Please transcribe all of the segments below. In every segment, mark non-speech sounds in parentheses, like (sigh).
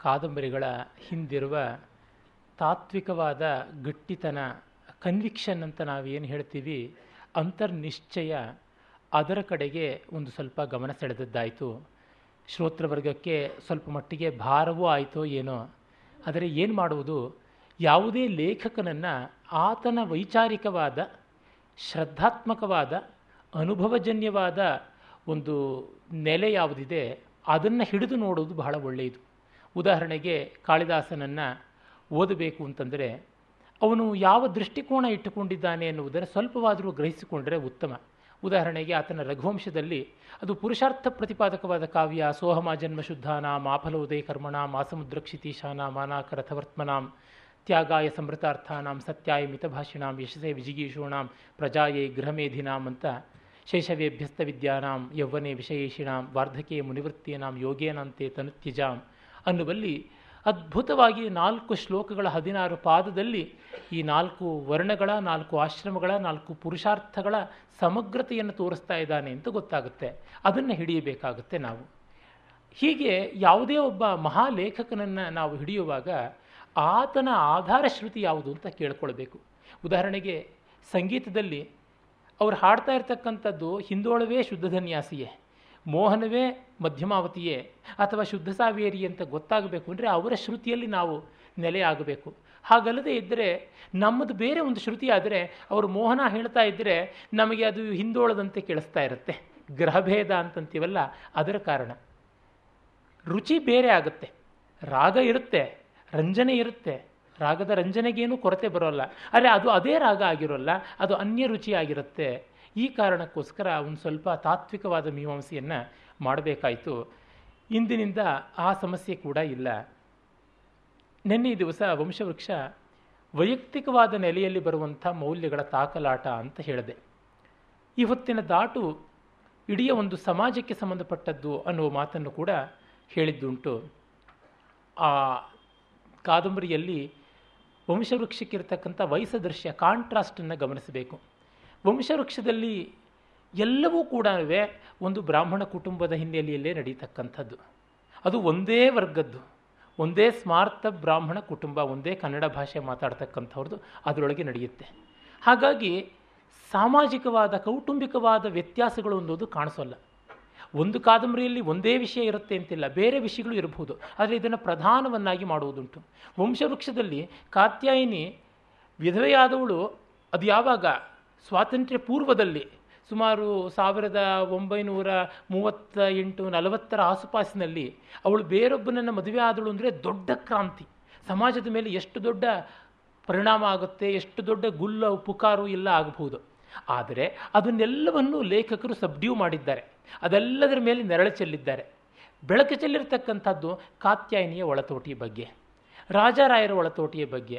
ಕಾದಂಬರಿಗಳ ಹಿಂದಿರುವ ತಾತ್ವಿಕವಾದ ಗಟ್ಟಿತನ ಕನ್ವಿಕ್ಷನ್ ಅಂತ ನಾವೇನು ಹೇಳ್ತೀವಿ, ಅಂತರ್ನಿಶ್ಚಯ ಅದರ ಕಡೆಗೆ ಒಂದು ಸ್ವಲ್ಪ ಗಮನ ಸೆಳೆದದ್ದಾಯಿತು. ಶ್ರೋತೃವರ್ಗಕ್ಕೆ ಸ್ವಲ್ಪ ಮಟ್ಟಿಗೆ ಭಾರವೂ ಆಯಿತೋ ಏನೋ. ಆದರೆ ಏನು ಮಾಡುವುದು? ಯಾವುದೇ ಲೇಖಕನನ್ನು ಆತನ ವೈಚಾರಿಕವಾದ, ಶ್ರದ್ಧಾತ್ಮಕವಾದ, ಅನುಭವಜನ್ಯವಾದ ಒಂದು ನೆಲೆ ಯಾವುದಿದೆ, ಅದನ್ನು ಹಿಡಿದು ನೋಡೋದು ಬಹಳ ಒಳ್ಳೆಯದು. ಉದಾಹರಣೆಗೆ ಕಾಳಿದಾಸನನ್ನು ಓದಬೇಕು ಅಂತಂದರೆ ಅವನು ಯಾವ ದೃಷ್ಟಿಕೋನ ಇಟ್ಟುಕೊಂಡಿದ್ದಾನೆ ಎನ್ನುವುದನ್ನು ಸ್ವಲ್ಪವಾದರೂ ಗ್ರಹಿಸಿಕೊಂಡರೆ ಉತ್ತಮ. ಉದಾಹರಣೆಗೆ ಆತನ ರಘುವಂಶದಲ್ಲಿ ಅದು ಪುರುಷಾರ್ಥ ಪ್ರತಿಪಾದಕವಾದ ಕಾವ್ಯ, ಸೋಹಮ ಜನ್ಮ ಶುದ್ಧಾನಾಂ ಆಫಲೋದಯ ಕರ್ಮಣಾಂ ಆಸಮುದ್ರ ಕ್ಷಿತೀಶಾನಾಂ ಮಾನಾಕರಥವರ್ತ್ಮನಾಂ ತ್ಯಾಗಾಯ ಸಮೃತಾರ್ಥಾನಾಂ ಸತ್ಯಾಯ ಮಿತಭಾಷಿಣಾಂ ಯಶಸೆ ವಿಜಿಗೀಷೂಣಾಂ ಪ್ರಜಾಯೇ ಗೃಹಮೇಧಿನಾಂ ಅಂತ ಶೇಷವೇಭ್ಯಸ್ತ ವಿದ್ಯಾನಾಂ ಯೌವನೆ ವಿಷಯೇಷಿಣಾಂ ವಾರ್ಧಕೇಯ ಮುನಿವೃತ್ತಿಯನಾಂ ಯೋಗೇನಂತೆ ತನುತ್ಯಜಾಂ ಅನ್ನುವಲ್ಲಿ ಅದ್ಭುತವಾಗಿ ನಾಲ್ಕು ಶ್ಲೋಕಗಳ ಹದಿನಾರು ಪಾದದಲ್ಲಿ ಈ ನಾಲ್ಕು ವರ್ಣಗಳ, ನಾಲ್ಕು ಆಶ್ರಮಗಳ, ನಾಲ್ಕು ಪುರುಷಾರ್ಥಗಳ ಸಮಗ್ರತೆಯನ್ನು ತೋರಿಸ್ತಾ ಇದ್ದಾನೆ ಅಂತ ಗೊತ್ತಾಗುತ್ತೆ. ಅದನ್ನು ಹಿಡಿಯಬೇಕಾಗುತ್ತೆ ನಾವು. ಹೀಗೆ ಯಾವುದೇ ಒಬ್ಬ ಮಹಾಲೇಖಕನನ್ನು ನಾವು ಹಿಡಿಯುವಾಗ ಆತನ ಆಧಾರ ಶ್ರುತಿ ಯಾವುದು ಅಂತ ಕೇಳ್ಕೊಳ್ಬೇಕು. ಉದಾಹರಣೆಗೆ ಸಂಗೀತದಲ್ಲಿ ಅವ್ರು ಹಾಡ್ತಾ ಇರ್ತಕ್ಕಂಥದ್ದು ಹಿಂದೋಳವೇ ಶುದ್ಧ ಧನ್ಯಾಸಿಯೇ ಮೋಹನವೇ ಮಧ್ಯಮಾವತಿಯೇ ಅಥವಾ ಶುದ್ಧ ಸಾವೇರಿ ಅಂತ ಗೊತ್ತಾಗಬೇಕು ಅಂದರೆ ಅವರ ಶ್ರುತಿಯಲ್ಲಿ ನಾವು ನೆಲೆಯಾಗಬೇಕು ಹಾಗಲ್ಲದೆ ಇದ್ದರೆ ನಮ್ಮದು ಬೇರೆ ಒಂದು ಶ್ರುತಿ ಆದರೆ ಅವರು ಮೋಹನ ಹೇಳ್ತಾ ಇದ್ದರೆ ನಮಗೆ ಅದು ಹಿಂದೋಳದಂತೆ ಕೇಳಿಸ್ತಾ ಇರುತ್ತೆ. ಗ್ರಹಭೇದ ಅಂತಂತೀವಲ್ಲ ಅದರ ಕಾರಣ. ರುಚಿ ಬೇರೆ ಆಗುತ್ತೆ. ರಾಗ ಇರುತ್ತೆ, ರಂಜನೆ ಇರುತ್ತೆ. ರಾಗದ ರಂಜನೆಗೇನು ಕೊರತೆ ಬರೋಲ್ಲ. ಆದರೆ ಅದು ಅದೇ ರಾಗ ಆಗಿರೋಲ್ಲ, ಅದು ಅನ್ಯ ರುಚಿ ಆಗಿರುತ್ತೆ. ಈ ಕಾರಣಕ್ಕೋಸ್ಕರ ಒಂದು ಸ್ವಲ್ಪ ತಾತ್ವಿಕವಾದ ಮೀಮಾಂಸೆಯನ್ನು ಮಾಡಬೇಕಾಯಿತು. ಇಂದಿನಿಂದ ಆ ಸಮಸ್ಯೆ ಕೂಡ ಇಲ್ಲ. ನಿನ್ನೆ ದಿವಸ ವಂಶವೃಕ್ಷ ವೈಯಕ್ತಿಕವಾದ ನೆಲೆಯಲ್ಲಿ ಬರುವಂಥ ಮೌಲ್ಯಗಳ ತಾಕಲಾಟ ಅಂತ ಹೇಳಿದೆ. ಈ ಹೊತ್ತಿನ ದಾಟು ಇಡೀ ಒಂದು ಸಮಾಜಕ್ಕೆ ಸಂಬಂಧಪಟ್ಟದ್ದು ಅನ್ನುವ ಮಾತನ್ನು ಕೂಡ ಹೇಳಿದ್ದುಂಟು. ಆ ಕಾದಂಬರಿಯಲ್ಲಿ ವಂಶವೃಕ್ಷಕ್ಕಿರ್ತಕ್ಕಂಥ ವಯಸ್ಸದೃಶ್ಯ ಕಾಂಟ್ರಾಸ್ಟನ್ನು ಗಮನಿಸಬೇಕು. ವಂಶವೃಕ್ಷದಲ್ಲಿ ಎಲ್ಲವೂ ಕೂಡ ಒಂದು ಬ್ರಾಹ್ಮಣ ಕುಟುಂಬದ ಹಿನ್ನೆಲೆಯಲ್ಲೇ ನಡೀತಕ್ಕಂಥದ್ದು. ಅದು ಒಂದೇ ವರ್ಗದ್ದು. ಒಂದೇ ಸ್ಮಾರ್ಥ ಬ್ರಾಹ್ಮಣ ಕುಟುಂಬ, ಒಂದೇ ಕನ್ನಡ ಭಾಷೆ ಮಾತಾಡ್ತಕ್ಕಂಥವ್ರದ್ದು ಅದರೊಳಗೆ ನಡೆಯುತ್ತೆ. ಹಾಗಾಗಿ ಸಾಮಾಜಿಕವಾದ, ಕೌಟುಂಬಿಕವಾದ ವ್ಯತ್ಯಾಸಗಳು ಅನ್ನೋದು ಕಾಣಿಸೋಲ್ಲ. ಒಂದು ಕಾದಂಬರಿಯಲ್ಲಿ ಒಂದೇ ವಿಷಯ ಇರುತ್ತೆ ಅಂತಿಲ್ಲ. ಬೇರೆ ವಿಷಯಗಳು ಇರಬಹುದು ಆದರೆ ಇದನ್ನು ಪ್ರಧಾನವನ್ನಾಗಿ ಮಾಡುವುದುಂಟು. ವಂಶವೃಕ್ಷದಲ್ಲಿ ಕಾತ್ಯಾಯಿನಿ ವಿಧವೆಯಾದವಳು, ಅದು ಯಾವಾಗ? ಸ್ವಾತಂತ್ರ್ಯ ಪೂರ್ವದಲ್ಲಿ ಸುಮಾರು ಸಾವಿರದ ಒಂಬೈನೂರ ಮೂವತ್ತ ಎಂಟು ನಲವತ್ತರ ಆಸುಪಾಸಿನಲ್ಲಿ ಅವಳು ಬೇರೊಬ್ಬನನ್ನು ಮದುವೆ ಆದಳು ಅಂದರೆ ದೊಡ್ಡ ಕ್ರಾಂತಿ. ಸಮಾಜದ ಮೇಲೆ ಎಷ್ಟು ದೊಡ್ಡ ಪರಿಣಾಮ ಆಗುತ್ತೆ, ಎಷ್ಟು ದೊಡ್ಡ ಗುಲ್ಲ, ಪುಕಾರು ಎಲ್ಲ ಆಗಬಹುದು. ಆದರೆ ಅದನ್ನೆಲ್ಲವನ್ನು ಲೇಖಕರು ಸಬ್ಡ್ಯೂ ಮಾಡಿದ್ದಾರೆ. ಅದೆಲ್ಲದರ ಮೇಲೆ ನೆರಳು ಚೆಲ್ಲಿದ್ದಾರೆ. ಬೆಳಕು ಚೆಲ್ಲಿರ್ತಕ್ಕಂಥದ್ದು ಕಾತ್ಯಾಯಿನಿಯ ಒಳತೋಟಿಯ ಬಗ್ಗೆ, ರಾಜಾರಾಯರ ಒಳತೋಟಿಯ ಬಗ್ಗೆ,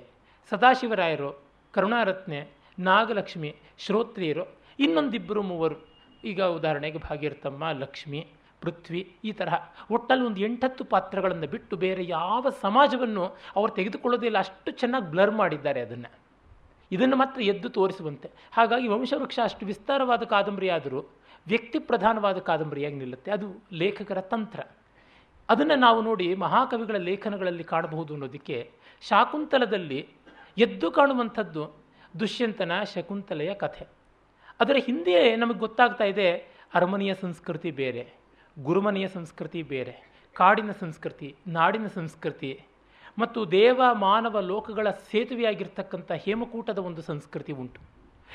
ಸದಾಶಿವರಾಯರು, ಕರುಣಾರತ್ನೆ ನಾಗಲಕ್ಷ್ಮಿ ಶ್ರೋತ್ರಿಯರು, ಇನ್ನೊಂದಿಬ್ಬರು ಮೂವರು. ಈಗ ಉದಾಹರಣೆಗೆ ಭಾಗೀರಥಮ್ಮ, ಲಕ್ಷ್ಮಿ, ಪೃಥ್ವಿ ಈ ತರಹ ಒಟ್ಟಲ್ಲಿ ಒಂದು ಎಂಟತ್ತು ಪಾತ್ರಗಳನ್ನು ಬಿಟ್ಟು ಬೇರೆ ಯಾವ ಸಮಾಜವನ್ನು ಅವರು ತೆಗೆದುಕೊಳ್ಳೋದಿಲ್ಲ ಅಷ್ಟು ಚೆನ್ನಾಗಿ ಬ್ಲರ್ ಮಾಡಿದ್ದಾರೆ ಅದನ್ನು. ಇದನ್ನು ಮಾತ್ರ ಎದ್ದು ತೋರಿಸುವಂತೆ. ಹಾಗಾಗಿ ವಂಶವೃಕ್ಷ ಅಷ್ಟು ವಿಸ್ತಾರವಾದ ಕಾದಂಬರಿ ಆದರೂ, ವ್ಯಕ್ತಿ ಪ್ರಧಾನವಾದ ಕಾದಂಬರಿಯಾಗಿ ನಿಲ್ಲುತ್ತೆ. ಅದು ಲೇಖಕರ ತಂತ್ರ. ಅದನ್ನು ನಾವು ನೋಡಿ ಮಹಾಕವಿಗಳ ಲೇಖನಗಳಲ್ಲಿ ಕಾಣಬಹುದು ಅನ್ನೋದಕ್ಕೆ ಶಾಕುಂತಲದಲ್ಲಿ ಎದ್ದು ಕಾಣುವಂಥದ್ದು ದುಷ್ಯಂತನ ಶಕುಂತಲೆಯ ಕಥೆ. ಅದರ ಹಿಂದೆ ನಮಗೆ ಗೊತ್ತಾಗ್ತಾ ಇದೆ, ಅರಮನೆಯ ಸಂಸ್ಕೃತಿ ಬೇರೆ, ಗುರುಮನೆಯ ಸಂಸ್ಕೃತಿ ಬೇರೆ, ಕಾಡಿನ ಸಂಸ್ಕೃತಿ, ನಾಡಿನ ಸಂಸ್ಕೃತಿ, ಮತ್ತು ದೇವ ಮಾನವ ಲೋಕಗಳ ಸೇತುವೆಯಾಗಿರ್ತಕ್ಕಂಥ ಹೇಮಕೂಟದ ಒಂದು ಸಂಸ್ಕೃತಿ ಉಂಟು.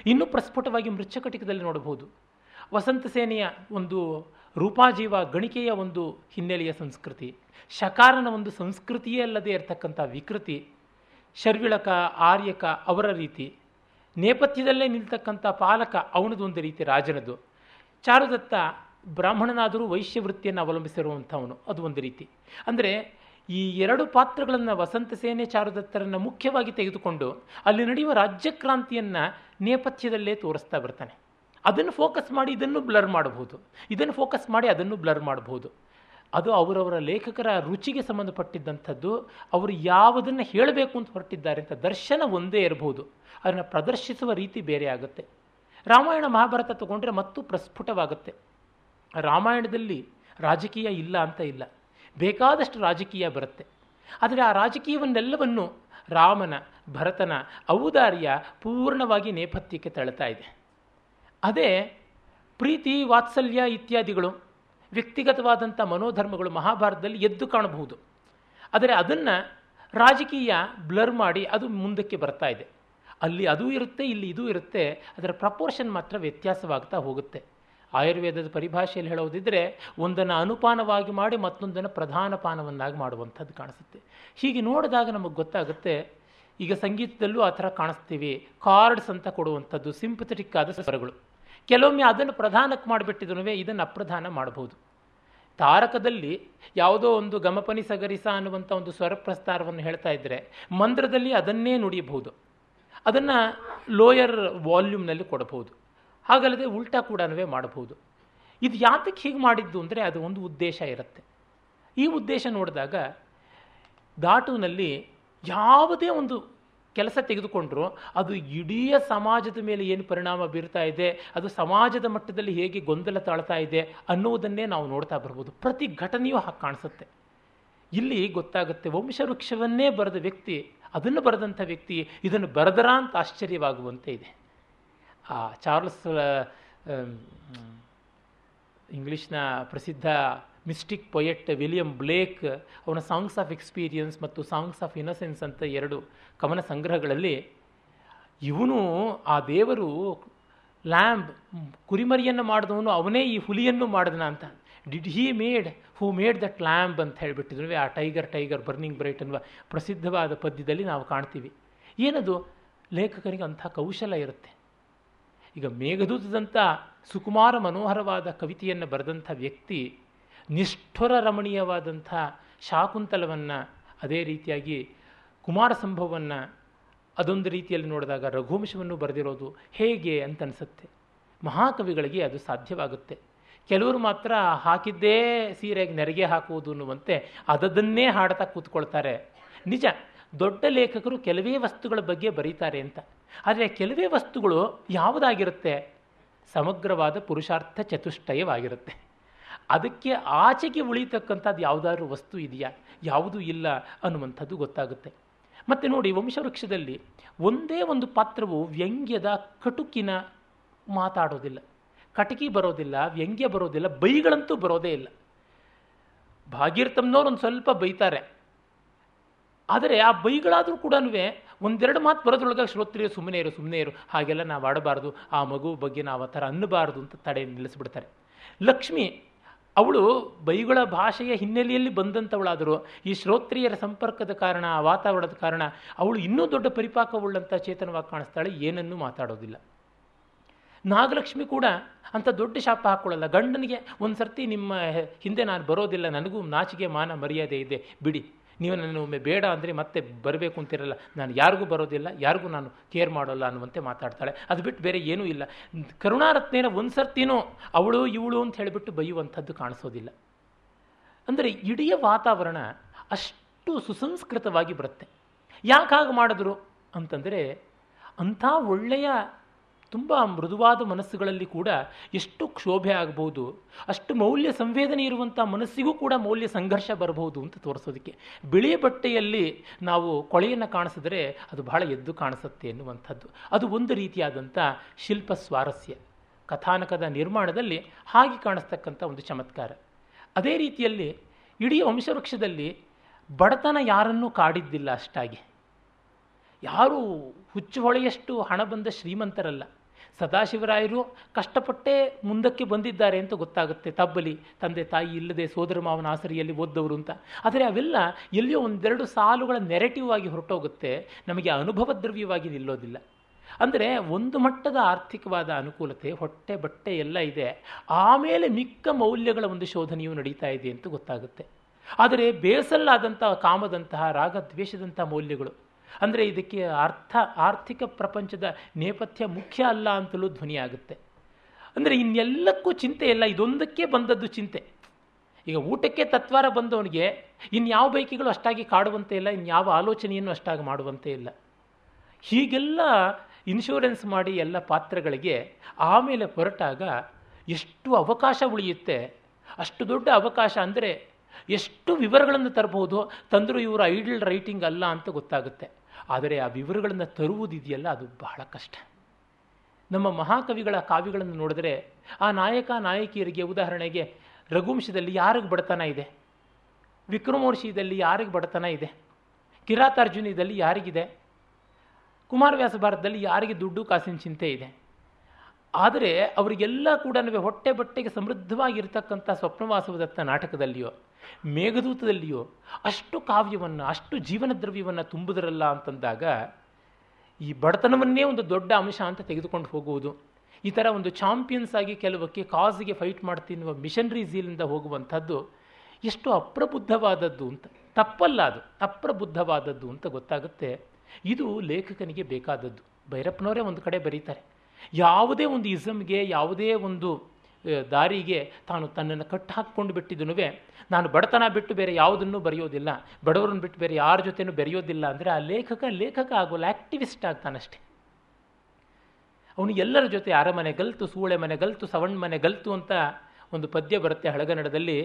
ಇನ್ನೂ ಪ್ರಸ್ಫುಟವಾಗಿ ಮೃಚ್ಛಕಟಿಕದಲ್ಲಿ ನೋಡಬಹುದು. ವಸಂತ ಸೇನೆಯ ಒಂದು ರೂಪಾಜೀವ ಗಣಿಕೆಯ ಒಂದು ಹಿನ್ನೆಲೆಯ ಸಂಸ್ಕೃತಿ, ಶಕಾರನ ಒಂದು ಸಂಸ್ಕೃತಿಯೇ ಅಲ್ಲದೆ ಇರತಕ್ಕಂಥ ವಿಕೃತಿ, ಶರ್ವಿಳಕ, ಆರ್ಯಕ ಅವರ ರೀತಿ ನೇಪಥ್ಯದಲ್ಲೇ ನಿಲ್ತಕ್ಕಂಥ ಪಾಲಕ ಅವನದೊಂದು ರೀತಿ ರಾಜನದು. ಚಾರುದತ್ತ ಬ್ರಾಹ್ಮಣನಾದರೂ ವೈಶ್ಯವೃತ್ತಿಯನ್ನು ಅವಲಂಬಿಸಿರುವಂಥವನು. ಅದು ಒಂದು ರೀತಿ. ಅಂದರೆ ಈ ಎರಡು ಪಾತ್ರಗಳನ್ನು ವಸಂತ ಸೇನೆ ಚಾರುದತ್ತರನ್ನು ಮುಖ್ಯವಾಗಿ ತೆಗೆದುಕೊಂಡು ಅಲ್ಲಿ ನಡೆಯುವ ರಾಜ್ಯಕ್ರಾಂತಿಯನ್ನು ನೇಪಥ್ಯದಲ್ಲೇ ತೋರಿಸ್ತಾ ಬರ್ತಾನೆ. ಅದನ್ನು ಫೋಕಸ್ ಮಾಡಿ ಇದನ್ನು ಬ್ಲರ್ ಮಾಡಬಹುದು. ಇದನ್ನು ಫೋಕಸ್ ಮಾಡಿ ಅದನ್ನು ಬ್ಲರ್ ಮಾಡಬಹುದು. ಅದು ಅವರವರ ಲೇಖಕರ ರುಚಿಗೆ ಸಂಬಂಧಪಟ್ಟಿದ್ದಂಥದ್ದು. ಅವರು ಯಾವುದನ್ನು ಹೇಳಬೇಕು ಅಂತ ಹೊರಟಿದ್ದಾರೆ ಅಂತ ದರ್ಶನ ಒಂದೇ ಇರಬಹುದು. ಅದನ್ನು ಪ್ರದರ್ಶಿಸುವ ರೀತಿ ಬೇರೆ ಆಗುತ್ತೆ. ರಾಮಾಯಣ ಮಹಾಭಾರತ ತಗೊಂಡ್ರೆ ಮತ್ತು ಪ್ರಸ್ಫುಟವಾಗುತ್ತೆ. ರಾಮಾಯಣದಲ್ಲಿ ರಾಜಕೀಯ ಇಲ್ಲ ಅಂತ ಇಲ್ಲ. ಬೇಕಾದಷ್ಟು ರಾಜಕೀಯ ಬರುತ್ತೆ. ಆದರೆ ಆ ರಾಜಕೀಯವನ್ನೆಲ್ಲವನ್ನು ರಾಮನ, ಭರತನ ಔದಾರ್ಯ ಪೂರ್ಣವಾಗಿ ನೇಪಥ್ಯಕ್ಕೆ ತಳ್ತಾ ಇದೆ. ಅದೇ ಪ್ರೀತಿ, ವಾತ್ಸಲ್ಯ ಇತ್ಯಾದಿಗಳು ವ್ಯಕ್ತಿಗತವಾದಂಥ ಮನೋಧರ್ಮಗಳು ಮಹಾಭಾರತದಲ್ಲಿ ಎದ್ದು ಕಾಣಬಹುದು. ಆದರೆ ಅದನ್ನು ರಾಜಕೀಯ ಬ್ಲರ್ ಮಾಡಿ ಅದು ಮುಂದಕ್ಕೆ ಬರ್ತಾ ಇದೆ. ಅಲ್ಲಿ ಅದೂ ಇರುತ್ತೆ, ಇಲ್ಲಿ ಇದೂ ಇರುತ್ತೆ, ಅದರ ಪ್ರಪೋರ್ಷನ್ ಮಾತ್ರ ವ್ಯತ್ಯಾಸವಾಗ್ತಾ ಹೋಗುತ್ತೆ. ಆಯುರ್ವೇದದ ಪರಿಭಾಷೆಯಲ್ಲಿ ಹೇಳೋದಿದ್ದರೆ ಒಂದನ್ನು ಅನುಪಾನವಾಗಿ ಮಾಡಿ ಮತ್ತೊಂದನ್ನು ಪ್ರಧಾನ ಪಾನವನ್ನಾಗಿ ಮಾಡುವಂಥದ್ದು ಕಾಣಿಸುತ್ತೆ. ಹೀಗೆ ನೋಡಿದಾಗ ನಮಗೆ ಗೊತ್ತಾಗುತ್ತೆ, ಈಗ ಸಂಗೀತದಲ್ಲೂ ಆ ಥರ ಕಾಣಿಸ್ತೀವಿ. ಕಾರ್ಡ್ಸ್ ಅಂತ ಕೊಡುವಂಥದ್ದು ಸಿಂಪಥೆಟಿಕ್ ಆದ ಸ್ವರಗಳು. ಕೆಲವೊಮ್ಮೆ ಅದನ್ನು ಪ್ರಧಾನಕ್ಕೆ ಮಾಡಿಬಿಟ್ಟಿದ್ರು ಇದನ್ನು ಅಪ್ರಧಾನ ಮಾಡಬಹುದು. ತಾರಕದಲ್ಲಿ ಯಾವುದೋ ಒಂದು ಗಮಪನಿ ಸಗರಿಸ ಅನ್ನುವಂಥ ಒಂದು ಸ್ವರ ಪ್ರಸ್ತಾರವನ್ನು ಹೇಳ್ತಾ ಇದ್ದರೆ ಮಂತ್ರದಲ್ಲಿ ಅದನ್ನೇ ನುಡಿಯಬಹುದು. ಅದನ್ನು ಲೋಯರ್ ವಾಲ್ಯೂಮ್ನಲ್ಲಿ ಕೊಡಬಹುದು. ಹಾಗಲ್ಲದೆ ಉಲ್ಟಾ ಕೂಡ ಮಾಡಬಹುದು. ಇದು ಯಾತಕ್ಕೆ ಹೀಗೆ ಮಾಡಿದ್ದು ಅಂದರೆ ಅದು ಒಂದು ಉದ್ದೇಶ ಇರುತ್ತೆ. ಈ ಉದ್ದೇಶ ನೋಡಿದಾಗ ದಾಟುನಲ್ಲಿ ಯಾವುದೇ ಒಂದು ಕೆಲಸ ತೆಗೆದುಕೊಂಡ್ರು, ಅದು ಇಡೀ ಸಮಾಜದ ಮೇಲೆ ಏನು ಪರಿಣಾಮ ಬೀರ್ತಾ ಇದೆ, ಅದು ಸಮಾಜದ ಮಟ್ಟದಲ್ಲಿ ಹೇಗೆ ಗೊಂದಲ ತಾಳ್ತಾ ಇದೆ ಅನ್ನುವುದನ್ನೇ ನಾವು ನೋಡ್ತಾ ಬರ್ಬೋದು. ಪ್ರತಿ ಘಟನೆಯೂ ಹಾಗೆ ಕಾಣಿಸುತ್ತೆ. ಇಲ್ಲಿ ಗೊತ್ತಾಗುತ್ತೆ, ವಂಶವೃಕ್ಷವನ್ನೇ ಬರೆದ ವ್ಯಕ್ತಿ, ಅದನ್ನು ಬರೆದಂಥ ವ್ಯಕ್ತಿ, ಇದನ್ನು ಬರೆದರ ಅಂತ ಆಶ್ಚರ್ಯವಾಗುವಂತೆ ಇದೆ. ಆ ಚಾರ್ಲ್ಸ್ ಇಂಗ್ಲೀಷ್ನ ಪ್ರಸಿದ್ಧ ಮಿಸ್ಟಿಕ್ ಪೊಯೆಟ್ ವಿಲಿಯಂ ಬ್ಲೇಕ್ ಅವನ ಸಾಂಗ್ಸ್ ಆಫ್ ಎಕ್ಸ್ಪೀರಿಯನ್ಸ್ ಮತ್ತು ಸಾಂಗ್ಸ್ ಆಫ್ ಇನ್ನಸೆನ್ಸ್ ಅಂತ ಎರಡು ಕವನ ಸಂಗ್ರಹಗಳಲ್ಲಿ ಇವನು ಆ ದೇವರು ಲ್ಯಾಂಬ್ ಕುರಿಮರಿಯನ್ನು ಮಾಡಿದವನು, ಅವನೇ ಈ ಹುಲಿಯನ್ನು ಮಾಡಿದನ ಅಂತ. Did he made who made that lamb ಅಂತ ಹೇಳಿಬಿಟ್ಟಿದ್ರು. ಆ ಟೈಗರ್ ಟೈಗರ್ ಬರ್ನಿಂಗ್ ಬ್ರೈಟ್ ಅನ್ನುವ ಪ್ರಸಿದ್ಧವಾದ ಪದ್ಯದಲ್ಲಿ ನಾವು ಕಾಣ್ತೀವಿ. ಏನದು? ಲೇಖಕರಿಗೆ ಅಂಥ ಕೌಶಲ ಇರುತ್ತೆ. ಈಗ ಮೇಘದೂತದಂಥ ಸುಕುಮಾರ ಮನೋಹರವಾದ ಕವಿತೆಯನ್ನು ಬರೆದಂಥ ವ್ಯಕ್ತಿ ನಿಷ್ಠುರ ರಮಣೀಯವಾದಂಥ ಶಾಕುಂತಲವನ್ನು ಅದೇ ರೀತಿಯಾಗಿ ಕುಮಾರ ಸಂಭವವನ್ನು ಅದೊಂದು ರೀತಿಯಲ್ಲಿ ನೋಡಿದಾಗ ರಘುವಂಶವನ್ನು ಬರೆದಿರೋದು ಹೇಗೆ ಅಂತ ಅನಿಸುತ್ತೆ ಮಹಾಕವಿಗಳಿಗೆ ಅದು ಸಾಧ್ಯವಾಗುತ್ತೆ. ಕೆಲವರು ಮಾತ್ರ ಹಾಕಿದ್ದೇ ಸೀರೆಗೆ ನೆರಿಗೆ ಹಾಕುವುದು ಅನ್ನುವಂತೆ ಅದನ್ನೇ ಹಾಡ್ತಾ ಕೂತ್ಕೊಳ್ತಾರೆ. ನಿಜ, ದೊಡ್ಡ ಲೇಖಕರು ಕೆಲವೇ ವಸ್ತುಗಳ ಬಗ್ಗೆ ಬರೀತಾರೆ ಅಂತ. ಆದರೆ ಕೆಲವೇ ವಸ್ತುಗಳು ಯಾವುದಾಗಿರುತ್ತೆ? ಸಮಗ್ರವಾದ ಪುರುಷಾರ್ಥ ಚತುಷ್ಟಯವಾಗಿರುತ್ತೆ. ಅದಕ್ಕೆ ಆಚೆಗೆ ಉಳಿತಕ್ಕಂಥದ್ದು ಯಾವುದಾದ್ರೂ ವಸ್ತು ಇದೆಯಾ? ಯಾವುದೂ ಇಲ್ಲ ಅನ್ನುವಂಥದ್ದು ಗೊತ್ತಾಗುತ್ತೆ. ಮತ್ತು ನೋಡಿ, ವಂಶವೃಕ್ಷದಲ್ಲಿ ಒಂದೇ ಒಂದು ಪಾತ್ರವು ವ್ಯಂಗ್ಯದ ಕಟುಕಿನ ಮಾತಾಡೋದಿಲ್ಲ. ಕಟಕಿ ಬರೋದಿಲ್ಲ, ವ್ಯಂಗ್ಯ ಬರೋದಿಲ್ಲ, ಬೈಗಳಂತೂ ಬರೋದೇ ಇಲ್ಲ. ಭಾಗೀರಥಮ್ನವ್ರು ಒಂದು ಸ್ವಲ್ಪ ಬೈತಾರೆ. ಆದರೆ ಆ ಬೈಗಳಾದರೂ ಕೂಡ ಒಂದೆರಡು ಮಾತು ಬರೋದ್ರೊಳಗೆ ಶ್ರೋತ್ರಿಯರು ಸುಮ್ಮನೆ ಇರು ಸುಮ್ಮನೆ ಇರು, ಹಾಗೆಲ್ಲ ನಾವು ಆಡಬಾರ್ದು, ಆ ಮಗು ಬಗ್ಗೆ ನಾವು ಆ ಥರ ಅನ್ನಬಾರ್ದು ಅಂತ ತಡೆ ನಿಲ್ಲಿಸ್ಬಿಡ್ತಾರೆ. ಲಕ್ಷ್ಮಿ ಅವಳು ಬೈಗುಳ ಭಾಷೆಯ ಹಿನ್ನೆಲೆಯಲ್ಲಿ ಬಂದಂಥವಳಾದರೂ ಈ ಶ್ರೋತ್ರಿಯರ ಸಂಪರ್ಕದ ಕಾರಣ, ವಾತಾವರಣದ ಕಾರಣ ಅವಳು ಇನ್ನೂ ದೊಡ್ಡ ಪರಿಪಾಕವುಳ್ಳಂಥ ಚೇತನವಾಗಿ ಕಾಣಿಸ್ತಾಳೆ, ಏನನ್ನೂ ಮಾತಾಡೋದಿಲ್ಲ. ನಾಗಲಕ್ಷ್ಮಿ ಕೂಡ ಅಂಥ ದೊಡ್ಡ ಶಾಪ ಹಾಕ್ಕೊಳ್ಳಲ್ಲ ಗಂಡನಿಗೆ ಒಂದು ಸರ್ತಿ ನಿಮ್ಮ ಹಿಂದೆ ನಾನು ಬರೋದಿಲ್ಲ, ನನಗೂ ನಾಚಿಕೆ, ಮಾನ, ಮರ್ಯಾದೆ ಇದೆ, ಬಿಡಿ. ನೀವು ನನ್ನ ಒಮ್ಮೆ ಬೇಡ ಅಂದರೆ ಮತ್ತೆ ಬರಬೇಕು ಅಂತಿರಲ್ಲ. ನಾನು ಯಾರಿಗೂ ಬರೋದಿಲ್ಲ, ಯಾರಿಗೂ ನಾನು ಕೇರ್ ಮಾಡೋಲ್ಲ ಅನ್ನುವಂತೆ ಮಾತಾಡ್ತಾಳೆ. ಅದು ಬಿಟ್ಟು ಬೇರೆ ಏನೂ ಇಲ್ಲ. ಕರುಣಾರತ್ನೇನ ಒಂದು ಸರ್ತಿನೋ ಅವಳು ಇವಳು ಅಂತ ಹೇಳಿಬಿಟ್ಟು ಬೈಯುವಂಥದ್ದು ಕಾಣಿಸೋದಿಲ್ಲ. ಅಂದರೆ ಇಡೀ ವಾತಾವರಣ ಅಷ್ಟು ಸುಸಂಸ್ಕೃತವಾಗಿ ಬರುತ್ತೆ. ಯಾಕಾಗ ಮಾಡಿದ್ರು ಅಂತಂದರೆ ಅಂಥ ಒಳ್ಳೆಯ ತುಂಬ ಮೃದುವಾದ ಮನಸ್ಸುಗಳಲ್ಲಿ ಕೂಡ ಎಷ್ಟು ಕ್ಷೋಭೆ ಆಗಬಹುದು, ಅಷ್ಟು ಮೌಲ್ಯ ಸಂವೇದನೆ ಇರುವಂಥ ಮನಸ್ಸಿಗೂ ಕೂಡ ಮೌಲ್ಯ ಸಂಘರ್ಷ ಬರಬಹುದು ಅಂತ ತೋರಿಸೋದಕ್ಕೆ. ಬಿಳಿ ಬಟ್ಟೆಯಲ್ಲಿ ನಾವು ಕೊಳೆಯನ್ನು ಕಾಣಿಸಿದ್ರೆ ಅದು ಬಹಳ ಎದ್ದು ಕಾಣಿಸುತ್ತೆ ಎನ್ನುವಂಥದ್ದು. ಅದು ಒಂದು ರೀತಿಯಾದಂಥ ಶಿಲ್ಪ ಸ್ವಾರಸ್ಯ. ಕಥಾನಕದ ನಿರ್ಮಾಣದಲ್ಲಿ ಹಾಗೆ ಕಾಣಿಸ್ತಕ್ಕಂಥ ಒಂದು ಚಮತ್ಕಾರ. ಅದೇ ರೀತಿಯಲ್ಲಿ ಇಡೀ ವಂಶವೃಕ್ಷದಲ್ಲಿ ಬಡತನ ಯಾರನ್ನೂ ಕಾಡಿದ್ದಿಲ್ಲ ಅಷ್ಟಾಗಿ. ಯಾರೂ ಹುಚ್ಚು ಹೊಳೆಯಷ್ಟು ಹಣ ಬಂದ ಶ್ರೀಮಂತರಲ್ಲ. ಸದಾಶಿವರಾಯರು ಕಷ್ಟಪಟ್ಟೇ ಮುಂದಕ್ಕೆ ಬಂದಿದ್ದಾರೆ ಅಂತ ಗೊತ್ತಾಗುತ್ತೆ. ತಬ್ಬಲಿ, ತಂದೆ ತಾಯಿ ಇಲ್ಲದೆ ಸೋದರ ಮಾವನ ಆಸರಿಯಲ್ಲಿ ಓದ್ದವರು ಅಂತ. ಆದರೆ ಅವೆಲ್ಲ ಎಲ್ಲಿಯೋ ಒಂದೆರಡು ಸಾಲುಗಳ ನೆರೆಟಿವ್ ಆಗಿ ಹೊರಟೋಗುತ್ತೆ. ನಮಗೆ ಅನುಭವ ದ್ರವ್ಯವಾಗಿ ನಿಲ್ಲೋದಿಲ್ಲ. ಅಂದರೆ ಒಂದು ಮಟ್ಟದ ಆರ್ಥಿಕವಾದ ಅನುಕೂಲತೆ, ಹೊಟ್ಟೆ ಬಟ್ಟೆ ಎಲ್ಲ ಇದೆ. ಆಮೇಲೆ ಮಿಕ್ಕ ಮೌಲ್ಯಗಳ ಒಂದು ಶೋಧನೆಯು ನಡೀತಾ ಇದೆ ಅಂತ ಗೊತ್ತಾಗುತ್ತೆ. ಆದರೆ ಬೇಸಲ್ಲಾದಂಥ ಕಾಮದಂತಹ ರಾಗದ್ವೇಷದಂಥ ಮೌಲ್ಯಗಳು ಅಂದರೆ ಇದಕ್ಕೆ ಅರ್ಥ, ಆರ್ಥಿಕ ಪ್ರಪಂಚದ ನೇಪಥ್ಯ ಮುಖ್ಯ ಅಲ್ಲ ಅಂತಲೂ ಧ್ವನಿಯಾಗುತ್ತೆ ಅಂದರೆ ಇನ್ನೆಲ್ಲಕ್ಕೂ ಚಿಂತೆ ಇಲ್ಲ, ಇದೊಂದಕ್ಕೆ ಬಂದದ್ದು ಚಿಂತೆ. ಈಗ ಊಟಕ್ಕೆ ತತ್ವಾರ ಬಂದವನಿಗೆ ಇನ್ಯಾವ ಬೈಕಿಗಳು ಅಷ್ಟಾಗಿ ಕಾಡುವಂತೆ ಇಲ್ಲ, ಇನ್ಯಾವ ಆಲೋಚನೆಯನ್ನು ಅಷ್ಟಾಗಿ ಮಾಡುವಂತೆ ಇಲ್ಲ. ಹೀಗೆಲ್ಲ ಇನ್ಶೂರೆನ್ಸ್ ಮಾಡಿ ಎಲ್ಲ ಪಾತ್ರಗಳಿಗೆ ಆಮೇಲೆ ಹೊರಟಾಗ ಎಷ್ಟು ಅವಕಾಶ ಉಳಿಯುತ್ತೆ, ಅಷ್ಟು ದೊಡ್ಡ ಅವಕಾಶ ಅಂದರೆ ಎಷ್ಟು ವಿವರಗಳನ್ನು ತರಬಹುದು ತಂದರೂ ಇವರು ಐಡಲ್ ರೈಟಿಂಗ್ ಅಲ್ಲ ಅಂತ ಗೊತ್ತಾಗುತ್ತೆ. ಆದರೆ ಆ ವಿವರಗಳನ್ನು ತರುವುದಿದೆಯಲ್ಲ, ಅದು ಬಹಳ ಕಷ್ಟ. ನಮ್ಮ ಮಹಾಕವಿಗಳ ಕಾವ್ಯಗಳನ್ನು ನೋಡಿದ್ರೆ, ಆ ನಾಯಕ, ನಾಯಕಿಯರಿಗೆ ಉದಾಹರಣೆಗೆ ರಘುವಂಶದಲ್ಲಿ ಯಾರಿಗೆ ಬಡತನ ಇದೆ? ವಿಕ್ರಮೋರ್ಷಿದಲ್ಲಿ ಯಾರಿಗೆ ಬಡತನ ಇದೆ? ಕಿರಾತಾರ್ಜುನಿದಲ್ಲಿ ಯಾರಿಗಿದೆ? ಕುಮಾರವ್ಯಾಸ ಭಾರತದಲ್ಲಿ ಯಾರಿಗೆ ದುಡ್ಡು, ಕಾಸಿನ ಚಿಂತೆ ಇದೆ? ಆದರೆ ಅವರಿಗೆಲ್ಲ ಕೂಡ ಹೊಟ್ಟೆ ಬಟ್ಟೆಗೆ ಸಮೃದ್ಧವಾಗಿರ್ತಕ್ಕಂಥ ಸ್ವಪ್ನವಾಸವದತ್ತ ನಾಟಕದಲ್ಲಿಯೋ, ಮೇಘದೂತದಲ್ಲಿಯೋ ಅಷ್ಟು ಕಾವ್ಯವನ್ನು, ಅಷ್ಟು ಜೀವನ ದ್ರವ್ಯವನ್ನು ತುಂಬುದರಲ್ಲ ಅಂತಂದಾಗ ಈ ಬಡತನವನ್ನೇ ಒಂದು ದೊಡ್ಡ ಅಂಶ ಅಂತ ತೆಗೆದುಕೊಂಡು ಹೋಗುವುದು. ಈ ಥರ ಒಂದು ಚಾಂಪಿಯನ್ಸ್ ಆಗಿ ಕೆಲವಕ್ಕೆ ಕಾಸ್ಗೆ ಫೈಟ್ ಮಾಡ್ತಿನ್ನುವ ಮಿಷನರಿ ಝೀಲಿಂದ ಹೋಗುವಂಥದ್ದು ಎಷ್ಟು ಅಪ್ರಬುದ್ಧವಾದದ್ದು ಅಂತ, ತಪ್ಪಲ್ಲ ಅದು, ಅಪ್ರಬುದ್ಧವಾದದ್ದು ಅಂತ ಗೊತ್ತಾಗುತ್ತೆ. ಇದು ಲೇಖಕನಿಗೆ ಬೇಕಾದದ್ದು. ಭೈರಪ್ಪನವರೇ ಒಂದು ಕಡೆ ಬರೀತಾರೆ. ಯಾವುದೇ ಒಂದು ಇಸಮ್ಗೆ ಯಾವುದೇ ಒಂದು ದಾರಿಗೆ ತಾನು ತನ್ನನ್ನು ಕಟ್ಟು ಹಾಕ್ಕೊಂಡು ಬಿಟ್ಟಿದ್ದನು ನಾನು ಬಡತನ ಬಿಟ್ಟು ಬೇರೆ ಯಾವುದನ್ನು ಬರೆಯೋದಿಲ್ಲ. ಬಡವರನ್ನು ಬಿಟ್ಟು ಬೇರೆ ಯಾರ ಜೊತೆನೂ ಬೆರೆಯೋದಿಲ್ಲ ಅಂದರೆ ಆ ಲೇಖಕ ಲೇಖಕ ಆಗೋಲ್ಲ ಆ್ಯಕ್ಟಿವಿಸ್ಟ್ ಆಗ್ತಾನಷ್ಟೆ. ಅವನು ಎಲ್ಲರ ಜೊತೆ ಅರಮನೆ ಗಲ್ತು, ಸೂಳೆ ಮನೆ ಗಲ್ತು, ಸವಣ್ ಮನೆ ಗಲ್ತು ಅಂತ ಒಂದು ಪದ್ಯ ಬರುತ್ತೆ ಹಳಗನ್ನಡದಲ್ಲಿ.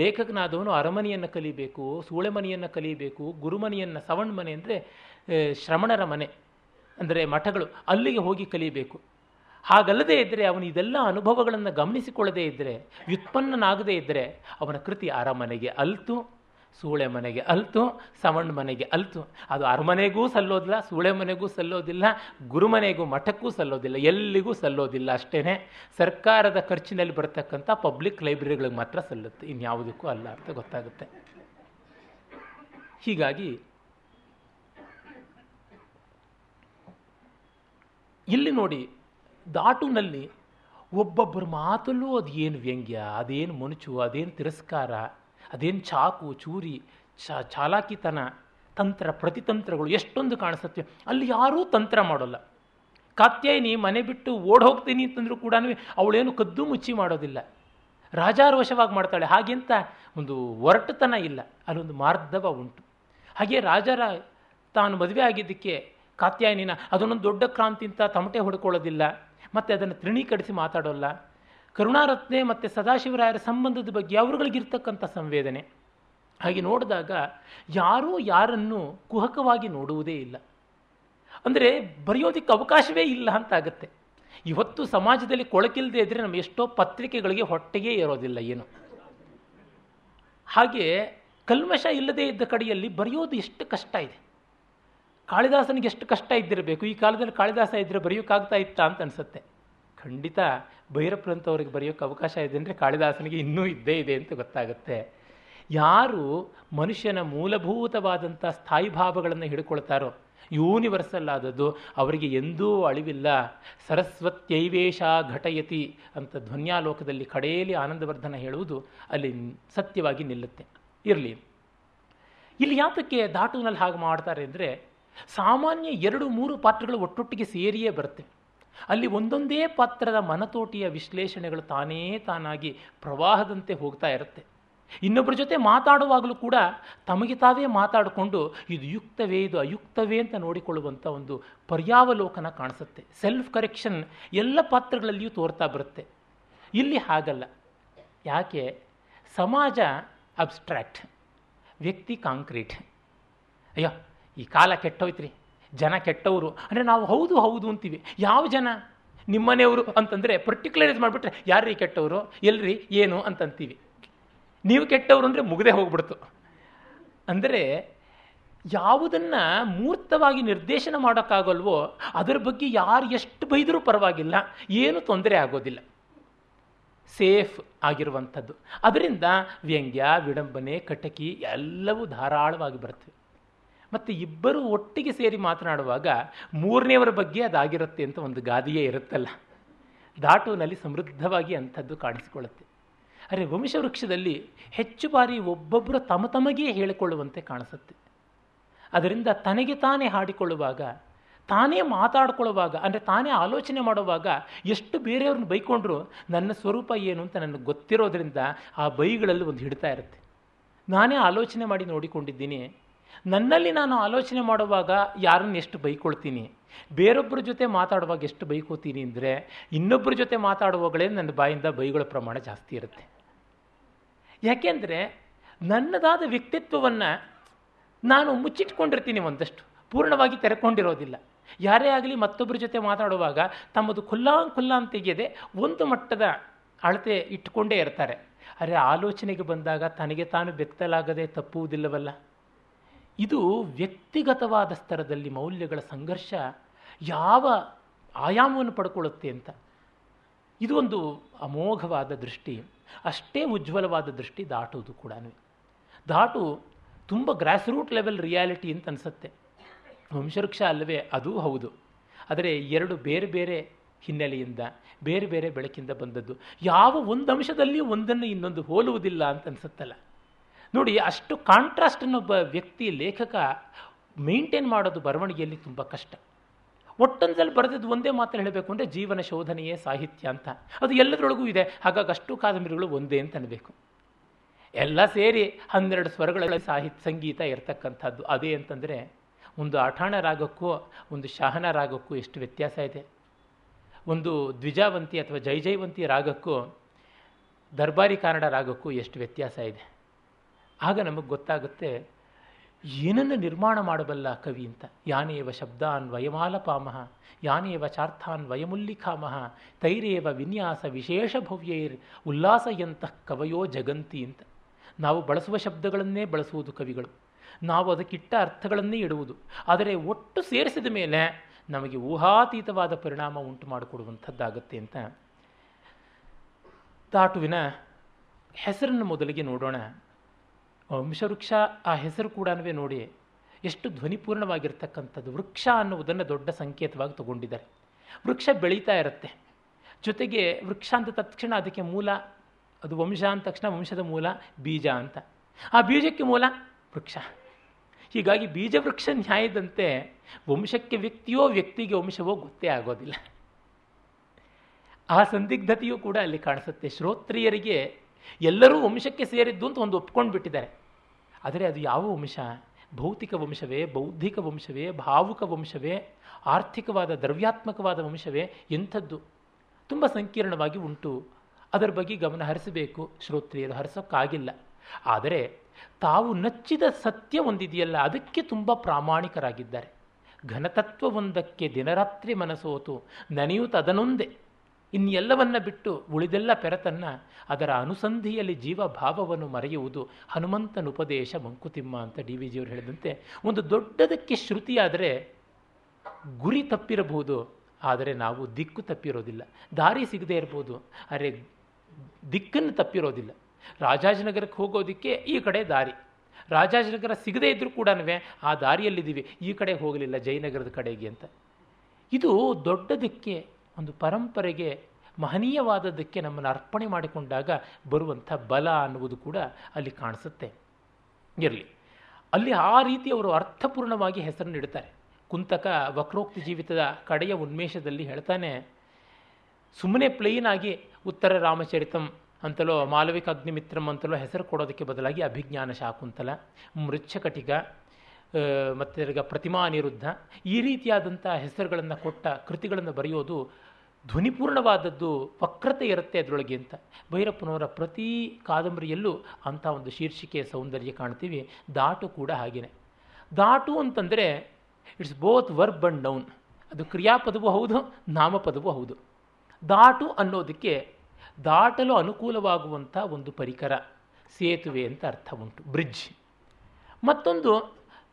ಲೇಖಕನಾದವನು ಅರಮನೆಯನ್ನು ಕಲಿಬೇಕು, ಸೂಳೆ ಮನೆಯನ್ನು ಕಲಿಬೇಕು, ಗುರುಮನೆಯನ್ನು ಸವಣ್ ಮನೆ ಅಂದರೆ ಶ್ರಮಣರ ಮನೆ. ಅಂದರೆ ಮಠಗಳು ಅಲ್ಲಿಗೆ ಹೋಗಿ ಕಲಿಬೇಕು. ಹಾಗಲ್ಲದೆ ಇದ್ದರೆ ಅವನು ಇದೆಲ್ಲ ಅನುಭವಗಳನ್ನು ಗಮನಿಸಿಕೊಳ್ಳದೇ ಇದ್ದರೆ ವ್ಯುತ್ಪನ್ನನಾಗದೇ ಇದ್ದರೆ ಅವನ ಕೃತಿ ಅರಮನೆಗೆ ಅಲ್ತು, ಸೂಳೆ ಮನೆಗೆ ಅಲ್ತು, ಸವಣ್ ಮನೆಗೆ ಅಲ್ತು. ಅದು ಅರಮನೆಗೂ ಸಲ್ಲೋದಿಲ್ಲ, ಸೂಳೆ ಮನೆಗೂ ಸಲ್ಲೋದಿಲ್ಲ ಗುರುಮನೆಗೂ ಮಠಕ್ಕೂ ಸಲ್ಲೋದಿಲ್ಲ, ಎಲ್ಲಿಗೂ ಸಲ್ಲೋದಿಲ್ಲ ಅಷ್ಟೇ ಸರ್ಕಾರದ ಖರ್ಚಿನಲ್ಲಿ ಬರತಕ್ಕಂಥ ಪಬ್ಲಿಕ್ ಲೈಬ್ರರಿಗಳಿಗೆ ಮಾತ್ರ ಸಲ್ಲುತ್ತೆ, ಇನ್ಯಾವುದಕ್ಕೂ ಅಲ್ಲ ಅಂತ ಗೊತ್ತಾಗುತ್ತೆ. ಹೀಗಾಗಿ ಇಲ್ಲಿ ನೋಡಿ ದಾಟುನಲ್ಲಿ ಒಬ್ಬೊಬ್ಬರ ಮಾತಲ್ಲೂ ಅದು ಏನು ವ್ಯಂಗ್ಯ, ಅದೇನು ಮನುಚು ಅದೇನು ತಿರಸ್ಕಾರ, ಅದೇನು ಚಾಕು, ಚೂರಿ, ಚ, ಚಾಲಾಕಿತನ ತಂತ್ರ, ಪ್ರತಿತಂತ್ರಗಳು ಎಷ್ಟೊಂದು ಕಾಣಿಸುತ್ತೆ. ಅಲ್ಲಿ ಯಾರೂ ತಂತ್ರ ಮಾಡೋಲ್ಲ. ಕಾತ್ಯಾಯಿನಿ ಮನೆ ಬಿಟ್ಟು ಓಡ್ ಹೋಗ್ತೀನಿ ಅಂತಂದ್ರೂ ಕೂಡ ಅವಳೇನು ಕದ್ದು ಮುಚ್ಚಿ ಮಾಡೋದಿಲ್ಲ. ರಾಜಾರೋಷವಾಗಿ ಮಾಡ್ತಾಳೆ. ಹಾಗೆಂತ ಒಂದು ಒರಟುತನ ಇಲ್ಲ. ಅಲ್ಲೊಂದು ಮಾರ್ಧವ ಉಂಟು. ಹಾಗೆ ರಾಜರ ತಾನು ಮದುವೆ ಆಗಿದ್ದಕ್ಕೆ ಕಾತ್ಯಾಯನಿನ ಅದನ್ನೊಂದು ದೊಡ್ಡ ಕ್ರಾಂತಿ ಅಂತ ತಮಟೆ ಹೊಡ್ಕೊಳ್ಳೋದಿಲ್ಲ. ಮತ್ತು ಅದನ್ನು ತೃಣೀಕರಿಸಿ ಮಾತಾಡೋಲ್ಲ. ಕರುಣಾರತ್ನೆ ಮತ್ತು ಸದಾಶಿವರಾಯರ ಸಂಬಂಧದ ಬಗ್ಗೆ ಅವರುಗಳಿಗಿರ್ತಕ್ಕಂಥ ಸಂವೇದನೆ. ಹಾಗೆ ನೋಡಿದಾಗ ಯಾರೂ ಯಾರನ್ನು ಕುಹಕವಾಗಿ ನೋಡುವುದೇ ಇಲ್ಲ. ಅಂದರೆ ಬರೆಯೋದಕ್ಕೆ ಅವಕಾಶವೇ ಇಲ್ಲ ಅಂತ ಆಗುತ್ತೆ ಇವತ್ತು ಸಮಾಜದಲ್ಲಿ ಕೊಳಕಿಲ್ಲದೆ ಇದ್ದರೆ ನಮ್ಮ ಎಷ್ಟೋ ಪತ್ರಿಕೆಗಳಿಗೆ ಹೊಟ್ಟೆಗೆ ಇರೋದಿಲ್ಲ ಏನು. ಹಾಗೆ ಕಲ್ಮಶ ಇಲ್ಲದೇ ಇದ್ದ ಕಡೆಯಲ್ಲಿ ಬರೆಯೋದು ಎಷ್ಟು ಕಷ್ಟ ಇದೆ. ಕಾಳಿದಾಸನಿಗೆ ಎಷ್ಟು ಕಷ್ಟ ಇದ್ದಿರಬೇಕು? ಈ ಕಾಲದಲ್ಲಿ ಕಾಳಿದಾಸ ಇದ್ದರೆ ಬರೆಯೋಕ್ಕಾಗ್ತಾ ಇತ್ತಾ ಅಂತ ಅನಿಸುತ್ತೆ. ಖಂಡಿತ ಭೈರಪ್ಪರಂಥವ್ರಿಗೆ ಬರೆಯೋಕ್ಕೆ ಅವಕಾಶ ಇದೆ ಅಂದರೆ ಕಾಳಿದಾಸನಿಗೆ ಇನ್ನೂ ಇದ್ದೇ ಇದೆ ಅಂತ ಗೊತ್ತಾಗುತ್ತೆ. ಯಾರು ಮನುಷ್ಯನ ಮೂಲಭೂತವಾದಂಥ ಸ್ಥಾಯಿ ಭಾವಗಳನ್ನು ಹಿಡ್ಕೊಳ್ತಾರೋ, ಯೂನಿವರ್ಸಲ್ ಆದದ್ದು ಅವರಿಗೆ ಎಂದೂ ಅಳಿವಿಲ್ಲ. ಸರಸ್ವತ್ಯೈವೇಶ ಘಟಯತಿ ಅಂತ ಧ್ವನ್ಯಾಲೋಕದಲ್ಲಿ ಕಡೆಯಲ್ಲಿ ಆನಂದವರ್ಧನ ಹೇಳುವುದು ಅಲ್ಲಿ ಸತ್ಯವಾಗಿ ನಿಲ್ಲುತ್ತೆ. ಇರಲಿ. ಇಲ್ಲಿ ಯಾತಕ್ಕೆ ದಾಟುನಲ್ಲಿ ಹಾಗೆ ಮಾಡ್ತಾರೆ ಅಂದರೆ ಸಾಮಾನ್ಯ ಎರಡು ಮೂರು ಪಾತ್ರಗಳು ಒಟ್ಟೊಟ್ಟಿಗೆ ಸೇರಿಯೇ ಬರುತ್ತೆ. ಅಲ್ಲಿ ಒಂದೊಂದೇ ಪಾತ್ರದ ಮನತೋಟಿಯ ವಿಶ್ಲೇಷಣೆಗಳು ತಾನೇ ತಾನಾಗಿ ಪ್ರವಾಹದಂತೆ ಹೋಗ್ತಾ ಇರುತ್ತೆ. ಇನ್ನೊಬ್ಬರ ಜೊತೆ ಮಾತಾಡುವಾಗಲೂ ಕೂಡ ತಮಗೆ ತಾವೇ ಮಾತಾಡಿಕೊಂಡು ಇದು ಯುಕ್ತವೇ, ಇದು ಅಯುಕ್ತವೇ ಅಂತ ನೋಡಿಕೊಳ್ಳುವಂಥ ಒಂದು ಪರ್ಯಾವಲೋಕನ ಕಾಣಿಸುತ್ತೆ. ಸೆಲ್ಫ್ ಕರೆಕ್ಷನ್ ಎಲ್ಲ ಪಾತ್ರಗಳಲ್ಲಿಯೂ ತೋರ್ತಾ ಬರುತ್ತೆ. ಇಲ್ಲಿ ಹಾಗಲ್ಲ. ಯಾಕೆ? ಸಮಾಜ ಅಬ್ಸ್ಟ್ರಾಕ್ಟ್ ವ್ಯಕ್ತಿ ಕಾಂಕ್ರೀಟ್ ಅಯ್ಯೋ ಈ ಕಾಲ ಕೆಟ್ಟೋಯ್ತ್ರಿ, ಜನ ಕೆಟ್ಟವರು. ಅಂದರೆ ನಾವು ಹೌದು ಹೌದು ಅಂತೀವಿ. ಯಾವ ಜನ? ನಿಮ್ಮನೆಯವರು ಅಂತಂದರೆ ಪರ್ಟಿಕ್ಯುಲರೈಸ್ ಮಾಡಿಬಿಟ್ರೆ ಯಾರ್ರೀ ಕೆಟ್ಟವರು? ಎಲ್ರಿ ಏನು ಅಂತಂತೀವಿ. ನೀವು ಕೆಟ್ಟವರು ಅಂದರೆ ಮುಗದೆ ಹೋಗ್ಬಿಡ್ತು. ಅಂದರೆ ಯಾವುದನ್ನು ಮೂರ್ತವಾಗಿ ನಿರ್ದೇಶನ ಮಾಡೋಕ್ಕಾಗಲ್ವೋ, ಅದರ ಬಗ್ಗೆ ಯಾರು ಎಷ್ಟು ಬೈದರೂ ಪರವಾಗಿಲ್ಲ. ಏನು ತೊಂದರೆ ಆಗೋದಿಲ್ಲ. ಸೇಫ್ ಆಗಿರುವಂಥದ್ದು. ಅದರಿಂದ ವ್ಯಂಗ್ಯ, ವಿಡಂಬನೆ, ಕಟಕಿ ಎಲ್ಲವೂ ಧಾರಾಳವಾಗಿ ಬರ್ತವೆ ಮತ್ತು ಇಬ್ಬರು ಒಟ್ಟಿಗೆ ಸೇರಿ ಮಾತನಾಡುವಾಗ ಮೂರನೆಯವರ ಬಗ್ಗೆ ಅದಾಗಿರುತ್ತೆ ಅಂತ ಒಂದು ಗಾದೆಯೇ ಇರುತ್ತಲ್ಲ. ದಾಟುವಿನಲ್ಲಿ ಸಮೃದ್ಧವಾಗಿ ಅಂಥದ್ದು ಕಾಣಿಸಿಕೊಳ್ಳುತ್ತೆ. ಅರೆ ವಂಶವೃಕ್ಷದಲ್ಲಿ ಹೆಚ್ಚು ಬಾರಿ ಒಬ್ಬೊಬ್ಬರು ತಮ ತಮಗೆ ಹೇಳಿಕೊಳ್ಳುವಂತೆ ಕಾಣಿಸುತ್ತೆ. ಅದರಿಂದ ತನಗೆ ತಾನೇ ಹಾಡಿಕೊಳ್ಳುವಾಗ, ತಾನೇ ಮಾತಾಡ್ಕೊಳ್ಳುವಾಗ, ಅಂದರೆ ತಾನೇ ಆಲೋಚನೆ ಮಾಡುವಾಗ ಎಷ್ಟು ಬೇರೆಯವ್ರನ್ನ ಬೈಕೊಂಡ್ರು ನನ್ನ ಸ್ವರೂಪ ಏನು ಅಂತ ನನಗೆ ಗೊತ್ತಿರೋದ್ರಿಂದ ಆ ಬೈಗಳಲ್ಲಿ ಒಂದು ಹಿಡ್ತಾ ಇರುತ್ತೆ. ನಾನೇ ಆಲೋಚನೆ ಮಾಡಿ ನೋಡಿಕೊಂಡಿದ್ದೀನಿ ನನ್ನಲ್ಲಿ ನಾನು ಆಲೋಚನೆ ಮಾಡುವಾಗ ಯಾರನ್ನ ಎಷ್ಟು ಬೈಕೊಳ್ತೀನಿ? ಬೇರೊಬ್ಬರ ಜೊತೆ ಮಾತಾಡುವಾಗ ಎಷ್ಟು ಬೈಕೋತೀನಿ ಅಂದರೆ ಇನ್ನೊಬ್ಬರ ಜೊತೆ ಮಾತಾಡುವಾಗಲೇ ನನ್ನ ಬಾಯಿಂದ ಬೈಗಳ ಪ್ರಮಾಣ ಜಾಸ್ತಿ ಇರುತ್ತೆ. ಯಾಕೆಂದರೆ ನನ್ನದಾದ ವ್ಯಕ್ತಿತ್ವವನ್ನು ನಾನು ಮುಚ್ಚಿಟ್ಕೊಂಡಿರ್ತೀನಿ ಒಂದಷ್ಟು. ಪೂರ್ಣವಾಗಿ ತೆರೆಕೊಂಡಿರೋದಿಲ್ಲ. ಯಾರೇ ಆಗಲಿ ಮತ್ತೊಬ್ಬರ ಜೊತೆ ಮಾತಾಡುವಾಗ ತಮ್ಮದು ಖುಲ್ಲಾಂ ಖುಲ್ಲಾಂ ತೆಗೆಯದೆ ಒಂದು ಮಟ್ಟದ ಅಳತೆ ಇಟ್ಟುಕೊಂಡೇ ಇರ್ತಾರೆ. ಅರೆ, ಆಲೋಚನೆಗೆ ಬಂದಾಗ ತನಗೆ ತಾನು ಬೆತ್ತಲಾಗದೆ ತಪ್ಪುವುದಿಲ್ಲವಲ್ಲ? ಇದು ವ್ಯಕ್ತಿಗತವಾದ ಸ್ತರದಲ್ಲಿ ಮೌಲ್ಯಗಳ ಸಂಘರ್ಷ ಯಾವ ಆಯಾಮವನ್ನು ಪಡ್ಕೊಳ್ಳುತ್ತೆ ಅಂತ. ಇದು ಒಂದು ಅಮೋಘವಾದ ದೃಷ್ಟಿ, ಅಷ್ಟೇ ಉಜ್ವಲವಾದ ದೃಷ್ಟಿ ದಾಟುವುದು ಕೂಡ ದಾಟು ತುಂಬ ಗ್ರಾಸ್ ರೂಟ್ ಲೆವೆಲ್ ರಿಯಾಲಿಟಿ ಅಂತ ಅನಿಸುತ್ತೆ. ವಂಶವೃಕ್ಷ ಅಲ್ಲವೇ ಅದೂ ಹೌದು. ಆದರೆ ಎರಡು ಬೇರೆ ಬೇರೆ ಹಿನ್ನೆಲೆಯಿಂದ, ಬೇರೆ ಬೇರೆ ಬೆಳಕಿಂದ ಬಂದದ್ದು. ಯಾವ ಒಂದು ಅಂಶದಲ್ಲಿ ಒಂದನ್ನು ಇನ್ನೊಂದು ಹೋಲುವುದಿಲ್ಲ ಅಂತ ಅನಿಸುತ್ತಲ್ಲ. ನೋಡಿ, ಅಷ್ಟು ಕಾಂಟ್ರಾಸ್ಟನ್ನು ಒಬ್ಬ ವ್ಯಕ್ತಿ, ಲೇಖಕ ಮೇಂಟೈನ್ ಮಾಡೋದು ಬರವಣಿಗೆಯಲ್ಲಿ ತುಂಬ ಕಷ್ಟ. ಒಟ್ಟೊಂದಲ್ಲಿ ಬರೆದಿದ್ದು ಒಂದೇ ಮಾತ್ರ ಹೇಳಬೇಕು ಅಂದರೆ ಜೀವನ ಶೋಧನೆಯೇ ಸಾಹಿತ್ಯ ಅಂತ. ಅದು ಎಲ್ಲದರೊಳಗೂ ಇದೆ. ಹಾಗಾಗಿ ಅಷ್ಟು ಕಾದಂಬರಿಗಳು ಒಂದೇ ಅಂತ ಅನ್ಬೇಕು. ಎಲ್ಲ ಸೇರಿ ಹನ್ನೆರಡು ಸ್ವರಗಳ ಸಾಹಿತ್ಯ, ಸಂಗೀತ ಇರತಕ್ಕಂಥದ್ದು. ಅದೇ ಅಂತಂದರೆ ಒಂದು ಆಠಾಣ ರಾಗಕ್ಕೂ ಒಂದು ಶಾಹನ ರಾಗಕ್ಕೂ ಎಷ್ಟು ವ್ಯತ್ಯಾಸ ಇದೆ. ಒಂದು ದ್ವಿಜಾವಂತಿ ಅಥವಾ ಜೈಜೈವಂತಿ ರಾಗಕ್ಕೂ, ದರ್ಬಾರಿ ಕನ್ನಡ ರಾಗಕ್ಕೂ ಎಷ್ಟು ವ್ಯತ್ಯಾಸ ಇದೆ. ಆಗ ನಮಗೆ ಗೊತ್ತಾಗುತ್ತೆ, ಏನನ್ನು ನಿರ್ಮಾಣ ಮಾಡಬಲ್ಲ ಕವಿ ಅಂತ. ಯಾನೇವ ಶಬ್ದಾನ್ ವಯಮಾಲಪಾಮಹ ಯಾನೇವ ಚಾರ್ಥಾನ್ ವಯಮುಲ್ಲಿಖಾಮಹ ತೈರೇವ ವಿನ್ಯಾಸ ವಿಶೇಷ ಭವ್ಯೈರ್ ಉಲ್ಲಾಸಯಂತಹ ಕವಯೋ ಜಗಂತಿ ಅಂತ. ನಾವು ಬಳಸುವ ಶಬ್ದಗಳನ್ನೇ ಬಳಸುವುದು ಕವಿಗಳು. ನಾವು ಅದಕ್ಕಿಟ್ಟ ಅರ್ಥಗಳನ್ನೇ ಇಡುವುದು. ಆದರೆ ಒಟ್ಟು ಸೇರಿಸಿದ ಮೇಲೆ ನಮಗೆ ಊಹಾತೀತವಾದ ಪರಿಣಾಮ ಉಂಟು ಮಾಡಿಕೊಡುವಂಥದ್ದಾಗತ್ತೆ ಅಂತ. ತಾಟುವಿನ ಹೆಸರನ್ನು ಮೊದಲಿಗೆ ನೋಡೋಣ. ವಂಶವೃಕ್ಷ ಆ ಹೆಸರು ಕೂಡ ನೋಡಿ, ಎಷ್ಟು ಧ್ವನಿಪೂರ್ಣವಾಗಿರ್ತಕ್ಕಂಥದ್ದು. ವೃಕ್ಷ ಅನ್ನುವುದನ್ನು ದೊಡ್ಡ ಸಂಕೇತವಾಗಿ ತಗೊಂಡಿದ್ದಾರೆ. ವೃಕ್ಷ ಬೆಳೀತಾ ಇರುತ್ತೆ. ಜೊತೆಗೆ ವೃಕ್ಷ ಅಂತ ತಕ್ಷಣ ಅದಕ್ಕೆ ಮೂಲ, ಅದು ವಂಶ ಅಂದ ತಕ್ಷಣ ವಂಶದ ಮೂಲ ಬೀಜ ಅಂತ. ಆ ಬೀಜಕ್ಕೆ ಮೂಲ ವೃಕ್ಷ. ಹೀಗಾಗಿ ಬೀಜ ವೃಕ್ಷ ನ್ಯಾಯದಂತೆ ವಂಶಕ್ಕೆ ವ್ಯಕ್ತಿಯೋ ವ್ಯಕ್ತಿಗೆ ವಂಶವೋ ಗೊತ್ತೇ ಆಗೋದಿಲ್ಲ. ಆ ಸಂದಿಗ್ಧತೆಯೂ ಕೂಡ ಅಲ್ಲಿ ಕಾಣಿಸುತ್ತೆ. ಶ್ರೋತ್ರಿಯರಿಗೆ ಎಲ್ಲರೂ ವಂಶಕ್ಕೆ ಸೇರಿದ್ದು ಅಂತ ಒಂದು ಒಪ್ಕೊಂಡು ಬಿಟ್ಟಿದ್ದಾರೆ ಆದರೆ ಅದು ಯಾವ ವಂಶ? ಭೌತಿಕ ವಂಶವೇ, ಬೌದ್ಧಿಕ ವಂಶವೇ, ಭಾವುಕ ವಂಶವೇ, ಆರ್ಥಿಕವಾದ, ದ್ರವ್ಯಾತ್ಮಕವಾದ ವಂಶವೇ? ಎಂಥದ್ದು ತುಂಬ ಸಂಕೀರ್ಣವಾಗಿ ಉಂಟು. ಅದರ ಬಗ್ಗೆ ಗಮನ ಹರಿಸಬೇಕು. ಶ್ರೋತ್ರಿಯರು, ಹರಿಸೋಕ್ಕಾಗಿಲ್ಲ. ಆದರೆ ತಾವು ನಚ್ಚಿದ ಸತ್ಯ ಒಂದಿದೆಯಲ್ಲ, ಅದಕ್ಕೆ ತುಂಬ ಪ್ರಾಮಾಣಿಕರಾಗಿದ್ದಾರೆ. ಘನತತ್ವವೊಂದಕ್ಕೆ ದಿನರಾತ್ರಿ ಮನಸೋತು ನೆನೆಯುತ್ತದನೊಂದೇ ಇನ್ನೆಲ್ಲವನ್ನ ಬಿಟ್ಟು ಉಳಿದೆಲ್ಲ ಪೆರತನ್ನ ಅದರ ಅನುಸಂಧಿಯಲ್ಲಿ ಜೀವಭಾವವನ್ನು ಮರೆಯುವುದು ಹನುಮಂತನ ಉಪದೇಶ ಮಂಕುತಿಮ್ಮ ಅಂತ ಡಿ ವಿ ಜಿಯವರು ಹೇಳಿದಂತೆ. ಒಂದು ದೊಡ್ಡದಕ್ಕೆ ಶ್ರುತಿಯಾದರೆ ಗುರಿ ತಪ್ಪಿರಬಹುದು, ಆದರೆ ನಾವು ದಿಕ್ಕು ತಪ್ಪಿರೋದಿಲ್ಲ. ದಾರಿ ಸಿಗದೇ ಇರ್ಬೋದು ಆದರೆ ದಿಕ್ಕನ್ನು ತಪ್ಪಿರೋದಿಲ್ಲ. ರಾಜಾಜನಗರಕ್ಕೆ ಹೋಗೋದಕ್ಕೆ ಈ ಕಡೆ ದಾರಿ. ರಾಜಾಜನಗರ ಸಿಗದೇ ಇದ್ದರೂ ಕೂಡ ಆ ದಾರಿಯಲ್ಲಿದ್ದೀವಿ, ಈ ಕಡೆ ಹೋಗಲಿಲ್ಲ ಜಯನಗರದ ಕಡೆಗೆ ಅಂತ. ಇದು ದೊಡ್ಡದಕ್ಕೆ ಒಂದು ಪರಂಪರೆಗೆ ಮಹನೀಯವಾದದ್ದಕ್ಕೆ ನಮ್ಮನ್ನು ಅರ್ಪಣೆ ಮಾಡಿಕೊಂಡಾಗ ಬರುವಂಥ ಬಲ ಅನ್ನುವುದು ಕೂಡ ಅಲ್ಲಿ ಕಾಣಿಸುತ್ತೆ. ಇರಲಿ. ಅಲ್ಲಿ ಆ ರೀತಿ ಅವರು ಅರ್ಥಪೂರ್ಣವಾಗಿ ಹೆಸರನ್ನು ಇಡ್ತಾರೆ ಕುಂತಕ ವಕ್ರೋಕ್ತಿ ಜೀವಿತದ ಕಡೆಯ ಉನ್ಮೇಷದಲ್ಲಿ ಹೇಳ್ತಾನೆ, ಸುಮ್ಮನೆ ಪ್ಲೇನ್ ಆಗಿ ಉತ್ತರ ರಾಮಚರಿತಂ ಅಂತಲೋ, ಮಾಲವಿಕ ಅಗ್ನಿಮಿತ್ರಂ ಅಂತಲೋ ಹೆಸರು ಕೊಡೋದಕ್ಕೆ ಬದಲಾಗಿ ಅಭಿಜ್ಞಾನ ಶಾಕುಂತಲ ಮೃಚ್ಛಕಟಿಗ ಮತ್ತು ಪ್ರತಿಮಾ ಅನಿರುದ್ಧ ಈ ರೀತಿಯಾದಂಥ ಹೆಸರುಗಳನ್ನು ಕೊಟ್ಟ ಕೃತಿಗಳನ್ನು ಬರೆಯೋದು ಧ್ವನಿಪೂರ್ಣವಾದದ್ದು ವಕ್ರತೆ ಇರುತ್ತೆ ಅದರೊಳಗೆ ಅಂತ. ಭೈರಪ್ಪನವರ ಪ್ರತಿ ಕಾದಂಬರಿಯಲ್ಲೂ ಅಂಥ ಒಂದು ಶೀರ್ಷಿಕೆಯ ಸೌಂದರ್ಯ ಕಾಣ್ತೀವಿ. ದಾಟು ಕೂಡ ಹಾಗೆಯೇ ದಾಟು ಅಂತಂದರೆ it's both verb and noun ಅದು ಕ್ರಿಯಾಪದವೂ ಹೌದು, ನಾಮಪದವೂ ಹೌದು. ದಾಟು ಅನ್ನೋದಕ್ಕೆ ದಾಟಲು ಅನುಕೂಲವಾಗುವಂಥ ಒಂದು ಪರಿಕರ, ಸೇತುವೆ ಅಂತ ಅರ್ಥ ಉಂಟು, ಬ್ರಿಡ್ಜ್. ಮತ್ತೊಂದು,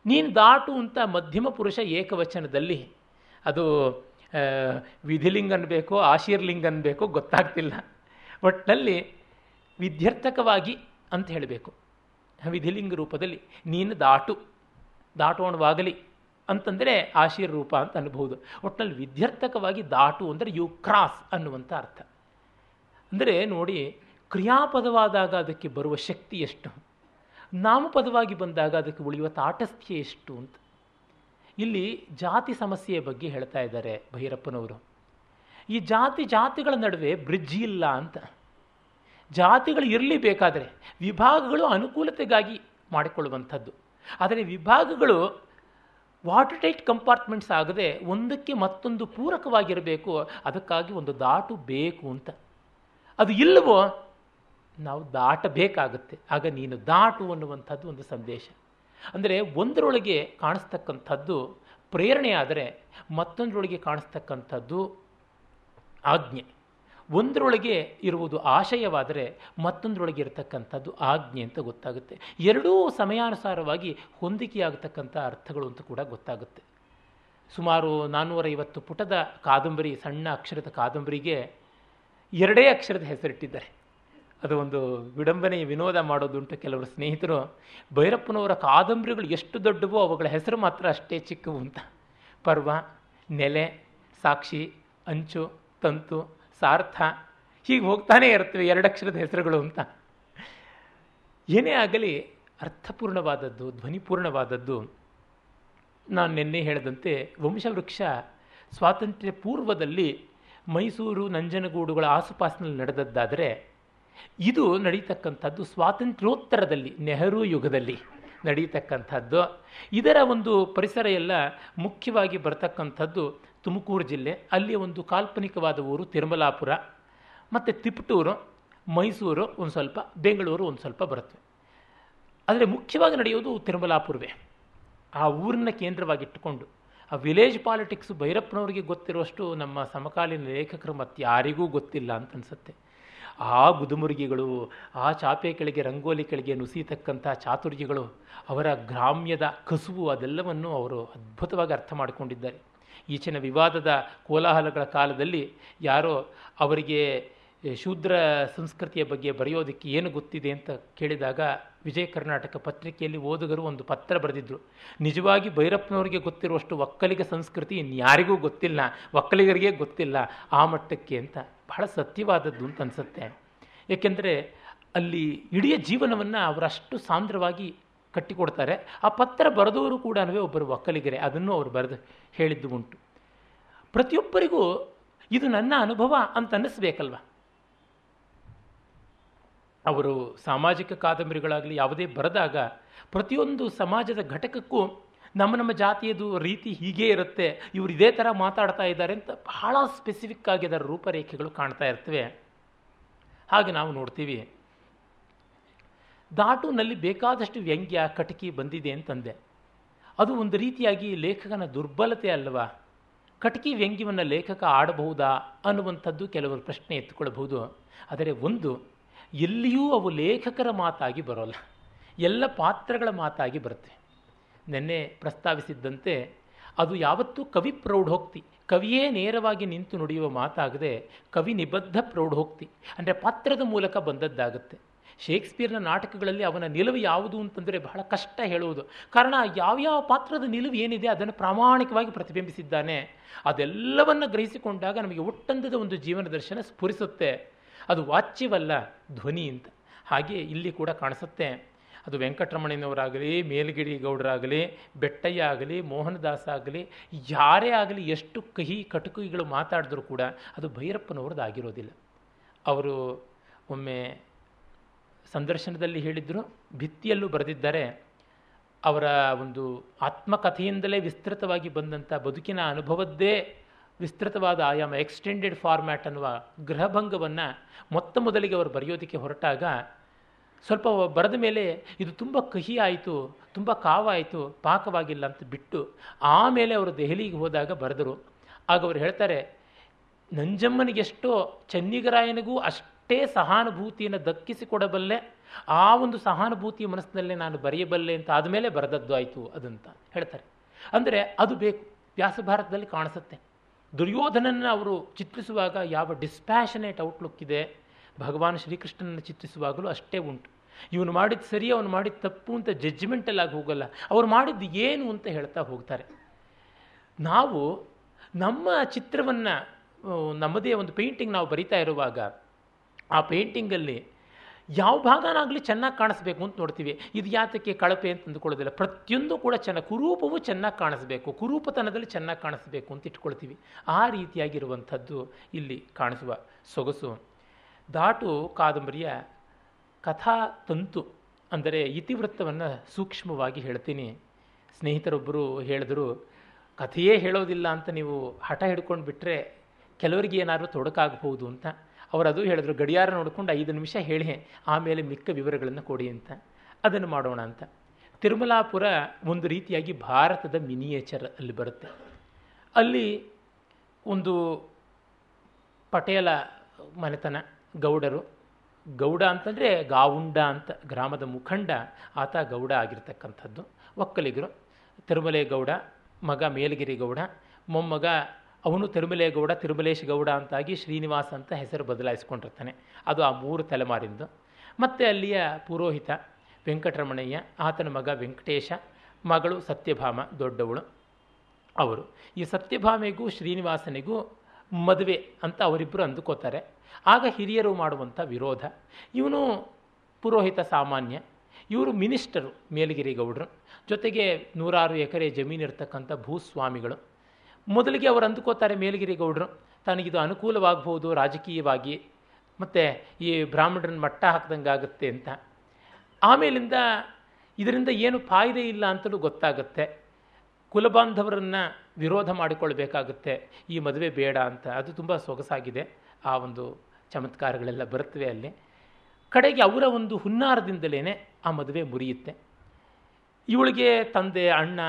ನೀನು ದಾಟು ಅಂತ ಮಧ್ಯಮ ಪುರುಷ ಏಕವಚನದಲ್ಲಿ, ಅದು ವಿಧಿಲಿಂಗ ಬೇಕೋ ಆಶೀರ್ಲಿಂಗ ಬೇಕೋ ಗೊತ್ತಾಗ್ತಿಲ್ಲ. ಒಟ್ಟಿನಲ್ಲಿ ವಿಧ್ಯರ್ಥಕವಾಗಿ ಅಂತ ಹೇಳಬೇಕು. ವಿಧಿಲಿಂಗ ರೂಪದಲ್ಲಿ ನೀನು ದಾಟು, ದಾಟೋಣವಾಗಲಿ ಅಂತಂದರೆ ಆಶೀರ್ ರೂಪ ಅಂತ ಅನ್ಬಹುದು. ಒಟ್ಟಿನಲ್ಲಿ ವಿಧ್ಯರ್ಥಕವಾಗಿ ದಾಟು ಅಂದರೆ ಯು ಕ್ರಾಸ್ ಅನ್ನುವಂಥ ಅರ್ಥ. ಅಂದರೆ ನೋಡಿ, ಕ್ರಿಯಾಪದವಾದಾಗ ಅದಕ್ಕೆ ಬರುವ ಶಕ್ತಿ ಎಷ್ಟು? ನಾಮಪದವಾಗಿ ಬಂದಾಗ ಅದಕ್ಕೆ ಉಳಿಯುವ ತಾಟಸ್ಥ್ಯ ಎಷ್ಟು ಅಂತ. ಇಲ್ಲಿ ಜಾತಿ ಸಮಸ್ಯೆಯ ಬಗ್ಗೆ ಹೇಳ್ತಾ ಇದ್ದಾರೆ ಭೈರಪ್ಪನವರು. ಈ ಜಾತಿ ಜಾತಿಗಳ ನಡುವೆ ಬ್ರಿಡ್ಜ್ ಇಲ್ಲ ಅಂತ. ಜಾತಿಗಳು ಇರಲಿ ಬೇಕಾದರೆ ವಿಭಾಗಗಳು ಅನುಕೂಲತೆಗಾಗಿ ಮಾಡಿಕೊಳ್ಳುವಂಥದ್ದು. ಆದರೆ ವಿಭಾಗಗಳು ವಾಟರ್ ಟೈಟ್ ಕಂಪಾರ್ಟ್ಮೆಂಟ್ಸ್ ಆಗದೆ ಒಂದಕ್ಕೆ ಮತ್ತೊಂದು ಪೂರಕವಾಗಿರಬೇಕು, ಅದಕ್ಕಾಗಿ ಒಂದು ದಾಟು ಬೇಕು ಅಂತ. ಅದು ಇಲ್ಲವೋ? ನಾವು ದಾಟಬೇಕಾಗುತ್ತೆ. ಆಗ ನೀನು ದಾಟು ಅನ್ನುವಂಥದ್ದು ಒಂದು ಸಂದೇಶ. ಅಂದರೆ ಒಂದರೊಳಗೆ ಕಾಣಿಸ್ತಕ್ಕಂಥದ್ದು ಪ್ರೇರಣೆ ಆದರೆ ಮತ್ತೊಂದರೊಳಗೆ ಕಾಣಿಸ್ತಕ್ಕಂಥದ್ದು ಆಜ್ಞೆ. ಒಂದರೊಳಗೆ ಇರುವುದು ಆಶಯವಾದರೆ ಮತ್ತೊಂದರೊಳಗೆ ಇರತಕ್ಕಂಥದ್ದು ಆಜ್ಞೆ ಅಂತ ಗೊತ್ತಾಗುತ್ತೆ. ಎರಡೂ ಸಮಯಾನುಸಾರವಾಗಿ ಹೊಂದಿಕೆಯಾಗತಕ್ಕಂಥ ಅರ್ಥಗಳು ಅಂತ ಕೂಡ ಗೊತ್ತಾಗುತ್ತೆ. ಸುಮಾರು ನಾನ್ನೂರೈವತ್ತು ಪುಟದ ಕಾದಂಬರಿ, ಸಣ್ಣ ಅಕ್ಷರದ ಕಾದಂಬರಿಗೆ ಎರಡೇ ಅಕ್ಷರದ ಹೆಸರಿಟ್ಟಿದ್ದಾರೆ. ಅದು ಒಂದು ವಿಡಂಬನೆಯ ವಿನೋದ ಮಾಡೋದುಂಟು ಕೆಲವರು ಸ್ನೇಹಿತರು. ಭೈರಪ್ಪನವರ ಕಾದಂಬರಿಗಳು ಎಷ್ಟು ದೊಡ್ಡವೋ ಅವುಗಳ ಹೆಸರು ಮಾತ್ರ ಅಷ್ಟೇ ಚಿಕ್ಕವು ಅಂತ. ಪರ್ವ, ನೆಲೆ, ಸಾಕ್ಷಿ, ಅಂಚು, ತಂತು, ಸಾರ್ಥ, ಹೀಗೆ ಹೋಗ್ತಾನೇ ಇರ್ತವೆ ಎರಡಕ್ಷರದ ಹೆಸರುಗಳು ಅಂತ. ಏನೇ ಆಗಲಿ ಅರ್ಥಪೂರ್ಣವಾದದ್ದು, ಧ್ವನಿಪೂರ್ಣವಾದದ್ದು. ನಾನು ನಿನ್ನೆ ಹೇಳಿದಂತೆ ವಂಶವೃಕ್ಷ ಸ್ವಾತಂತ್ರ್ಯ ಪೂರ್ವದಲ್ಲಿ ಮೈಸೂರು ನಂಜನಗೂಡುಗಳ ಆಸುಪಾಸಿನಲ್ಲಿ ನಡೆದದ್ದಾದರೆ ಇದು ನಡೀತಕ್ಕಂಥದ್ದು ಸ್ವಾತಂತ್ರ್ಯೋತ್ತರದಲ್ಲಿ, ನೆಹರು ಯುಗದಲ್ಲಿ ನಡೀತಕ್ಕಂಥದ್ದು. ಇದರ ಒಂದು ಪರಿಸರ ಎಲ್ಲ ಮುಖ್ಯವಾಗಿ ಬರತಕ್ಕಂಥದ್ದು ತುಮಕೂರು ಜಿಲ್ಲೆ. ಅಲ್ಲಿ ಒಂದು ಕಾಲ್ಪನಿಕವಾದ ಊರು ತಿರುಮಲಾಪುರ. ಮತ್ತು ತಿಪಟೂರು, ಮೈಸೂರು ಒಂದು ಸ್ವಲ್ಪ, ಬೆಂಗಳೂರು ಒಂದು ಸ್ವಲ್ಪ ಬರುತ್ತೆ. ಆದರೆ ಮುಖ್ಯವಾಗಿ ನಡೆಯೋದು ತಿರುಮಲಾಪುರವೇ. ಆ ಊರನ್ನ ಕೇಂದ್ರವಾಗಿಟ್ಟುಕೊಂಡು ಆ ವಿಲೇಜ್ ಪಾಲಿಟಿಕ್ಸ್ ಭೈರಪ್ಪನವರಿಗೆ ಗೊತ್ತಿರುವಷ್ಟು ನಮ್ಮ ಸಮಕಾಲೀನ ಲೇಖಕರು ಮತ್ತು ಯಾರಿಗೂ ಗೊತ್ತಿಲ್ಲ ಅಂತ ಅನಿಸುತ್ತೆ. ಆ ಗುದುಮುರುಗಿಗಳು, ಆ ಚಾಪೆ ಕೆಳಗೆ, ರಂಗೋಲಿ ಕೆಳಗೆ ನುಸಿಯತಕ್ಕಂಥ ಚಾತುರ್ಯಗಳು ಅವರ ಗ್ರಾಮ್ಯದ ಕಸುವು ಅದೆಲ್ಲವನ್ನು ಅವರು ಅದ್ಭುತವಾಗಿ ಅರ್ಥ ಮಾಡಿಕೊಂಡಿದ್ದಾರೆ. ಈಚಿನ ವಿವಾದದ ಕೋಲಾಹಲಗಳ ಕಾಲದಲ್ಲಿ ಯಾರೋ ಅವರಿಗೆ ಶೂದ್ರ ಸಂಸ್ಕೃತಿಯ ಬಗ್ಗೆ ಬರೆಯೋದಕ್ಕೆ ಏನು ಗೊತ್ತಿದೆ ಅಂತ ಕೇಳಿದಾಗ ವಿಜಯ ಕರ್ನಾಟಕ ಪತ್ರಿಕೆಯಲ್ಲಿ ಓದುಗರು ಒಂದು ಪತ್ರ ಬರೆದಿದ್ದರು ನಿಜವಾಗಿ ಭೈರಪ್ಪನವರಿಗೆ ಗೊತ್ತಿರುವಷ್ಟು ಒಕ್ಕಲಿಗ ಸಂಸ್ಕೃತಿ ಇನ್ಯಾರಿಗೂ ಗೊತ್ತಿಲ್ಲ, ಒಕ್ಕಲಿಗರಿಗೆ ಗೊತ್ತಿಲ್ಲ ಆ ಮಟ್ಟಕ್ಕೆ ಅಂತ. ಬಹಳ ಸತ್ಯವಾದದ್ದು ಅಂತ ಅನಿಸುತ್ತೆ. ಏಕೆಂದರೆ ಅಲ್ಲಿ ಇಡೀ ಜೀವನವನ್ನು ಅವರಷ್ಟು ಸಾಂದ್ರವಾಗಿ ಕಟ್ಟಿಕೊಡ್ತಾರೆ. ಆ ಪತ್ರ ಬರೆದವರು ಕೂಡ ಒಬ್ಬರು ಒಕ್ಕಲಿಗರೇ. ಅದನ್ನು ಅವರು ಬರೆದು ಹೇಳಿದ್ದು ಉಂಟು. ಪ್ರತಿಯೊಬ್ಬರಿಗೂ ಇದು ನನ್ನ ಅನುಭವ ಅಂತ ಅನ್ನಿಸ್ಬೇಕಲ್ವ? ಅವರು ಸಾಮಾಜಿಕ ಕಾದಂಬರಿಗಳಾಗಲಿ ಯಾವುದೇ ಬರೆದಾಗ ಪ್ರತಿಯೊಂದು ಸಮಾಜದ ಘಟಕಕ್ಕೂ ನಮ್ಮ ನಮ್ಮ ಜಾತಿಯದು ರೀತಿ ಹೀಗೇ ಇರುತ್ತೆ, ಇವರು ಇದೇ ಥರ ಮಾತಾಡ್ತಾ ಇದ್ದಾರೆ ಅಂತ ಬಹಳ ಸ್ಪೆಸಿಫಿಕ್ ಆಗಿ ಅದರ ರೂಪರೇಖೆಗಳು ಕಾಣ್ತಾ ಇರ್ತವೆ. ಹಾಗೆ ನಾವು ನೋಡ್ತೀವಿ. ದಾಟುನಲ್ಲಿ ಬೇಕಾದಷ್ಟು ವ್ಯಂಗ್ಯ, ಕಟಕಿ ಬಂದಿದೆ ಅಂತಂದೆ. ಅದು ಒಂದು ರೀತಿಯಾಗಿ ಲೇಖಕನ ದುರ್ಬಲತೆ ಅಲ್ವಾ? ಕಟಕಿ ವ್ಯಂಗ್ಯವನ್ನು ಲೇಖಕ ಆಡಬಹುದಾ ಅನ್ನುವಂಥದ್ದು ಕೆಲವರು ಪ್ರಶ್ನೆ ಎತ್ತುಕೊಳ್ಳಬಹುದು. ಆದರೆ ಒಂದು ಎಲ್ಲಿಯೂ ಅವು ಲೇಖಕರ ಮಾತಾಗಿ ಬರೋಲ್ಲ. ಎಲ್ಲ ಪಾತ್ರಗಳ ಮಾತಾಗಿ ಬರುತ್ತೆ. ನಿನ್ನೆ ಪ್ರಸ್ತಾವಿಸಿದ್ದಂತೆ, ಅದು ಯಾವತ್ತೂ ಕವಿ ಪ್ರೌಢೋಕ್ತಿ, ಕವಿಯೇ ನೇರವಾಗಿ ನಿಂತು ನುಡಿಯುವ ಮಾತಾಗದೆ ಕವಿ ನಿಬದ್ಧ ಪ್ರೌಢೋಕ್ತಿ, ಅಂದರೆ ಪಾತ್ರದ ಮೂಲಕ ಬಂದದ್ದಾಗುತ್ತೆ. ಶೇಕ್ಸ್ಪಿಯರ್ನ ನಾಟಕಗಳಲ್ಲಿ ಅವನ ನಿಲುವು ಯಾವುದು ಅಂತಂದರೆ ಬಹಳ ಕಷ್ಟ ಹೇಳುವುದು. ಕಾರಣ ಯಾವ್ಯಾವ ಪಾತ್ರದ ನಿಲುವು ಏನಿದೆ ಅದನ್ನು ಪ್ರಾಮಾಣಿಕವಾಗಿ ಪ್ರತಿಬಿಂಬಿಸಿದ್ದಾನೆ, ಅದೆಲ್ಲವನ್ನು ಗ್ರಹಿಸಿಕೊಂಡಾಗ ನಮಗೆ ಒಟ್ಟಂದದ ಒಂದು ಜೀವನ ದರ್ಶನ ಸ್ಫುರಿಸುತ್ತೆ. ಅದು ವಾಚ್ಯವಲ್ಲ, ಧ್ವನಿ ಅಂತ. ಹಾಗೆ ಇಲ್ಲಿ ಕೂಡ ಕಾಣಿಸುತ್ತೆ. ಅದು ವೆಂಕಟರಮಣನವರಾಗಲಿ ಮೇಲಗಿರಿ ಗೌಡರಾಗಲಿ, ಬೆಟ್ಟಯ್ಯ ಆಗಲಿ, ಮೋಹನದಾಸ ಆಗಲಿ, ಯಾರೇ ಆಗಲಿ ಎಷ್ಟು ಕಹಿ ಕಟುಕಿಗಳು ಮಾತಾಡಿದ್ರೂ ಕೂಡ ಅದು ಭೈರಪ್ಪನವ್ರದ್ದು ಆಗಿರೋದಿಲ್ಲ. ಅವರು ಒಮ್ಮೆ ಸಂದರ್ಶನದಲ್ಲಿ ಹೇಳಿದ್ರು, ಭಿತ್ತಿಯಲ್ಲೂ ಬರೆದಿದ್ದಾರೆ, ಅವರ ಒಂದು ಆತ್ಮಕಥೆಯಿಂದಲೇ ವಿಸ್ತೃತವಾಗಿ ಬಂದಂಥ ಬದುಕಿನ ಅನುಭವದ್ದೇ ವಿಸ್ತೃತವಾದ ಆಯಾಮ ಎಕ್ಸ್ಟೆಂಡೆಡ್ ಫಾರ್ಮ್ಯಾಟ್ ಅನ್ನುವ ಗೃಹಭಂಗವನ್ನು ಮೊತ್ತ ಮೊದಲಿಗೆ ಅವರು ಬರೆಯೋದಕ್ಕೆ ಹೊರಟಾಗ ಸ್ವಲ್ಪ ಬರೆದ ಮೇಲೆ ಇದು ತುಂಬ ಕಹಿ ಆಯಿತು, ತುಂಬ ಕಾವಾಯಿತು ಪಾಕವಾಗಿಲ್ಲ ಅಂತ ಬಿಟ್ಟು ಆಮೇಲೆ ಅವರು ದೆಹಲಿಗೆ ಹೋದಾಗ ಬರೆದರು. ಆಗ ಅವರು ಹೇಳ್ತಾರೆ ನಂಜಮ್ಮನಿಗೆಷ್ಟೋ ಚನ್ನಿಗರಾಯನಿಗೂ ಅಷ್ಟೇ ಸಹಾನುಭೂತಿಯನ್ನು ದಕ್ಕಿಸಿಕೊಡಬಲ್ಲೆ ಆ ಒಂದು ಸಹಾನುಭೂತಿಯ ಮನಸ್ಸಿನಲ್ಲೇ ನಾನು ಬರೆಯಬಲ್ಲೆ ಅಂತ ಆದಮೇಲೆ ಬರೆದದ್ದು ಆಯಿತು ಅದಂತ. ಹೇಳ್ತಾರೆ. ಅಂದರೆ ಅದು ಬೇಕು ವ್ಯಾಸಭಾರತದಲ್ಲಿ ಕಾಣಿಸುತ್ತೆ. ದುರ್ಯೋಧನನ್ನು ಅವರು ಚಿತ್ರಿಸುವಾಗ ಯಾವ ಡಿಸ್ಪ್ಯಾಷನೇಟ್ ಔಟ್ಲುಕ್ ಇದೆ, ಭಗವಾನ್ ಶ್ರೀಕೃಷ್ಣನನ್ನು ಚಿತ್ರಿಸುವಾಗಲೂ ಅಷ್ಟೇ ಉಂಟು. ಇವನು ಮಾಡಿದ್ದು ಸರಿ, ಅವನು ಮಾಡಿದ ತಪ್ಪು ಅಂತ ಜಡ್ಜ್ಮೆಂಟಲ್ಲಾಗಿ ಹೋಗಲ್ಲ. ಅವ್ರು ಮಾಡಿದ್ದು ಏನು ಅಂತ ಹೇಳ್ತಾ ಹೋಗ್ತಾರೆ. ನಾವು ನಮ್ಮ ಚಿತ್ರವನ್ನು ನಮ್ಮದೇ ಒಂದು ಪೇಂಟಿಂಗ್ ನಾವು ಬರಿತಾ ಇರುವಾಗ, ಆ ಪೇಂಟಿಂಗಲ್ಲಿ ಯಾವ ಭಾಗನಾಗಲಿ ಚೆನ್ನಾಗಿ ಕಾಣಿಸ್ಬೇಕು ಅಂತ ನೋಡ್ತೀವಿ. ಇದು ಯಾತಕ್ಕೆ ಕಳಪೆ ಅಂತ ಅಂದುಕೊಳ್ಳೋದಿಲ್ಲ. ಪ್ರತಿಯೊಂದು ಕೂಡ ಚೆನ್ನಾಗಿ ಕುರೂಪವು ಚೆನ್ನಾಗಿ ಕಾಣಿಸ್ಬೇಕು. ಕುರೂಪತನದಲ್ಲಿ ಚೆನ್ನಾಗಿ ಕಾಣಿಸ್ಬೇಕು ಅಂತ ಇಟ್ಕೊಳ್ತೀವಿ. ಆ ರೀತಿಯಾಗಿರುವಂಥದ್ದು ಇಲ್ಲಿ ಕಾಣಿಸುವ ಸೊಗಸು. ದಾಟು ಕಾದಂಬರಿಯ ಕಥಾ ತಂತು ಅಂದರೆ ಇತಿವೃತ್ತವನ್ನು ಸೂಕ್ಷ್ಮವಾಗಿ ಹೇಳ್ತೀನಿ. ಸ್ನೇಹಿತರೊಬ್ಬರು ಹೇಳಿದ್ರು, ಕಥೆಯೇ ಹೇಳೋದಿಲ್ಲ ಅಂತ ನೀವು ಹಠ ಹಿಡ್ಕೊಂಡು ಬಿಟ್ಟರೆ ಕೆಲವರಿಗೆ ಏನಾದರೂ ತೊಡಕಾಗಬಹುದು ಅಂತ. ಅವರು ಅದು ಹೇಳಿದ್ರು, ಗಡಿಯಾರ ನೋಡಿಕೊಂಡು ಐದು ನಿಮಿಷ ಹೇಳಿ ಆಮೇಲೆ ಮಿಕ್ಕ ವಿವರಗಳನ್ನು ಕೊಡಿ ಅಂತ. ಅದನ್ನು ಮಾಡೋಣ ಅಂತ. ತಿರುಮಲಾಪುರ ಒಂದು ರೀತಿಯಾಗಿ ಭಾರತದ ಮಿನಿಯೇಚರ್ ಅಲ್ಲಿ ಬರುತ್ತೆ. ಅಲ್ಲಿ ಒಂದು ಪಟೇಲ ಮನೆತನ, ಗೌಡರು. ಗೌಡ ಅಂತಂದರೆ ಗಾವುಂಡ ಅಂತ, ಗ್ರಾಮದ ಮುಖಂಡ, ಆತ ಗೌಡ ಆಗಿರ್ತಕ್ಕಂಥದ್ದು. ಒಕ್ಕಲಿಗರು. ತಿರುಮಲೆ ಗೌಡ, ಮಗ ಮೇಲಗಿರಿ ಗೌಡ, ಮೊಮ್ಮಗ ಅವನು ತಿರುಮಲೇಗೌಡ ತಿರುಮಲೇಶ್ ಗೌಡ ಅಂತಾಗಿ ಶ್ರೀನಿವಾಸ ಅಂತ ಹೆಸರು ಬದಲಾಯಿಸ್ಕೊಂಡಿರ್ತಾನೆ. ಅದು ಆ ಮೂರು ತಲೆಮಾರಿಂದು. ಮತ್ತು ಅಲ್ಲಿಯ ಪುರೋಹಿತ ವೆಂಕಟರಮಣಯ್ಯ, ಆತನ ಮಗ ವೆಂಕಟೇಶ, ಮಗಳು ಸತ್ಯಭಾಮ ದೊಡ್ಡವಳು. ಅವರು ಈ ಸತ್ಯಭಾಮೆಗೂ ಶ್ರೀನಿವಾಸನಿಗೂ ಮದುವೆ ಅಂತ ಅವರಿಬ್ಬರು ಅಂದುಕೋತಾರೆ. ಆಗ ಹಿರಿಯರು ಮಾಡುವಂಥ ವಿರೋಧ. ಇವನು ಪುರೋಹಿತ ಸಾಮಾನ್ಯ. ಇವರು ಮಿನಿಸ್ಟರು ಮೇಲಗಿರಿ ಗೌಡರು ಜೊತೆಗೆ ನೂರಾರು ಎಕರೆ ಜಮೀನಿರ್ತಕ್ಕಂಥ ಭೂಸ್ವಾಮಿಗಳು. ಮೊದಲಿಗೆ ಅವರು ಅಂದುಕೋತಾರೆ ಮೇಲಗಿರಿ ಗೌಡರು, ತನಗಿದು ಅನುಕೂಲವಾಗಬಹುದು, ರಾಜಕೀಯವಾಗಿ ಮತ್ತು ಈ ಬ್ರಾಹ್ಮಣರನ್ನು ಮಟ್ಟ ಹಾಕ್ದಂಗೆ ಆಗುತ್ತೆ ಅಂತ. ಆಮೇಲಿಂದ ಇದರಿಂದ ಏನು ಫಾಯಿದೆ ಇಲ್ಲ ಅಂತಲೂ ಗೊತ್ತಾಗುತ್ತೆ. ಕುಲಬಾಂಧವರನ್ನು ವಿರೋಧ ಮಾಡಿಕೊಳ್ಬೇಕಾಗುತ್ತೆ. ಈ ಮದುವೆ ಬೇಡ ಅಂತ. ಅದು ತುಂಬ ಸೊಗಸಾಗಿದೆ. ಆ ಒಂದು ಚಮತ್ಕಾರಗಳೆಲ್ಲ ಬರುತ್ತವೆ ಅಲ್ಲಿ. ಕಡೆಗೆ ಅವರ ಒಂದು ಹುನ್ನಾರದಿಂದಲೇ ಆ ಮದುವೆ ಮುರಿಯುತ್ತೆ. ಇವಳಿಗೆ ತಂದೆ, ಅಣ್ಣ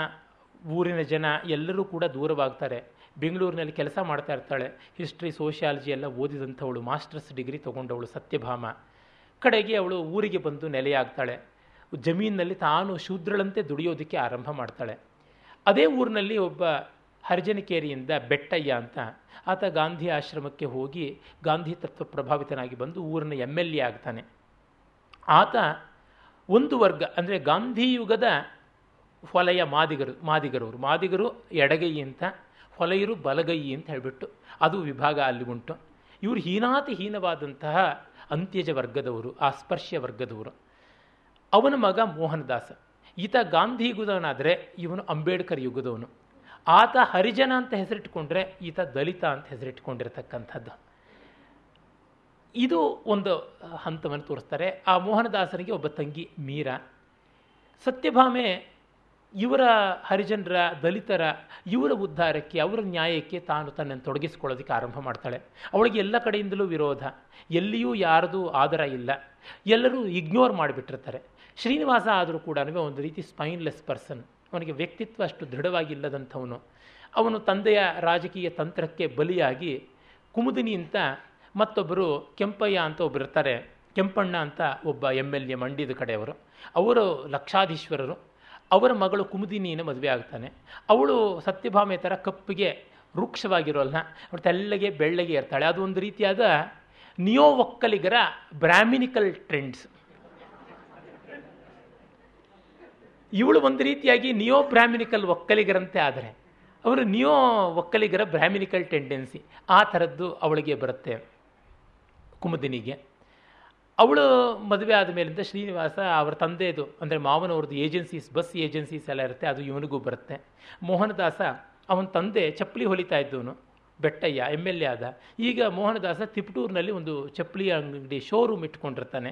ಊರಿನ ಜನ ಎಲ್ಲರೂ ಕೂಡ ದೂರವಾಗ್ತಾರೆ. ಬೆಂಗಳೂರಿನಲ್ಲಿ ಕೆಲಸ ಮಾಡ್ತಾ ಇರ್ತಾಳೆ. ಹಿಸ್ಟ್ರಿ, ಸೋಷಿಯಾಲಜಿ ಎಲ್ಲ ಓದಿದಂಥವಳು, ಮಾಸ್ಟರ್ಸ್ ಡಿಗ್ರಿ ತೊಗೊಂಡವಳು ಸತ್ಯಭಾಮ. ಕಡೆಗೆ ಅವಳು ಊರಿಗೆ ಬಂದು ನೆಲೆಯಾಗ್ತಾಳೆ. ಜಮೀನಿನಲ್ಲಿ ತಾನು ಶೂದ್ರಳಂತೆ ದುಡಿಯೋದಕ್ಕೆ ಆರಂಭ ಮಾಡ್ತಾಳೆ. ಅದೇ ಊರಿನಲ್ಲಿ ಒಬ್ಬ ಹರಿಜನಕೇರಿಯಿಂದ ಬೆಟ್ಟಯ್ಯ ಅಂತ, ಆತ ಗಾಂಧಿ ಆಶ್ರಮಕ್ಕೆ ಹೋಗಿ ಗಾಂಧಿ ತತ್ವ ಪ್ರಭಾವಿತನಾಗಿ ಬಂದು ಊರಿನ ಎಂ ಎಲ್ ಎ ಆಗ್ತಾನೆ. ಆತ ಒಂದು ವರ್ಗ, ಅಂದರೆ ಗಾಂಧಿ ಯುಗದ ಹೊಲೆಯ ಮಾದಿಗರು, ಮಾದಿಗರವರು. ಮಾದಿಗರು ಎಡಗೈ ಅಂತ, ಹೊಲೆಯರು ಬಲಗೈ ಅಂತ ಹೇಳಿಬಿಟ್ಟು ಅದು ವಿಭಾಗ ಅಲ್ಲಿ ಉಂಟು. ಇವರು ಹೀನಾತಿ ಹೀನವಾದಂತಹ ಅಂತ್ಯಜ ವರ್ಗದವರು ಆಸ್ಪರ್ಶ್ಯ ವರ್ಗದವರು. ಅವನ ಮಗ ಮೋಹನದಾಸ. ಈತ ಗಾಂಧಿ ಯುಗದವನಾದರೆ ಇವನು ಅಂಬೇಡ್ಕರ್ ಯುಗದವನು. ಆತ ಹರಿಜನ ಅಂತ ಹೆಸರಿಟ್ಕೊಂಡ್ರೆ ಈತ ದಲಿತ ಅಂತ ಹೆಸರಿಟ್ಕೊಂಡಿರ್ತಕ್ಕಂಥದ್ದು. ಇದು ಒಂದು ಹಂತವನ್ನು ತೋರಿಸ್ತಾರೆ. ಆ ಮೋಹನದಾಸನಿಗೆ ಒಬ್ಬ ತಂಗಿ ಮೀರಾ. ಸತ್ಯಭಾಮೆ ಇವರ ಹರಿಜನರ ದಲಿತರ ಇವರ ಉದ್ಧಾರಕ್ಕೆ, ಅವರ ನ್ಯಾಯಕ್ಕೆ ತಾನು ತನ್ನನ್ನು ತೊಡಗಿಸಿಕೊಳ್ಳೋದಕ್ಕೆ ಆರಂಭ ಮಾಡ್ತಾಳೆ. ಅವಳಿಗೆ ಎಲ್ಲ ಕಡೆಯಿಂದಲೂ ವಿರೋಧ. ಎಲ್ಲಿಯೂ ಯಾರದು ಆದರ ಇಲ್ಲ. ಎಲ್ಲರೂ ಇಗ್ನೋರ್ ಮಾಡಿಬಿಟ್ಟಿರ್ತಾರೆ. ಶ್ರೀನಿವಾಸ ಆದರೂ ಕೂಡ ಒಂದು ರೀತಿ ಸ್ಪೈನ್ಲೆಸ್ ಪರ್ಸನ್ ಅವನಿಗೆ ವ್ಯಕ್ತಿತ್ವ ಅಷ್ಟು ದೃಢವಾಗಿಲ್ಲದಂಥವನು. ಅವನು ತಂದೆಯ ರಾಜಕೀಯ ತಂತ್ರಕ್ಕೆ ಬಲಿಯಾಗಿ ಕುಮುದಿನಿ ಅಂತ ಮತ್ತೊಬ್ಬರು ಕೆಂಪಯ್ಯ ಅಂತ ಒಬ್ಬರು ಇರ್ತಾರೆ ಕೆಂಪಣ್ಣ ಅಂತ ಒಬ್ಬ ಎಂ ಎಲ್ ಎ ಮಂಡ್ಯದ ಕಡೆಯವರು. ಅವರು ಲಕ್ಷಾಧೀಶ್ವರರು. ಅವರ ಮಗಳು ಕುಮುದಿನಿಯನ್ನು ಮದುವೆ ಆಗ್ತಾನೆ. ಅವಳು ಸತ್ಯಭಾಮೆ ಥರ ಕಪ್ಪಿಗೆ ವೃಕ್ಷವಾಗಿರೋಲ್ಲ ಅವಳು ತೆಳ್ಳಗೆ ಬೆಳ್ಳಗೆ ಇರ್ತಾಳೆ. ಅದು ಒಂದು ರೀತಿಯಾದ ನಿಯೋ ಒಕ್ಕಲಿಗರ ಬ್ರಾಹ್ಮಿನಿಕಲ್ ಟ್ರೆಂಡ್ಸ್. ಇವಳು ಒಂದು ರೀತಿಯಾಗಿ ನಿಯೋ ಬ್ರಾಹ್ಮಿನಿಕಲ್ ಒಕ್ಕಲಿಗರಂತೆ ಆದರೆ. ಅವರು ನಿಯೋ ಒಕ್ಕಲಿಗರ ಬ್ರಾಹ್ಮಿನಿಕಲ್ ಟೆಂಡೆನ್ಸಿ ಆ ಥರದ್ದು ಅವಳಿಗೆ ಬರುತ್ತೆ ಕುಮುದಿನಿಗೆ. ಅವಳು ಮದುವೆ ಆದ ಮೇಲಿಂದ ಶ್ರೀನಿವಾಸ ಅವರ ತಂದೆದು, ಅಂದರೆ ಮಾವನವ್ರದ್ದು ಏಜೆನ್ಸೀಸ್, ಬಸ್ ಏಜೆನ್ಸೀಸ್ ಎಲ್ಲ ಇರುತ್ತೆ, ಅದು ಇವನಿಗೂ ಬರುತ್ತೆ. ಮೋಹನದಾಸ ಅವನ ತಂದೆ ಚಪ್ಪಲಿ ಹೊಲಿತಾ ಇದ್ದವನು, ಬೆಟ್ಟಯ್ಯ, ಎಂ ಎಲ್ ಎ ಆದ. ಈಗ ಮೋಹನದಾಸ ತಿಪ್ಟೂರಿನಲ್ಲಿ ಒಂದು ಚಪ್ಪಲಿ ಅಂಗಡಿ ಶೋರೂಮ್ ಇಟ್ಕೊಂಡಿರ್ತಾನೆ.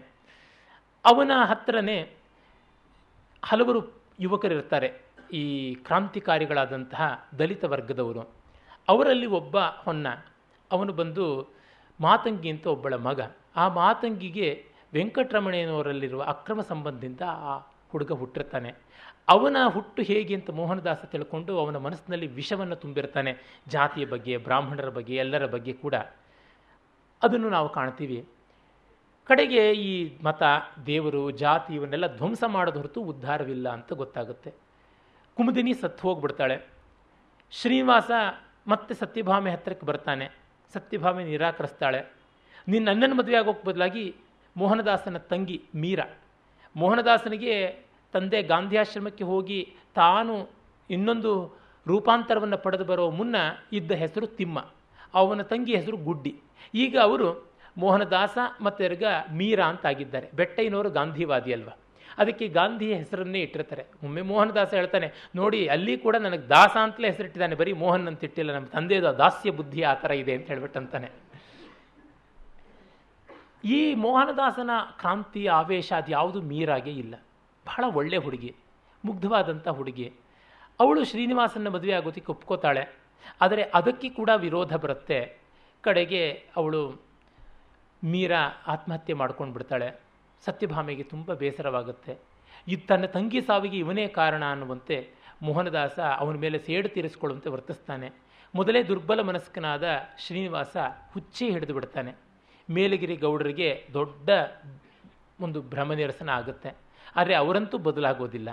ಅವನ ಹತ್ತಿರನೇ ಹಲವರು ಯುವಕರಿರ್ತಾರೆ, ಈ ಕ್ರಾಂತಿಕಾರಿಗಳಾದಂತಹ ದಲಿತ ವರ್ಗದವರು. ಅವರಲ್ಲಿ ಒಬ್ಬ ಹೊನ್ನ, ಅವನು ಬಂದು ಮಾತಂಗಿ ಅಂತ ಒಬ್ಬಳ ಮಗ. ಆ ಮಾತಂಗಿಗೆ ವೆಂಕಟರಮಣಯ್ಯನವರಲ್ಲಿರುವ ಅಕ್ರಮ ಸಂಬಂಧದಿಂದ ಆ ಹುಡುಗ ಹುಟ್ಟಿರ್ತಾನೆ. ಅವನ ಹುಟ್ಟು ಹೇಗೆ ಅಂತ ಮೋಹನದಾಸ ತಿಳ್ಕೊಂಡು ಅವನ ಮನಸ್ಸಿನಲ್ಲಿ ವಿಷವನ್ನು ತುಂಬಿರ್ತಾನೆ. ಜಾತಿಯ ಬಗ್ಗೆ, ಬ್ರಾಹ್ಮಣರ ಬಗ್ಗೆ, ಎಲ್ಲರ ಬಗ್ಗೆ ಕೂಡ. ಅದನ್ನು ನಾವು ಕಾಣ್ತೀವಿ. ಕಡೆಗೆ ಈ ಮತ, ದೇವರು, ಜಾತಿ ಇವನ್ನೆಲ್ಲ ಧ್ವಂಸ ಮಾಡೋದು ಹೊರತು ಉದ್ಧಾರವಿಲ್ಲ ಅಂತ ಗೊತ್ತಾಗುತ್ತೆ. ಕುಮುದಿನಿ ಸತ್ತು ಹೋಗ್ಬಿಡ್ತಾಳೆ. ಶ್ರೀನಿವಾಸ ಮತ್ತೆ ಸತ್ಯಭಾಮೆ ಹತ್ತಿರಕ್ಕೆ ಬರ್ತಾನೆ. ಸತ್ಯಭಾಮೆ ನಿರಾಕರಿಸ್ತಾಳೆ. ನೀನು ನನ್ನನ್ನು ಮದುವೆ ಆಗೋಕ್ಕೆ ಬದಲಾಗಿ ಮೋಹನದಾಸನ ತಂಗಿ ಮೀರಾ. ಮೋಹನದಾಸನಿಗೆ ತಂದೆ ಗಾಂಧಿಯಾಶ್ರಮಕ್ಕೆ ಹೋಗಿ ತಾನು ಇನ್ನೊಂದು ರೂಪಾಂತರವನ್ನು ಪಡೆದು ಬರೋ ಮುನ್ನ ಇದ್ದ ಹೆಸರು ತಿಮ್ಮ. ಅವನ ತಂಗಿ ಹೆಸರು ಗುಡ್ಡಿ. ಈಗ ಅವರು ಮೋಹನದಾಸ ಮತ್ತು ಎರ್ಗ ಮೀರಾ ಅಂತಾಗಿದ್ದಾರೆ. ಬೆಟ್ಟಯ್ಯನವರು ಗಾಂಧಿವಾದಿ ಅಲ್ವಾ? ಅದಕ್ಕೆ ಗಾಂಧಿ ಹೆಸರನ್ನೇ ಇಟ್ಟಿರ್ತಾರೆ. ಒಮ್ಮೆ ಮೋಹನದಾಸ ಹೇಳ್ತಾನೆ, ನೋಡಿ, ಅಲ್ಲಿ ಕೂಡ ನನಗೆ ದಾಸ ಅಂತಲೇ ಹೆಸರಿಟ್ಟಿದ್ದಾನೆ. ಬರೀ ಮೋಹನ್ ಅಂತ ಇಟ್ಟಿಲ್ಲ. ನಮ್ಮ ತಂದೆಯದು ದಾಸ್ಯ ಬುದ್ಧಿ ಆ ಥರ ಇದೆ ಅಂತ ಹೇಳ್ಬಿಟ್ಟಂತಾನೆ. ಈ ಮೋಹನದಾಸನ ಕ್ರಾಂತಿ ಆವೇಶ ಅದು ಯಾವುದು ಮೀರಾಗೆ ಇಲ್ಲ. ಬಹಳ ಒಳ್ಳೆ ಹುಡುಗಿ ಮುಗ್ಧವಾದಂಥ ಹುಡುಗಿ. ಅವಳು ಶ್ರೀನಿವಾಸನ ಮದುವೆ ಆಗೋದಕ್ಕೆ ಒಪ್ಕೋತಾಳೆ. ಆದರೆ ಅದಕ್ಕೆ ಕೂಡ ವಿರೋಧ ಬರುತ್ತೆ. ಕಡೆಗೆ ಅವಳು ಮೀರಾ ಆತ್ಮಹತ್ಯೆ ಮಾಡ್ಕೊಂಡು ಬಿಡ್ತಾಳೆ. ಸತ್ಯಭಾಮೆಗೆ ತುಂಬ ಬೇಸರವಾಗುತ್ತೆ. ಇದು ತನ್ನ ತಂಗಿ ಸಾವಿಗೆ ಇವನೇ ಕಾರಣ ಅನ್ನುವಂತೆ ಮೋಹನದಾಸ ಅವನ ಮೇಲೆ ಸೇಡು ತೀರಿಸ್ಕೊಳ್ಳುವಂತೆ ವರ್ತಿಸ್ತಾನೆ. ಮೊದಲೇ ದುರ್ಬಲ ಮನಸ್ಕನಾದ ಶ್ರೀನಿವಾಸ ಹುಚ್ಚಿ ಹಿಡಿದು ಬಿಡ್ತಾನೆ. ಮೇಲಗಿರಿ ಗೌಡರಿಗೆ ದೊಡ್ಡ ಒಂದು ಭ್ರಮ ನಿರಸನ ಆಗುತ್ತೆ. ಆದರೆ ಅವರಂತೂ ಬದಲಾಗೋದಿಲ್ಲ.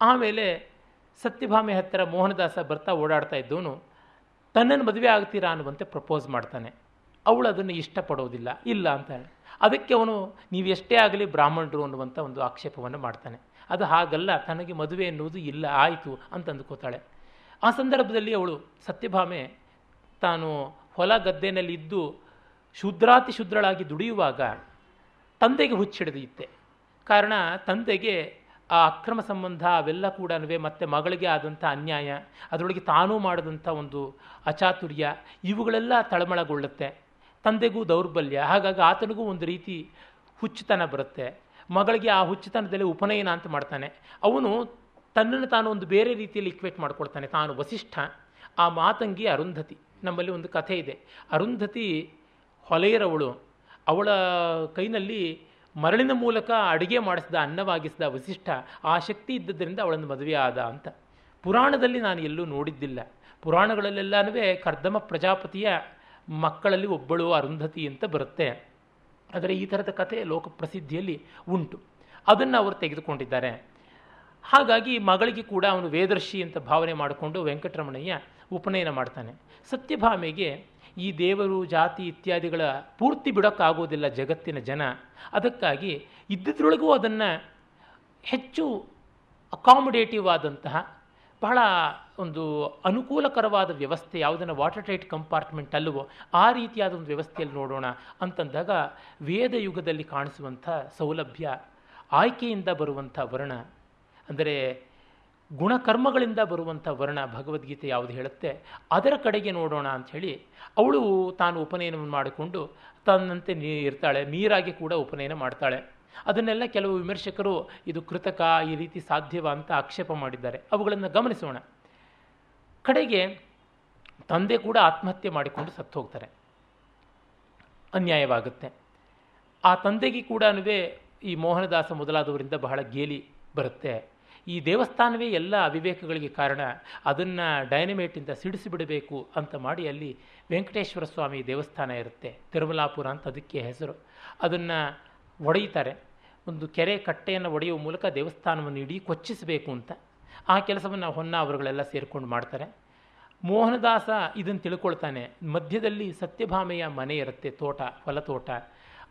ಆಮೇಲೆ ಸತ್ಯಭಾಮೆ ಹತ್ತಿರ ಮೋಹನದಾಸ ಬರ್ತಾ ಓಡಾಡ್ತಾ ಇದ್ದವನು ತನ್ನನ್ನು ಮದುವೆ ಆಗ್ತೀರಾ ಅನ್ನುವಂತೆ ಪ್ರಪೋಸ್ ಮಾಡ್ತಾನೆ. ಅವಳು ಅದನ್ನು ಇಷ್ಟಪಡೋದಿಲ್ಲ, ಇಲ್ಲ ಅಂತಾಳೆ ಅದಕ್ಕೆ ಅವನು, ನೀವು ಎಷ್ಟೇ ಆಗಲಿ ಬ್ರಾಹ್ಮಣರು ಅನ್ನುವಂಥ ಒಂದು ಆಕ್ಷೇಪವನ್ನು ಮಾಡ್ತಾನೆ. ಅದು ಹಾಗಲ್ಲ, ತನಗೆ ಮದುವೆ ಎನ್ನುವುದು ಇಲ್ಲ, ಆಯಿತು ಅಂತ ಅಂದುಕೋತಾಳೆ ಆ ಸಂದರ್ಭದಲ್ಲಿ ಅವಳು, ಸತ್ಯಭಾಮೆ, ತಾನು ಹೊಲ ಗದ್ದೆನಲ್ಲಿ ಇದ್ದು ಶೂದ್ರಾತಿ ಶುದ್ರಳಾಗಿ ದುಡಿಯುವಾಗ ತಂದೆಗೆ ಹುಚ್ಚಿಡಿದಿತ್ತೆ. ಕಾರಣ ತಂದೆಗೆ ಆ ಅಕ್ರಮ ಸಂಬಂಧ ಅವೆಲ್ಲ ಕೂಡ ಮತ್ತೆ ಮಗಳಿಗೆ ಆದಂಥ ಅನ್ಯಾಯ, ಅದರೊಳಗೆ ತಾನೂ ಮಾಡಿದಂಥ ಒಂದು ಅಚಾತುರ್ಯ ಇವುಗಳೆಲ್ಲ ತಳಮಳಗೊಳ್ಳುತ್ತೆ. ತಂದೆಗೂ ದೌರ್ಬಲ್ಯ, ಹಾಗಾಗಿ ಆತನಿಗೂ ಒಂದು ರೀತಿ ಹುಚ್ಚುತನ ಬರುತ್ತೆ. ಮಗಳಿಗೆ ಆ ಹುಚ್ಚುತನದಲ್ಲಿ ಉಪನಯನ ಅಂತ ಮಾಡ್ತಾನೆ. ಅವನು ತನ್ನನ್ನು ತಾನು ಒಂದು ಬೇರೆ ರೀತಿಯಲ್ಲಿ ಇಕ್ವೇಟ್ ಮಾಡ್ಕೊಳ್ತಾನೆ. ತಾನು ವಸಿಷ್ಠ, ಆ ಮಾತಂಗಿ ಅರುಂಧತಿ. ನಮ್ಮಲ್ಲಿ ಒಂದು ಕಥೆ ಇದೆ. ಅರುಂಧತಿ ಹೊಲೆಯರವಳು. ಅವಳ ಕೈನಲ್ಲಿ ಮರಳಿನ ಮೂಲಕ ಅಡುಗೆ ಮಾಡಿಸಿದ ಅನ್ನವಾಗಿಸಿದ ವಸಿಷ್ಠ ಆ ಶಕ್ತಿ ಇದ್ದದ್ದರಿಂದ ಅವಳನ್ನು ಮದುವೆ ಆದ ಅಂತ. ಪುರಾಣದಲ್ಲಿ ನಾನು ಎಲ್ಲೂ ನೋಡಿದ್ದಿಲ್ಲ. ಪುರಾಣಗಳಲ್ಲೆಲ್ಲನೂ ಕರ್ದಮ ಪ್ರಜಾಪತಿಯ ಮಕ್ಕಳಲ್ಲಿ ಒಬ್ಬಳು ಅರುಂಧತಿ ಅಂತ ಬರುತ್ತೆ. ಆದರೆ ಈ ಥರದ ಕಥೆ ಲೋಕ ಪ್ರಸಿದ್ಧಿಯಲ್ಲಿ ಉಂಟು. ಅದನ್ನು ಅವರು ತೆಗೆದುಕೊಂಡಿದ್ದಾರೆ. ಹಾಗಾಗಿ ಮಗಳಿಗೆ ಕೂಡ ಅವನು ವೇದರ್ಶಿ ಅಂತ ಭಾವನೆ ಮಾಡಿಕೊಂಡು ವೆಂಕಟರಮಣಯ್ಯ ಉಪನಯನ ಮಾಡ್ತಾನೆ. ಸತ್ಯಭಾಮೆಗೆ ಈ ದೇವರು, ಜಾತಿ ಇತ್ಯಾದಿಗಳ ಪೂರ್ತಿ ಬಿಡೋಕ್ಕಾಗೋದಿಲ್ಲ ಜಗತ್ತಿನ ಜನ. ಅದಕ್ಕಾಗಿ ಇದ್ದಿದ್ರೊಳಗೂ ಅದನ್ನು ಹೆಚ್ಚು ಅಕಾಮಡೇಟಿವ್ ಆದಂತಹ, ಬಹಳ ಒಂದು ಅನುಕೂಲಕರವಾದ ವ್ಯವಸ್ಥೆ, ಯಾವುದನ್ನು ವಾಟರ್ ಟೈಟ್ ಕಂಪಾರ್ಟ್ಮೆಂಟ್ ಅಲ್ಲವೋ, ಆ ರೀತಿಯಾದ ಒಂದು ವ್ಯವಸ್ಥೆಯಲ್ಲಿ ನೋಡೋಣ ಅಂತಂದಾಗ ವೇದ ಯುಗದಲ್ಲಿ ಕಾಣಿಸುವಂಥ ಸೌಲಭ್ಯ, ಆಯ್ಕೆಯಿಂದ ಬರುವಂಥ ವರ್ಣ. ಅಂದರೆ ಗುಣಕರ್ಮಗಳಿಂದ ಬರುವಂಥ ವರ್ಣ ಭಗವದ್ಗೀತೆ ಯಾವುದು ಹೇಳುತ್ತೆ, ಅದರ ಕಡೆಗೆ ನೋಡೋಣ ಅಂಥೇಳಿ ಅವಳು ತಾನು ಉಪನಯನವನ್ನು ಮಾಡಿಕೊಂಡು ತನ್ನಂತೆ ನೀ ಇರ್ತಾಳೆ, ನೀರಾಗಿ ಕೂಡ ಉಪನಯನ ಮಾಡ್ತಾಳೆ. ಅದನ್ನೆಲ್ಲ ಕೆಲವು ವಿಮರ್ಶಕರು ಇದು ಕೃತಕ, ಈ ರೀತಿ ಸಾಧ್ಯವ ಅಂತ ಆಕ್ಷೇಪ ಮಾಡಿದ್ದಾರೆ. ಅವುಗಳನ್ನು ಗಮನಿಸೋಣ. ಕಡೆಗೆ ತಂದೆ ಕೂಡ ಆತ್ಮಹತ್ಯೆ ಮಾಡಿಕೊಂಡು ಸತ್ತು ಹೋಗ್ತಾರೆ ಅನ್ಯಾಯವಾಗುತ್ತೆ. ಆ ತಂದೆಗೆ ಕೂಡ ಈ ಮೋಹನದಾಸ ಮೊದಲಾದವರಿಂದ ಬಹಳ ಗೇಲಿ ಬರುತ್ತೆ. ಈ ದೇವಸ್ಥಾನವೇ ಎಲ್ಲ ಅವಿವೇಕಗಳಿಗೆ ಕಾರಣ. ಅದನ್ನು ಡೈನಮೇಟಿಂದ ಸಿಡಿಸಿಬಿಡಬೇಕು ಅಂತ ಮಾಡಿ ಅಲ್ಲಿ ವೆಂಕಟೇಶ್ವರ ಸ್ವಾಮಿ ದೇವಸ್ಥಾನ ಇರುತ್ತೆ. ತಿರುಮಲಾಪುರ ಅಂತ ಅದಕ್ಕೆ ಹೆಸರು. ಅದನ್ನು ಒಡೆಯುತ್ತಾರೆ. ಒಂದು ಕೆರೆ ಕಟ್ಟೆಯನ್ನು ಒಡೆಯುವ ಮೂಲಕ ದೇವಸ್ಥಾನವನ್ನು ಇಡೀ ಕೊಚ್ಚಿಸಬೇಕು ಅಂತ. ಆ ಕೆಲಸವನ್ನು ಹೊನ್ನ ಅವರುಗಳೆಲ್ಲ ಸೇರಿಕೊಂಡು ಮಾಡ್ತಾರೆ. ಮೋಹನದಾಸ ಇದನ್ನು ತಿಳ್ಕೊಳ್ತಾನೆ. ಮಧ್ಯದಲ್ಲಿ ಸತ್ಯಭಾಮೆಯ ಮನೆ ಇರುತ್ತೆ, ತೋಟ, ಹೊಲತೋಟ.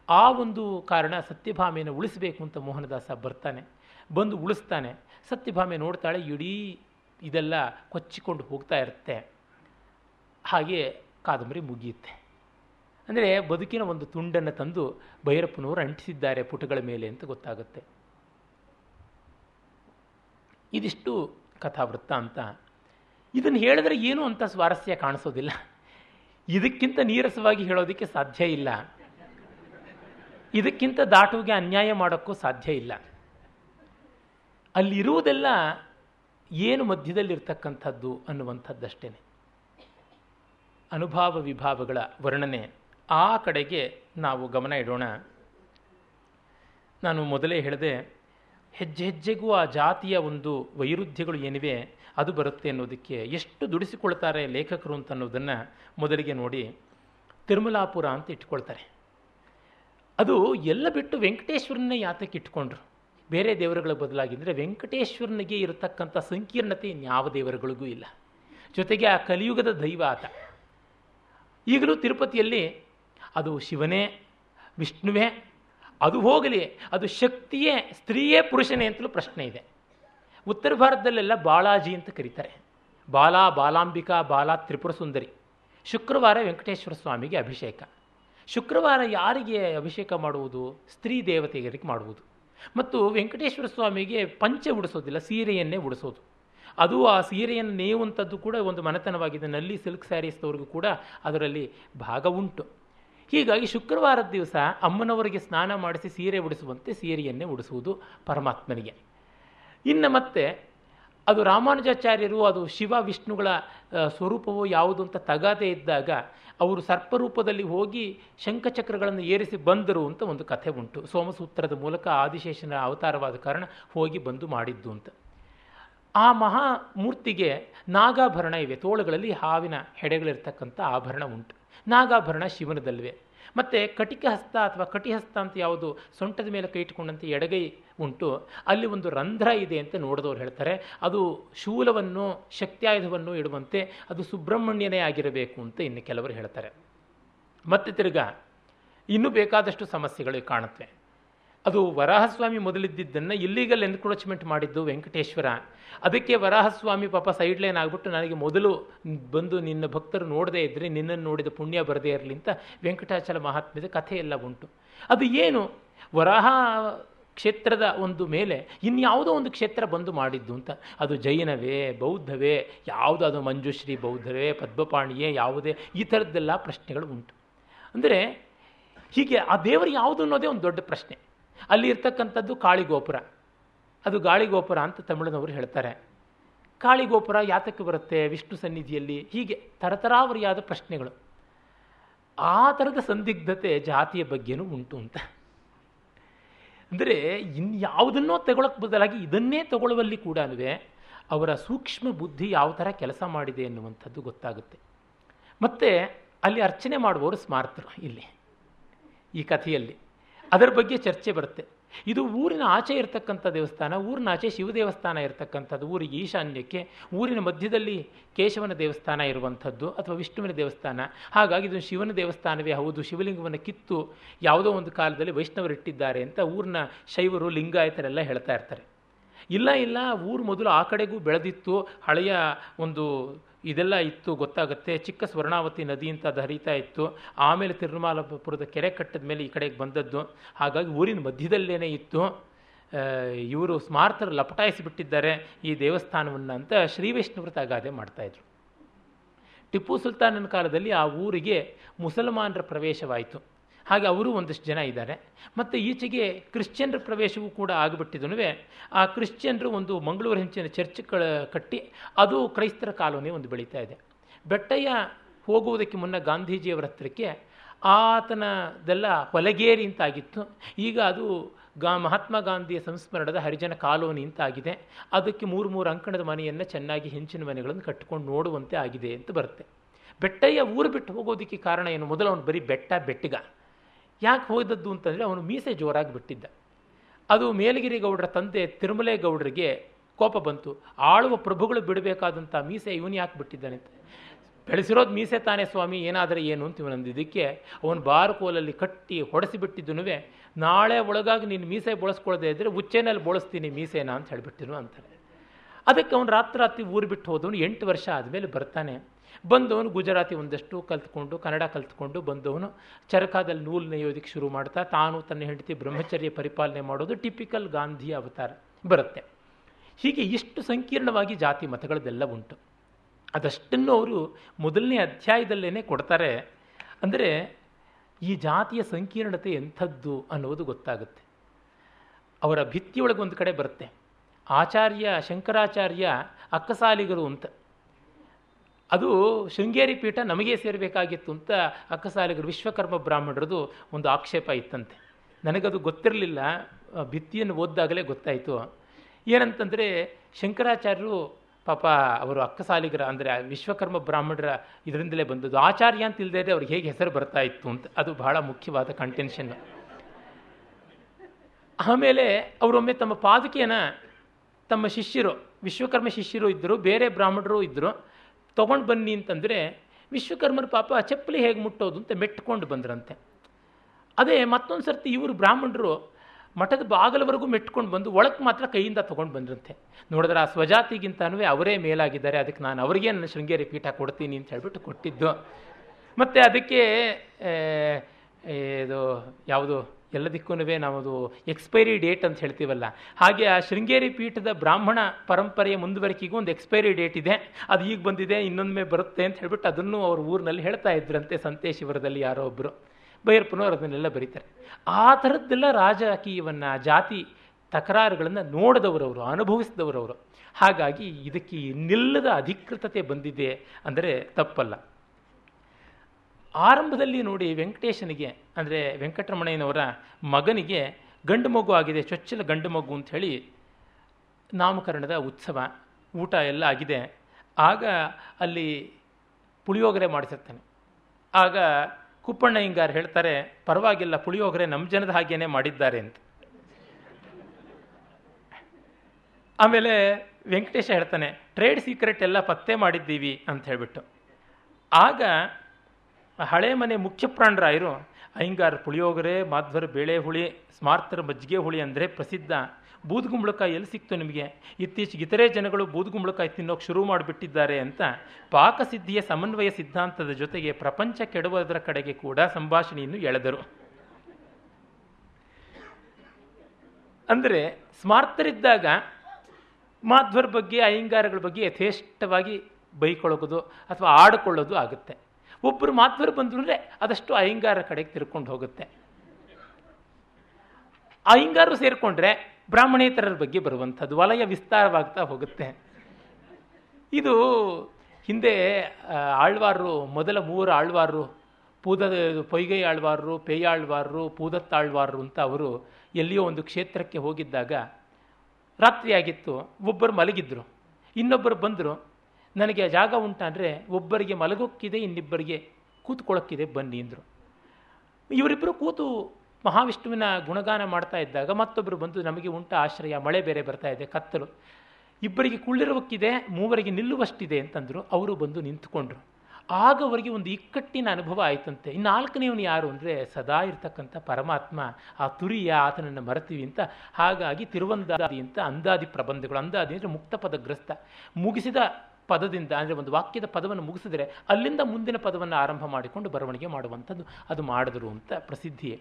ಆ ಒಂದು ಕಾರಣ ಸತ್ಯಭಾಮೆಯನ್ನು ಉಳಿಸಬೇಕು ಅಂತ ಮೋಹನದಾಸ ಬರ್ತಾನೆ. ಬಂದು ಉಳಿಸ್ತಾನೆ. ಸತ್ಯಭಾಮೆ ನೋಡ್ತಾಳೆ, ಇಡೀ ಇದೆಲ್ಲ ಕೊಚ್ಚಿಕೊಂಡು ಹೋಗ್ತಾ ಇರುತ್ತೆ. ಹಾಗೆ ಕಾದಂಬರಿ ಮುಗಿಯುತ್ತೆ. ಅಂದರೆ ಬದುಕಿನ ಒಂದು ತುಂಡನ್ನು ತಂದು ಭೈರಪ್ಪನವರು ಅಂಟಿಸಿದ್ದಾರೆ ಪುಟಗಳ ಮೇಲೆ ಅಂತ ಗೊತ್ತಾಗುತ್ತೆ. ಇದಿಷ್ಟು ಕಥಾವೃತ್ತ ಅಂತ. ಇದನ್ನು ಹೇಳಿದ್ರೆ ಏನು ಅಂತ ಸ್ವಾರಸ್ಯ ಕಾಣಿಸೋದಿಲ್ಲ. ಇದಕ್ಕಿಂತ ನೀರಸವಾಗಿ ಹೇಳೋದಕ್ಕೆ ಸಾಧ್ಯ ಇಲ್ಲ. ಇದಕ್ಕಿಂತ ದಾಟುವಿಗೆ ಅನ್ಯಾಯ ಮಾಡೋಕ್ಕೂ ಸಾಧ್ಯ ಇಲ್ಲ. ಅಲ್ಲಿರುವುದೆಲ್ಲ ಏನು ಮಧ್ಯದಲ್ಲಿರ್ತಕ್ಕಂಥದ್ದು ಅನ್ನುವಂಥದ್ದಷ್ಟೇ ಅನುಭಾವ ವಿಭಾವಗಳ ವರ್ಣನೆ ಆ ಕಡೆಗೆ ನಾವು ಗಮನ ಇಡೋಣ. ನಾನು ಮೊದಲೇ ಹೇಳಿದೆ, ಹೆಜ್ಜೆ ಹೆಜ್ಜೆಗೂ ಆ ಜಾತಿಯ ಒಂದು ವೈರುಧ್ಯಗಳು ಏನಿವೆ ಅದು ಬರುತ್ತೆ ಅನ್ನೋದಕ್ಕೆ ಎಷ್ಟು ದುಡಿಸಿಕೊಳ್ತಾರೆ ಲೇಖಕರು ಅಂತ ಅನ್ನೋದನ್ನು ಮೊದಲಿಗೆ ನೋಡಿ ತಿರುಮಲಾಪುರ ಅಂತ ಇಟ್ಕೊಳ್ತಾರೆ. ಅದು ಎಲ್ಲ ಬಿಟ್ಟು ವೆಂಕಟೇಶ್ವರನ್ನೇ ಯಾತಕ್ಕೆ ಇಟ್ಕೊಂಡ್ರು? ಬೇರೆ ದೇವರುಗಳ ಬದಲಾಗಿದ್ದರೆ ವೆಂಕಟೇಶ್ವರನಿಗೆ ಇರತಕ್ಕಂಥ ಸಂಕೀರ್ಣತೆ ಇನ್ಯಾವ ದೇವರುಗಳಿಗೂ ಇಲ್ಲ. ಜೊತೆಗೆ ಆ ಕಲಿಯುಗದ ದೈವ ಆತ. ಈಗಲೂ ತಿರುಪತಿಯಲ್ಲಿ ಅದು ಶಿವನೇ, ವಿಷ್ಣುವೇ, ಅದು ಹೋಗಲಿ, ಅದು ಶಕ್ತಿಯೇ, ಸ್ತ್ರೀಯೇ, ಪುರುಷನೇ ಅಂತಲೂ ಪ್ರಶ್ನೆ ಇದೆ. ಉತ್ತರ ಭಾರತದಲ್ಲೆಲ್ಲ ಬಾಲಾಜಿ ಅಂತ ಕರೀತಾರೆ. ಬಾಲಾ ಬಾಲಾಂಬಿಕಾ ಬಾಲಾ ತ್ರಿಪುರ ಸುಂದರಿ. ಶುಕ್ರವಾರ ವೆಂಕಟೇಶ್ವರ ಸ್ವಾಮಿಗೆ ಅಭಿಷೇಕ. ಶುಕ್ರವಾರ ಯಾರಿಗೆ ಅಭಿಷೇಕ ಮಾಡುವುದು? ಸ್ತ್ರೀ ದೇವತೆಯರಿಗೆ ಮಾಡುವುದು. ಮತ್ತು ವೆಂಕಟೇಶ್ವರ ಸ್ವಾಮಿಗೆ ಪಂಚೆ ಉಡಿಸೋದಿಲ್ಲ, ಸೀರೆಯನ್ನೇ ಉಡಿಸೋದು. ಅದು ಆ ಸೀರೆಯನ್ನು ನೇಯುವಂಥದ್ದು ಕೂಡ ಒಂದು ಮನೆತನವಾಗಿದೆ. ನಲ್ಲಿ ಸಿಲ್ಕ್ ಸ್ಯಾರೀಸ್ದವ್ರಿಗೂ ಕೂಡ ಅದರಲ್ಲಿ ಭಾಗ ಉಂಟು. ಹೀಗಾಗಿ ಶುಕ್ರವಾರದ ದಿವಸ ಅಮ್ಮನವರಿಗೆ ಸ್ನಾನ ಮಾಡಿಸಿ ಸೀರೆ ಉಡಿಸುವಂತೆ ಸೀರೆಯನ್ನೇ ಉಡಿಸುವುದು ಪರಮಾತ್ಮನಿಗೆ. ಇನ್ನು ಮತ್ತೆ ಅದು ರಾಮಾನುಜಾಚಾರ್ಯರು, ಅದು ಶಿವ ವಿಷ್ಣುಗಳ ಸ್ವರೂಪವು ಯಾವುದು ಅಂತ ತಗಾದೆ ಇದ್ದಾಗ ಅವರು ಸರ್ಪರೂಪದಲ್ಲಿ ಹೋಗಿ ಶಂಖಚಕ್ರಗಳನ್ನು ಏರಿಸಿ ಬಂದರು ಅಂತ ಒಂದು ಕಥೆ ಉಂಟು. ಸೋಮಸೂತ್ರದ ಮೂಲಕ ಆದಿಶೇಷನ ಅವತಾರವಾದ ಕಾರಣ ಹೋಗಿ ಬಂದು ಮಾಡಿದ್ದು ಅಂತ. ಆ ಮಹಾಮೂರ್ತಿಗೆ ನಾಗಾಭರಣ ಇವೆ. ತೋಳುಗಳಲ್ಲಿ ಹಾವಿನ ಹೆಡೆಗಳಿರ್ತಕ್ಕಂಥ ಆಭರಣ ಉಂಟು. ನಾಗಾಭರಣ ಶಿವನದಲ್ವೇ ಮತ್ತು ಕಟಿಕ ಹಸ್ತ ಅಥವಾ ಕಟಿಹಸ್ತ ಅಂತ ಯಾವುದು? ಸೊಂಟದ ಮೇಲೆ ಕೈ ಇಟ್ಕೊಂಡಂತೆ ಎಡಗೈ ಉಂಟು. ಅಲ್ಲಿ ಒಂದು ರಂಧ್ರ ಇದೆ ಅಂತ ನೋಡಿದವ್ರು ಹೇಳ್ತಾರೆ. ಅದು ಶೂಲವನ್ನು, ಶಕ್ತಿಯಾಯುಧವನ್ನು ಇಡುವಂತೆ ಅದು ಸುಬ್ರಹ್ಮಣ್ಯನೇ ಆಗಿರಬೇಕು ಅಂತ ಇನ್ನು ಕೆಲವರು ಹೇಳ್ತಾರೆ. ಮತ್ತೆ ತಿರ್ಗ, ಇನ್ನೂ ಬೇಕಾದಷ್ಟು ಸಮಸ್ಯೆಗಳು ಕಾಣುತ್ತವೆ. ಅದು ವರಾಹಸ್ವಾಮಿ ಮೊದಲಿದ್ದನ್ನು ಇಲ್ಲಿಗಲ್ ಎನ್ಕ್ರೋಚ್ಮೆಂಟ್ ಮಾಡಿದ್ದು ವೆಂಕಟೇಶ್ವರ. ಅದಕ್ಕೆ ವರಾಹಸ್ವಾಮಿ ಪಾಪ ಸೈಡ್ ಲೈನ್ ಆಗಿಬಿಟ್ಟು ನನಗೆ ಮೊದಲು ಬಂದು ನಿನ್ನ ಭಕ್ತರು ನೋಡದೇ ಇದ್ದರೆ ನಿನ್ನನ್ನು ನೋಡಿದ ಪುಣ್ಯ ಬರದೇ ಇರಲಿ ಅಂತ ವೆಂಕಟಾಚಲ ಮಹಾತ್ಮ್ಯದ ಕಥೆ ಎಲ್ಲ ಉಂಟು. ಅದು ಏನು? ವರಾಹ ಕ್ಷೇತ್ರದ ಒಂದು ಮೇಲೆ ಇನ್ಯಾವುದೋ ಒಂದು ಕ್ಷೇತ್ರ ಬಂದು ಮಾಡಿದ್ದು ಅಂತ. ಅದು ಜೈನವೇ, ಬೌದ್ಧವೇ ಯಾವುದು ಅದು ಮಂಜುಶ್ರೀ ಬೌದ್ಧವೇ ಪದ್ಮಪಾಣಿಯೇ, ಯಾವುದೇ ಈ ಥರದ್ದೆಲ್ಲ ಪ್ರಶ್ನೆಗಳು ಉಂಟು. ಅಂದರೆ ಹೀಗೆ ಆ ದೇವರು ಯಾವುದು ಅನ್ನೋದೇ ಒಂದು ದೊಡ್ಡ ಪ್ರಶ್ನೆ. ಅಲ್ಲಿ ಇರ್ತಕ್ಕಂಥದ್ದು ಕಾಳಿಗೋಪುರ. ಅದು ಗಾಳಿಗೋಪುರ ಅಂತ ತಮಿಳಿನವರು ಹೇಳ್ತಾರೆ. ಕಾಳಿಗೋಪುರ ಯಾತಕ್ಕೆ ಬರುತ್ತೆ? ವಿಷ್ಣು ಸನ್ನಿಧಿಯಲ್ಲಿ ಹೀಗೆ ತರತರಾವರಿಯಾದ ಪ್ರಶ್ನೆಗಳು. ಆ ಥರದ ಸಂದಿಗ್ಧತೆ ಜಾತಿಯ ಬಗ್ಗೆನೂ ಉಂಟು ಅಂತ. ಅಂದರೆ ಇನ್ಯಾವುದನ್ನೋ ತಗೊಳಕ್ಕೆ ಬದಲಾಗಿ ಇದನ್ನೇ ತಗೊಳ್ಳುವಲ್ಲಿ ಕೂಡ ಅವರ ಸೂಕ್ಷ್ಮ ಬುದ್ಧಿ ಯಾವ ಥರ ಕೆಲಸ ಮಾಡಿದೆ ಎನ್ನುವಂಥದ್ದು ಗೊತ್ತಾಗುತ್ತೆ. ಮತ್ತು ಅಲ್ಲಿ ಅರ್ಚನೆ ಮಾಡುವವರು ಸ್ಮಾರ್ತರು ಇಲ್ಲಿ, ಈ ಕಥೆಯಲ್ಲಿ. ಅದರ ಬಗ್ಗೆ ಚರ್ಚೆ ಬರುತ್ತೆ. ಇದು ಊರಿನ ಆಚೆ ಇರತಕ್ಕಂಥ ದೇವಸ್ಥಾನ, ಊರಿನ ಆಚೆ ಶಿವ ದೇವಸ್ಥಾನ ಇರತಕ್ಕಂಥದ್ದು. ಊರಿಗೆ ಈಶಾನ್ಯಕ್ಕೆ, ಊರಿನ ಮಧ್ಯದಲ್ಲಿ ಕೇಶವನ ದೇವಸ್ಥಾನ ಇರುವಂಥದ್ದು ಅಥವಾ ವಿಷ್ಣುವಿನ ದೇವಸ್ಥಾನ. ಹಾಗಾಗಿ ಇದು ಶಿವನ ದೇವಸ್ಥಾನವೇ ಹೌದು. ಶಿವಲಿಂಗವನ್ನು ಕಿತ್ತು ಯಾವುದೋ ಒಂದು ಕಾಲದಲ್ಲಿ ವೈಷ್ಣವರು ಇಟ್ಟಿದ್ದಾರೆ ಅಂತ ಊರಿನ ಶೈವರು, ಲಿಂಗಾಯತರೆಲ್ಲ ಹೇಳ್ತಾ ಇರ್ತಾರೆ. ಇಲ್ಲ ಇಲ್ಲ, ಊರು ಮೊದಲು ಆ ಕಡೆಗೂ ಬೆಳೆದಿತ್ತು. ಹಳೆಯ ಒಂದು ಇದೆಲ್ಲ ಇತ್ತು ಗೊತ್ತಾಗುತ್ತೆ. ಚಿಕ್ಕ ಸ್ವರ್ಣಾವತಿ ನದಿ ಅಂತ ಅದು ಹರಿತಾ ಇತ್ತು. ಆಮೇಲೆ ತಿರುಮಲಪುರದ ಕೆರೆ ಕಟ್ಟದ ಮೇಲೆ ಈ ಕಡೆಗೆ ಬಂದದ್ದು. ಹಾಗಾಗಿ ಊರಿನ ಮಧ್ಯದಲ್ಲೇ ಇತ್ತು. ಇವರು ಸ್ಮಾರತರು ಲಪಟಾಯಿಸಿಬಿಟ್ಟಿದ್ದಾರೆ ಈ ದೇವಸ್ಥಾನವನ್ನು ಅಂತ ಶ್ರೀ ವೈಷ್ಣವರು ಗಾದೆ ಮಾಡ್ತಾಯಿದ್ರು ಟಿಪ್ಪು ಸುಲ್ತಾನನ ಕಾಲದಲ್ಲಿ ಆ ಊರಿಗೆ ಮುಸಲ್ಮಾನರ ಪ್ರವೇಶವಾಯಿತು. ಹಾಗೆ ಅವರು ಒಂದಷ್ಟು ಜನ ಇದ್ದಾರೆ. ಮತ್ತು ಈಚೆಗೆ ಕ್ರಿಶ್ಚಿಯನ್ರ ಪ್ರವೇಶವೂ ಕೂಡ ಆಗಿಬಿಟ್ಟಿದನು ಆ ಕ್ರಿಶ್ಚಿಯನ್ರು ಒಂದು ಮಂಗಳೂರು ಹೆಂಚಿನ ಚರ್ಚ್ ಕಟ್ಟಿ, ಅದು ಕ್ರೈಸ್ತರ ಕಾಲೋನಿ ಒಂದು ಬೆಳೀತಾ ಇದೆ. ಬೆಟ್ಟಯ್ಯ ಹೋಗುವುದಕ್ಕೆ ಮುನ್ನ ಗಾಂಧೀಜಿಯವರ ಹತ್ರಕ್ಕೆ ಆತನದೆಲ್ಲ ಹೊಲಗೇರಿ ಅಂತಾಗಿತ್ತು. ಈಗ ಅದು ಗಾ ಮಹಾತ್ಮ ಗಾಂಧಿಯ ಸಂಸ್ಮರಣದ ಹರಿಜನ ಕಾಲೋನಿ ಅಂತ ಆಗಿದೆ ಅದಕ್ಕೆ ಮೂರು ಮೂರು ಅಂಕಣದ ಮನೆಯನ್ನು ಚೆನ್ನಾಗಿ ಹೆಂಚಿನ ಮನೆಗಳನ್ನು ಕಟ್ಟಿಕೊಂಡು ನೋಡುವಂತೆ ಆಗಿದೆ ಅಂತ ಬರುತ್ತೆ. ಬೆಟ್ಟಯ್ಯ ಊರು ಬಿಟ್ಟು ಹೋಗೋದಕ್ಕೆ ಕಾರಣ ಏನು? ಮೊದಲು ಅವನು ಬರೀ ಬೆಟ್ಟ, ಬೆಟ್ಟಿಗ. ಯಾಕೆ ಹೋದದ್ದು ಅಂತಂದರೆ ಅವನು ಮೀಸೆ ಜೋರಾಗಿ ಬಿಟ್ಟಿದ್ದ. ಅದು ಮೇಲಗಿರಿ ಗೌಡರ ತಂದೆ ತಿರುಮಲೇಗೌಡರಿಗೆ ಕೋಪ ಬಂತು. ಆಳುವ ಪ್ರಭುಗಳು ಬಿಡಬೇಕಾದಂಥ ಮೀಸೆ ಇವನು ಯಾಕೆ ಬಿಟ್ಟಿದ್ದಾನೆ ಅಂತ. ಬೆಳೆಸಿರೋದು ಮೀಸೆ ತಾನೇ ಸ್ವಾಮಿ, ಏನಾದರೆ ಏನು ಅಂತ ಇವನಂದಿದ್ದಕ್ಕೆ ಅವನು ಬಾರುಕೋಲಲ್ಲಿ ಕಟ್ಟಿ ಹೊಡೆಸಿಬಿಟ್ಟಿದ್ದನು ನಾಳೆ ಒಳಗಾಗಿ ನೀನು ಮೀಸೆ ಬಳಸ್ಕೊಳ್ಳದೆ ಇದ್ದರೆ ಉಚ್ಚೆನಲ್ಲಿ ಬಳಸ್ತೀನಿ ಮೀಸೆನ ಅಂತ ಹೇಳಿಬಿಟ್ಟಿನು ಅಂತಾರೆ. ಅದಕ್ಕೆ ಅವನು ರಾತ್ರಿ ರಾತ್ರಿ ಊರು ಬಿಟ್ಟು ಹೋದವನು ಎಂಟು ವರ್ಷ ಆದಮೇಲೆ ಬರ್ತಾನೆ. ಬಂದವನು ಗುಜರಾತಿ ಒಂದಷ್ಟು ಕಲ್ತ್ಕೊಂಡು, ಕನ್ನಡ ಕಲ್ತ್ಕೊಂಡು ಬಂದವನು ಚರಕಾದಲ್ಲಿ ನೂಲು ನೆಯೋದಕ್ಕೆ ಶುರು ಮಾಡ್ತಾ ತಾನು ತನ್ನ ಹೆಂಡತಿ ಬ್ರಹ್ಮಚರ್ಯ ಪರಿಪಾಲನೆ ಮಾಡೋದು ಟಿಪಿಕಲ್ ಗಾಂಧಿ ಅವತಾರ ಬರುತ್ತೆ. ಹೀಗೆ ಇಷ್ಟು ಸಂಕೀರ್ಣವಾಗಿ ಜಾತಿ ಮತಗಳದೆಲ್ಲ ಉಂಟು. ಅದಷ್ಟನ್ನು ಅವರು ಮೊದಲನೇ ಅಧ್ಯಾಯದಲ್ಲೇ ಕೊಡ್ತಾರೆ. ಅಂದರೆ ಈ ಜಾತಿಯ ಸಂಕೀರ್ಣತೆ ಎಂಥದ್ದು ಅನ್ನೋದು ಗೊತ್ತಾಗುತ್ತೆ. ಅವರ ಭಿತ್ತಿಯೊಳಗೆ ಒಂದು ಕಡೆ ಬರುತ್ತೆ. ಆಚಾರ್ಯ, ಶಂಕರಾಚಾರ್ಯ ಅಕ್ಕಸಾಲಿಗರು ಅಂತ. ಅದು ಶೃಂಗೇರಿ ಪೀಠ ನಮಗೆ ಸೇರಬೇಕಾಗಿತ್ತು ಅಂತ ಅಕ್ಕಸಾಲಿಗರು ವಿಶ್ವಕರ್ಮ ಬ್ರಾಹ್ಮಣರದು ಒಂದು ಆಕ್ಷೇಪ ಇತ್ತಂತೆ. ನನಗದು ಗೊತ್ತಿರಲಿಲ್ಲ ಭಿತ್ತಿಯನ್ನು ಓದ್ದಾಗಲೇ ಗೊತ್ತಾಯಿತು. ಏನಂತಂದರೆ ಶಂಕರಾಚಾರ್ಯರು ಪಾಪ ಅವರು ಅಕ್ಕಸಾಲಿಗರ, ಅಂದರೆ ವಿಶ್ವಕರ್ಮ ಬ್ರಾಹ್ಮಣರ ಇದರಿಂದಲೇ ಬಂದದ್ದು. ಆಚಾರ್ಯ ಅಂತ ಇಲ್ಲದೇ ಅವ್ರಿಗೆ ಹೇಗೆ ಹೆಸರು ಬರ್ತಾ ಇತ್ತು ಅಂತ. ಅದು ಬಹಳ ಮುಖ್ಯವಾದ ಕಂಟೆನ್ಷನ್ ಆಮೇಲೆ ಅವರೊಮ್ಮೆ ತಮ್ಮ ಪಾದುಕೇನ ತಮ್ಮ ಶಿಷ್ಯರು, ವಿಶ್ವಕರ್ಮ ಶಿಷ್ಯರು ಇದ್ದರು, ಬೇರೆ ಬ್ರಾಹ್ಮಣರು ಇದ್ದರು. ತೊಗೊಂಡು ಬನ್ನಿ ಅಂತಂದರೆ ವಿಶ್ವಕರ್ಮರ ಪಾಪ ಚಪ್ಪಲಿ ಹೇಗೆ ಮುಟ್ಟೋದು ಅಂತ ಮೆಟ್ಕೊಂಡು ಬಂದ್ರಂತೆ. ಅದೇ ಮತ್ತೊಂದು ಸರ್ತಿ ಇವರು ಬ್ರಾಹ್ಮಣರು ಮಠದ ಬಾಗಲವರೆಗೂ ಮೆಟ್ಕೊಂಡು ಬಂದು ಒಳಕ್ಕೆ ಮಾತ್ರ ಕೈಯಿಂದ ತೊಗೊಂಡು ಬಂದ್ರಂತೆ. ನೋಡಿದ್ರೆ ಆ ಸ್ವಜಾತಿಗಿಂತನೂ ಅವರೇ ಮೇಲಾಗಿದ್ದಾರೆ, ಅದಕ್ಕೆ ನಾನು ಅವರಿಗೆ ನನ್ನ ಶೃಂಗೇರಿ ಪೀಠ ಕೊಡ್ತೀನಿ ಅಂತ ಹೇಳ್ಬಿಟ್ಟು ಕೊಟ್ಟಿದ್ದು. ಮತ್ತು ಅದಕ್ಕೆ ಇದು ಯಾವುದು ಎಲ್ಲದಕ್ಕೂ ನಾವದು ಎಕ್ಸ್ಪೈರಿ ಡೇಟ್ ಅಂತ ಹೇಳ್ತೀವಲ್ಲ. ಹಾಗೆ ಆ ಶೃಂಗೇರಿ ಪೀಠದ ಬ್ರಾಹ್ಮಣ ಪರಂಪರೆಯ ಮುಂದುವರಿಕೆಗೂ ಒಂದು ಎಕ್ಸ್ಪೈರಿ ಡೇಟ್ ಇದೆ. ಅದು ಈಗ ಬಂದಿದೆ ಇನ್ನೊಮ್ಮೆ ಬರುತ್ತೆ ಅಂತ ಹೇಳ್ಬಿಟ್ಟು ಅದನ್ನು ಅವ್ರ ಊರಿನಲ್ಲಿ ಹೇಳ್ತಾ ಇದ್ರಂತೆ ಸಂತೇಶಿವರದಲ್ಲಿ ಯಾರೋ ಒಬ್ಬರು ಬೈರಪ್ಪನವರು ಅದನ್ನೆಲ್ಲ ಬರೀತಾರೆ. ಆ ಥರದ್ದೆಲ್ಲ ರಾಜಕೀಯವನ್ನು, ಜಾತಿ ತಕರಾರುಗಳನ್ನು ನೋಡಿದವರವರು ಅನುಭವಿಸಿದವರವರು ಹಾಗಾಗಿ ಇದಕ್ಕೆ ನಿಲ್ಲದ ಅಧಿಕೃತತೆ ಬಂದಿದೆ ಅಂದರೆ ತಪ್ಪಲ್ಲ. ಆರಂಭದಲ್ಲಿ ನೋಡಿ ವೆಂಕಟೇಶನಿಗೆ, ಅಂದರೆ ವೆಂಕಟರಮಣಯ್ಯನವರ ಮಗನಿಗೆ ಗಂಡು ಮಗು ಆಗಿದೆ, ಚೊಚ್ಚಲ ಗಂಡು ಮಗು ಅಂತ ಹೇಳಿ ನಾಮಕರಣದ ಉತ್ಸವ, ಊಟ ಎಲ್ಲ ಆಗಿದೆ. ಆಗ ಅಲ್ಲಿ ಪುಳಿಯೋಗರೆ ಮಾಡಿಸಿರ್ತಾನೆ. ಆಗ ಕುಪ್ಪಣ್ಣ ಹೇಳ್ತಾರೆ, ಪರವಾಗಿಲ್ಲ, ಪುಳಿಯೋಗರೆ ನಮ್ಮ ಜನದ ಹಾಗೇನೆ ಮಾಡಿದ್ದಾರೆ ಅಂತ. ಆಮೇಲೆ ವೆಂಕಟೇಶ ಹೇಳ್ತಾನೆ, ಟ್ರೇಡ್ ಸೀಕ್ರೆಟ್ ಎಲ್ಲ ಪತ್ತೆ ಮಾಡಿದ್ದೀವಿ ಅಂತ ಹೇಳಿಬಿಟ್ಟು. ಆಗ ಹಳೆ ಮನೆ ಮುಖ್ಯ ಪ್ರಾಣರಾಯರು ಅಯ್ಯಂಗಾರ ಪುಳಿಯೋಗರೆ, ಮಾಧ್ವರ ಬೇಳೆ ಹುಳಿ, ಸ್ಮಾರ್ತರ ಮಜ್ಜಿಗೆ ಹುಳಿ ಅಂದರೆ ಪ್ರಸಿದ್ಧ. ಬೂದುಗುಂಬಳಕಾಯಿ ಎಲ್ಲಿ ಸಿಕ್ತು ನಿಮಗೆ? ಇತ್ತೀಚೆಗೆ ಇತರೆ ಜನಗಳು ಬೂದುಗುಂಬಳಕಾಯಿ ತಿನ್ನೋಕೆ ಶುರು ಮಾಡಿಬಿಟ್ಟಿದ್ದಾರೆ ಅಂತ ಪಾಕಸಿದ್ಧಿಯ ಸಮನ್ವಯ ಸಿದ್ಧಾಂತದ ಜೊತೆಗೆ ಪ್ರಪಂಚ ಕೆಡುವುದರ ಕಡೆಗೆ ಕೂಡ ಸಂಭಾಷಣೆಯನ್ನು ಎಳೆದರು. ಅಂದರೆ ಸ್ಮಾರ್ತರಿದ್ದಾಗ ಮಾಧ್ವರ ಬಗ್ಗೆ ಅಯ್ಯಂಗಾರಗಳ ಬಗ್ಗೆ ಯಥೇಷ್ಟವಾಗಿ ಬೈಕೊಳ್ಳೋದು ಅಥವಾ ಆಡಿಕೊಳ್ಳೋದು ಆಗುತ್ತೆ. ಒಬ್ಬರು ಮಾತ್ವರು ಬಂದ್ರು ಅದಷ್ಟು ಅಯ್ಯಂಗಾರ ಕಡೆಗೆ ತಿರ್ಕೊಂಡು ಹೋಗುತ್ತೆ. ಅಯ್ಯಂಗಾರರು ಸೇರಿಕೊಂಡ್ರೆ ಬ್ರಾಹ್ಮಣೇತರರ ಬಗ್ಗೆ ಬರುವಂಥದ್ದು, ವಲಯ ವಿಸ್ತಾರವಾಗ್ತಾ ಹೋಗುತ್ತೆ. ಇದು ಹಿಂದೆ ಆಳ್ವಾರರು, ಮೊದಲ ಮೂವರು ಆಳ್ವಾರರು, ಪೂದ, ಪೊಯ್ಗೈ ಆಳ್ವಾರರು ಪೇಯಾಳ್ವಾರರು ಪೂದತ್ತಾಳ್ವಾರರು ಅಂತ ಅವರು ಎಲ್ಲಿಯೋ ಒಂದು ಕ್ಷೇತ್ರಕ್ಕೆ ಹೋಗಿದ್ದಾಗ ರಾತ್ರಿಯಾಗಿತ್ತು, ಒಬ್ಬರು ಮಲಗಿದ್ರು, ಇನ್ನೊಬ್ಬರು ಬಂದರು ನನಗೆ ಜಾಗ ಉಂಟಂದರೆ ಒಬ್ಬರಿಗೆ ಮಲಗೋಕ್ಕಿದೆ, ಇನ್ನಿಬ್ಬರಿಗೆ ಕೂತ್ಕೊಳ್ಳೋಕ್ಕಿದೆ ಬನ್ನಿ ಅಂದರು. ಇವರಿಬ್ಬರು ಕೂತು ಮಹಾವಿಷ್ಣುವಿನ ಗುಣಗಾನ ಮಾಡ್ತಾ ಇದ್ದಾಗ ಮತ್ತೊಬ್ಬರು ಬಂದು ನಮಗೆ ಉಂಟ ಆಶ್ರಯ, ಮಳೆ ಬೇರೆ ಬರ್ತಾ ಇದೆ, ಕತ್ತಲು. ಇಬ್ಬರಿಗೆ ಕುಳ್ಳಿರೋಕ್ಕಿದೆ ಮೂವರಿಗೆ ನಿಲ್ಲುವಷ್ಟಿದೆ ಅಂತಂದರು. ಅವರು ಬಂದು ನಿಂತ್ಕೊಂಡ್ರು. ಆಗ ಅವರಿಗೆ ಒಂದು ಇಕ್ಕಟ್ಟಿನ ಅನುಭವ ಆಯಿತಂತೆ. ಇನ್ನು ನಾಲ್ಕನೇವನು ಯಾರು ಅಂದರೆ ಸದಾ ಇರ್ತಕ್ಕಂಥ ಪರಮಾತ್ಮ, ಆ ತುರಿಯ, ಆತನನ್ನು ಮರೆತೀವಿ ಅಂತ. ಹಾಗಾಗಿ ತಿರುವಂದಾದಿ ಅಂತ ಅಂದಾದಿ ಪ್ರಬಂಧಗಳು. ಅಂದಾದಿ ಅಂದರೆ ಮುಕ್ತ ಪದಗ್ರಸ್ತ ಮುಗಿಸಿದ ಪದದಿಂದ, ಅಂದರೆ ಒಂದು ವಾಕ್ಯದ ಪದವನ್ನು ಮುಗಿಸಿದರೆ ಅಲ್ಲಿಂದ ಮುಂದಿನ ಪದವನ್ನು ಆರಂಭ ಮಾಡಿಕೊಂಡು ಬರವಣಿಗೆ ಮಾಡುವಂಥದ್ದು ಅದು ಮಾಡಿದ್ರು ಅಂತ ಪ್ರಸಿದ್ಧಿಯೇ.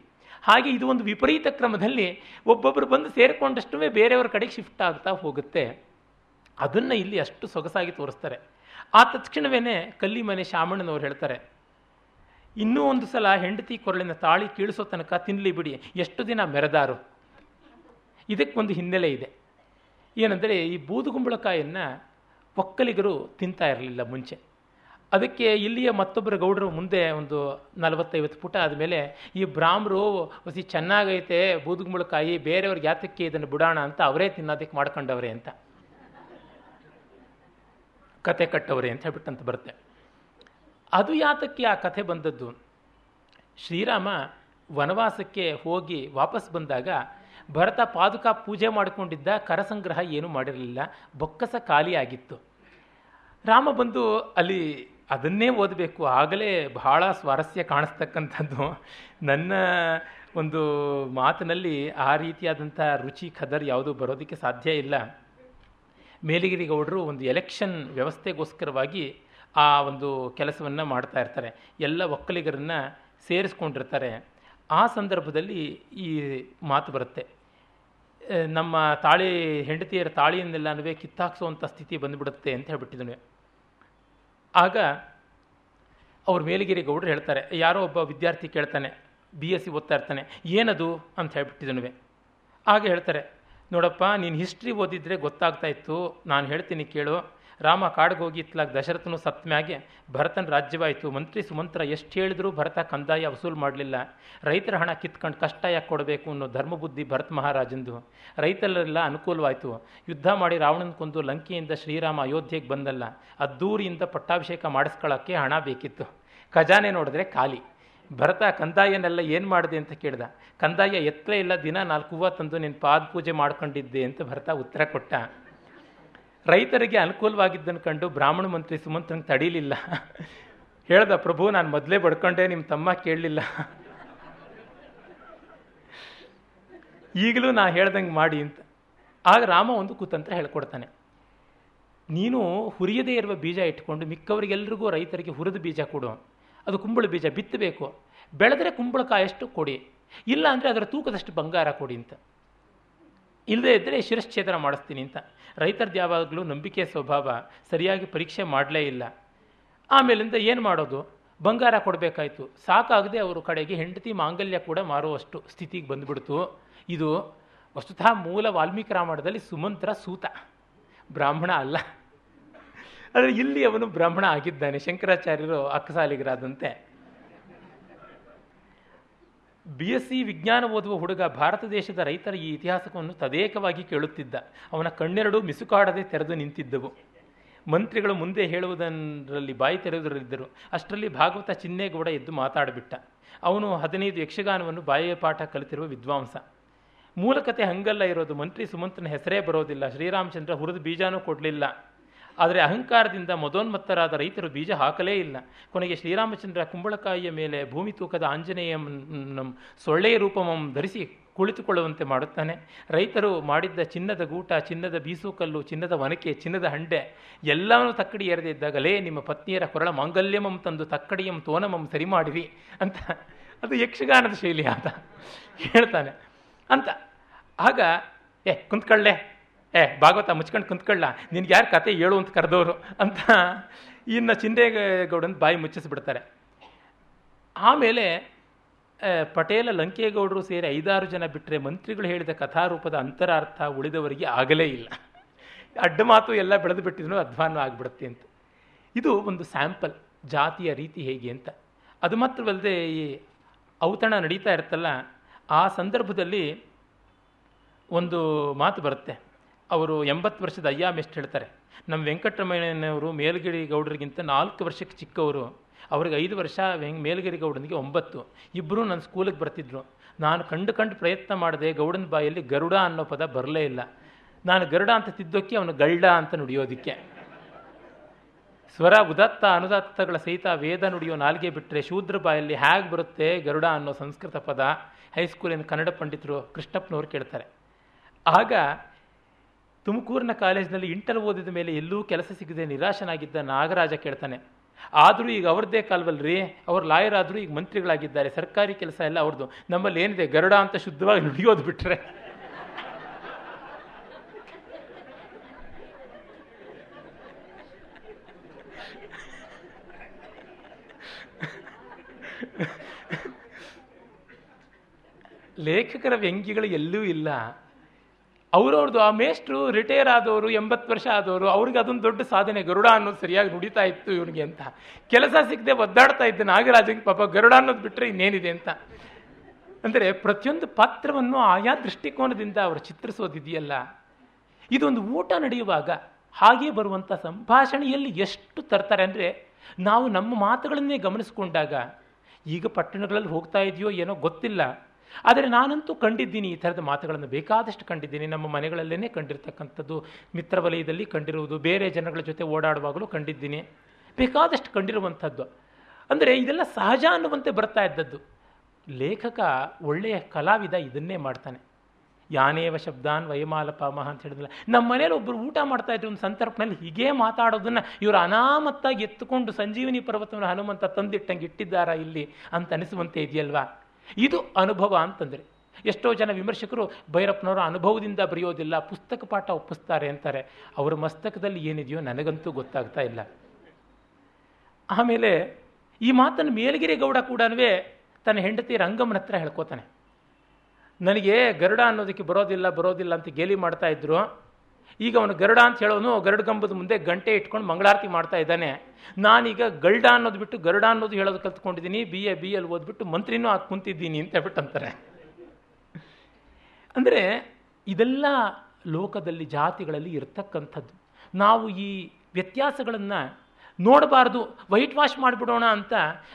ಹಾಗೆ ಇದು ಒಂದು ವಿಪರೀತ ಕ್ರಮದಲ್ಲಿ ಒಬ್ಬೊಬ್ಬರು ಬಂದು ಸೇರಿಕೊಂಡಷ್ಟು ಬೇರೆಯವರ ಕಡೆಗೆ ಶಿಫ್ಟ್ ಆಗ್ತಾ ಹೋಗುತ್ತೆ. ಅದನ್ನು ಇಲ್ಲಿ ಅಷ್ಟು ಸೊಗಸಾಗಿ ತೋರಿಸ್ತಾರೆ. ಆ ತಕ್ಷಣವೇ ಕಲ್ಲಿಮನೆ ಶಾಮಣ್ಣನವ್ರು ಹೇಳ್ತಾರೆ, ಇನ್ನೂ ಒಂದು ಸಲ ಹೆಂಡತಿ ಕೊರಳಿನ ತಾಳಿ ಕೀಳಿಸೋ ತನಕ ತಿನ್ನಲಿ ಬಿಡಿ, ಎಷ್ಟು ದಿನ ಮೆರೆದಾರು? ಇದಕ್ಕೊಂದು ಹಿನ್ನೆಲೆ ಇದೆ. ಏನಂದರೆ ಈ ಬೂದುಗುಂಬಳಕಾಯನ್ನು ಒಕ್ಕಲಿಗರು ತಿಂತಾ ಇರಲಿಲ್ಲ ಮುಂಚೆ. ಅದಕ್ಕೆ ಇಲ್ಲಿಯ ಮತ್ತೊಬ್ಬರು ಗೌಡರು ಮುಂದೆ ಒಂದು ನಲವತ್ತೈವತ್ತು ಪುಟ ಆದಮೇಲೆ, ಈ ಬ್ರಾಹ್ಮರು ಹೊಸಿ ಚೆನ್ನಾಗೈತೆ ಬೂದುಗುಂಬಳಕಾಯಿ ಬೇರೆಯವ್ರಿಗೆ ಯಾತಕ್ಕೆ ಇದನ್ನು ಬಿಡೋಣ ಅಂತ ಅವರೇ ತಿನ್ನೋದಕ್ಕೆ ಮಾಡ್ಕೊಂಡವ್ರೆ ಅಂತ. ಕತೆ ಕಟ್ಟವ್ರೆ ಅಂತ ಹೇಳ್ಬಿಟ್ಟಂತ ಬರುತ್ತೆ. ಅದು ಯಾತಕ್ಕೆ ಆ ಕಥೆ ಬಂದದ್ದು? ಶ್ರೀರಾಮ ವನವಾಸಕ್ಕೆ ಹೋಗಿ ವಾಪಸ್ ಬಂದಾಗ ಭರತ ಪಾದುಕ ಪೂಜೆ ಮಾಡಿಕೊಂಡಿದ್ದ ಕರಸಂಗ್ರಹ ಏನೂ ಮಾಡಿರಲಿಲ್ಲ. ಬೊಕ್ಕಸ ಖಾಲಿಯಾಗಿತ್ತು ರಾಮ ಬಂದು ಅಲ್ಲಿ ಅದನ್ನೇ ಓದಬೇಕು. ಆಗಲೇ ಬಹಳ ಸ್ವಾರಸ್ಯ ಕಾಣಿಸ್ತಕ್ಕಂಥದ್ದು. ನನ್ನ ಒಂದು ಮಾತಿನಲ್ಲಿ ಆ ರೀತಿಯಾದಂಥ ರುಚಿ, ಖದರ್ ಯಾವುದೂ ಬರೋದಕ್ಕೆ ಸಾಧ್ಯ ಇಲ್ಲ. ಮೇಲಗಿರಿಗೌಡರು ಒಂದು ಎಲೆಕ್ಷನ್ ವ್ಯವಸ್ಥೆಗೋಸ್ಕರವಾಗಿ ಆ ಒಂದು ಕೆಲಸವನ್ನು ಮಾಡ್ತಾ ಇರ್ತಾರೆ. ಎಲ್ಲ ಒಕ್ಕಲಿಗರನ್ನು ಸೇರಿಸ್ಕೊಂಡಿರ್ತಾರೆ. ಆ ಸಂದರ್ಭದಲ್ಲಿ ಈ ಮಾತು ಬರುತ್ತೆ. ನಮ್ಮ ತಾಳಿ ಹೆಂಡತಿಯರ ತಾಳಿಯನ್ನೆಲ್ಲನೂ ಕಿತ್ತಾಕ್ಸುವಂಥ ಸ್ಥಿತಿ ಬಂದುಬಿಡುತ್ತೆ ಅಂತ ಹೇಳ್ಬಿಟ್ಟಿದ್ದಾನೆ ಆಗ ಅವ್ರ ಮೇಲಗಿರಿ ಗೌಡರು ಹೇಳ್ತಾರೆ, ಯಾರೋ ಒಬ್ಬ ವಿದ್ಯಾರ್ಥಿ ಕೇಳ್ತಾನೆ ಬಿ ಎಸ್ ಸಿ ಓದ್ತಾ ಇರ್ತಾನೆ, ಏನದು? ಅಂತ ಹೇಳ್ಬಿಟ್ಟಿದನುವೆ ಆಗ ಹೇಳ್ತಾರೆ, ನೋಡಪ್ಪ, ನೀನು ಹಿಸ್ಟ್ರಿ ಓದಿದ್ರೆ ಗೊತ್ತಾಗ್ತಾ ಇತ್ತು, ನಾನು ಹೇಳ್ತೀನಿ ಕೇಳು ರಾಮ ಕಾಡ್ಗೆ ಹೋಗಿ ಇತ್ಲಾಗ ದಶರಥನು ಸತ್ಮ್ಯಾಗೆ ಭರತನ ರಾಜ್ಯವಾಯಿತು ಮಂತ್ರಿ ಸುಮಂತ್ರ ಎಷ್ಟು ಹೇಳಿದ್ರು ಭರತ ಕಂದಾಯ ವಸೂಲು ಮಾಡಲಿಲ್ಲ. ರೈತರ ಹಣ ಕಿತ್ಕೊಂಡು ಕಷ್ಟ ಯಾಕೆ ಕೊಡಬೇಕು ಅನ್ನೋ ಧರ್ಮಬುದ್ಧಿ ಭರತ್ ಮಹಾರಾಜಂದು. ರೈತರೆಲ್ಲ ಅನುಕೂಲವಾಯಿತು. ಯುದ್ಧ ಮಾಡಿ ರಾವಣನ ಕೊಂದು ಲಂಕೆಯಿಂದ ಶ್ರೀರಾಮ ಅಯೋಧ್ಯೆಗೆ ಬಂದಲ್ಲ. ಅದ್ದೂರಿಯಿಂದ ಪಟ್ಟಾಭಿಷೇಕ ಮಾಡಿಸ್ಕೊಳ್ಳೋಕ್ಕೆ ಹಣ ಬೇಕಿತ್ತು. ಖಜಾನೆ ನೋಡಿದ್ರೆ ಖಾಲಿ. ಭರತ ಕಂದಾಯನೆಲ್ಲ ಏನು ಮಾಡಿದೆ ಅಂತ ಕೇಳಿದ. ಕಂದಾಯ ಎತ್ತಲೇ ಇಲ್ಲ, ದಿನ ನಾಲ್ಕು ಹೂವು ತಂದು ನೀನು ಪಾದ ಪೂಜೆ ಮಾಡ್ಕೊಂಡಿದ್ದೆ ಅಂತ ಭರತ ಉತ್ತರ ಕೊಟ್ಟ. ರೈತರಿಗೆ ಅನುಕೂಲವಾಗಿದ್ದನ್ನು ಕಂಡು ಬ್ರಾಹ್ಮಣ ಮಂತ್ರಿ ಸುಮಂತ್ರನಿಗೆ ತಡೀಲಿಲ್ಲ. ಹೇಳ್ದ, ಪ್ರಭು, ನಾನು ಮೊದಲೇ ಬಡ್ಕೊಂಡೆ ನಿಮ್ಮ ತಮ್ಮ ಕೇಳಲಿಲ್ಲ. ಈಗಲೂ ನಾ ಹೇಳ್ದಂಗೆ ಮಾಡಿ ಅಂತ. ಆಗ ರಾಮ ಒಂದು ಕುತಂತ್ರ ಹೇಳ್ಕೊಡ್ತಾನೆ. ನೀನು ಹುರಿಯದೇ ಇರುವ ಬೀಜ ಇಟ್ಕೊಂಡು ಮಿಕ್ಕವರಿಗೆಲ್ರಿಗೂ ರೈತರಿಗೆ ಹುರಿದ ಬೀಜ ಕೊಡು. ಅದು ಕುಂಬಳ ಬೀಜ ಬಿತ್ತಬೇಕು. ಬೆಳೆದ್ರೆ ಕುಂಬಳಕಾಯಷ್ಟು ಕೊಡಿ. ಇಲ್ಲ ಅಂದರೆ ಅದರ ತೂಕದಷ್ಟು ಬಂಗಾರ ಕೊಡಿ ಅಂತ. ಇಲ್ಲದೇ ಇದ್ದರೆ ಶಿರಶ್ಛೇದನ ಮಾಡಿಸ್ತೀನಿ ಅಂತ. ರೈತರದ್ದು ಯಾವಾಗಲೂ ನಂಬಿಕೆ ಸ್ವಭಾವ ಸರಿಯಾಗಿ ಪರೀಕ್ಷೆ ಮಾಡಲೇ ಇಲ್ಲ. ಆಮೇಲಿಂದ ಏನು ಮಾಡೋದು? ಬಂಗಾರ ಕೊಡಬೇಕಾಯ್ತು. ಸಾಕಾಗದೆ ಅವರು ಕಡೆಗೆ ಹೆಂಡತಿ ಮಾಂಗಲ್ಯ ಕೂಡ ಮಾರುವಷ್ಟು ಸ್ಥಿತಿಗೆ ಬಂದುಬಿಡ್ತು. ಇದು ವಸ್ತುತಃ ಮೂಲ ವಾಲ್ಮೀಕಿ ರಾಮಾಯಣದಲ್ಲಿ ಸುಮಂತ್ರ ಸೂತ. ಬ್ರಾಹ್ಮಣ ಅಲ್ಲ. ಆದರೆ ಇಲ್ಲಿ ಅವನು ಬ್ರಾಹ್ಮಣ ಆಗಿದ್ದಾನೆ. ಶಂಕರಾಚಾರ್ಯರು ಅಕ್ಕಸಾಲಿಗರಾದಂತೆ. ಬಿ ಎಸ್ ಸಿ ವಿಜ್ಞಾನ ಓದುವ ಹುಡುಗ ಭಾರತ ದೇಶದ ರೈತರ ಈ ಇತಿಹಾಸವನ್ನು ತದೇಕವಾಗಿ ಕೇಳುತ್ತಿದ್ದ. ಅವನ ಕಣ್ಣೆರಡು ಮಿಸುಕಾಡದೆ ತೆರೆದು ನಿಂತಿದ್ದವು. ಮಂತ್ರಿಗಳು ಮುಂದೆ ಹೇಳುವುದರಲ್ಲಿ ಬಾಯಿ ತೆರೆದರಿದ್ದರು ಅಷ್ಟರಲ್ಲಿ ಭಾಗವತ ಚಿನ್ನೇಗೌಡ ಎದ್ದು ಮಾತಾಡಿಬಿಟ್ಟ. ಅವನು ಹದಿನೈದು ಯಕ್ಷಗಾನವನ್ನು ಬಾಯಿಯ ಪಾಠ ಕಲಿತಿರುವ ವಿದ್ವಾಂಸ. ಮೂಲಕತೆ ಹಂಗಲ್ಲ ಇರೋದು. ಮಂತ್ರಿ ಸುಮಂತ್ರನ ಹೆಸರೇ ಬರೋದಿಲ್ಲ. ಶ್ರೀರಾಮಚಂದ್ರ ಹುರಿದು ಬೀಜಾನೂ ಕೊಡಲಿಲ್ಲ. ಆದರೆ ಅಹಂಕಾರದಿಂದ ಮದೋನ್ಮತ್ತರಾದ ರೈತರು ಬೀಜ ಹಾಕಲೇ ಇಲ್ಲ. ಕೊನೆಗೆ ಶ್ರೀರಾಮಚಂದ್ರ ಕುಂಬಳಕಾಯಿಯ ಮೇಲೆ ಭೂಮಿ ತೂಕದ ಆಂಜನೇಯ ಸೊಳ್ಳೆಯ ರೂಪಮಂ ಧರಿಸಿ ಕುಳಿತುಕೊಳ್ಳುವಂತೆ ಮಾಡುತ್ತಾನೆ. ರೈತರು ಮಾಡಿದ್ದ ಚಿನ್ನದ ಗೂಟ, ಚಿನ್ನದ ಬೀಸುಕಲ್ಲು, ಚಿನ್ನದ ಒನಕೆ, ಚಿನ್ನದ ಹಂಡೆ ಎಲ್ಲವನ್ನೂ ತಕ್ಕಡಿ ಎರೆದಿದ್ದಾಗಲೇ ನಿಮ್ಮ ಪತ್ನಿಯರ ಕೊರಳ ಮಾಂಗಲ್ಯಮಂ ತಂದು ತಕ್ಕಡಿಯಂ ತೋನಮಂ ಸರಿ ಮಾಡಿರಿ ಅಂತ. ಅದು ಯಕ್ಷಗಾನದ ಶೈಲಿ ಅಂತ ಹೇಳ್ತಾನೆ. ಅಂತ. ಆಗ, ಏ, ಕುಂತ್ಕೊಳ್ಳೆ. ಏ, ಭಾಗವತ ಮುಚ್ಕೊಂಡು ಕುಂತ್ಕೊಳ್ಳ, ನಿನ್ಗೆ ಯಾರು ಕತೆ ಹೇಳು ಅಂತ ಕರೆದವರು ಅಂತ ಇನ್ನು ಚಿಂದೇಗೌಡನ ಬಾಯಿ ಮುಚ್ಚಿಸ್ಬಿಡ್ತಾರೆ. ಆಮೇಲೆ ಪಟೇಲ ಲಂಕೇಗೌಡರು ಸೇರಿ ಐದಾರು ಜನ ಬಿಟ್ಟರೆ ಮಂತ್ರಿಗಳು ಹೇಳಿದ ಕಥಾರೂಪದ ಅಂತರಾರ್ಥ ಉಳಿದವರಿಗೆ ಆಗಲೇ ಇಲ್ಲ. ಅಡ್ಡ ಮಾತು ಎಲ್ಲ ಬೆಳೆದು ಬಿಟ್ಟಿದ್ರು ಅಧ್ವಾನ ಆಗಿಬಿಡುತ್ತೆ ಅಂತ. ಇದು ಒಂದು ಸ್ಯಾಂಪಲ್, ಜಾತಿಯ ರೀತಿ ಹೇಗೆ ಅಂತ. ಅದು ಮಾತ್ರವಲ್ಲದೆ ಈ ಔತಣ ನಡೀತಾ ಇರುತ್ತಲ್ಲ, ಆ ಸಂದರ್ಭದಲ್ಲಿ ಒಂದು ಮಾತು ಬರುತ್ತೆ. ಅವರು ಎಂಬತ್ತು ವರ್ಷದ ಅಯ್ಯಾಮೆಷ್ಟು ಹೇಳ್ತಾರೆ? ನಮ್ಮ ವೆಂಕಟರಮಣ್ಣನವರು ಮೇಲ್ಗಿರಿ ಗೌಡರಿಗಿಂತ ನಾಲ್ಕು ವರ್ಷಕ್ಕೆ ಚಿಕ್ಕವರು. ಅವ್ರಿಗೆ ಐದು ವರ್ಷ ವೆಂಗ್ ಮೇಲ್ಗಿರಿ ಗೌಡನಿಗೆ ಒಂಬತ್ತು. ಇಬ್ಬರೂ ನನ್ನ ಸ್ಕೂಲಿಗೆ ಬರ್ತಿದ್ರು. ನಾನು ಕಂಡು ಕಂಡು ಪ್ರಯತ್ನ ಮಾಡಿದೆ, ಗೌಡನ ಬಾಯಲ್ಲಿ ಗರುಡ ಅನ್ನೋ ಪದ ಬರಲೇ ಇಲ್ಲ. ನಾನು ಗರುಡ ಅಂತ ತಿದ್ದೋಕ್ಕೆ ಅವನು ಗಳ್ಳ ಅಂತ ನುಡಿಯೋದಕ್ಕೆ. ಸ್ವರ ಉದತ್ತ ಅನುದತ್ತಗಳ ಸಹಿತ ವೇದ ನುಡಿಯೋ ನಾಲ್ಗೆ ಬಿಟ್ಟರೆ ಶೂದ್ರ ಬಾಯಲ್ಲಿ ಹೇಗೆ ಬರುತ್ತೆ ಗರುಡ ಅನ್ನೋ ಸಂಸ್ಕೃತ ಪದ? ಹೈಸ್ಕೂಲಿನ ಕನ್ನಡ ಪಂಡಿತರು ಕೃಷ್ಣಪ್ಪನವರು ಕೇಳ್ತಾರೆ. ಆಗ ತುಮಕೂರಿನ ಕಾಲೇಜಿನಲ್ಲಿ ಇಂಟರ್ ಓದಿದ ಮೇಲೆ ಎಲ್ಲೂ ಕೆಲಸ ಸಿಗದೆ ನಿರಾಶನಾಗಿದ್ದ ನಾಗರಾಜ ಕೇಳ್ತಾನೆ, ಆದರೂ ಈಗ ಅವ್ರದ್ದೇ ಕಾಲ್ವಲ್ರಿ, ಅವ್ರು ಲಾಯರ್ ಆದರೂ ಈಗ ಮಂತ್ರಿಗಳಾಗಿದ್ದಾರೆ, ಸರ್ಕಾರಿ ಕೆಲಸ ಎಲ್ಲ ಅವ್ರದ್ದು ನಮ್ಮಲ್ಲಿ ಏನಿದೆ, ಗರುಡ ಅಂತ ಶುದ್ಧವಾಗಿ ನುಡಿಯೋದು ಬಿಟ್ಟರೆ (laughs) ಲೇಖಕರ ವ್ಯಂಗ್ಯಗಳು ಎಲ್ಲೂ ಇಲ್ಲ. ಅವ್ರವ್ರದ್ದು ಆ ಮೇಷ್ಟ್ರು ರಿಟೈರ್ ಆದವರು, ಎಂಬತ್ತು ವರ್ಷ ಆದವರು, ಅವ್ರಿಗೆ ಅದೊಂದು ದೊಡ್ಡ ಸಾಧನೆ. ಗರುಡ ಅನ್ನೋದು ಸರಿಯಾಗಿ ನುಡಿತಾ ಇತ್ತು ಇವನಿಗೆ ಅಂತ. ಕೆಲಸ ಸಿಗದೆ ಒದ್ದಾಡ್ತಾ ಇದ್ದ ನಾಗರಾಜಂಗೆ ಪಾಪ ಗರುಡ ಅನ್ನೋದು ಬಿಟ್ಟರೆ ಇನ್ನೇನಿದೆ ಅಂತ. ಅಂದರೆ ಪ್ರತಿಯೊಂದು ಪಾತ್ರವನ್ನು ಆಯಾ ದೃಷ್ಟಿಕೋನದಿಂದ ಅವರು ಚಿತ್ರಿಸೋದಿದೆಯಲ್ಲ. ಇದೊಂದು ಊಟ ನಡೆಯುವಾಗ ಹಾಗೆ ಬರುವಂಥ ಸಂಭಾಷಣೆಯಲ್ಲಿ ಎಷ್ಟು ತರ್ತಾರೆ ಅಂದರೆ ನಾವು ನಮ್ಮ ಮಾತುಗಳನ್ನೇ ಗಮನಿಸ್ಕೊಂಡಾಗ, ಈಗ ಪಟ್ಟಣಗಳಲ್ಲಿ ಹೋಗ್ತಾ ಇದೆಯೋ ಏನೋ ಗೊತ್ತಿಲ್ಲ. ಆದರೆ ನಾನಂತೂ ಕಂಡಿದ್ದೀನಿ ಈ ಥರದ ಮಾತುಗಳನ್ನು. ಬೇಕಾದಷ್ಟು ಕಂಡಿದ್ದೀನಿ. ನಮ್ಮ ಮನೆಗಳಲ್ಲೇ ಕಂಡಿರ್ತಕ್ಕಂಥದ್ದು. ಮಿತ್ರ ವಲಯದಲ್ಲಿ ಕಂಡಿರುವುದು. ಬೇರೆ ಜನಗಳ ಜೊತೆ ಓಡಾಡುವಾಗಲೂ ಕಂಡಿದ್ದೀನಿ. ಬೇಕಾದಷ್ಟು ಕಂಡಿರುವಂಥದ್ದು. ಅಂದರೆ ಇದೆಲ್ಲ ಸಹಜ ಅನ್ನುವಂತೆ ಬರ್ತಾ ಇದ್ದದ್ದು. ಲೇಖಕ ಒಳ್ಳೆಯ ಕಲಾವಿದ ಇದನ್ನೇ ಮಾಡ್ತಾನೆ. ಯಾನೇವ ಶಬ್ದಾನ್ ವಯಮಾಲಪಾಮಹ ಅಂತ ಹೇಳಿದ್ರಲ್ಲ ನಮ್ಮ ಮನೇಲಿ ಒಬ್ಬರು ಊಟ ಮಾಡ್ತಾ ಇದ್ರು ಒಂದು ಸಂದರ್ಭದಲ್ಲಿ ಹೀಗೇ ಮಾತಾಡೋದನ್ನು ಇವರು ಅನಾಮತ್ತಾಗಿ ಎತ್ತುಕೊಂಡು ಸಂಜೀವಿನಿ ಪರ್ವತವನ್ನು ಹನುಮಂತ ತಂದಿಟ್ಟಂಗೆ ಇಟ್ಟಿದ್ದಾರಾ ಇಲ್ಲಿ ಅಂತ ಅನಿಸುವಂತೆ ಇದೆಯಲ್ವಾ? ಇದು ಅನುಭವ ಅಂತಂದರೆ. ಎಷ್ಟೋ ಜನ ವಿಮರ್ಶಕರು ಭೈರಪ್ಪನವರ ಅನುಭವದಿಂದ ಬರೆಯೋದಿಲ್ಲ, ಪುಸ್ತಕ ಪಾಠ ಒಪ್ಪಿಸ್ತಾರೆ ಅಂತಾರೆ. ಅವರ ಮಸ್ತಕದಲ್ಲಿ ಏನಿದೆಯೋ ನನಗಂತೂ ಗೊತ್ತಾಗ್ತಾ ಇಲ್ಲ. ಆಮೇಲೆ ಈ ಮಾತನ್ನು ಮೇಲಗಿರಿ ಗೌಡ ಕೂಡ ತನ್ನ ಹೆಂಡತಿ ರಂಗಮ್ಮನ ಹತ್ರ ಹೇಳ್ಕೋತಾನೆ. ನನಗೆ ಗರುಡ ಅನ್ನೋದಕ್ಕೆ ಬರೋದಿಲ್ಲ ಬರೋದಿಲ್ಲ ಅಂತ ಗೇಲಿ ಮಾಡ್ತಾ ಇದ್ರು. ಈಗ ಅವನು ಗರುಡ ಅಂತ ಹೇಳೋನು ಗರುಡಗಂಬದ ಮುಂದೆ ಗಂಟೆ ಇಟ್ಕೊಂಡು ಮಂಗಳಾರತಿ ಮಾಡ್ತಾ ಇದ್ದಾನೆ. ನಾನೀಗ ಗಲ್ಡ ಅನ್ನೋದು ಬಿಟ್ಟು ಗರುಡ ಅನ್ನೋದು ಹೇಳೋದು ಕಲ್ತ್ಕೊಂಡಿದ್ದೀನಿ, ಬಿ ಎ, ಬಿ ಎಲ್ ಓದ್ಬಿಟ್ಟು ಮಂತ್ರಿನೂ ಹಾಕಿ ಕುಂತಿದ್ದೀನಿ ಅಂತ ಹೇಳ್ಬಿಟ್ಟು ಅಂತಾರೆ. ಅಂದರೆ ಇದೆಲ್ಲ ಲೋಕದಲ್ಲಿ, ಜಾತಿಗಳಲ್ಲಿ ಇರ್ತಕ್ಕಂಥದ್ದು. ನಾವು ಈ ವ್ಯತ್ಯಾಸಗಳನ್ನು ನೋಡಬಾರ್ದು, ವೈಟ್ ವಾಶ್ ಮಾಡಿಬಿಡೋಣ ಅಂತ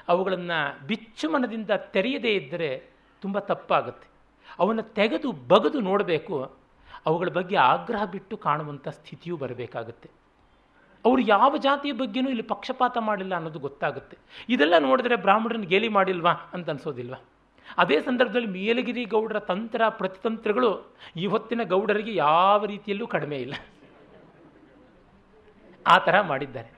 ಅವುಗಳನ್ನು ಬಿಚ್ಚು ಮನದಿಂದ ತೆರೆಯದೇ ಇದ್ದರೆ ತುಂಬ ತಪ್ಪಾಗುತ್ತೆ. ಅವನ್ನು ತೆಗೆದು ಬಗೆದು ನೋಡಬೇಕು. ಅವುಗಳ ಬಗ್ಗೆ ಆಗ್ರಹ ಬಿಟ್ಟು ಕಾಣುವಂಥ ಸ್ಥಿತಿಯೂ ಬರಬೇಕಾಗುತ್ತೆ. ಅವರು ಯಾವ ಜಾತಿಯ ಬಗ್ಗೆನೂ ಇಲ್ಲಿ ಪಕ್ಷಪಾತ ಮಾಡಿಲ್ಲ ಅನ್ನೋದು ಗೊತ್ತಾಗುತ್ತೆ. ಇದೆಲ್ಲ ನೋಡಿದ್ರೆ ಬ್ರಾಹ್ಮಣರನ್ನ ಗೇಲಿ ಮಾಡಿಲ್ವಾ ಅಂತ ಅನ್ಸೋದಿಲ್ವಾ? ಅದೇ ಸಂದರ್ಭದಲ್ಲಿ ಮೇಲಗಿರಿ ಗೌಡರ ತಂತ್ರ, ಪ್ರತಿತಂತ್ರಗಳು ಇವತ್ತಿನ ಗೌಡರಿಗೆ ಯಾವ ರೀತಿಯಲ್ಲೂ ಕಡಿಮೆ ಇಲ್ಲ. ಆ ಥರ ಮಾಡಿದ್ದಾರೆ.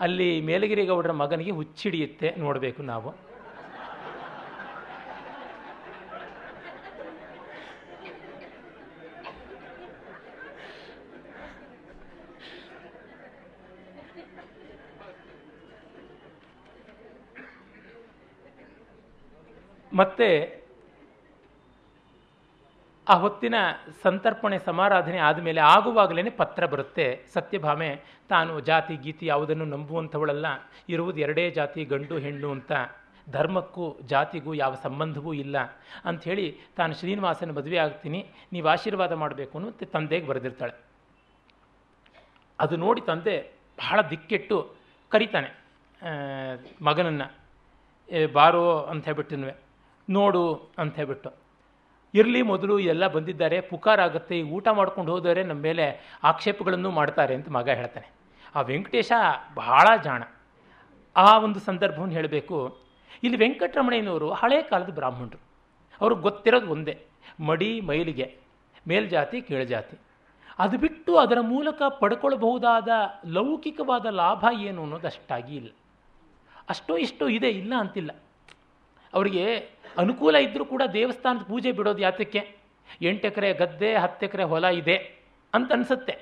ಅಲ್ಲಿ ಮೇಲಗಿರಿ ಗೌಡರ ಮಗನಿಗೆ ಹುಚ್ಚಿಡಿಯುತ್ತೆ ನೋಡಬೇಕು ನಾವು. ಮತ್ತೆ ಆ ಹೊತ್ತಿನ ಸಂತರ್ಪಣೆ ಸಮಾರಾಧನೆ ಆದಮೇಲೆ ಆಗುವಾಗಲೇ ಪತ್ರ ಬರುತ್ತೆ. ಸತ್ಯಭಾಮೆ, ತಾನು ಜಾತಿ ಗೀತಿ ಯಾವುದನ್ನು ನಂಬುವಂಥವಳಲ್ಲ. ಇರುವುದು ಎರಡೇ ಜಾತಿ, ಗಂಡು, ಹೆಣ್ಣು ಅಂತ. ಧರ್ಮಕ್ಕೂ ಜಾತಿಗೂ ಯಾವ ಸಂಬಂಧವೂ ಇಲ್ಲ. ಅಂಥೇಳಿ ತಾನು ಶ್ರೀನಿವಾಸನ ಮದುವೆ ಆಗ್ತೀನಿ, ನೀವು ಆಶೀರ್ವಾದ ಮಾಡಬೇಕು ಅನ್ನೋ ತಂದೆಗೆ ಬರೆದಿರ್ತಾಳೆ. ಅದು ನೋಡಿ ತಂದೆ ಬಹಳ ದಿಕ್ಕೆಟ್ಟು ಕರಿತಾನೆ ಮಗನನ್ನು ಬಾರೋ ಅಂತ ಹೇಳ್ಬಿಟ್ಟು ನೋಡು ಅಂತ ಹೇಳ್ಬಿಟ್ಟು. ಇರಲಿ ಮೊದಲು ಎಲ್ಲ ಬಂದಿದ್ದಾರೆ ಪುಕಾರಾಗುತ್ತೆ ಈ ಊಟ ಮಾಡ್ಕೊಂಡು ಹೋದರೆ ನಮ್ಮ ಮೇಲೆ ಆಕ್ಷೇಪಗಳನ್ನು ಮಾಡ್ತಾರೆ ಅಂತ ಮಗ ಹೇಳ್ತಾನೆ. ಆ ವೆಂಕಟೇಶ ಬಹಳ ಜಾಣ. ಆ ಒಂದು ಸಂದರ್ಭವನ್ನು ಹೇಳಬೇಕು. ಇಲ್ಲಿ ವೆಂಕಟರಮಣಯ್ಯನವರು ಹಳೆ ಕಾಲದ ಬ್ರಾಹ್ಮಣರು. ಅವ್ರಿಗೆ ಗೊತ್ತಿರೋದು ಒಂದೇ, ಮಡಿ, ಮೈಲಿಗೆ, ಮೇಲ್ಜಾತಿ, ಕೀಳ್ಜಾತಿ. ಅದು ಬಿಟ್ಟು ಅದರ ಮೂಲಕ ಪಡ್ಕೊಳ್ಬಹುದಾದ ಲೌಕಿಕವಾದ ಲಾಭ ಏನು ಅನ್ನೋದು ಅಷ್ಟಾಗಿ ಇಲ್ಲ. ಅಷ್ಟೋ ಇಷ್ಟೋ ಇದೆ, ಇಲ್ಲ ಅಂತಿಲ್ಲ. ಅವರಿಗೆ ಅನುಕೂಲ ಇದ್ದರೂ ಕೂಡ ದೇವಸ್ಥಾನದ ಪೂಜೆ ಬಿಡೋದು ಯಾತಕ್ಕೆ? ಎಂಟು ಎಕರೆ ಗದ್ದೆ, ಹತ್ತು ಎಕರೆ ಹೊಲ ಇದೆ ಅಂತ ಅನಿಸುತ್ತೆ.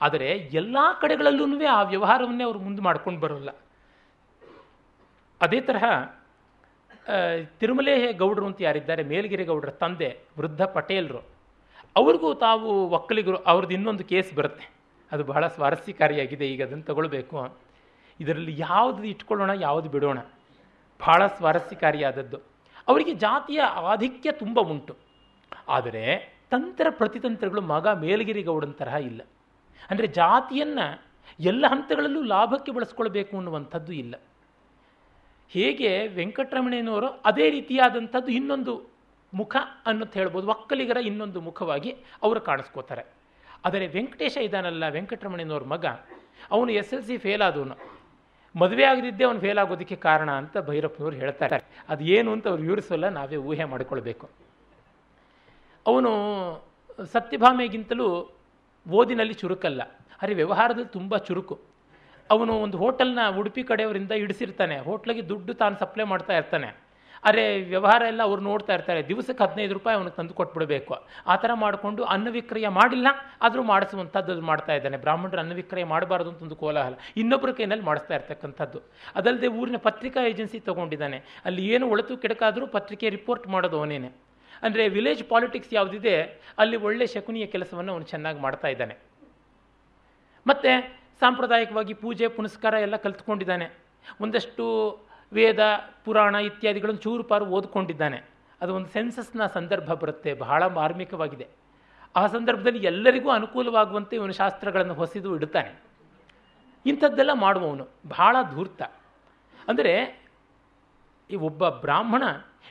ಆದರೆ ಎಲ್ಲ ಕಡೆಗಳಲ್ಲೂ ಆ ವ್ಯವಹಾರವನ್ನೇ ಅವರು ಮುಂದೆ ಮಾಡ್ಕೊಂಡು ಬರೋಲ್ಲ. ಅದೇ ತರಹ ತಿರುಮಲೆ ಗೌಡರು ಅಂತ ಯಾರಿದ್ದಾರೆ, ಮೇಲ್ಗಿರಿ ಗೌಡರ ತಂದೆ, ವೃದ್ಧ ಪಟೇಲ್ರು, ಅವ್ರಿಗೂ ತಾವು ಒಕ್ಕಲಿಗರು ಅವ್ರದ್ದು ಇನ್ನೊಂದು ಕೇಸ್ ಬರುತ್ತೆ. ಅದು ಬಹಳ ಸ್ವಾರಸ್ಯಕಾರಿಯಾಗಿದೆ, ಈಗ ಅದನ್ನು ತಗೊಳ್ಬೇಕು. ಇದರಲ್ಲಿ ಯಾವುದು ಇಟ್ಕೊಳ್ಳೋಣ, ಯಾವುದು ಬಿಡೋಣ? ಬಹಳ ಸ್ವಾರಸ್ಯಕಾರಿಯಾದದ್ದು. ಅವರಿಗೆ ಜಾತಿಯ ಆಧಿಕ್ಯ ತುಂಬ ಉಂಟು. ಆದರೆ ತಂತ್ರ ಪ್ರತಿತಂತ್ರಗಳು ಮಗ ಮೇಲ್ಗಿರಿ ಗೌಡನ ತರಹ ಇಲ್ಲ. ಅಂದರೆ ಜಾತಿಯನ್ನು ಎಲ್ಲ ಹಂತಗಳಲ್ಲೂ ಲಾಭಕ್ಕೆ ಬಳಸ್ಕೊಳ್ಬೇಕು ಅನ್ನುವಂಥದ್ದು ಇಲ್ಲ. ಹೇಗೆ ವೆಂಕಟರಮಣಯ್ಯನವರು ಅದೇ ರೀತಿಯಾದಂಥದ್ದು ಇನ್ನೊಂದು ಮುಖ ಅನ್ನೋದು ಹೇಳ್ಬೋದು, ಒಕ್ಕಲಿಗರ ಇನ್ನೊಂದು ಮುಖವಾಗಿ ಅವರು ಕಾಣಿಸ್ಕೋತಾರೆ. ಆದರೆ ವೆಂಕಟೇಶ ಇದಾನಲ್ಲ ವೆಂಕಟರಮಣಯ್ಯನವ್ರ ಮಗ, ಅವನು ಎಸ್ ಎಲ್ ಸಿ ಫೇಲ್ ಆದವನು. ಮದುವೆ ಆಗದಿದ್ದೇ ಅವನು ಫೇಲ್ ಆಗೋದಕ್ಕೆ ಕಾರಣ ಅಂತ ಭೈರಪ್ಪನವರು ಹೇಳ್ತಾರೆ. ಅದು ಏನು ಅಂತ ಅವ್ರು ವಿವರಿಸಲ್ಲ, ನಾವೇ ಊಹೆ ಮಾಡಿಕೊಳ್ಬೇಕು. ಅವನು ಸತ್ಯಭಾಮೆಗಿಂತಲೂ ಓದಿನಲ್ಲಿ ಚುರುಕಲ್ಲ. ಅರೆ, ವ್ಯವಹಾರದಲ್ಲಿ ತುಂಬ ಚುರುಕು. ಅವನು ಒಂದು ಹೋಟೆಲ್ನ ಉಡುಪಿ ಕಡೆಯವರಿಂದ ಇಡಿಸಿರ್ತಾನೆ. ಹೋಟ್ಲಿಗೆ ದುಡ್ಡು ತಾನು ಸಪ್ಲೈ ಮಾಡ್ತಾ ಇರ್ತಾನೆ. ಅರೆ, ವ್ಯವಹಾರ ಎಲ್ಲ ಅವ್ರು ನೋಡ್ತಾ ಇರ್ತಾರೆ. ದಿವಸಕ್ಕೆ ಹದಿನೈದು ರೂಪಾಯಿ ಅವನಿಗೆ ತಂದು ಕೊಟ್ಬಿಡಬೇಕು. ಆ ಥರ ಮಾಡಿಕೊಂಡು ಅನ್ನ ವಿಕ್ರಯ ಮಾಡಿಲ್ಲ, ಆದರೂ ಮಾಡಿಸುವಂಥದ್ದು ಮಾಡ್ತಾ ಇದ್ದಾನೆ. ಬ್ರಾಹ್ಮಣರು ಅನ್ನ ವಿಕ್ರಯ ಮಾಡಬಾರ್ದು ಅಂತ ಒಂದು ಕೋಲಾಹಲ. ಇನ್ನೊಬ್ಬರ ಕೈನಲ್ಲಿ ಮಾಡಿಸ್ತಾ ಇರ್ತಕ್ಕಂಥದ್ದು. ಅದಲ್ಲದೆ ಊರಿನ ಪತ್ರಿಕಾ ಏಜೆನ್ಸಿ ತೊಗೊಂಡಿದ್ದಾನೆ. ಅಲ್ಲಿ ಏನು ಒಳತು ಕೆಡಕಾದರೂ ಪತ್ರಿಕೆ ರಿಪೋರ್ಟ್ ಮಾಡೋದು ಅವನೇನೆ. ಅಂದರೆ, ವಿಲೇಜ್ ಪಾಲಿಟಿಕ್ಸ್ ಯಾವುದಿದೆ, ಅಲ್ಲಿ ಒಳ್ಳೆ ಶಕುನಿಯ ಕೆಲಸವನ್ನು ಅವನು ಚೆನ್ನಾಗಿ ಮಾಡ್ತಾ ಇದ್ದಾನೆ. ಮತ್ತು ಸಾಂಪ್ರದಾಯಿಕವಾಗಿ ಪೂಜೆ, ಪುನಸ್ಕಾರ ಎಲ್ಲ ಕಲ್ತ್ಕೊಂಡಿದ್ದಾನೆ. ಒಂದಷ್ಟು ವೇದ, ಪುರಾಣ ಇತ್ಯಾದಿಗಳನ್ನು ಚೂರು ಪಾರು ಓದ್ಕೊಂಡಿದ್ದಾನೆ. ಅದು ಒಂದು ಸೆನ್ಸಸ್ನ ಸಂದರ್ಭ ಬರುತ್ತೆ, ಬಹಳ ಮಾರ್ಮಿಕವಾಗಿದೆ. ಆ ಸಂದರ್ಭದಲ್ಲಿ ಎಲ್ಲರಿಗೂ ಅನುಕೂಲವಾಗುವಂತೆ ಇವನು ಶಾಸ್ತ್ರಗಳನ್ನು ಹೊಸಿದು ಇಡ್ತಾನೆ ಇಂಥದ್ದೆಲ್ಲ ಮಾಡುವವನು, ಬಹಳ ಧೂರ್ತ. ಅಂದರೆ, ಈ ಒಬ್ಬ ಬ್ರಾಹ್ಮಣ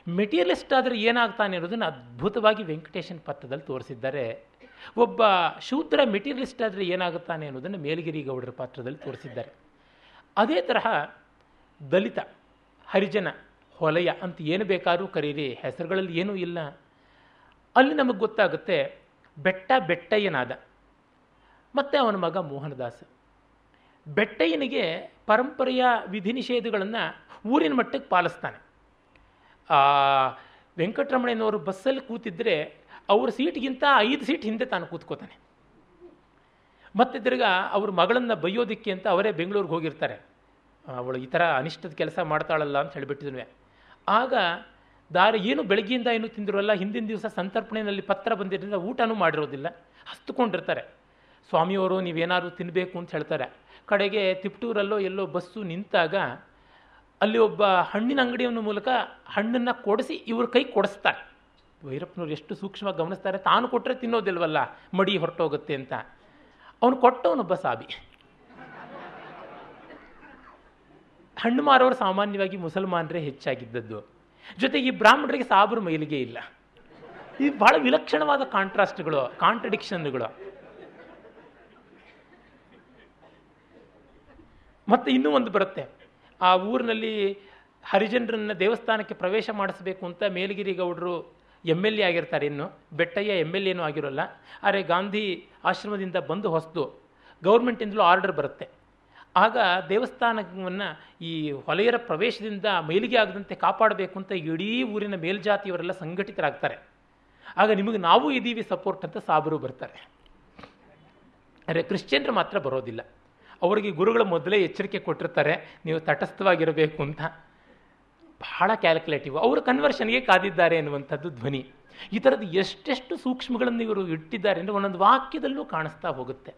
ಮೆಟೀರಿಯಲಿಸ್ಟ್ ಆದರೆ ಏನಾಗ್ತಾನೆ ಅನ್ನೋದನ್ನು ಅದ್ಭುತವಾಗಿ ವೆಂಕಟೇಶನ್ ಪತ್ರದಲ್ಲಿ ತೋರಿಸಿದ್ದಾರೆ. ಒಬ್ಬ ಶೂದ್ರ ಮೆಟೀರಿಯಲಿಸ್ಟ್ ಆದರೆ ಏನಾಗುತ್ತಾನೆ ಅನ್ನೋದನ್ನು ಮೇಲಗಿರಿ ಗೌಡರ ಪಾತ್ರದಲ್ಲಿ ತೋರಿಸಿದ್ದಾರೆ. ಅದೇ ತರಹ ದಲಿತ. ಹರಿಜನ ಹೊಲಯ ಅಂತ ಏನು ಬೇಕಾದರೂ ಕರೀರಿ, ಹೆಸರುಗಳಲ್ಲಿ ಏನೂ ಇಲ್ಲ. ಅಲ್ಲಿ ನಮಗೆ ಗೊತ್ತಾಗುತ್ತೆ, ಬೆಟ್ಟ ಬೆಟ್ಟಯ್ಯನಾದ. ಮತ್ತು ಅವನ ಮಗ ಮೋಹನದಾಸ. ಬೆಟ್ಟಯ್ಯನಿಗೆ ಪರಂಪರೆಯ ವಿಧಿ ನಿಷೇಧಗಳನ್ನು ಊರಿನ ಮಟ್ಟಕ್ಕೆ ಪಾಲಿಸ್ತಾನೆ. ವೆಂಕಟರಮಣಯ್ಯನವರು ಬಸ್ಸಲ್ಲಿ ಕೂತಿದ್ದರೆ ಅವ್ರ ಸೀಟ್ಗಿಂತ ಐದು ಸೀಟ್ ಹಿಂದೆ ತಾನು ಕೂತ್ಕೋತಾನೆ. ಮತ್ತೆ ತಿರ್ಗಾ ಅವ್ರ ಮಗಳನ್ನು ಬೈಯೋದಿಕ್ಕೆ ಅಂತ ಅವರೇ ಬೆಂಗಳೂರಿಗೆ ಹೋಗಿರ್ತಾರೆ. ಅವಳು ಈ ಥರ ಅನಿಷ್ಟದ ಕೆಲಸ ಮಾಡ್ತಾಳಲ್ಲ ಅಂತ ಹೇಳಿಬಿಟ್ಟಿದ್ವಿ ಆಗ ದಾರಿ ಏನು ಬೆಳಗ್ಗೆಯಿಂದ ಏನು ತಿಂದಿರೋಲ್ಲ, ಹಿಂದಿನ ದಿವಸ ಸಂತರ್ಪಣೆಯಲ್ಲಿ ಪತ್ರ ಬಂದಿದ್ದರಿಂದ ಊಟನೂ ಮಾಡಿರೋದಿಲ್ಲ. ಹಸ್ತ್ಕೊಂಡಿರ್ತಾರೆ. ಸ್ವಾಮಿಯವರು ನೀವೇನಾದರೂ ತಿನ್ನಬೇಕು ಅಂತ ಹೇಳ್ತಾರೆ. ಕಡೆಗೆ ತಿಪ್ಟೂರಲ್ಲೋ ಎಲ್ಲೋ ಬಸ್ಸು ನಿಂತಾಗ ಅಲ್ಲಿ ಒಬ್ಬ ಹಣ್ಣಿನ ಅಂಗಡಿಯವನ ಮೂಲಕ ಹಣ್ಣನ್ನು ಕೊಡಿಸಿ ಇವ್ರ ಕೈ ಕೊಡಿಸ್ತಾರೆ. ಭೈರಪ್ಪನವ್ರು ಎಷ್ಟು ಸೂಕ್ಷ್ಮವಾಗಿ ಗಮನಿಸ್ತಾರೆ, ತಾನು ಕೊಟ್ಟರೆ ತಿನ್ನೋದಿಲ್ವಲ್ಲ, ಮಡಿ ಹೊರಟೋಗುತ್ತೆ ಅಂತ. ಅವನು ಕೊಟ್ಟವನೊಬ್ಬ ಸಾಬಿ ಹಣ್ಣು ಮಾರೋರು ಸಾಮಾನ್ಯವಾಗಿ ಮುಸಲ್ಮಾನರೇ ಹೆಚ್ಚಾಗಿದ್ದದ್ದು. ಜೊತೆಗೆ ಈ ಬ್ರಾಹ್ಮಣರಿಗೆ ಸಾಬರು ಮೈಲಿಗೆ ಇಲ್ಲ. ಇದು ಬಹಳ ವಿಲಕ್ಷಣವಾದ ಕಾಂಟ್ರಾಸ್ಟ್ಗಳು, ಕಾಂಟ್ರಡಿಕ್ಷನ್ಗಳು. ಮತ್ತೆ ಇನ್ನೂ ಒಂದು ಬರುತ್ತೆ. ಆ ಊರಿನಲ್ಲಿ ಹರಿಜನರನ್ನ ದೇವಸ್ಥಾನಕ್ಕೆ ಪ್ರವೇಶ ಮಾಡಿಸಬೇಕು ಅಂತ ಮೇಲಗಿರಿ ಗೌಡರು ಎಂ ಎಲ್ ಎ ಆಗಿರ್ತಾರೆ ಇನ್ನು. ಬೆಟ್ಟಯ್ಯ ಎಂ ಎಲ್ ಎನೂ ಆಗಿರೋಲ್ಲ. ಆದರೆ ಗಾಂಧಿ ಆಶ್ರಮದಿಂದ ಬಂದು ಹೊಸದು. ಗೌರ್ಮೆಂಟಿಂದಲೂ ಆರ್ಡರ್ ಬರುತ್ತೆ. ಆಗ ದೇವಸ್ಥಾನವನ್ನು ಈ ಹೊಲೆಯರ ಪ್ರವೇಶದಿಂದ ಮೈಲಿಗೆ ಆಗದಂತೆ ಕಾಪಾಡಬೇಕು ಅಂತ ಇಡೀ ಊರಿನ ಮೇಲ್ಜಾತಿಯವರೆಲ್ಲ ಸಂಘಟಿತರಾಗ್ತಾರೆ. ಆಗ ನಿಮಗೆ ನಾವು ಇದ್ದೀವಿ ಸಪೋರ್ಟ್ ಅಂತ ಸಾಬರು ಬರ್ತಾರೆ. ಅರೆ ಕ್ರಿಶ್ಚಿಯನ್ರು ಮಾತ್ರ ಬರೋದಿಲ್ಲ. ಅವರಿಗೆ ಗುರುಗಳು ಮೊದಲೇ ಎಚ್ಚರಿಕೆ ಕೊಟ್ಟಿರ್ತಾರೆ, ನೀವು ತಟಸ್ಥವಾಗಿರಬೇಕು ಅಂತ. ಬಹಳ ಕ್ಯಾಲ್ಕುಲೇಟಿವ್ ಅವರು ಕನ್ವರ್ಷನ್ಗೆ ಕಾದಿದ್ದಾರೆ ಎನ್ನುವಂಥದ್ದು ಧ್ವನಿ. ಈ ಥರದ್ದು ಎಷ್ಟೆಷ್ಟು ಸೂಕ್ಷ್ಮಗಳನ್ನು ಇವರು ಇಟ್ಟಿದ್ದಾರೆ ಅಂದರೆ ಒಂದೊಂದು ವಾಕ್ಯದಲ್ಲೂ ಕಾಣಿಸ್ತಾ ಹೋಗುತ್ತೆ.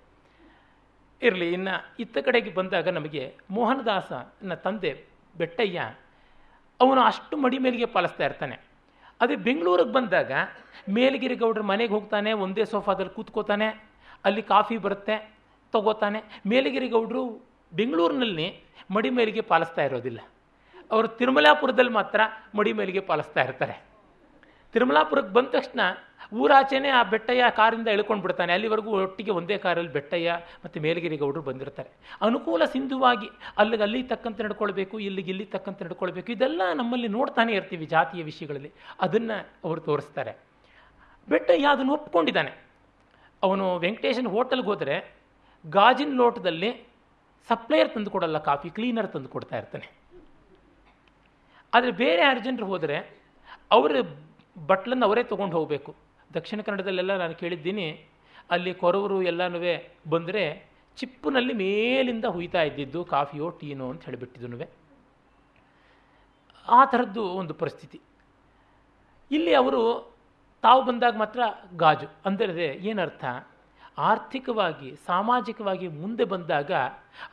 ಇರಲಿ, ಇನ್ನು ಇತ್ತ ಕಡೆಗೆ ಬಂದಾಗ ನಮಗೆ ಮೋಹನದಾಸ ನನ್ನ ತಂದೆ ಬೆಟ್ಟಯ್ಯ, ಅವನು ಅಷ್ಟು ಮಡಿ ಮೇಲಿಗೆ ಪಾಲಿಸ್ತಾ ಇರ್ತಾನೆ. ಅದೇ ಬೆಂಗಳೂರಿಗೆ ಬಂದಾಗ ಮೇಲಗಿರಿ ಗೌಡ್ರ ಮನೆಗೆ ಹೋಗ್ತಾನೆ, ಒಂದೇ ಸೋಫಾದಲ್ಲಿ ಕೂತ್ಕೋತಾನೆ, ಅಲ್ಲಿ ಕಾಫಿ ಬರುತ್ತೆ, ತಗೋತಾನೆ. ಮೇಲಗಿರಿ ಗೌಡ್ರು ಬೆಂಗಳೂರಿನಲ್ಲಿ ಮಡಿ ಮೇಲಿಗೆ ಪಾಲಿಸ್ತಾ ಇರೋದಿಲ್ಲ. ಅವರು ತಿರುಮಲಾಪುರದಲ್ಲಿ ಮಾತ್ರ ಮಡಿ ಮೇಲಿಗೆ ಪಾಲಿಸ್ತಾ ಇರ್ತಾರೆ. ತಿರುಮಲಾಪುರಕ್ಕೆ ಬಂದ ತಕ್ಷಣ ಊರಾಚೆನೇ ಆ ಬೆಟ್ಟಯ್ಯ ಕಾರಿಂದ ಎಳ್ಕೊಂಡು ಬಿಡ್ತಾನೆ. ಅಲ್ಲಿವರೆಗೂ ಒಟ್ಟಿಗೆ ಒಂದೇ ಕಾರಲ್ಲಿ ಬೆಟ್ಟಯ್ಯ ಮತ್ತು ಮೇಲಗಿರಿ ಗೌಡರು ಬಂದಿರ್ತಾರೆ. ಅನುಕೂಲ ಸಿಂಧುವಾಗಿ ಅಲ್ಲಿಗೆ ಅಲ್ಲಿ ತಕ್ಕಂತೆ ನಡ್ಕೊಳ್ಬೇಕು, ಇಲ್ಲಿಗೆ ಇಲ್ಲಿ ತಕ್ಕಂತೆ ನಡ್ಕೊಳ್ಬೇಕು, ಇದೆಲ್ಲ ನಮ್ಮಲ್ಲಿ ನೋಡ್ತಾನೆ ಇರ್ತೀವಿ ಜಾತಿಯ ವಿಷಯಗಳಲ್ಲಿ. ಅದನ್ನು ಅವರು ತೋರಿಸ್ತಾರೆ. ಬೆಟ್ಟಯ್ಯ ಅದನ್ನು ಒಪ್ಕೊಂಡಿದ್ದಾನೆ. ಅವನು ವೆಂಕಟೇಶನ್ ಹೋಟೆಲ್ಗೆ ಹೋದರೆ ಗಾಜಿನ ಲೋಟದಲ್ಲಿ ಸಪ್ಲೈಯರ್ ತಂದು ಕೊಡಲ್ಲ, ಕಾಫಿ ಕ್ಲೀನರ್ ತಂದು ಕೊಡ್ತಾ ಇರ್ತಾನೆ. ಆದರೆ ಬೇರೆ ಯಾರು ಜನರು ಹೋದರೆ ಅವರ ಬಟ್ಲನ್ನು ಅವರೇ ತೊಗೊಂಡು ಹೋಗಬೇಕು. ದಕ್ಷಿಣ ಕನ್ನಡದಲ್ಲೆಲ್ಲ ನಾನು ಕೇಳಿದ್ದೀನಿ, ಅಲ್ಲಿ ಕೊರವರು ಎಲ್ಲನೂ ಬಂದರೆ ಚಿಪ್ಪಿನಲ್ಲಿ ಮೇಲಿಂದ ಹುಯ್ತಾ ಇದ್ದಿದ್ದು ಕಾಫಿಯೋ, ಟೀನೋ ಅಂತ ಹೇಳಿಬಿಟ್ಟಿದ್ದು ಆ ಥರದ್ದು ಒಂದು ಪರಿಸ್ಥಿತಿ. ಇಲ್ಲಿ ಅವರು ತಾವು ಬಂದಾಗ ಮಾತ್ರ ಗಾಜು. ಅಂದರೆ ಏನರ್ಥ? ಆರ್ಥಿಕವಾಗಿ, ಸಾಮಾಜಿಕವಾಗಿ ಮುಂದೆ ಬಂದಾಗ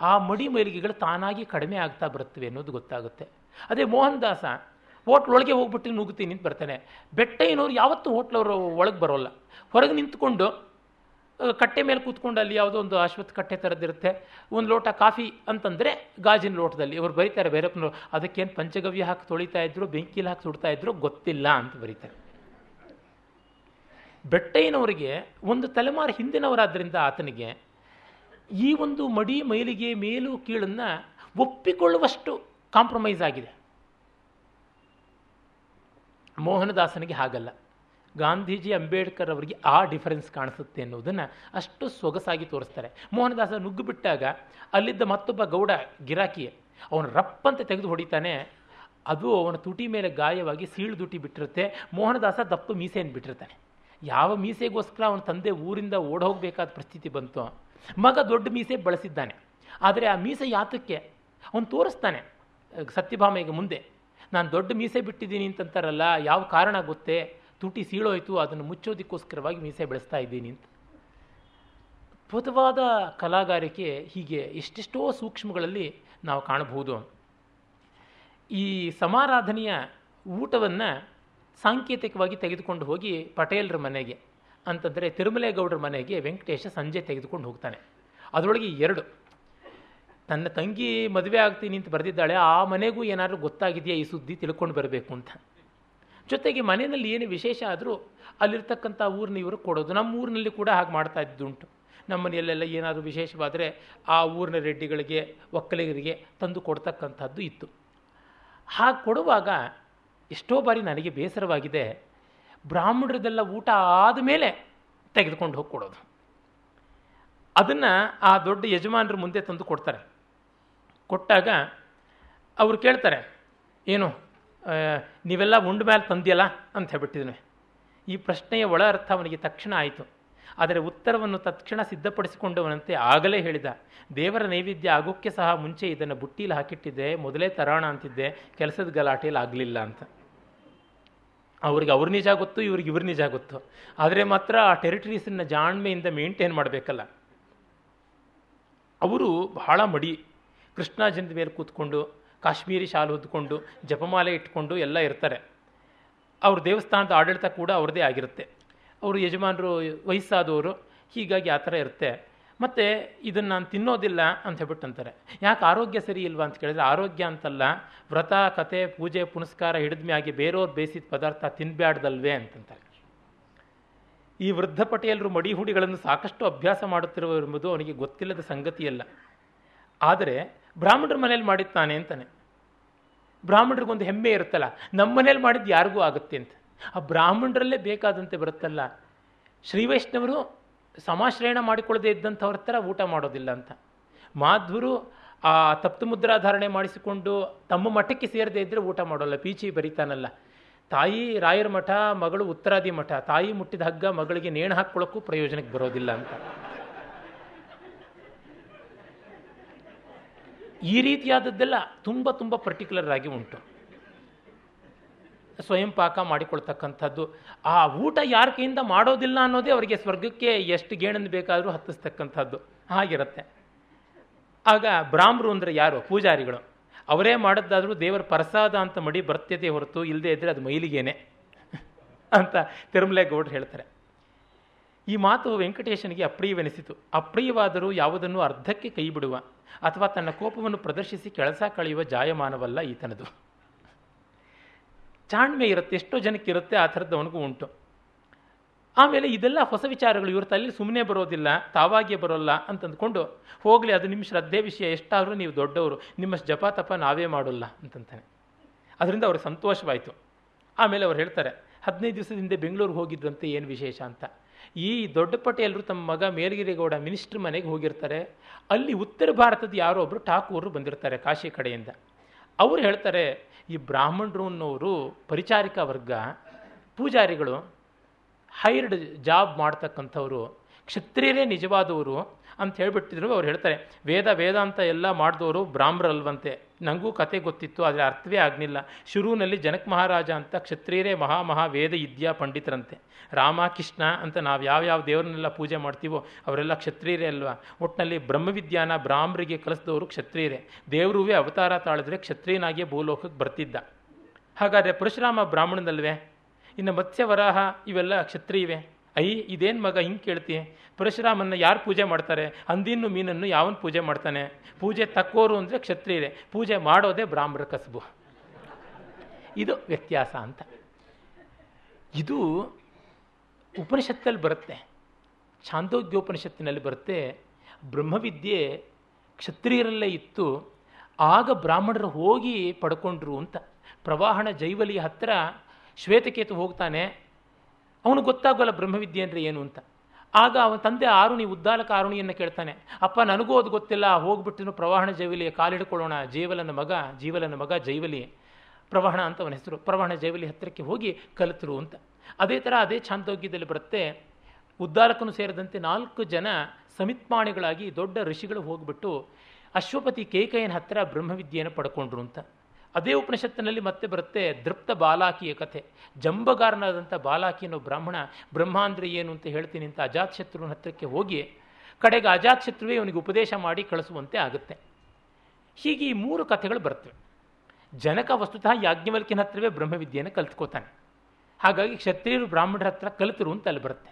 ಆ ಮಡಿ ಮೈಲಿಗೆಗಳು ತಾನಾಗಿ ಕಡಿಮೆ ಆಗ್ತಾ ಬರುತ್ತವೆ ಅನ್ನೋದು ಗೊತ್ತಾಗುತ್ತೆ. ಅದೇ ಮೋಹನ್ ದಾಸ ಹೋಟ್ಲೊಳಗೆ ಹೋಗ್ಬಿಟ್ಟು ನುಗ್ತೀನಿ ಅಂತ ಬರ್ತಾನೆ. ಏನೋರು ಯಾವತ್ತೂ ಹೋಟ್ಲವರು ಒಳಗೆ ಬರೋಲ್ಲ. ಹೊರಗೆ ನಿಂತ್ಕೊಂಡು ಕಟ್ಟೆ ಮೇಲೆ ಕೂತ್ಕೊಂಡು ಅಲ್ಲಿ ಯಾವುದೋ ಒಂದು ಅಶ್ವತ್ಥ ಕಟ್ಟೆ ಥರದ್ದಿರುತ್ತೆ ಒಂದು ಲೋಟ ಕಾಫಿ ಅಂತಂದರೆ ಗಾಜಿನ ಲೋಟದಲ್ಲಿ. ಇವರು ಬರೀತಾರೆ, ಬೇರಪ್ಪನವರು, ಅದಕ್ಕೇನು ಪಂಚಗವ್ಯ ಹಾಕಿ ತೊಳಿತಾ ಇದ್ರು, ಬೆಂಕಿಲಿ ಹಾಕಿ ಸುಡ್ತಾ ಇದ್ರು, ಗೊತ್ತಿಲ್ಲ ಅಂತ ಬರೀತಾರೆ. ಬೆಟ್ಟಯ್ಯನವರಿಗೆ ಒಂದು ತಲೆಮಾರು ಹಿಂದಿನವರಾದ್ದರಿಂದ ಆತನಿಗೆ ಈ ಒಂದು ಮಡಿ ಮೈಲಿಗೆ ಮೇಲು ಕೀಳನ್ನು ಒಪ್ಪಿಕೊಳ್ಳುವಷ್ಟು ಕಾಂಪ್ರಮೈಸ್ ಆಗಿದೆ. ಮೋಹನದಾಸನಿಗೆ ಹಾಗಲ್ಲ. ಗಾಂಧೀಜಿ, ಅಂಬೇಡ್ಕರ್ ಅವರಿಗೆ ಆ ಡಿಫರೆನ್ಸ್ ಕಾಣಿಸುತ್ತೆ ಅನ್ನೋದನ್ನು ಅಷ್ಟು ಸೊಗಸಾಗಿ ತೋರಿಸ್ತಾರೆ. ಮೋಹನದಾಸ ನುಗ್ಗು ಬಿಟ್ಟಾಗ ಅಲ್ಲಿದ್ದ ಮತ್ತೊಬ್ಬ ಗೌಡ ಗಿರಾಕಿ, ಅವನು ರಪ್ಪಂತ ತೆಗೆದು ಹೊಡಿತಾನೆ. ಅದು ಅವನ ತುಟಿ ಮೇಲೆ ಗಾಯವಾಗಿ ಸೀಳು ದುಟಿ ಬಿಟ್ಟಿರುತ್ತೆ. ಮೋಹನದಾಸ ದಪ್ಪು ಮೀಸೆಯನ್ನು ಬಿಟ್ಟಿರ್ತಾನೆ. ಯಾವ ಮೀಸೆಗೋಸ್ಕರ ಅವನ ತಂದೆ ಊರಿಂದ ಓಡ್ ಹೋಗಬೇಕಾದ ಪರಿಸ್ಥಿತಿ ಬಂತು, ಮಗ ದೊಡ್ಡ ಮೀಸೆ ಬಳಸಿದ್ದಾನೆ. ಆದರೆ ಆ ಮೀಸೆ ಯಾತಕ್ಕೆ? ಅವನು ತೋರಿಸ್ತಾನೆ, ಸತ್ಯಭಾಮೆಗೆ ಮುಂದೆ. ನಾನು ದೊಡ್ಡ ಮೀಸೆ ಬಿಟ್ಟಿದ್ದೀನಿ ಅಂತಂತಾರಲ್ಲ, ಯಾವ ಕಾರಣ ಗೊತ್ತೇ? ತುಟಿ ಸೀಳೋಯ್ತು, ಅದನ್ನು ಮುಚ್ಚೋದಕ್ಕೋಸ್ಕರವಾಗಿ ಮೀಸೆ ಬೆಳೆಸ್ತಾ ಇದ್ದೀನಿ ಅಂತ. ಅದ್ಭುತವಾದ ಕಲಾಗಾರಿಕೆ ಹೀಗೆ ಎಷ್ಟೆಷ್ಟೋ ಸೂಕ್ಷ್ಮಗಳಲ್ಲಿ ನಾವು ಕಾಣಬಹುದು. ಈ ಸಮಾರಾಧನೆಯ ಊಟವನ್ನು ಸಾಂಕೇತಿಕವಾಗಿ ತೆಗೆದುಕೊಂಡು ಹೋಗಿ ಪಟೇಲ್ರ ಮನೆಗೆ, ಅಂತಂದರೆ ತಿರುಮಲೇಗೌಡರ ಮನೆಗೆ ವೆಂಕಟೇಶ ಸಂಜೆ ತೆಗೆದುಕೊಂಡು ಹೋಗ್ತಾನೆ. ಅದರೊಳಗೆ ಎರಡು. ತನ್ನ ತಂಗಿ ಮದುವೆ ಆಗ್ತೀನಿ ಅಂತ ಬರೆದಿದ್ದಾಳೆ, ಆ ಮನೆಗೂ ಏನಾದರೂ ಗೊತ್ತಾಗಿದೆಯಾ ಈ ಸುದ್ದಿ ತಿಳ್ಕೊಂಡು ಬರಬೇಕು ಅಂತ. ಜೊತೆಗೆ ಮನೆಯಲ್ಲಿ ಏನು ವಿಶೇಷ ಆದರೂ ಅಲ್ಲಿರ್ತಕ್ಕಂಥ ಊರಿನ ಇವರು ಕೊಡೋದು. ನಮ್ಮ ಊರಿನಲ್ಲಿ ಕೂಡ ಹಾಗೆ ಮಾಡ್ತಾ ಇದ್ದುಂಟು. ನಮ್ಮ ಮನೆಯಲ್ಲೆಲ್ಲ ಏನಾದರೂ ವಿಶೇಷವಾದರೆ ಆ ಊರಿನ ರೆಡ್ಡಿಗಳಿಗೆ, ಒಕ್ಕಲಿಗರಿಗೆ ತಂದು ಕೊಡ್ತಕ್ಕಂಥದ್ದು ಇತ್ತು. ಹಾಗೆ ಕೊಡುವಾಗ ಎಷ್ಟೋ ಬಾರಿ ನನಗೆ ಬೇಸರವಾಗಿದೆ. ಬ್ರಾಹ್ಮಣರದೆಲ್ಲ ಊಟ ಆದಮೇಲೆ ತೆಗೆದುಕೊಂಡು ಹೋಗಿ ಕೊಡೋದು ಅದನ್ನು ಆ ದೊಡ್ಡ ಯಜಮಾನರ ಮುಂದೆ ತಂದು ಕೊಡ್ತಾರೆ. ಕೊಟ್ಟಾಗ ಅವರು ಕೇಳ್ತಾರೆ, ಏನು ನೀವೆಲ್ಲ ಉಂಡ ಮೇಲೆ ತಂದಿಯಲ್ಲ ಅಂತ ಹೇಳ್ಬಿಟ್ಟಿದ್ವಿ. ಈ ಪ್ರಶ್ನೆಯ ಒಳ ಅರ್ಥ ಅವನಿಗೆ ತಕ್ಷಣ ಆಯಿತು. ಆದರೆ ಉತ್ತರವನ್ನು ತಕ್ಷಣ ಸಿದ್ಧಪಡಿಸಿಕೊಂಡವನಂತೆ ಆಗಲೇ ಹೇಳಿದ, ದೇವರ ನೈವೇದ್ಯ ಆಗೋಕ್ಕೆ ಸಹ ಮುಂಚೆ ಇದನ್ನು ಬುಟ್ಟೀಲಿ ಹಾಕಿಟ್ಟಿದ್ದೆ, ಮೊದಲೇ ತರೋಣ ಅಂತಿದ್ದೆ, ಕೆಲಸದ ಗಲಾಟೆಯಲ್ಲಿ ಆಗಲಿಲ್ಲ ಅಂತ. ಅವ್ರಿಗೆ ಅವ್ರ ನಿಜ ಗೊತ್ತು, ಇವ್ರಿಗೆ ಇವ್ರ ನಿಜ ಗೊತ್ತು. ಆದರೆ ಮಾತ್ರ ಆ ಟೆರಿಟರೀಸನ್ನು ಜಾಣ್ಮೆಯಿಂದ ಮೇಂಟೈನ್ ಮಾಡಬೇಕಲ್ಲ. ಅವರು ಬಹಳ ಮಡಿ ಕೃಷ್ಣಾಜನದ ಮೇಲೆ ಕೂತ್ಕೊಂಡು, ಕಾಶ್ಮೀರಿ ಶಾಲು ಹೊದ್ಕೊಂಡು, ಜಪಮಾಲೆ ಇಟ್ಕೊಂಡು ಎಲ್ಲ ಇರ್ತಾರೆ. ಅವ್ರ ದೇವಸ್ಥಾನದ ಆಡಳಿತ ಕೂಡ ಅವ್ರದ್ದೇ ಆಗಿರುತ್ತೆ. ಅವರು ಯಜಮಾನರು ವಯಸ್ಸಾದವರು, ಹೀಗಾಗಿ ಆ ಥರ ಇರುತ್ತೆ. ಮತ್ತು ಇದನ್ನು ನಾನು ತಿನ್ನೋದಿಲ್ಲ ಅಂತ ಹೇಳ್ಬಿಟ್ಟು ಅಂತಾರೆ. ಯಾಕೆ ಆರೋಗ್ಯ ಸರಿ ಇಲ್ವಾ ಅಂತ ಕೇಳಿದ್ರೆ, ಆರೋಗ್ಯ ಅಂತಲ್ಲ, ವ್ರತ, ಕತೆ, ಪೂಜೆ, ಪುನಸ್ಕಾರ ಹಿಡಿದ್ಮ್ಯಾಗೆ ಬೇರೆಯವ್ರು ಬೇಯಿಸಿದ ಪದಾರ್ಥ ತಿನ್ನಬ್ಯಾಡ್ದಲ್ವೇ ಅಂತಂತಾರೆ. ಈ ವೃದ್ಧ ಪಟೇಲರು ಮಡಿ ಹುಡಿಗಳನ್ನು ಸಾಕಷ್ಟು ಅಭ್ಯಾಸ ಮಾಡುತ್ತಿರುವ ಎಂಬುದು ಅವನಿಗೆ ಗೊತ್ತಿಲ್ಲದ ಸಂಗತಿಯಲ್ಲ. ಆದರೆ ಬ್ರಾಹ್ಮಣರ ಮನೇಲಿ ಮಾಡಿದ್ದು ತಾನೆ ಅಂತಾನೆ. ಬ್ರಾಹ್ಮಣರಿಗೊಂದು ಹೆಮ್ಮೆ ಇರುತ್ತಲ್ಲ, ನಮ್ಮ ಮನೇಲಿ ಮಾಡಿದ್ದು ಯಾರಿಗೂ ಆಗುತ್ತೆ ಅಂತ. ಆ ಬ್ರಾಹ್ಮಣರಲ್ಲೇ ಬೇಕಾದಂತೆ ಬರುತ್ತಲ್ಲ. ಶ್ರೀವೈಷ್ಣವರು ಸಮಾಶ್ರಯಣ ಮಾಡಿಕೊಳ್ಳದೆ ಇದ್ದಂಥವ್ರ ಥರ ಊಟ ಮಾಡೋದಿಲ್ಲ ಅಂತ. ಮಾಧ್ವರು ಆ ತಪ್ತು ಮುದ್ರಾಧಾರಣೆ ಮಾಡಿಸಿಕೊಂಡು ತಮ್ಮ ಮಠಕ್ಕೆ ಸೇರದೇ ಇದ್ದರೆ ಊಟ ಮಾಡೋಲ್ಲ, ಪೀಚಿ ಬರೀತಾನಲ್ಲ. ತಾಯಿ ರಾಯರ ಮಠ, ಮಗಳು ಉತ್ತರಾದಿ ಮಠ, ತಾಯಿ ಮುಟ್ಟಿದ ಹಗ್ಗ ಮಗಳಿಗೆ ನೇಣು ಹಾಕ್ಕೊಳ್ಳೋಕ್ಕೂ ಪ್ರಯೋಜನಕ್ಕೆ ಬರೋದಿಲ್ಲ ಅಂತ. ಈ ರೀತಿಯಾದದ್ದೆಲ್ಲ ತುಂಬ ತುಂಬ ಪರ್ಟಿಕ್ಯುಲರ್ ಆಗಿ ಉಂಟು. ಸ್ವಯಂ ಪಾಕ ಮಾಡಿಕೊಳ್ತಕ್ಕಂಥದ್ದು. ಆ ಊಟ ಯಾರ ಕೈಯಿಂದ ಮಾಡೋದಿಲ್ಲ ಅನ್ನೋದೇ ಅವರಿಗೆ ಸ್ವರ್ಗಕ್ಕೆ ಎಷ್ಟು ಗೇಣನ್ನು ಬೇಕಾದರೂ ಹತ್ತಿಸ್ತಕ್ಕಂಥದ್ದು. ಹಾಗಿರುತ್ತೆ. ಆಗ ಬ್ರಾಹ್ಮರು ಅಂದರೆ ಯಾರು? ಪೂಜಾರಿಗಳು. ಅವರೇ ಮಾಡಿದ್ದಾದರೂ ದೇವರ ಪ್ರಸಾದ ಅಂತ ಮಡಿ ಬರ್ತದೆ ಹೊರತು ಇಲ್ಲದೇ ಇದ್ದರೆ ಅದು ಮೈಲಿಗೇನೆ ಅಂತ ತಿರುಮಲೇಗೌಡರು ಹೇಳ್ತಾರೆ. ಈ ಮಾತು ವೆಂಕಟೇಶನಿಗೆ ಅಪ್ರಿಯವೆನಿಸಿತು. ಅಪ್ರಿಯವಾದರೂ ಯಾವುದನ್ನು ಅರ್ಧಕ್ಕೆ ಕೈ ಬಿಡುವ ಅಥವಾ ತನ್ನ ಕೋಪವನ್ನು ಪ್ರದರ್ಶಿಸಿ ಕೆಲಸ ಕಳೆಯುವ ಜಾಯಮಾನವಲ್ಲ ಈತನದು. ಚಾಣ್ಮೆ ಇರುತ್ತೆ, ಎಷ್ಟೋ ಜನಕ್ಕೆ ಇರುತ್ತೆ, ಆ ಥರದ್ದವನಿಗೂ ಉಂಟು. ಆಮೇಲೆ ಇದೆಲ್ಲ ಹೊಸ ವಿಚಾರಗಳು, ಇವರು ತಲೆಯಲ್ಲಿ ಸುಮ್ಮನೆ ಬರೋದಿಲ್ಲ, ತಾವಾಗಿಯೇ ಬರೋಲ್ಲ ಅಂತಂದ್ಕೊಂಡು ಹೋಗಲಿ, ಅದು ನಿಮ್ಮ ಶ್ರದ್ಧೆ ವಿಷಯ, ಎಷ್ಟಾದರೂ ನೀವು ದೊಡ್ಡವರು, ನಿಮ್ಮ ಜಪ ತಪ ನಾವೇ ಮಾಡೋಲ್ಲ ಅಂತಂತಾನೆ. ಅದರಿಂದ ಅವ್ರಿಗೆ ಸಂತೋಷವಾಯಿತು. ಆಮೇಲೆ ಅವ್ರು ಹೇಳ್ತಾರೆ, ಹದಿನೈದು ದಿವಸದಿಂದ ಬೆಂಗಳೂರಿಗೆ ಹೋಗಿದ್ರಂತೆ, ಏನು ವಿಶೇಷ ಅಂತ. ಈ ದೊಡ್ಡಪಟ್ಟೆ ಎಲ್ಲರೂ ತಮ್ಮ ಮಗ ಮೇಲ್ಗಿರಿಗೌಡ ಮಿನಿಸ್ಟ್ರ್ ಮನೆಗೆ ಹೋಗಿರ್ತಾರೆ. ಅಲ್ಲಿ ಉತ್ತರ ಭಾರತದ ಯಾರೋ ಒಬ್ಬರು ಠಾಕೂರು ಬಂದಿರ್ತಾರೆ ಕಾಶಿ ಕಡೆಯಿಂದ. ಅವರು ಹೇಳ್ತಾರೆ, ಈ ಬ್ರಾಹ್ಮಣರು ಅನ್ನೋರು ಪರಿಚಾರಿಕಾ ವರ್ಗ, ಪೂಜಾರಿಗಳು ಹೈರ್ಡ್ ಜಾಬ್ ಮಾಡ್ತಕ್ಕಂಥವ್ರು, ಕ್ಷತ್ರಿಯರೇ ನಿಜವಾದವರು ಅಂತ ಹೇಳಿಬಿಟ್ಟಿದ್ರು. ಅವ್ರು ಹೇಳ್ತಾರೆ, ವೇದ ವೇದಾಂತ ಎಲ್ಲ ಮಾಡಿದವರು ಬ್ರಾಹ್ಮರಲ್ವಂತೆ. ನನಗೂ ಕತೆ ಗೊತ್ತಿತ್ತು, ಆದರೆ ಅರ್ಥವೇ ಆಗಲಿಲ್ಲ. ಶುರುವಿನಲ್ಲಿ ಜನಕ ಮಹಾರಾಜ ಅಂತ ಕ್ಷತ್ರಿಯರೇ ಮಹಾ ವೇದ ಇದ್ಯಾ ಪಂಡಿತರಂತೆ. ರಾಮ, ಕೃಷ್ಣ ಅಂತ ನಾವು ಯಾವ್ಯಾವ ದೇವರನ್ನೆಲ್ಲ ಪೂಜೆ ಮಾಡ್ತೀವೋ ಅವರೆಲ್ಲ ಕ್ಷತ್ರಿಯರೇ ಅಲ್ವಾ? ಒಟ್ಟಿನಲ್ಲಿ ಬ್ರಹ್ಮವಿದ್ಯಾನ ಬ್ರಾಹ್ಮರಿಗೆ ಕಲಿಸಿದವರು ಕ್ಷತ್ರಿಯರೇ. ದೇವರುವೇ ಅವತಾರ ತಾಳಿದ್ರೆ ಕ್ಷತ್ರಿಯನಾಗಿಯೇ ಭೂಲೋಕಕ್ಕೆ ಬರ್ತಿದ್ದ. ಹಾಗಾದರೆ ಪರಶುರಾಮ ಬ್ರಾಹ್ಮಣನಲ್ವೇ? ಇನ್ನು ಮತ್ಸ್ಯ ವರಾಹ ಇವೆಲ್ಲ ಕ್ಷತ್ರಿಯವೇ? ಐ ಇದೇನು ಮಗ ಹಿಂಗೆ ಕೇಳ್ತಿ? ಪರಶುರಾಮನ್ನ ಯಾರು ಪೂಜೆ ಮಾಡ್ತಾರೆ? ಅಂದಿನ್ನು ಮೀನನ್ನು ಯಾವನ್ ಪೂಜೆ ಮಾಡ್ತಾನೆ? ಪೂಜೆ ತಕ್ಕೋರು ಅಂದರೆ ಕ್ಷತ್ರಿಯರೇ. ಪೂಜೆ ಮಾಡೋದೇ ಬ್ರಾಹ್ಮರ ಕಸಬು. ಇದು ವ್ಯತ್ಯಾಸ ಅಂತ. ಇದು ಉಪನಿಷತ್ತಲ್ಲಿ ಬರುತ್ತೆ. ಛಾಂದೋಗ್ಯೋಪನಿಷತ್ತಿನಲ್ಲಿ ಬರುತ್ತೆ, ಬ್ರಹ್ಮವಿದ್ಯೆ ಕ್ಷತ್ರಿಯರಲ್ಲೇ ಇತ್ತು, ಆಗ ಬ್ರಾಹ್ಮಣರು ಹೋಗಿ ಪಡ್ಕೊಂಡ್ರು ಅಂತ. ಪ್ರವಾಹಣ ಜೈವಲಿ ಹತ್ತಿರ ಶ್ವೇತಕೇತು ಹೋಗ್ತಾನೆ ಅವನು ಗೊತ್ತಾಗೋಲ್ಲ ಬ್ರಹ್ಮವಿದ್ಯೆ ಅಂದರೆ ಏನು ಅಂತ. ಆಗ ಅವನ ತಂದೆ ಆರುಣಿ ಉದ್ದಾಲಕ ಆರುಣಿಯನ್ನು ಕೇಳ್ತಾನೆ, ಅಪ್ಪ, ನನಗೂ ಅದು ಗೊತ್ತಿಲ್ಲ ಹೋಗ್ಬಿಟ್ಟು ಪ್ರವಾಹಣ ಜೈವಲಿಯ, ಕಾಲಿಡ್ಕೊಳ್ಳೋಣ, ಜೀವಲನ ಮಗ ಜೀವಲನ ಮಗ ಜೈವಲಿ ಪ್ರವಾಹಣ ಅಂತ ಅವನ ಹೆಸರು ಪ್ರವಾಹಣ ಜೈವಲಿ ಹತ್ತಿರಕ್ಕೆ ಹೋಗಿ ಕಲಿತರು ಅಂತ. ಅದೇ ಥರ ಅದೇ ಛಾಂದೋಗ್ಯದಲ್ಲಿ ಬರುತ್ತೆ, ಉದ್ದಾಲಕನು ಸೇರಿದಂತೆ ನಾಲ್ಕು ಜನ ಸಮಿತ್ಮಾಣಿಗಳಾಗಿ ದೊಡ್ಡ ಋಷಿಗಳು ಹೋಗ್ಬಿಟ್ಟು ಅಶ್ವಪತಿ ಕೇಕಯ್ಯನ ಹತ್ತಿರ ಬ್ರಹ್ಮವಿದ್ಯೆಯನ್ನು ಪಡ್ಕೊಂಡ್ರು ಅಂತ. ಅದೇ ಉಪನಿಷತ್ತಿನಲ್ಲಿ ಮತ್ತೆ ಬರುತ್ತೆ ದೃಪ್ತ ಬಾಲಾಕಿಯ ಕಥೆ. ಜಂಬಗಾರನಾದಂಥ ಬಾಲಾಕಿ ಅನ್ನೋ ಬ್ರಾಹ್ಮಣ ಬ್ರಹ್ಮ ಅಂದರೆ ಏನು ಅಂತ ಹೇಳ್ತೀನಿ ಅಂತ ಅಜಾತಶತ್ರುವಿನ ಹತ್ತಿರಕ್ಕೆ ಹೋಗಿ, ಕಡೆಗೆ ಅಜಾತಶತ್ರುವೇ ಅವನಿಗೆ ಉಪದೇಶ ಮಾಡಿ ಕಳಿಸುವಂತೆ ಆಗುತ್ತೆ. ಹೀಗೆ ಈ ಮೂರು ಕಥೆಗಳು ಬರ್ತವೆ. ಜನಕ ವಸ್ತುತಃ ಯಾಜ್ಞವಲ್ಕಿನ ಹತ್ರವೇ ಬ್ರಹ್ಮವಿದ್ಯೆಯನ್ನು ಕಲ್ತ್ಕೋತಾನೆ. ಹಾಗಾಗಿ ಕ್ಷತ್ರಿಯರು ಬ್ರಾಹ್ಮಣರ ಹತ್ರ ಕಲಿತರು ಅಂತ ಅಲ್ಲಿ ಬರುತ್ತೆ.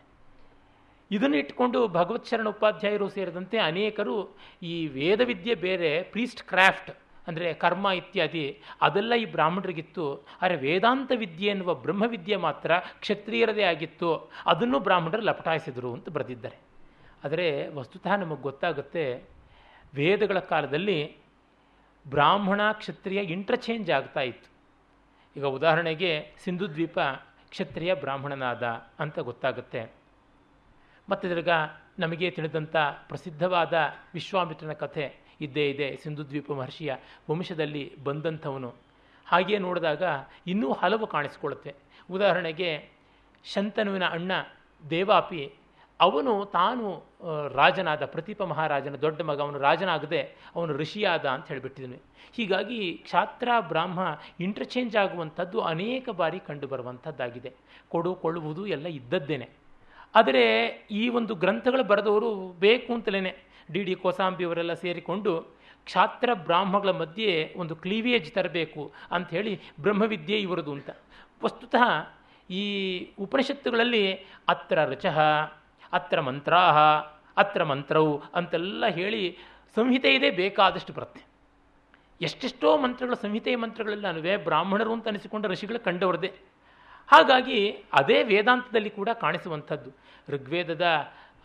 ಇದನ್ನು ಇಟ್ಕೊಂಡು ಭಗವತ್ ಶರಣ ಉಪಾಧ್ಯಾಯರು ಸೇರಿದಂತೆ ಅನೇಕರು ಈ ವೇದವಿದ್ಯೆ ಬೇರೆ ಪ್ರೀಸ್ಟ್ ಕ್ರಾಫ್ಟ್ ಅಂದರೆ ಕರ್ಮ ಇತ್ಯಾದಿ, ಅದೆಲ್ಲ ಈ ಬ್ರಾಹ್ಮಣರಿಗಿತ್ತು. ಆದರೆ ವೇದಾಂತ ವಿದ್ಯೆ ಎನ್ನುವ ಬ್ರಹ್ಮವಿದ್ಯೆ ಮಾತ್ರ ಕ್ಷತ್ರಿಯರದೇ ಆಗಿತ್ತು. ಅದನ್ನು ಬ್ರಾಹ್ಮಣರು ಲಪಟಾಯಿಸಿದರು ಅಂತ ಬರೆದಿದ್ದಾರೆ. ಆದರೆ ವಸ್ತುತಃ ನಮಗೆ ಗೊತ್ತಾಗುತ್ತೆ, ವೇದಗಳ ಕಾಲದಲ್ಲಿ ಬ್ರಾಹ್ಮಣ, ಕ್ಷತ್ರಿಯ ಇಂಟರ್ಚೇಂಜ್ ಆಗ್ತಾ ಇತ್ತು. ಈಗ ಉದಾಹರಣೆಗೆ ಸಿಂಧು ದ್ವೀಪ ಕ್ಷತ್ರಿಯ ಬ್ರಾಹ್ಮಣನಾದ ಅಂತ ಗೊತ್ತಾಗುತ್ತೆ. ಮತ್ತು ತಿರ್ಗ ನಮಗೆ ತಿಳಿದಂಥ ಪ್ರಸಿದ್ಧವಾದ ವಿಶ್ವಾಮಿತ್ರನ ಕಥೆ ಇದ್ದೇ ಇದೆ ಸಿಂಧು ದ್ವೀಪ ಮಹರ್ಷಿಯ ವಂಶದಲ್ಲಿ ಬಂದಂಥವನು. ಹಾಗೆ ನೋಡಿದಾಗ ಇನ್ನೂ ಹಲವು ಕಾಣಿಸ್ಕೊಳ್ಳುತ್ತೆ. ಉದಾಹರಣೆಗೆ ಶಂತನುವಿನ ಅಣ್ಣ ದೇವಾಪಿ, ಅವನು ತಾನು ರಾಜನಾದ ಪ್ರತಿಪ ಮಹಾರಾಜನ ದೊಡ್ಡ ಮಗ, ಅವನು ರಾಜನಾಗದೆ ಅವನು ಋಷಿಯಾದ ಅಂತ ಹೇಳಿಬಿಟ್ಟಿದ್ವಿ ಹೀಗಾಗಿ ಕ್ಷಾತ್ರ, ಬ್ರಾಹ್ಮ ಇಂಟರ್ಚೇಂಜ್ ಆಗುವಂಥದ್ದು ಅನೇಕ ಬಾರಿ ಕಂಡುಬರುವಂಥದ್ದಾಗಿದೆ. ಕೊಡು, ಕೊಳ್ಳುವುದು ಎಲ್ಲ ಇದ್ದದ್ದೇನೆ. ಆದರೆ ಈ ಒಂದು ಗ್ರಂಥಗಳು ಬರೆದವರು ಬೇಕು ಅಂತಲೇ ಡಿ ಡಿ ಕೋಸಾಂಬಿ ಅವರೆಲ್ಲ ಸೇರಿಕೊಂಡು ಕ್ಷಾತ್ರ ಬ್ರಾಹ್ಮಗಳ ಮಧ್ಯೆ ಒಂದು ಕ್ಲೀವೇಜ್ ತರಬೇಕು ಅಂಥೇಳಿ ಬ್ರಹ್ಮವಿದ್ಯೆ ಇವರದು ಅಂತ. ವಸ್ತುತಃ ಈ ಉಪನಿಷತ್ತುಗಳಲ್ಲಿ ಅತ್ರ ರಚಃ, ಅತ್ರ ಮಂತ್ರಾಹ, ಅತ್ರ ಮಂತ್ರವು ಅಂತೆಲ್ಲ ಹೇಳಿ ಸಂಹಿತೆ ಇದೆ ಬೇಕಾದಷ್ಟು ಬರುತ್ತೆ ಎಷ್ಟೆಷ್ಟೋ ಮಂತ್ರಗಳು ಸಂಹಿತೆಯ ಮಂತ್ರಗಳೆಲ್ಲ ಅನುವೆ ಬ್ರಾಹ್ಮಣರು ಅಂತ ಅನಿಸಿಕೊಂಡ ಋಷಿಗಳು ಕಂಡವರದೇ ಹಾಗಾಗಿ ಅದೇ ವೇದಾಂತದಲ್ಲಿ ಕೂಡ ಕಾಣಿಸುವಂಥದ್ದು. ಋಗ್ವೇದದ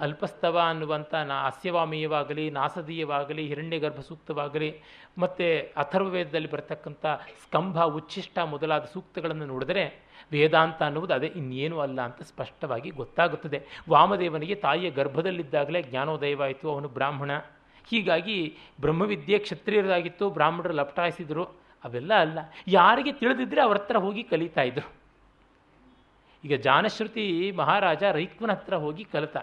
ಅಲ್ಪಸ್ತವ ಅನ್ನುವಂಥ ನಾ ಅಸ್ಯವಾಮೀಯವಾಗಲಿ, ನಾಸದೀಯವಾಗಲಿ ಹಿರಣ್ಯಗರ್ಭ ಸೂಕ್ತವಾಗಲಿ ಮತ್ತು ಅಥರ್ವವೇದದಲ್ಲಿ ಬರತಕ್ಕಂಥ ಸ್ಕಂಭ ಉಚ್ಛಿಷ್ಟ ಮೊದಲಾದ ಸೂಕ್ತಗಳನ್ನು ನೋಡಿದರೆ ವೇದಾಂತ ಅನ್ನುವುದು ಅದೇ ಇನ್ನೇನು ಅಲ್ಲ ಅಂತ ಸ್ಪಷ್ಟವಾಗಿ ಗೊತ್ತಾಗುತ್ತದೆ. ವಾಮದೇವನಿಗೆ ತಾಯಿಯ ಗರ್ಭದಲ್ಲಿದ್ದಾಗಲೇ ಜ್ಞಾನೋದಯವಾಯಿತು, ಅವನು ಬ್ರಾಹ್ಮಣ. ಹೀಗಾಗಿ ಬ್ರಹ್ಮವಿದ್ಯೆ ಕ್ಷತ್ರಿಯರಾಗಿತ್ತು, ಬ್ರಾಹ್ಮಣರು ಲಪಟಾಯಿಸಿದರು. ಅವೆಲ್ಲ ಅಲ್ಲ. ಯಾರಿಗೆ ತಿಳಿದಿದ್ದರೆ ಅವ್ರ ಹತ್ರ ಹೋಗಿ ಕಲಿತಾ ಇದ್ರು. ಈಗ ಜಾನಶ್ರುತಿ ಮಹಾರಾಜ ರೈಕ್ವನ ಹತ್ರ ಹೋಗಿ ಕಲಿತ.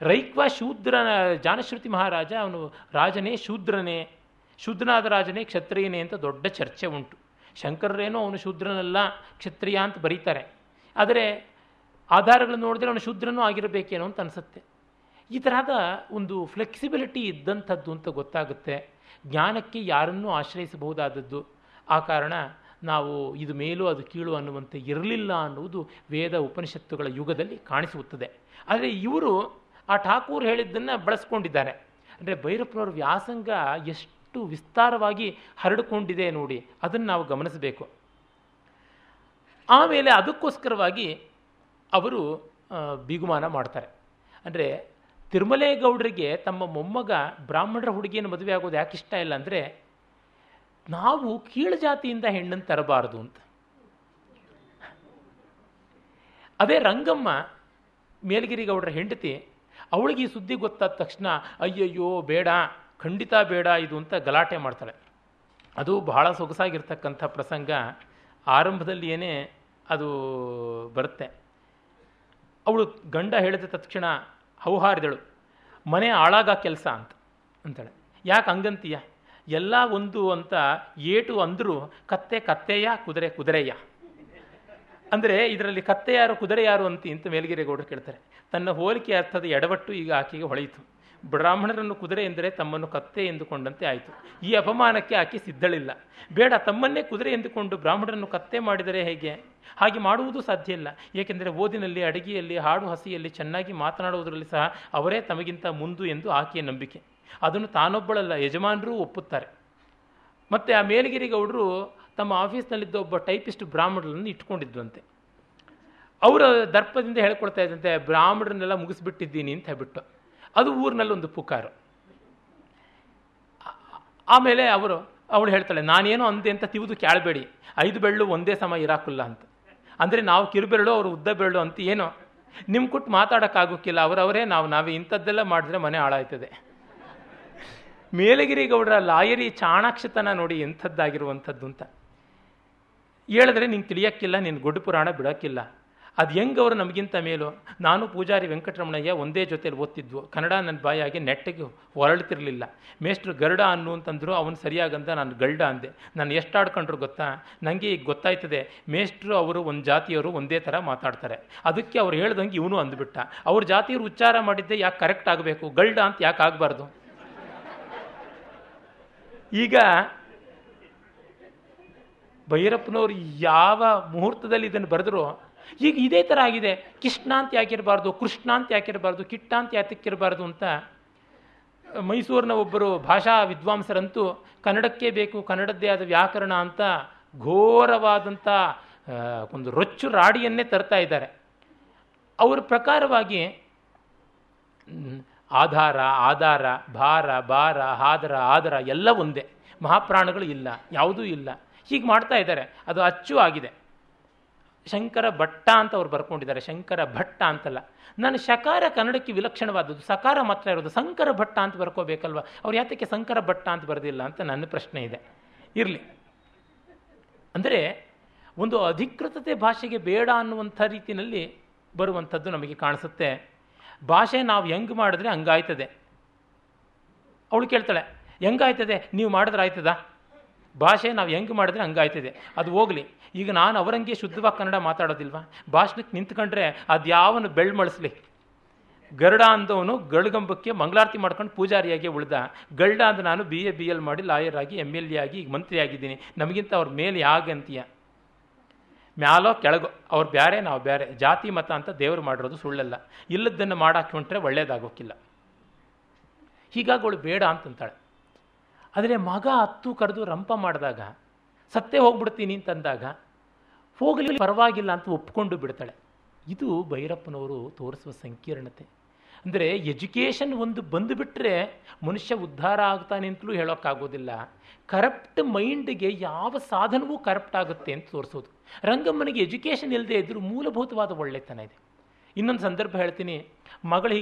ರೈಕ್ವ ಶೂದ್ರನ, ಜಾನಶ್ರುತಿ ಮಹಾರಾಜ, ಅವನು ರಾಜನೇ ಶೂದ್ರನೇ, ಶೂದ್ರನಾದ ರಾಜನೇ ಕ್ಷತ್ರಿಯನೇ ಅಂತ ದೊಡ್ಡ ಚರ್ಚೆ ಉಂಟು. ಶಂಕರರೇನೋ ಅವನು ಶೂದ್ರನಲ್ಲ, ಕ್ಷತ್ರಿಯ ಅಂತ ಬರೀತಾರೆ. ಆದರೆ ಆಧಾರಗಳನ್ನು ನೋಡಿದ್ರೆ ಅವನು ಶೂದ್ರನೂ ಆಗಿರಬೇಕೇನೋ ಅಂತ ಅನಿಸುತ್ತೆ. ಈ ತರಹದ ಒಂದು ಫ್ಲೆಕ್ಸಿಬಿಲಿಟಿ ಇದ್ದಂಥದ್ದು ಅಂತ ಗೊತ್ತಾಗುತ್ತೆ. ಜ್ಞಾನಕ್ಕೆ ಯಾರನ್ನೂ ಆಶ್ರಯಿಸಬಹುದಾದದ್ದು. ಆ ಕಾರಣ ನಾವು ಇದು ಮೇಲೂ ಅದು ಕೀಳು ಅನ್ನುವಂತೆ ಇರಲಿಲ್ಲ ಅನ್ನುವುದು ವೇದ ಉಪನಿಷತ್ತುಗಳ ಯುಗದಲ್ಲಿ ಕಾಣಿಸುತ್ತದೆ. ಆದರೆ ಇವರು ಆ ಠಾಕೂರ್ ಹೇಳಿದ್ದನ್ನು ಬಳಸ್ಕೊಂಡಿದ್ದಾರೆ. ಅಂದರೆ ಭೈರಪ್ಪನವ್ರ ವ್ಯಾಸಂಗ ಎಷ್ಟು ವಿಸ್ತಾರವಾಗಿ ಹರಡಿಕೊಂಡಿದೆ ನೋಡಿ, ಅದನ್ನು ನಾವು ಗಮನಿಸಬೇಕು. ಆಮೇಲೆ ಅದಕ್ಕೋಸ್ಕರವಾಗಿ ಅವರು ಬಿಗುಮಾನ ಮಾಡ್ತಾರೆ. ಅಂದರೆ ತಿರುಮಲೇಗೌಡರಿಗೆ ತಮ್ಮ ಮೊಮ್ಮಗ ಬ್ರಾಹ್ಮಣರ ಹುಡುಗಿಯನ್ನು ಮದುವೆ ಆಗೋದು ಯಾಕೆ ಇಷ್ಟ ಇಲ್ಲ ಅಂದರೆ, ನಾವು ಕೀಳು ಜಾತಿಯಿಂದ ಹೆಣ್ಣನ್ನು ತರಬಾರದು ಅಂತ. ಅದೇ ರಂಗಮ್ಮ, ಮೇಲಗಿರಿಗೌಡರ ಹೆಂಡತಿ ಅವಳಿಗೆ ಈ ಸುದ್ದಿ ಗೊತ್ತಾದ ತಕ್ಷಣ, ಅಯ್ಯಯ್ಯೋ, ಬೇಡ, ಖಂಡಿತ ಬೇಡ ಇದು ಅಂತ ಗಲಾಟೆ ಮಾಡ್ತಾಳೆ. ಅದು ಬಹಳ ಸೊಗಸಾಗಿರ್ತಕ್ಕಂಥ ಪ್ರಸಂಗ. ಆರಂಭದಲ್ಲಿ ಅದು ಬರುತ್ತೆ. ಅವಳು ಗಂಡ ಹೇಳಿದ ತಕ್ಷಣ ಹೌಹಾರಿದಳು. ಮನೆ ಆಳಾಗ ಕೆಲಸ ಅಂತ ಅಂತಾಳೆ. ಯಾಕೆ ಹಂಗಂತೀಯ? ಎಲ್ಲ ಒಂದು ಅಂತ ಏಟು ಅಂದರೂ ಕತ್ತೆ ಕತ್ತೆಯ, ಕುದುರೆ ಕುದುರೆಯ. ಅಂದರೆ ಇದರಲ್ಲಿ ಕತ್ತೆ ಯಾರು ಕುದುರೆ ಯಾರು ಅಂತ ಅಂತ ಮೇಲ್ಗಿರೇಗೌಡರು ಕೇಳ್ತಾರೆ. ತನ್ನ ಹೋಲಿಕೆ ಅರ್ಥದ ಎಡವಟ್ಟು ಈಗ ಆಕೆಗೆ ಹೊಳೆಯಿತು. ಬ್ರಾಹ್ಮಣರನ್ನು ಕುದುರೆ ಎಂದರೆ ತಮ್ಮನ್ನು ಕತ್ತೆ ಎಂದುಕೊಂಡಂತೆ ಆಯಿತು. ಈ ಅಪಮಾನಕ್ಕೆ ಆಕೆ ಸಿದ್ಧಳಿಲ್ಲ. ಬೇಡ, ತಮ್ಮನ್ನೇ ಕುದುರೆ ಎಂದುಕೊಂಡು ಬ್ರಾಹ್ಮಣರನ್ನು ಕತ್ತೆ ಮಾಡಿದರೆ ಹೇಗೆ? ಹಾಗೆ ಮಾಡುವುದು ಸಾಧ್ಯ ಇಲ್ಲ. ಏಕೆಂದರೆ ಓದಿನಲ್ಲಿ, ಅಡಿಗೆಯಲ್ಲಿ, ಹಾಡು ಹಸಿಯಲ್ಲಿ ಚೆನ್ನಾಗಿ ಮಾತನಾಡುವುದರಲ್ಲಿ ಸಹ ಅವರೇ ತಮಗಿಂತ ಮುಂದು ಎಂದು ಆಕೆಯ ನಂಬಿಕೆ. ಅದನ್ನು ತಾನೊಬ್ಬಳಲ್ಲ, ಯಜಮಾನರೂ ಒಪ್ಪುತ್ತಾರೆ. ಮತ್ತು ಆ ಮೇಲಗಿರಿಗೌಡರು ತಮ್ಮ ಆಫೀಸ್ನಲ್ಲಿದ್ದ ಒಬ್ಬ ಟೈಪಿಸ್ಟ್ ಬ್ರಾಹ್ಮಣರನ್ನು ಇಟ್ಕೊಂಡಿದ್ವಂತೆ ಅವರ ದರ್ಪದಿಂದ ಹೇಳ್ಕೊಳ್ತಾ ಇದ್ದಂತೆ, ಬ್ರಾಹ್ಮಣರನ್ನೆಲ್ಲ ಮುಗಿಸ್ಬಿಟ್ಟಿದ್ದೀನಿ ಅಂತ ಹೇಳ್ಬಿಟ್ಟು. ಅದು ಊರಿನಲ್ಲಿ ಒಂದು ಪುಕಾರು. ಆಮೇಲೆ ಅವರು, ಅವಳು ಹೇಳ್ತಾಳೆ, ನಾನೇನು ಅಂದೆ ಅಂತ ತಿವಿದು ಕೇಳಬೇಡಿ. ಐದು ಬೆಳ್ಳು ಒಂದೇ ಸಮ ಇರಾಕುಲ್ಲ ಅಂತ. ಅಂದರೆ ನಾವು ಕಿರುಬೆರಳು, ಅವರು ಉದ್ದ ಬೆರಳು ಅಂತ ಏನೋ. ನಿಮ್ಮ ಕೊಟ್ಟು ಮಾತಾಡೋಕ್ಕಾಗೋಕ್ಕಿಲ್ಲ ಅವರವರೇ ನಾವು, ನಾವೇ ಇಂಥದ್ದೆಲ್ಲ ಮಾಡಿದ್ರೆ ಮನೆ ಹಾಳಾಯ್ತದೆ. ಮೇಲಗಿರಿ ಗೌಡರ, ಲಾಯರಿ ಚಾಣಾಕ್ಷತನ ನೋಡಿ ಎಂಥದ್ದಾಗಿರುವಂಥದ್ದು ಅಂತ. ಹೇಳಿದ್ರೆ, ನಿಂಗೆ ತಿಳಿಯೋಕ್ಕಿಲ್ಲ ನಿನ್ನ ಗೊಡ್ಡು ಪುರಾಣ ಬಿಡೋಕ್ಕಿಲ್ಲ. ಅದು ಹೆಂಗೆ ಅವರು ನಮಗಿಂತ ಮೇಲು? ನಾನು ಪೂಜಾರಿ ವೆಂಕಟರಮಣಯ್ಯ ಒಂದೇ ಜೊತೆಯಲ್ಲಿ ಓದ್ತಿದ್ವು. ಕನ್ನಡ ನನ್ನ ಬಾಯಾಗಿ ನೆಟ್ಟಗೆ ಹೊರಳ್ತಿರ್ಲಿಲ್ಲ. ಮೇಷ್ಟ್ರು ಗರುಡ ಅನ್ನು ಅಂತಂದ್ರು, ಅವನು ಸರಿಯಾಗಂದ ನಾನು ಗಲ್ಡ ಅಂದೆ. ನಾನು ಎಷ್ಟು ಆಡ್ಕೊಂಡ್ರು ಗೊತ್ತಾ? ನನಗೆ ಈಗ ಗೊತ್ತಾಯ್ತದೆ, ಮೇಷ್ಟ್ರು ಅವರು ಒಂದು ಜಾತಿಯವರು ಒಂದೇ ಥರ ಮಾತಾಡ್ತಾರೆ. ಅದಕ್ಕೆ ಅವ್ರು ಹೇಳ್ದಂಗೆ ಇವನು ಅಂದ್ಬಿಟ್ಟ. ಅವ್ರ ಜಾತಿಯವರು ಉಚ್ಚಾರ ಮಾಡಿದ್ದೆ ಯಾಕೆ ಕರೆಕ್ಟ್ ಆಗಬೇಕು? ಗಲ್ಡ ಅಂತ ಯಾಕೆ ಆಗಬಾರ್ದು? ಈಗ ಭೈರಪ್ಪನವರು ಯಾವ ಮುಹೂರ್ತದಲ್ಲಿ ಇದನ್ನು ಬರೆದ್ರು ಈಗ ಇದೇ ಥರ ಆಗಿದೆ. ಕೃಷ್ಣ ಅಂತ ಯಾಕಿರಬಾರ್ದು ಕೃಷ್ಣ ಅಂತ ಯಾಕಿರಬಾರ್ದು ಕಿಟ್ಟ ಅಂತ ಯಾತಕ್ಕಿರಬಾರ್ದು ಅಂತ ಮೈಸೂರಿನ ಒಬ್ಬರು ಭಾಷಾ ವಿದ್ವಾಂಸರಂತೂ ಕನ್ನಡಕ್ಕೆ ಬೇಕು, ಕನ್ನಡದ್ದೇ ಆದ ವ್ಯಾಕರಣ ಅಂತ ಘೋರವಾದಂಥ ಒಂದು ರೊಚ್ಚು ರಾಡಿಯನ್ನೇ ತರ್ತಾ ಇದ್ದಾರೆ. ಅವರ ಪ್ರಕಾರವಾಗಿ ಆಧಾರ ಆಧಾರ, ಭಾರ ಭಾರ, ಹಾದರ ಆದರ ಎಲ್ಲ ಒಂದೇ. ಮಹಾಪ್ರಾಣಗಳು ಇಲ್ಲ, ಯಾವುದೂ ಇಲ್ಲ. ಹೀಗೆ ಮಾಡ್ತಾ ಇದ್ದಾರೆ. ಅದು ಅಚ್ಚು ಆಗಿದೆ. ಶಂಕರ ಭಟ್ಟ ಅಂತ ಅವ್ರು ಬರ್ಕೊಂಡಿದ್ದಾರೆ. ಶಂಕರ ಭಟ್ಟ ಅಂತಲ್ಲ. ನಾನು ಶಕಾರ ಕನ್ನಡಕ್ಕೆ ವಿಲಕ್ಷಣವಾದದ್ದು, ಸಕಾರ ಮಾತ್ರ ಇರೋದು. ಶಂಕರ ಭಟ್ಟ ಅಂತ ಬರ್ಕೋಬೇಕಲ್ವ? ಅವ್ರು ಯಾತಕ್ಕೆ ಸಂಕರ ಭಟ್ಟ ಅಂತ ಬರೆದಿಲ್ಲ ಅಂತ ನನ್ನ ಪ್ರಶ್ನೆ ಇದೆ. ಇರಲಿ. ಅಂದರೆ ಒಂದು ಅಧಿಕೃತತೆ ಭಾಷೆಗೆ ಬೇಡ ಅನ್ನುವಂಥ ರೀತಿಯಲ್ಲಿ ಬರುವಂಥದ್ದು ನಮಗೆ ಕಾಣಿಸುತ್ತೆ. ಭಾಷೆ ನಾವು ಹೆಂಗೆ ಮಾಡಿದ್ರೆ ಹಂಗಾಯ್ತದೆ. ಅವಳು ಕೇಳ್ತಾಳೆ, ಹೆಂಗಾಯ್ತದೆ? ನೀವು ಮಾಡಿದ್ರೆ ಆಯ್ತದ? ಭಾಷೆ ನಾವು ಹೆಂಗೆ ಮಾಡಿದ್ರೆ ಹಂಗಾಯ್ತದೆ. ಅದು ಹೋಗಲಿ. ಈಗ ನಾನು ಅವರಂಗೆ ಶುದ್ಧವಾಗಿ ಕನ್ನಡ ಮಾತಾಡೋದಿಲ್ವಾ? ಭಾಷಣಕ್ಕೆ ನಿಂತ್ಕೊಂಡ್ರೆ ಅದು ಯಾವನು ಬೆಳ್ಮಳಿಸ್ಲಿ ಗರುಡ ಅಂದವನು ಗರುಡಗಂಬಕ್ಕೆ ಮಂಗಳಾರತಿ ಮಾಡ್ಕೊಂಡು ಪೂಜಾರಿಯಾಗಿ ಉಳ್ದ. ಗರುಡ ಅಂದ ನಾನು ಬಿ ಎ ಬಿ ಎಲ್ ಮಾಡಿ ಲಾಯರ್ ಆಗಿ ಎಂ ಎಲ್ ಎ ಆಗಿ, ಈಗ ಮಂತ್ರಿ ಆಗಿದ್ದೀನಿ. ನಮಗಿಂತ ಅವ್ರ ಮೇಲೆ ಯಾಗಂತೀಯ ಮ್ಯಾಲೋ ಕೆಳಗೋ. ಅವ್ರು ಬೇರೆ ನಾವು ಬೇರೆ ಜಾತಿ, ಮತ ಅಂತ ದೇವರು ಮಾಡಿರೋದು ಸುಳ್ಳಲ್ಲ. ಇಲ್ಲದನ್ನು ಮಾಡಾಕೊಂಡ್ರೆ ಹೊಂಟ್ರೆ ಒಳ್ಳೇದಾಗೋಕ್ಕಿಲ್ಲ ಹೀಗಾಗಿ ಅವಳು ಬೇಡ ಅಂತಂತಾಳೆ. ಆದರೆ ಮಗ ಹತ್ತು ಕರೆದು ರಂಪ ಮಾಡಿದಾಗ, ಸತ್ತೇ ಹೋಗ್ಬಿಡ್ತೀನಿ ಅಂತಂದಾಗ, ಹೋಗಲಿ ಪರವಾಗಿಲ್ಲ ಅಂತ ಒಪ್ಕೊಂಡು ಬಿಡ್ತಾಳೆ. ಇದು ಭೈರಪ್ಪನವರು ತೋರಿಸುವ ಸಂಕೀರ್ಣತೆ. ಅಂದರೆ ಎಜುಕೇಷನ್ ಒಂದು ಬಂದುಬಿಟ್ರೆ ಮನುಷ್ಯ ಉದ್ಧಾರ ಆಗ್ತಾನೆ ಅಂತಲೂ ಹೇಳೋಕ್ಕಾಗೋದಿಲ್ಲ. ಕರಪ್ಟ್ ಮೈಂಡ್ಗೆ ಯಾವ ಸಾಧನವೂ ಕರಪ್ಟ್ ಆಗುತ್ತೆ ಅಂತ ತೋರಿಸೋದು. ರಂಗಮ್ಮನಿಗೆ ಎಜುಕೇಷನ್ ಇಲ್ಲದೆ ಇದ್ದರೂ ಮೂಲಭೂತವಾದ ಒಳ್ಳೆತನ ಇದೆ. ಇನ್ನೊಂದು ಸಂದರ್ಭ ಹೇಳ್ತೀನಿ. ಮಗಳು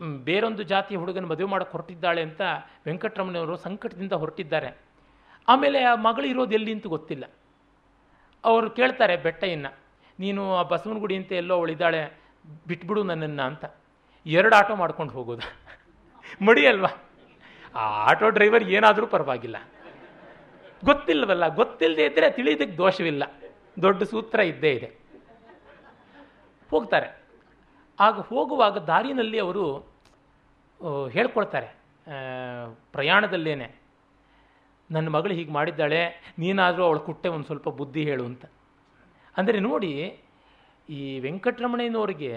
ಬೇರೊಂದು ಜಾತಿಯ ಹುಡುಗನ ಮದುವೆ ಮಾಡಕ್ಕೆ ಹೊರಟಿದ್ದಾಳೆ ಅಂತ ವೆಂಕಟರಮಣವರು ಸಂಕಟದಿಂದ ಹೊರಟಿದ್ದಾರೆ. ಆಮೇಲೆ ಆ ಮಗಳು ಇರೋದು ಎಲ್ಲಿ ಅಂತ ಗೊತ್ತಿಲ್ಲ. ಅವರು ಕೇಳ್ತಾರೆ ಬೆಟ್ಟಯ್ಯನ ನೀನು ಆ ಬಸವನಗುಡಿ ಅಂತ ಎಲ್ಲೋ ಅವಳಿದ್ದಾಳೆ ಬಿಟ್ಬಿಡು ನನ್ನನ್ನು ಅಂತ. ಎರಡು ಆಟೋ ಮಾಡ್ಕೊಂಡು ಹೋಗೋದು. (laughs) ಮಡಿ ಅಲ್ವಾ? ಆ ಆಟೋ ಡ್ರೈವರ್ ಏನಾದರೂ ಪರವಾಗಿಲ್ಲ. ಗೊತ್ತಿಲ್ಲವಲ್ಲ ಗೊತ್ತಿಲ್ಲದೆ ಇದ್ದರೆ ತಿಳಿಯೋದಕ್ಕೆ ದೋಷವಿಲ್ಲ. ದೊಡ್ಡ ಸೂತ್ರ ಇದ್ದೇ ಇದೆ. ಹೋಗ್ತಾರೆ. ಆಗ ಹೋಗುವಾಗ ದಾರಿನಲ್ಲಿ ಅವರು ಹೇಳ್ಕೊಳ್ತಾರೆ ಪ್ರಯಾಣದಲ್ಲೇನೆ, ನನ್ನ ಮಗಳು ಹೀಗೆ ಮಾಡಿದ್ದಾಳೆ, ನೀನಾದರೂ ಅವಳು ಕುಟ್ಟೆ ಒಂದು ಸ್ವಲ್ಪ ಬುದ್ಧಿ ಹೇಳು ಅಂತ. ಅಂದರೆ ನೋಡಿ, ಈ ವೆಂಕಟರಮಣಯ್ಯನವರಿಗೆ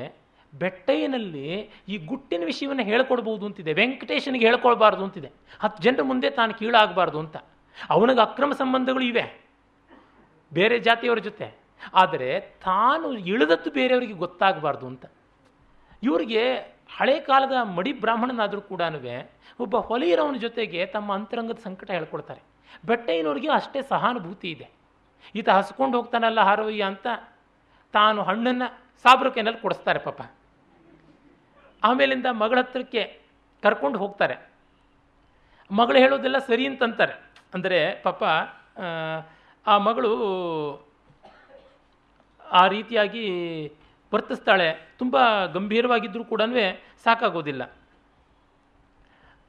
ಬೆಟ್ಟಯ್ಯನಲ್ಲಿ ಈ ಗುಟ್ಟಿನ ವಿಷಯವನ್ನು ಹೇಳ್ಕೊಡ್ಬೋದು ಅಂತಿದೆ, ವೆಂಕಟೇಶನಿಗೆ ಹೇಳ್ಕೊಳ್ಬಾರ್ದು ಅಂತಿದೆ. ಹತ್ತು ಜನರ ಮುಂದೆ ತಾನು ಕೀಳಾಗಬಾರ್ದು ಅಂತ. ಅವನಿಗೆ ಅಕ್ರಮ ಸಂಬಂಧಗಳು ಇವೆ, ಬೇರೆ ಜಾತಿಯವರ ಜೊತೆ. ಆದರೆ ತಾನು ಇಳಿದದ್ದು ಬೇರೆಯವರಿಗೆ ಗೊತ್ತಾಗಬಾರ್ದು ಅಂತ. ಇವರಿಗೆ ಹಳೆ ಕಾಲದ ಮಡಿ ಬ್ರಾಹ್ಮಣನಾದರೂ ಕೂಡ ಒಬ್ಬ ಹೊಲಿಯರವನ ಜೊತೆಗೆ ತಮ್ಮ ಅಂತರಂಗದ ಸಂಕಟ ಹೇಳ್ಕೊಡ್ತಾರೆ. ಬೆಟ್ಟಯ್ಯನವ್ರಿಗೆ ಅಷ್ಟೇ ಸಹಾನುಭೂತಿ ಇದೆ. ಈತ ಹಸ್ಕೊಂಡು ಹೋಗ್ತಾನಲ್ಲ ಹಾರೋಯ್ಯ ಅಂತ ತಾನು ಹಣ್ಣನ್ನು ಸಾಬ್ರಕೆನಲ್ಲಿ ಕೊಡಿಸ್ತಾರೆ ಪಾಪ. ಆಮೇಲಿಂದ ಮಗಳ ಹತ್ರಕ್ಕೆ ಕರ್ಕೊಂಡು ಹೋಗ್ತಾರೆ. ಮಗಳು ಹೇಳೋದೆಲ್ಲ ಸರಿ ಅಂತಂತಾರೆ. ಅಂದರೆ ಪಾಪ ಆ, ಆ ಮಗಳು ಆ ರೀತಿಯಾಗಿ ವರ್ತಿಸ್ತಾಳೆ. ತುಂಬ ಗಂಭೀರವಾಗಿದ್ದರೂ ಕೂಡ ಸಾಕಾಗೋದಿಲ್ಲ.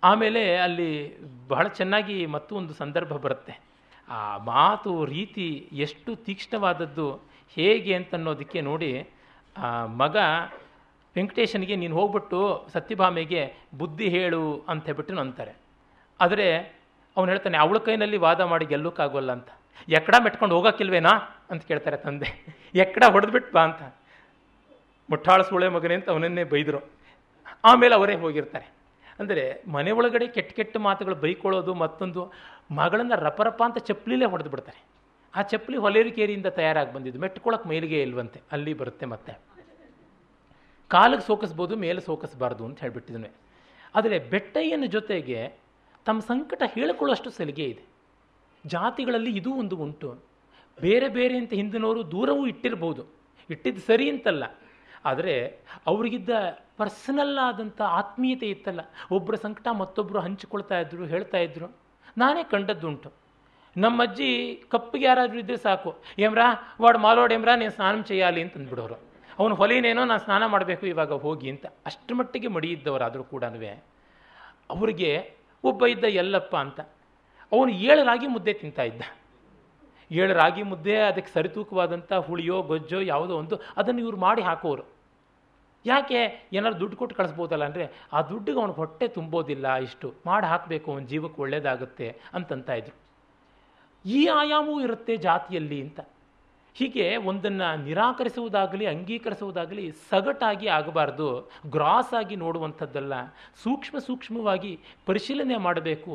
ಆಮೇಲೆ ಅಲ್ಲಿ ಬಹಳ ಚೆನ್ನಾಗಿ ಮತ್ತು ಒಂದು ಸಂದರ್ಭ ಬರುತ್ತೆ. ಆ ಮಾತು, ರೀತಿ ಎಷ್ಟು ತೀಕ್ಷ್ಣವಾದದ್ದು, ಹೇಗೆ ಅಂತನ್ನೋದಕ್ಕೆ ನೋಡಿ, ಆ ಮಗ ವೆಂಕಟೇಶನಿಗೆ, ನೀನು ಹೋಗ್ಬಿಟ್ಟು ಸತ್ಯಭಾಮೆಗೆ ಬುದ್ಧಿ ಹೇಳು ಅಂತ ಹೇಳ್ಬಿಟ್ಟು ಅಂತಾರೆ ಆದರೆ ಅವನು ಹೇಳ್ತಾನೆ, ಅವಳ ಕೈನಲ್ಲಿ ವಾದ ಮಾಡಿ ಗೆಲ್ಲೋಕ್ಕಾಗೋಲ್ಲ ಅಂತ. ಎಕ್ಕಡ ಮೆಟ್ಕೊಂಡು ಹೋಗೋಕ್ಕಿಲ್ವೇನಾ? ಅಂತ ಕೇಳ್ತಾರೆ ತಂದೆ. ಎಕ್ಕಡ ಹೊಡೆದ್ಬಿಟ್ಟು ಬಾ ಅಂತ. ಮುಟ್ಟಾಳ ಸೂಳೆ ಮಗನೇ ಅಂತ ಅವನನ್ನೇ ಬೈದರು. ಆಮೇಲೆ ಅವರೇ ಹೋಗಿರ್ತಾರೆ. ಅಂದರೆ ಮನೆ ಒಳಗಡೆ ಕೆಟ್ಟ ಕೆಟ್ಟ ಮಾತುಗಳು ಬೈಕೊಳ್ಳೋದು ಮತ್ತೊಂದು, ಮಗಳನ್ನು ರಪರಪ ಅಂತ ಚಪ್ಪಲಿಲೇ ಹೊಡೆದು ಬಿಡ್ತಾರೆ. ಆ ಚಪ್ಪಲಿ ಹೊಲೇರಿಕೇರಿಯಿಂದ ತಯಾರಾಗಿ ಬಂದಿದ್ದು. ಮೆಟ್ಕೊಳಕ್ಕೆ ಮೇಲಿಗೆ ಇಲ್ವಂತೆ, ಅಲ್ಲಿ ಬರುತ್ತೆ ಮತ್ತೆ. ಕಾಲಿಗೆ ಸೋಕಿಸ್ಬೋದು, ಮೇಲೆ ಸೋಕಿಸ್ಬಾರ್ದು ಅಂತ ಹೇಳ್ಬಿಟ್ಟಿದ್ವಿ ಆದರೆ ಬೆಟ್ಟಯ್ಯನ ಜೊತೆಗೆ ತಮ್ಮ ಸಂಕಟ ಹೇಳಿಕೊಳ್ಳೋಷ್ಟು ಸಲಿಗೆ ಇದೆ. ಜಾತಿಗಳಲ್ಲಿ ಇದೂ ಒಂದು ಉಂಟು. ಬೇರೆ ಬೇರೆ ಅಂತ ಹಿಂದಿನವರು ದೂರವೂ ಇಟ್ಟಿರ್ಬೋದು. ಇಟ್ಟಿದ್ದು ಸರಿ ಅಂತಲ್ಲ. ಆದರೆ ಅವರಿಗಿದ್ದ ಪರ್ಸನಲ್ ಆದಂಥ ಆತ್ಮೀಯತೆ ಇತ್ತಲ್ಲ. ಒಬ್ಬರ ಸಂಕಟ ಮತ್ತೊಬ್ಬರು ಹಂಚಿಕೊಳ್ತಾ ಇದ್ರು, ಹೇಳ್ತಾ ಇದ್ರು. ನಾನೇ ಕಂಡದ್ದುಂಟು. ನಮ್ಮಜ್ಜಿ ಕಪ್ಪಿಗೆ ಯಾರಾದರೂ ಇದ್ದರೆ ಸಾಕು. ಏಮ್ರಾ, ವಾಡ್ ಮಾಲೋಡ್ ಏಮ್ರಾ, ನೀನು ಸ್ನಾನ ಚೆಯ್ಯಾಲಿ ಅಂತ ಅಂದ್ಬಿಡೋರು ಅವನು ಹೊಲೇನೇನೋ, ನಾನು ಸ್ನಾನ ಮಾಡಬೇಕು, ಇವಾಗ ಹೋಗಿ ಅಂತ. ಅಷ್ಟು ಮಟ್ಟಿಗೆ ಮಡಿಯಿದ್ದವರಾದರೂ ಕೂಡ ಅವರಿಗೆ, ಒಬ್ಬ ಇದ್ದ ಎಲ್ಲಪ್ಪ ಅಂತ. ಅವನು ಏಳರಾಗಿ ಮುದ್ದೆ ತಿಂತಾ ಇದ್ದ. ಏಳು ರಾಗಿ ಮುದ್ದೆ, ಅದಕ್ಕೆ ಸರಿತೂಕವಾದಂಥ ಹುಳಿಯೋ, ಗೊಜ್ಜೋ ಯಾವುದೋ ಒಂದು ಅದನ್ನು ಇವ್ರು ಮಾಡಿ ಹಾಕೋರು. ಯಾಕೆ? ಏನಾದ್ರು ದುಡ್ಡು ಕೊಟ್ಟು ಕಳಿಸ್ಬೋದಲ್ಲ ಅಂದರೆ ಆ ದುಡ್ಡಿಗೆ ಅವ್ನಿಗೆ ಹೊಟ್ಟೆ ತುಂಬೋದಿಲ್ಲ, ಇಷ್ಟು ಮಾಡಿ ಹಾಕಬೇಕು, ಅವನ ಜೀವಕ್ಕೆ ಒಳ್ಳೇದಾಗುತ್ತೆ ಅಂತಂತ ಇದ್ರು. ಈ ಆಯಾಮವೂ ಇರುತ್ತೆ ಜಾತಿಯಲ್ಲಿ ಅಂತ. ಹೀಗೆ ಒಂದನ್ನು ನಿರಾಕರಿಸುವುದಾಗಲಿ, ಅಂಗೀಕರಿಸುವುದಾಗಲಿ ಸಗಟಾಗಿ ಆಗಬಾರ್ದು ಗ್ರಾಸ್ ಆಗಿ ನೋಡುವಂಥದ್ದಲ್ಲ. ಸೂಕ್ಷ್ಮ ಸೂಕ್ಷ್ಮವಾಗಿ ಪರಿಶೀಲನೆ ಮಾಡಬೇಕು.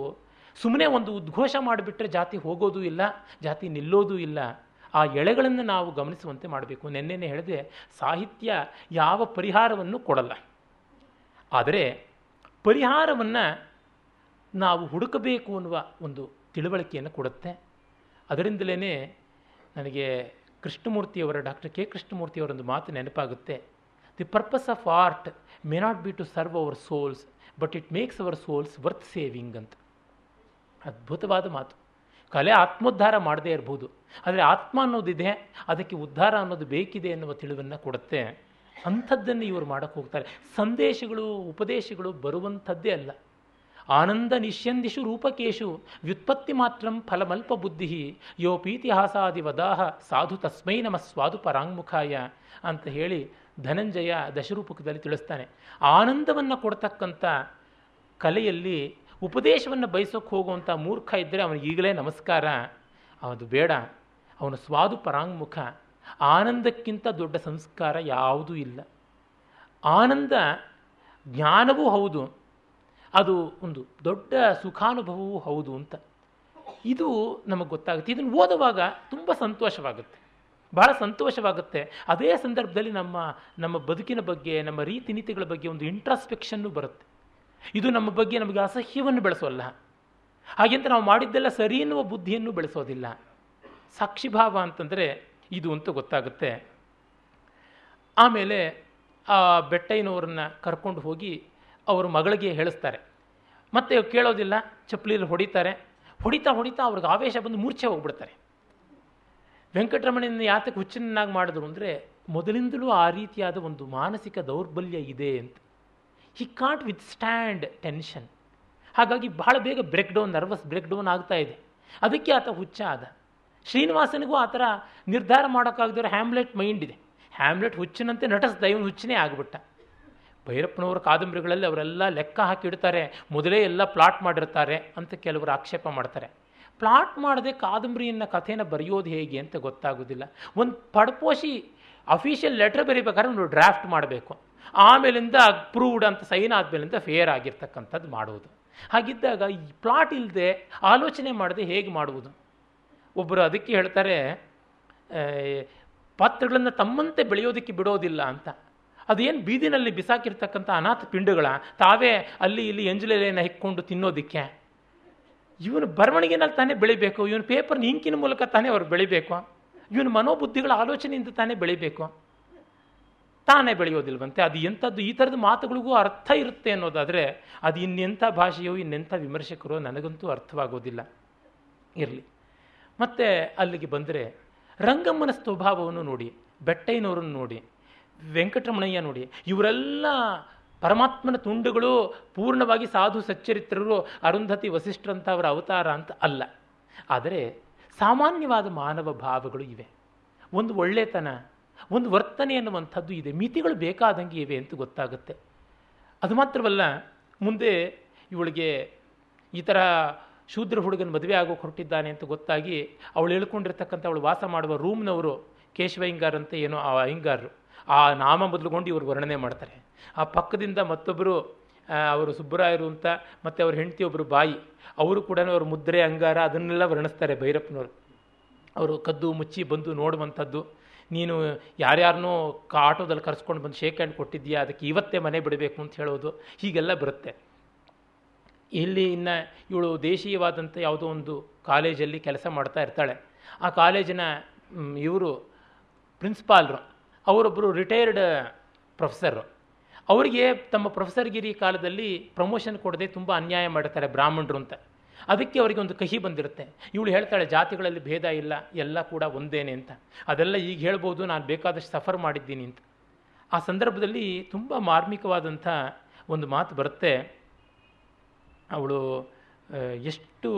ಸುಮ್ಮನೆ ಒಂದು ಉದ್ಘೋಷ ಮಾಡಿಬಿಟ್ರೆ ಜಾತಿ ಹೋಗೋದು ಇಲ್ಲ, ಜಾತಿ ನಿಲ್ಲೋದು ಇಲ್ಲ. ಆ ಎಳೆಗಳನ್ನು ನಾವು ಗಮನಿಸುವಂತೆ ಮಾಡಬೇಕು. ನೆನ್ನೆನೆ ಹೇಳಿದೆ, ಸಾಹಿತ್ಯ ಯಾವ ಪರಿಹಾರವನ್ನು ಕೊಡಲ್ಲ. ಆದರೆ ಪರಿಹಾರವನ್ನು ನಾವು ಹುಡುಕಬೇಕು ಅನ್ನುವ ಒಂದು ತಿಳುವಳಿಕೆಯನ್ನು ಕೊಡುತ್ತೆ. ಅದರಿಂದಲೇ ನನಗೆ ಕೃಷ್ಣಮೂರ್ತಿಯವರ, ಡಾಕ್ಟರ್ ಕೆ ಕೃಷ್ಣಮೂರ್ತಿಯವರೊಂದು ಮಾತು ನೆನಪಾಗುತ್ತೆ. The purpose of art may not be to serve our souls but it makes our souls worth saving ಅಂತ. ಅದ್ಭುತವಾದ ಮಾತು. ಕಲೆ ಆತ್ಮೋದ್ಧಾರ ಮಾಡದೇ ಇರ್ಬೋದು. ಆದರೆ ಆತ್ಮ ಅನ್ನೋದಿದೆ, ಅದಕ್ಕೆ ಉದ್ಧಾರ ಅನ್ನೋದು ಬೇಕಿದೆ ಎನ್ನುವ ತಿಳಿವನ್ನು ಕೊಡುತ್ತೆ. ಅಂಥದ್ದನ್ನು ಇವರು ಮಾಡೋಕ್ಕೆ ಹೋಗ್ತಾರೆ. ಸಂದೇಶಗಳು, ಉಪದೇಶಗಳು ಬರುವಂಥದ್ದೇ ಅಲ್ಲ. ಆನಂದ ನಿಶ್ಯಂದಿಷು ರೂಪಕೇಶು ವ್ಯುತ್ಪತ್ತಿ ಮಾತ್ರಂ ಫಲಮಲ್ಪ ಬುದ್ಧಿ ಯೋಪೀತಿಹಾಸಾದಿ ವದಾಹ ಸಾಧು ತಸ್ಮೈ ನಮ ಸ್ವಾದು ಪರಾಂಗುಖಾಯ ಅಂತ ಹೇಳಿ ಧನಂಜಯ ದಶರೂಪಕದಲ್ಲಿ ತಿಳಿಸ್ತಾನೆ. ಆನಂದವನ್ನು ಕೊಡ್ತಕ್ಕಂಥ ಕಲೆಯಲ್ಲಿ ಉಪದೇಶವನ್ನು ಬಯಸೋಕ್ಕೆ ಹೋಗುವಂಥ ಮೂರ್ಖ ಇದ್ದರೆ ಅವನಿಗೆ ಈಗಲೇ ನಮಸ್ಕಾರ. ಅವನು ಬೇಡ. ಅವನ ಸ್ವಾದು ಪರಾಂಗುಖ ಆನಂದಕ್ಕಿಂತ ದೊಡ್ಡ ಸಂಸ್ಕಾರ ಯಾವುದೂ ಇಲ್ಲ. ಆನಂದ ಜ್ಞಾನವೂ ಹೌದು. ಅದು ಒಂದು ದೊಡ್ಡ ಸುಖಾನುಭವವೂ ಹೌದು ಅಂತ. ಇದು ನಮಗೆ ಗೊತ್ತಾಗುತ್ತೆ. ಇದನ್ನು ಓದುವಾಗ ತುಂಬ ಸಂತೋಷವಾಗುತ್ತೆ. ಬಹಳ ಸಂತೋಷವಾಗುತ್ತೆ. ಅದೇ ಸಂದರ್ಭದಲ್ಲಿ ನಮ್ಮ ನಮ್ಮ ಬದುಕಿನ ಬಗ್ಗೆ, ನಮ್ಮ ರೀತಿ ನೀತಿಗಳ ಬಗ್ಗೆ ಒಂದು ಇಂಟ್ರಾಸ್ಪೆಕ್ಷನ್ನು ಬರುತ್ತೆ. ಇದು ನಮ್ಮ ಬಗ್ಗೆ ನಮಗೆ ಅಸಹ್ಯವನ್ನು ಬೆಳೆಸೋಲ್ಲ. ಹಾಗೆಂತ ನಾವು ಮಾಡಿದ್ದೆಲ್ಲ ಸರಿ ಎನ್ನುವ ಬುದ್ಧಿಯನ್ನು ಬೆಳೆಸೋದಿಲ್ಲ. ಸಾಕ್ಷಿಭಾವ ಅಂತಂದರೆ ಇದು ಅಂತ ಗೊತ್ತಾಗುತ್ತೆ. ಆಮೇಲೆ ಆ ಬೆಟ್ಟಯ್ಯನವರನ್ನು ಕರ್ಕೊಂಡು ಹೋಗಿ ಅವ್ರ ಮಗಳಿಗೆ ಹೇಳಿಸ್ತಾರೆ. ಮತ್ತೆ ಕೇಳೋದಿಲ್ಲ, ಚಪ್ಪಲಿಯಲ್ಲಿ ಹೊಡಿತಾರೆ. ಹೊಡಿತಾ ಹೊಡಿತಾ ಅವ್ರಿಗೆ ಆವೇಶ ಬಂದು ಮೂರ್ಛೆ ಹೋಗ್ಬಿಡ್ತಾರೆ. ವೆಂಕಟರಮಣನ ಯಾತಕ್ಕೆ ಹುಚ್ಚನ್ನಾಗಿ ಮಾಡಿದ್ರು ಅಂದರೆ ಮೊದಲಿಂದಲೂ ಆ ರೀತಿಯಾದ ಒಂದು ಮಾನಸಿಕ ದೌರ್ಬಲ್ಯ ಇದೆ ಅಂತ. He can't withstand tension ಹಾಗಾಗಿ ಬಹಳ ಬೇಗ breakdown nervous breakdown ಆಗ್ತಾ ಇದೆ. ಅದಕ್ಕೆ ಆತ ಹುಚ್ಚ ಆದ. ಶ್ರೀನಿವಾಸನಿಗೂ ಆ ಥರ ನಿರ್ಧಾರ ಮಾಡೋಕ್ಕಾಗದಿರೋ ಹ್ಯಾಮ್ಲೆಟ್ ಮೈಂಡ್ ಇದೆ. ಹ್ಯಾಮ್ಲೆಟ್ ಹುಚ್ಚಿನಂತೆ ನಟಿಸ್ದ, ಇವನು ಹುಚ್ಚನೇ ಆಗಿಬಿಟ್ಟ. ಭೈರಪ್ಪನವರ ಕಾದಂಬರಿಗಳಲ್ಲಿ ಅವರೆಲ್ಲ ಲೆಕ್ಕ ಹಾಕಿಡ್ತಾರೆ ಮೊದಲೇ ಎಲ್ಲ ಪ್ಲಾಟ್ ಮಾಡಿರ್ತಾರೆ ಅಂತ ಕೆಲವರು ಆಕ್ಷೇಪ ಮಾಡ್ತಾರೆ. ಪ್ಲಾಟ್ ಮಾಡದೆ ಕಾದಂಬರಿಯನ್ನು ಕಥೆನ ಬರೆಯೋದು ಹೇಗೆ ಅಂತ ಗೊತ್ತಾಗೋದಿಲ್ಲ. ಒಂದು ಪಡ್ಪೋಷಿ ಅಫಿಷಿಯಲ್ ಲೆಟ್ರ್ ಬರೀಬೇಕಾದ್ರೆ ಒಂದು ಡ್ರಾಫ್ಟ್ ಮಾಡಬೇಕು. ಆಮೇಲಿಂದ ಅಪ್ರೂವ್ಡ್ ಅಂತ ಸೈನ್ ಆದಮೇಲಿಂದ ಫೇರ್ ಆಗಿರ್ತಕ್ಕಂಥದ್ದು ಮಾಡುವುದು. ಹಾಗಿದ್ದಾಗ ಈ ಪ್ಲಾಟ್ ಇಲ್ಲದೆ ಆಲೋಚನೆ ಮಾಡದೆ ಹೇಗೆ ಮಾಡುವುದು? ಒಬ್ಬರು ಅದಕ್ಕೆ ಹೇಳ್ತಾರೆ ಪಾತ್ರಗಳನ್ನು ತಮ್ಮಂತೆ ಬೆಳೆಯೋದಕ್ಕೆ ಬಿಡೋದಿಲ್ಲ ಅಂತ. ಅದೇನು ಬೀದಿನಲ್ಲಿ ಬಿಸಾಕಿರ್ತಕ್ಕಂಥ ಅನಾಥ ಪಿಂಡುಗಳ, ತಾವೇ ಅಲ್ಲಿ ಇಲ್ಲಿ ಎಂಜಲೆಲೆಯನ್ನು ಹಿಕ್ಕೊಂಡು ತಿನ್ನೋದಕ್ಕೆ. ಇವನು ಬರವಣಿಗೆನಲ್ಲಿ ತಾನೇ ಬೆಳಿಬೇಕು, ಇವನು ಪೇಪರ್ನ ಇಂಕಿನ ಮೂಲಕ ತಾನೇ ಅವ್ರು ಬೆಳಿಬೇಕು. ಇವನು ಮನೋಬುದ್ಧಿಗಳ ಆಲೋಚನೆಯಿಂದ ತಾನೇ ಬೆಳಿಬೇಕು. ತಾನೇ ಬೆಳೆಯೋದಿಲ್ವಂತೆ. ಅದು ಎಂಥದ್ದು ಈ ಥರದ ಮಾತುಗಳಿಗೂ ಅರ್ಥ ಇರುತ್ತೆ ಅನ್ನೋದಾದರೆ ಅದು ಇನ್ನೆಂಥ ಭಾಷೆಯೋ ಇನ್ನೆಂಥ ವಿಮರ್ಶಕರು ನನಗಂತೂ ಅರ್ಥವಾಗೋದಿಲ್ಲ. ಇರಲಿ. ಮತ್ತು ಅಲ್ಲಿಗೆ ಬಂದರೆ ರಂಗಮ್ಮನ ಸ್ವಭಾವವನ್ನು ನೋಡಿ, ಬೆಟ್ಟಯ್ಯನವರನ್ನು ನೋಡಿ, ವೆಂಕಟರಮಣಯ್ಯ ನೋಡಿ, ಇವರೆಲ್ಲ ಪರಮಾತ್ಮನ ತುಂಡುಗಳು ಪೂರ್ಣವಾಗಿ ಸಾಧು ಸಚ್ಚರಿತ್ರರು, ಅರುಂಧತಿ ವಸಿಷ್ಠರಂಥ ಅವರ ಅವತಾರ ಅಂತ ಅಲ್ಲ. ಆದರೆ ಸಾಮಾನ್ಯವಾದ ಮಾನವ ಭಾವಗಳು ಇವೆ. ಒಂದು ಒಳ್ಳೆತನ ಒಂದು ವರ್ತನೆ ಅನ್ನುವಂಥದ್ದು ಇದೆ. ಮಿತಿಗಳು ಬೇಕಾದಂಗೆ ಇವೆ ಅಂತ ಗೊತ್ತಾಗುತ್ತೆ. ಅದು ಮಾತ್ರವಲ್ಲ, ಮುಂದೆ ಇವಳಿಗೆ ಈ ಥರ ಶೂದ್ರ ಹುಡುಗನ ಮದುವೆ ಆಗೋಕೆ ಹೊರಟಿದ್ದಾನೆ ಅಂತ ಗೊತ್ತಾಗಿ ಅವಳು ಹೇಳ್ಕೊಂಡಿರ್ತಕ್ಕಂಥ ಅವಳು ವಾಸ ಮಾಡುವ ರೂಮ್ನವರು ಕೇಶವ ಅಯ್ಯಂಗಾರ್ ಅಂತ ಏನೋ ಆ ಅಯ್ಯಂಗಾರರು. ಆ ನಾಮ ಮೊದಲುಗೊಂಡು ಇವರು ವರ್ಣನೆ ಮಾಡ್ತಾರೆ. ಆ ಪಕ್ಕದಿಂದ ಮತ್ತೊಬ್ಬರು ಅವರು ಸುಬ್ಬರಾಯರು ಅಂತ, ಮತ್ತು ಅವ್ರ ಹೆಂಡತಿ ಒಬ್ಬರು ಬಾಯಿ, ಅವರು ಕೂಡ ಅವ್ರ ಮುದ್ರೆ ಅಂಗಾರ, ಅದನ್ನೆಲ್ಲ ವರ್ಣಿಸ್ತಾರೆ ಭೈರಪ್ಪನವರು. ಅವರು ಕದ್ದು ಮುಚ್ಚಿ ಬಂದು ನೋಡುವಂಥದ್ದು. ನೀನು ಯಾರ್ಯಾರನ್ನೋ ಆಟೋದಲ್ಲಿ ಕರೆಸ್ಕೊಂಡು ಬಂದು ಶೇಕ್ ಹ್ಯಾಂಡ್ ಕೊಟ್ಟಿದ್ದೀಯಾ? ಅದಕ್ಕೆ ಇವತ್ತೇ ಮನೆ ಬಿಡಬೇಕು ಅಂತ ಹೇಳೋದು ಹೀಗೆಲ್ಲ ಬರುತ್ತೆ. ಇಲ್ಲಿ ಇನ್ನು ಇವಳು ದೇಶೀಯವಾದಂಥ ಯಾವುದೋ ಒಂದು ಕಾಲೇಜಲ್ಲಿ ಕೆಲಸ ಮಾಡ್ತಾ ಇರ್ತಾಳೆ. ಆ ಕಾಲೇಜಿನ ಇವರು ಪ್ರಿನ್ಸಿಪಾಲ್ರು. ಅವರೊಬ್ಬರು ರಿಟೈರ್ಡ್ ಪ್ರೊಫೆಸರು ಅವರಿಗೆ ತಮ್ಮ ಪ್ರೊಫೆಸರ್ಗಿರಿ ಕಾಲದಲ್ಲಿ ಪ್ರಮೋಷನ್ ಕೊಡದೆ ತುಂಬ ಅನ್ಯಾಯ ಮಾಡ್ತಾರೆ ಬ್ರಾಹ್ಮಣರು ಅಂತ. ಅದಕ್ಕೆ ಅವರಿಗೆ ಒಂದು ಕಹಿ ಬಂದಿರುತ್ತೆ. ಇವಳು ಹೇಳ್ತಾಳೆ, ಜಾತಿಗಳಲ್ಲಿ ಭೇದ ಇಲ್ಲ, ಎಲ್ಲ ಕೂಡ ಒಂದೇನೆ ಅಂತ. ಅದೆಲ್ಲ ಈಗ ಹೇಳ್ಬೋದು, ನಾನು ಬೇಕಾದಷ್ಟು ಸಫರ್ ಮಾಡಿದ್ದೀನಿ ಅಂತ. ಆ ಸಂದರ್ಭದಲ್ಲಿ ತುಂಬ ಮಾರ್ಮಿಕವಾದಂಥ ಒಂದು ಮಾತು ಬರುತ್ತೆ. ಅವಳು ಎಷ್ಟು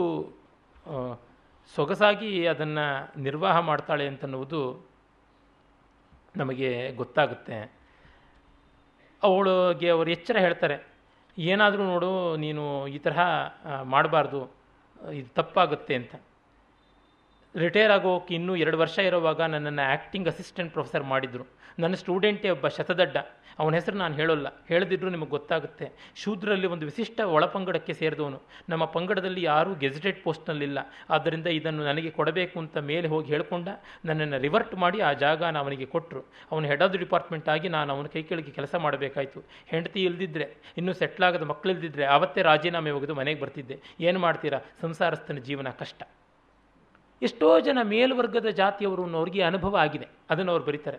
ಸೊಗಸಾಗಿ ಅದನ್ನು ನಿರ್ವಾಹ ಮಾಡ್ತಾಳೆ ಅಂತನ್ನುವುದು ನಮಗೆ ಗೊತ್ತಾಗುತ್ತೆ. ಅವಳಿಗೆ ಅವರು ಎಚ್ಚರ ಹೇಳ್ತಾರೆ. ಏನಾದರೂ ನೋಡು ನೀನು ಈ ತರಹ ಮಾಡಬಾರ್ದು ಇದು ತಪ್ಪಾಗುತ್ತೆ ಅಂತ. ರಿಟೈರ್ ಆಗೋಕೆ ಇನ್ನೂ ಎರಡು ವರ್ಷ ಇರುವಾಗ ನನ್ನನ್ನು ಆ್ಯಕ್ಟಿಂಗ್ ಅಸಿಸ್ಟೆಂಟ್ ಪ್ರೊಫೆಸರ್ ಮಾಡಿದರು. ನನ್ನ ಸ್ಟೂಡೆಂಟೇ ಒಬ್ಬ ಶತದಡ್ಡ. ಅವನ ಹೆಸರು ನಾನು ಹೇಳೋಲ್ಲ. ಹೇಳದಿದ್ರೂ ನಿಮಗೆ ಗೊತ್ತಾಗುತ್ತೆ. ಶೂದ್ರಲ್ಲಿ ಒಂದು ವಿಶಿಷ್ಟ ಒಳಪಂಗಡಕ್ಕೆ ಸೇರಿದವನು. ನಮ್ಮ ಪಂಗಡದಲ್ಲಿ ಯಾರೂ ಗೆಜೆಟೆಡ್ ಪೋಸ್ಟ್ನಲ್ಲಿಲ್ಲ. ಆದ್ದರಿಂದ ಇದನ್ನು ನನಗೆ ಕೊಡಬೇಕು ಅಂತ ಮೇಲೆ ಹೋಗಿ ಹೇಳಿಕೊಂಡ ನನ್ನನ್ನು ರಿವರ್ಟ್ ಮಾಡಿ ಆ ಜಾಗನ ಅವನಿಗೆ ಕೊಟ್ಟರು. ಅವನು ಹೆಡ್ ಆಫ್ ದಿ ಡಿಪಾರ್ಟ್ಮೆಂಟ್ ಆಗಿ ನಾನು ಅವನ ಕೈ ಕೆಳಗೆ ಕೆಲಸ ಮಾಡಬೇಕಾಯಿತು. ಹೆಂಡತಿ ಇಲ್ದಿದ್ರೆ, ಇನ್ನೂ ಸೆಟ್ಲಾಗದ ಮಕ್ಕಳು ಇಲ್ದಿದ್ರೆ ಆವತ್ತೇ ರಾಜೀನಾಮೆ ಒಗೆದು ಮನೆಗೆ ಬರ್ತಿದ್ದೆ. ಏನು ಮಾಡ್ತೀರಾ? ಸಂಸಾರಸ್ಥನ ಜೀವನ ಕಷ್ಟ. ಎಷ್ಟೋ ಜನ ಮೇಲ್ವರ್ಗದ ಜಾತಿಯವರು ಅವ್ರಿಗೆ ಅನುಭವ ಆಗಿದೆ. ಅದನ್ನು ಅವ್ರು ಬರೀತಾರೆ.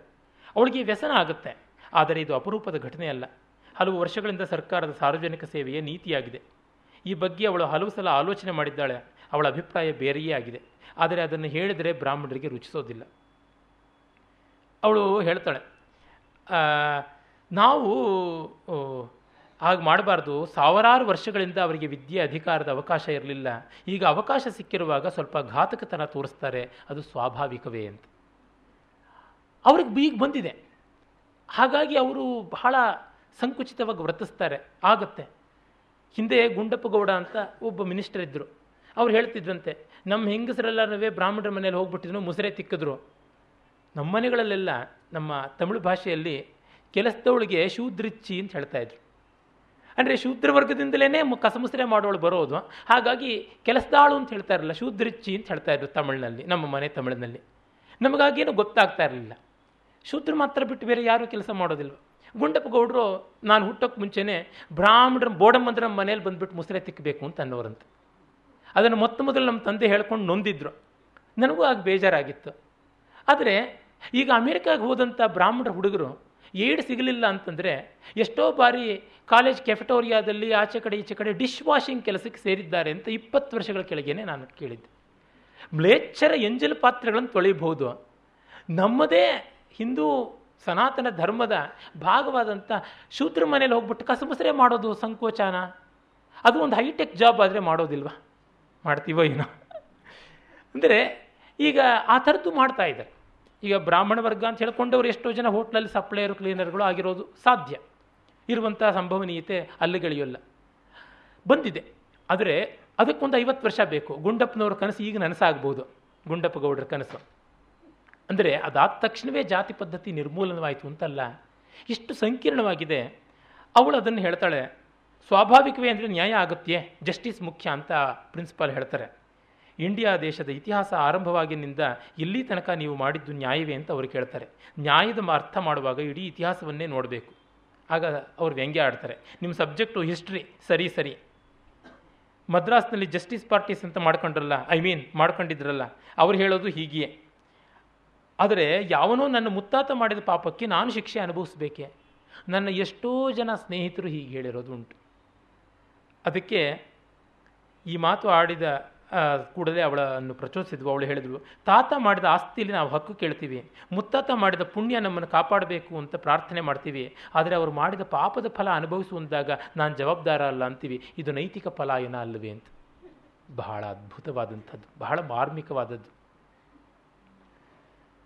ಅವಳಿಗೆ ವ್ಯಸನ ಆಗುತ್ತೆ. ಆದರೆ ಇದು ಅಪರೂಪದ ಘಟನೆ ಅಲ್ಲ. ಹಲವು ವರ್ಷಗಳಿಂದ ಸರ್ಕಾರದ ಸಾರ್ವಜನಿಕ ಸೇವೆಯ ನೀತಿಯಾಗಿದೆ. ಈ ಬಗ್ಗೆ ಅವಳು ಹಲವು ಸಲ ಆಲೋಚನೆ ಮಾಡಿದ್ದಾಳೆ. ಅವಳ ಅಭಿಪ್ರಾಯ ಬೇರೆಯೇ ಆಗಿದೆ. ಆದರೆ ಅದನ್ನು ಹೇಳಿದರೆ ಬ್ರಾಹ್ಮಣರಿಗೆ ರುಚಿಸೋದಿಲ್ಲ. ಅವಳು ಹೇಳ್ತಾಳೆ ನಾವು ಹಾಗೆ ಮಾಡಬಾರ್ದು. ಸಾವಿರಾರು ವರ್ಷಗಳಿಂದ ಅವರಿಗೆ ವಿದ್ಯೆ ಅಧಿಕಾರದ ಅವಕಾಶ ಇರಲಿಲ್ಲ. ಈಗ ಅವಕಾಶ ಸಿಕ್ಕಿರುವಾಗ ಸ್ವಲ್ಪ ಘಾತಕತನ ತೋರಿಸ್ತಾರೆ. ಅದು ಸ್ವಾಭಾವಿಕವೇ ಅಂತ. ಅವ್ರಿಗೆ ಬೀಗ್ ಬಂದಿದೆ. ಹಾಗಾಗಿ ಅವರು ಬಹಳ ಸಂಕುಚಿತವಾಗಿ ವರ್ತಿಸ್ತಾರೆ. ಆಗತ್ತೆ. ಹಿಂದೆ ಗುಂಡಪ್ಪಗೌಡ ಅಂತ ಒಬ್ಬ ಮಿನಿಸ್ಟರ್ ಇದ್ದರು ಅವ್ರು ಹೇಳ್ತಿದ್ರಂತೆ, ನಮ್ಮ ಹೆಂಗಸರೆಲ್ಲರೇ ಬ್ರಾಹ್ಮಣರ ಮನೇಲಿ ಹೋಗ್ಬಿಟ್ಟಿದ್ರು, ಮುಸರೆ ತಿಕ್ಕಿದ್ರು. ನಮ್ಮ ಮನೆಗಳಲ್ಲೆಲ್ಲ ನಮ್ಮ ತಮಿಳು ಭಾಷೆಯಲ್ಲಿ ಕೆಲಸದವಳಿಗೆ ಶೂದ್ರಿಚ್ಚಿ ಅಂತ ಹೇಳ್ತಾ ಇದ್ರು. ಅಂದರೆ ಶೂದ್ರ ವರ್ಗದಿಂದಲೇ ಕಸಮುಸರೆ ಮಾಡೋಳು ಬರೋದು. ಹಾಗಾಗಿ ಕೆಲಸದಾಳು ಅಂತ ಹೇಳ್ತಾ ಇರಲಿಲ್ಲ ಶೂದ್ರಿಚ್ಚಿ ಅಂತ ಹೇಳ್ತಾ ಇದ್ರು ತಮಿಳಿನಲ್ಲಿ, ನಮ್ಮ ಮನೆ ತಮಿಳಿನಲ್ಲಿ. ನಮಗಾಗೇನು ಗೊತ್ತಾಗ್ತಾ ಇರಲಿಲ್ಲ. ಶೂದ್ರ ಮಾತ್ರ ಬಿಟ್ಟು ಬೇರೆ ಯಾರೂ ಕೆಲಸ ಮಾಡೋದಿಲ್ಲ ಗುಂಡಪ್ಪ ಗೌಡರು ನಾನು ಹುಟ್ಟೋಕ್ಕೆ ಮುಂಚೆನೇ ಬ್ರಾಹ್ಮಣರ ಬೋಡಮ್ಮಂದ್ರ ಮನೇಲಿ ಬಂದುಬಿಟ್ಟು ಮುಸ್ರೆ ತಿಕ್ಕಬೇಕು ಅಂತ ಅನ್ನೋರಂತೆ. ಅದನ್ನು ಮೊತ್ತ ಮೊದಲು ನಮ್ಮ ತಂದೆ ಹೇಳ್ಕೊಂಡು ನೊಂದಿದ್ರು. ನನಗೂ ಆಗ ಬೇಜಾರಾಗಿತ್ತು. ಆದರೆ ಈಗ ಅಮೇರಿಕಾಗೆ ಹೋದಂಥ ಬ್ರಾಹ್ಮಣರ ಹುಡುಗರು ಏಡ್ ಸಿಗಲಿಲ್ಲ ಅಂತಂದರೆ ಎಷ್ಟೋ ಬಾರಿ ಕಾಲೇಜ್ ಕೆಫೆಟೋರಿಯಾದಲ್ಲಿ ಆಚೆ ಕಡೆ ಈಚೆ ಕಡೆ ಡಿಶ್ ವಾಷಿಂಗ್ ಕೆಲಸಕ್ಕೆ ಸೇರಿದ್ದಾರೆ ಅಂತ ಇಪ್ಪತ್ತು ವರ್ಷಗಳ ಕೆಳಗೇನೆ ನಾನು ಕೇಳಿದ್ದೆ. ಮ್ಲೇಚ್ಛರ ಎಂಜಲ್ ಪಾತ್ರೆಗಳನ್ನು ತೊಳಿಬಹುದು. ನಮ್ಮದೇ ಹಿಂದೂ ಸನಾತನ ಧರ್ಮದ ಭಾಗವಾದಂಥ ಶೂದ್ರ ಮನೇಲಿ ಹೋಗ್ಬಿಟ್ಟು ಕಸಬಸರೆ ಮಾಡೋದು ಸಂಕೋಚನ. ಅದು ಒಂದು ಹೈಟೆಕ್ ಜಾಬ್ ಆದರೆ ಮಾಡೋದಿಲ್ವಾ? ಮಾಡ್ತೀವೋ ಏನೋ? ಅಂದರೆ ಈಗ ಆ ಥರದ್ದು ಮಾಡ್ತಾ ಇದ್ದಾರೆ. ಈಗ ಬ್ರಾಹ್ಮಣ ವರ್ಗ ಅಂತ ಹೇಳ್ಕೊಂಡವ್ರು ಎಷ್ಟೋ ಜನ ಹೋಟ್ಲಲ್ಲಿ ಸಪ್ಲೈಯರು, ಕ್ಲೀನರ್ಗಳು ಆಗಿರೋದು ಸಾಧ್ಯ. ಇರುವಂಥ ಸಂಭವನೀಯತೆ ಅಲ್ಲಿಗಳಿಯಲ್ಲ ಬಂದಿದೆ. ಆದರೆ ಅದಕ್ಕೊಂದು ಐವತ್ತು ವರ್ಷ ಬೇಕು. ಗುಂಡಪ್ಪನವ್ರ ಕನಸು ಈಗ ನನಸಾಗ್ಬೋದು. ಗುಂಡಪ್ಪ ಗೌಡರ ಕನಸು. ಅಂದರೆ ಅದಾದ ತಕ್ಷಣವೇ ಜಾತಿ ಪದ್ಧತಿ ನಿರ್ಮೂಲನವಾಯಿತು ಅಂತಲ್ಲ. ಇಷ್ಟು ಸಂಕೀರ್ಣವಾಗಿದೆ. ಅವಳು ಅದನ್ನು ಹೇಳ್ತಾಳೆ, ಸ್ವಾಭಾವಿಕವೇ ಅಂದರೆ ನ್ಯಾಯ ಆಗುತ್ತೆ ಜಸ್ಟಿಸ್ ಮುಖ್ಯ ಅಂತ ಪ್ರಿನ್ಸಿಪಾಲ್ ಹೇಳ್ತಾರೆ. ಇಂಡಿಯಾ ದೇಶದ ಇತಿಹಾಸ ಆರಂಭವಾಗಿನಿಂದ ಇಲ್ಲಿ ತನಕ ನೀವು ಮಾಡಿದ್ದು ನ್ಯಾಯವೇ ಅಂತ ಅವರು ಕೇಳ್ತಾರೆ. ನ್ಯಾಯದ ಅರ್ಥ ಮಾಡುವಾಗ ಇಡೀ ಇತಿಹಾಸವನ್ನೇ ನೋಡಬೇಕು. ಆಗ ಅವ್ರು ವ್ಯಂಗ್ಯ ಆಡ್ತಾರೆ. ನಿಮ್ಮ ಸಬ್ಜೆಕ್ಟು ಹಿಸ್ಟ್ರಿ, ಸರಿ ಸರಿ. ಮದ್ರಾಸ್ನಲ್ಲಿ ಜಸ್ಟಿಸ್ ಪಾರ್ಟೀಸ್ ಅಂತ ಮಾಡ್ಕೊಂಡ್ರಲ್ಲ, ಐ ಮೀನ್ ಮಾಡ್ಕೊಂಡಿದ್ರಲ್ಲ, ಅವ್ರು ಹೇಳೋದು ಹೀಗೆಯೇ. ಆದರೆ ಯಾವನೋ ನನ್ನ ಮುತ್ತಾತ ಮಾಡಿದ ಪಾಪಕ್ಕೆ ನಾನು ಶಿಕ್ಷೆ ಅನುಭವಿಸ್ಬೇಕೆ? ನನ್ನ ಎಷ್ಟೋ ಜನ ಸ್ನೇಹಿತರು ಹೀಗೆ ಹೇಳಿರೋದು ಉಂಟು ಅದಕ್ಕೆ ಈ ಮಾತು ಆಡಿದ ಕೂಡಲೇ ಅವಳನ್ನು ಪ್ರಚೋದಿಸಿದ್ವು. ಅವಳು ಹೇಳಿದ್ರು ತಾತ ಮಾಡಿದ ಆಸ್ತಿಯಲ್ಲಿ ನಾವು ಹಕ್ಕು ಕೇಳ್ತೀವಿ. ಮುತ್ತಾತ ಮಾಡಿದ ಪುಣ್ಯ ನಮ್ಮನ್ನು ಕಾಪಾಡಬೇಕು ಅಂತ ಪ್ರಾರ್ಥನೆ ಮಾಡ್ತೀವಿ. ಆದರೆ ಅವರು ಮಾಡಿದ ಪಾಪದ ಫಲ ಅನುಭವಿಸುವಂದಾಗ ನಾನು ಜವಾಬ್ದಾರ ಅಲ್ಲ ಅಂತೀವಿ. ಇದು ನೈತಿಕ ಪಲಾಯನ ಅಲ್ಲವೇ ಅಂತ. ಬಹಳ ಅದ್ಭುತವಾದಂಥದ್ದು, ಬಹಳ ಮಾರ್ಮಿಕವಾದದ್ದು.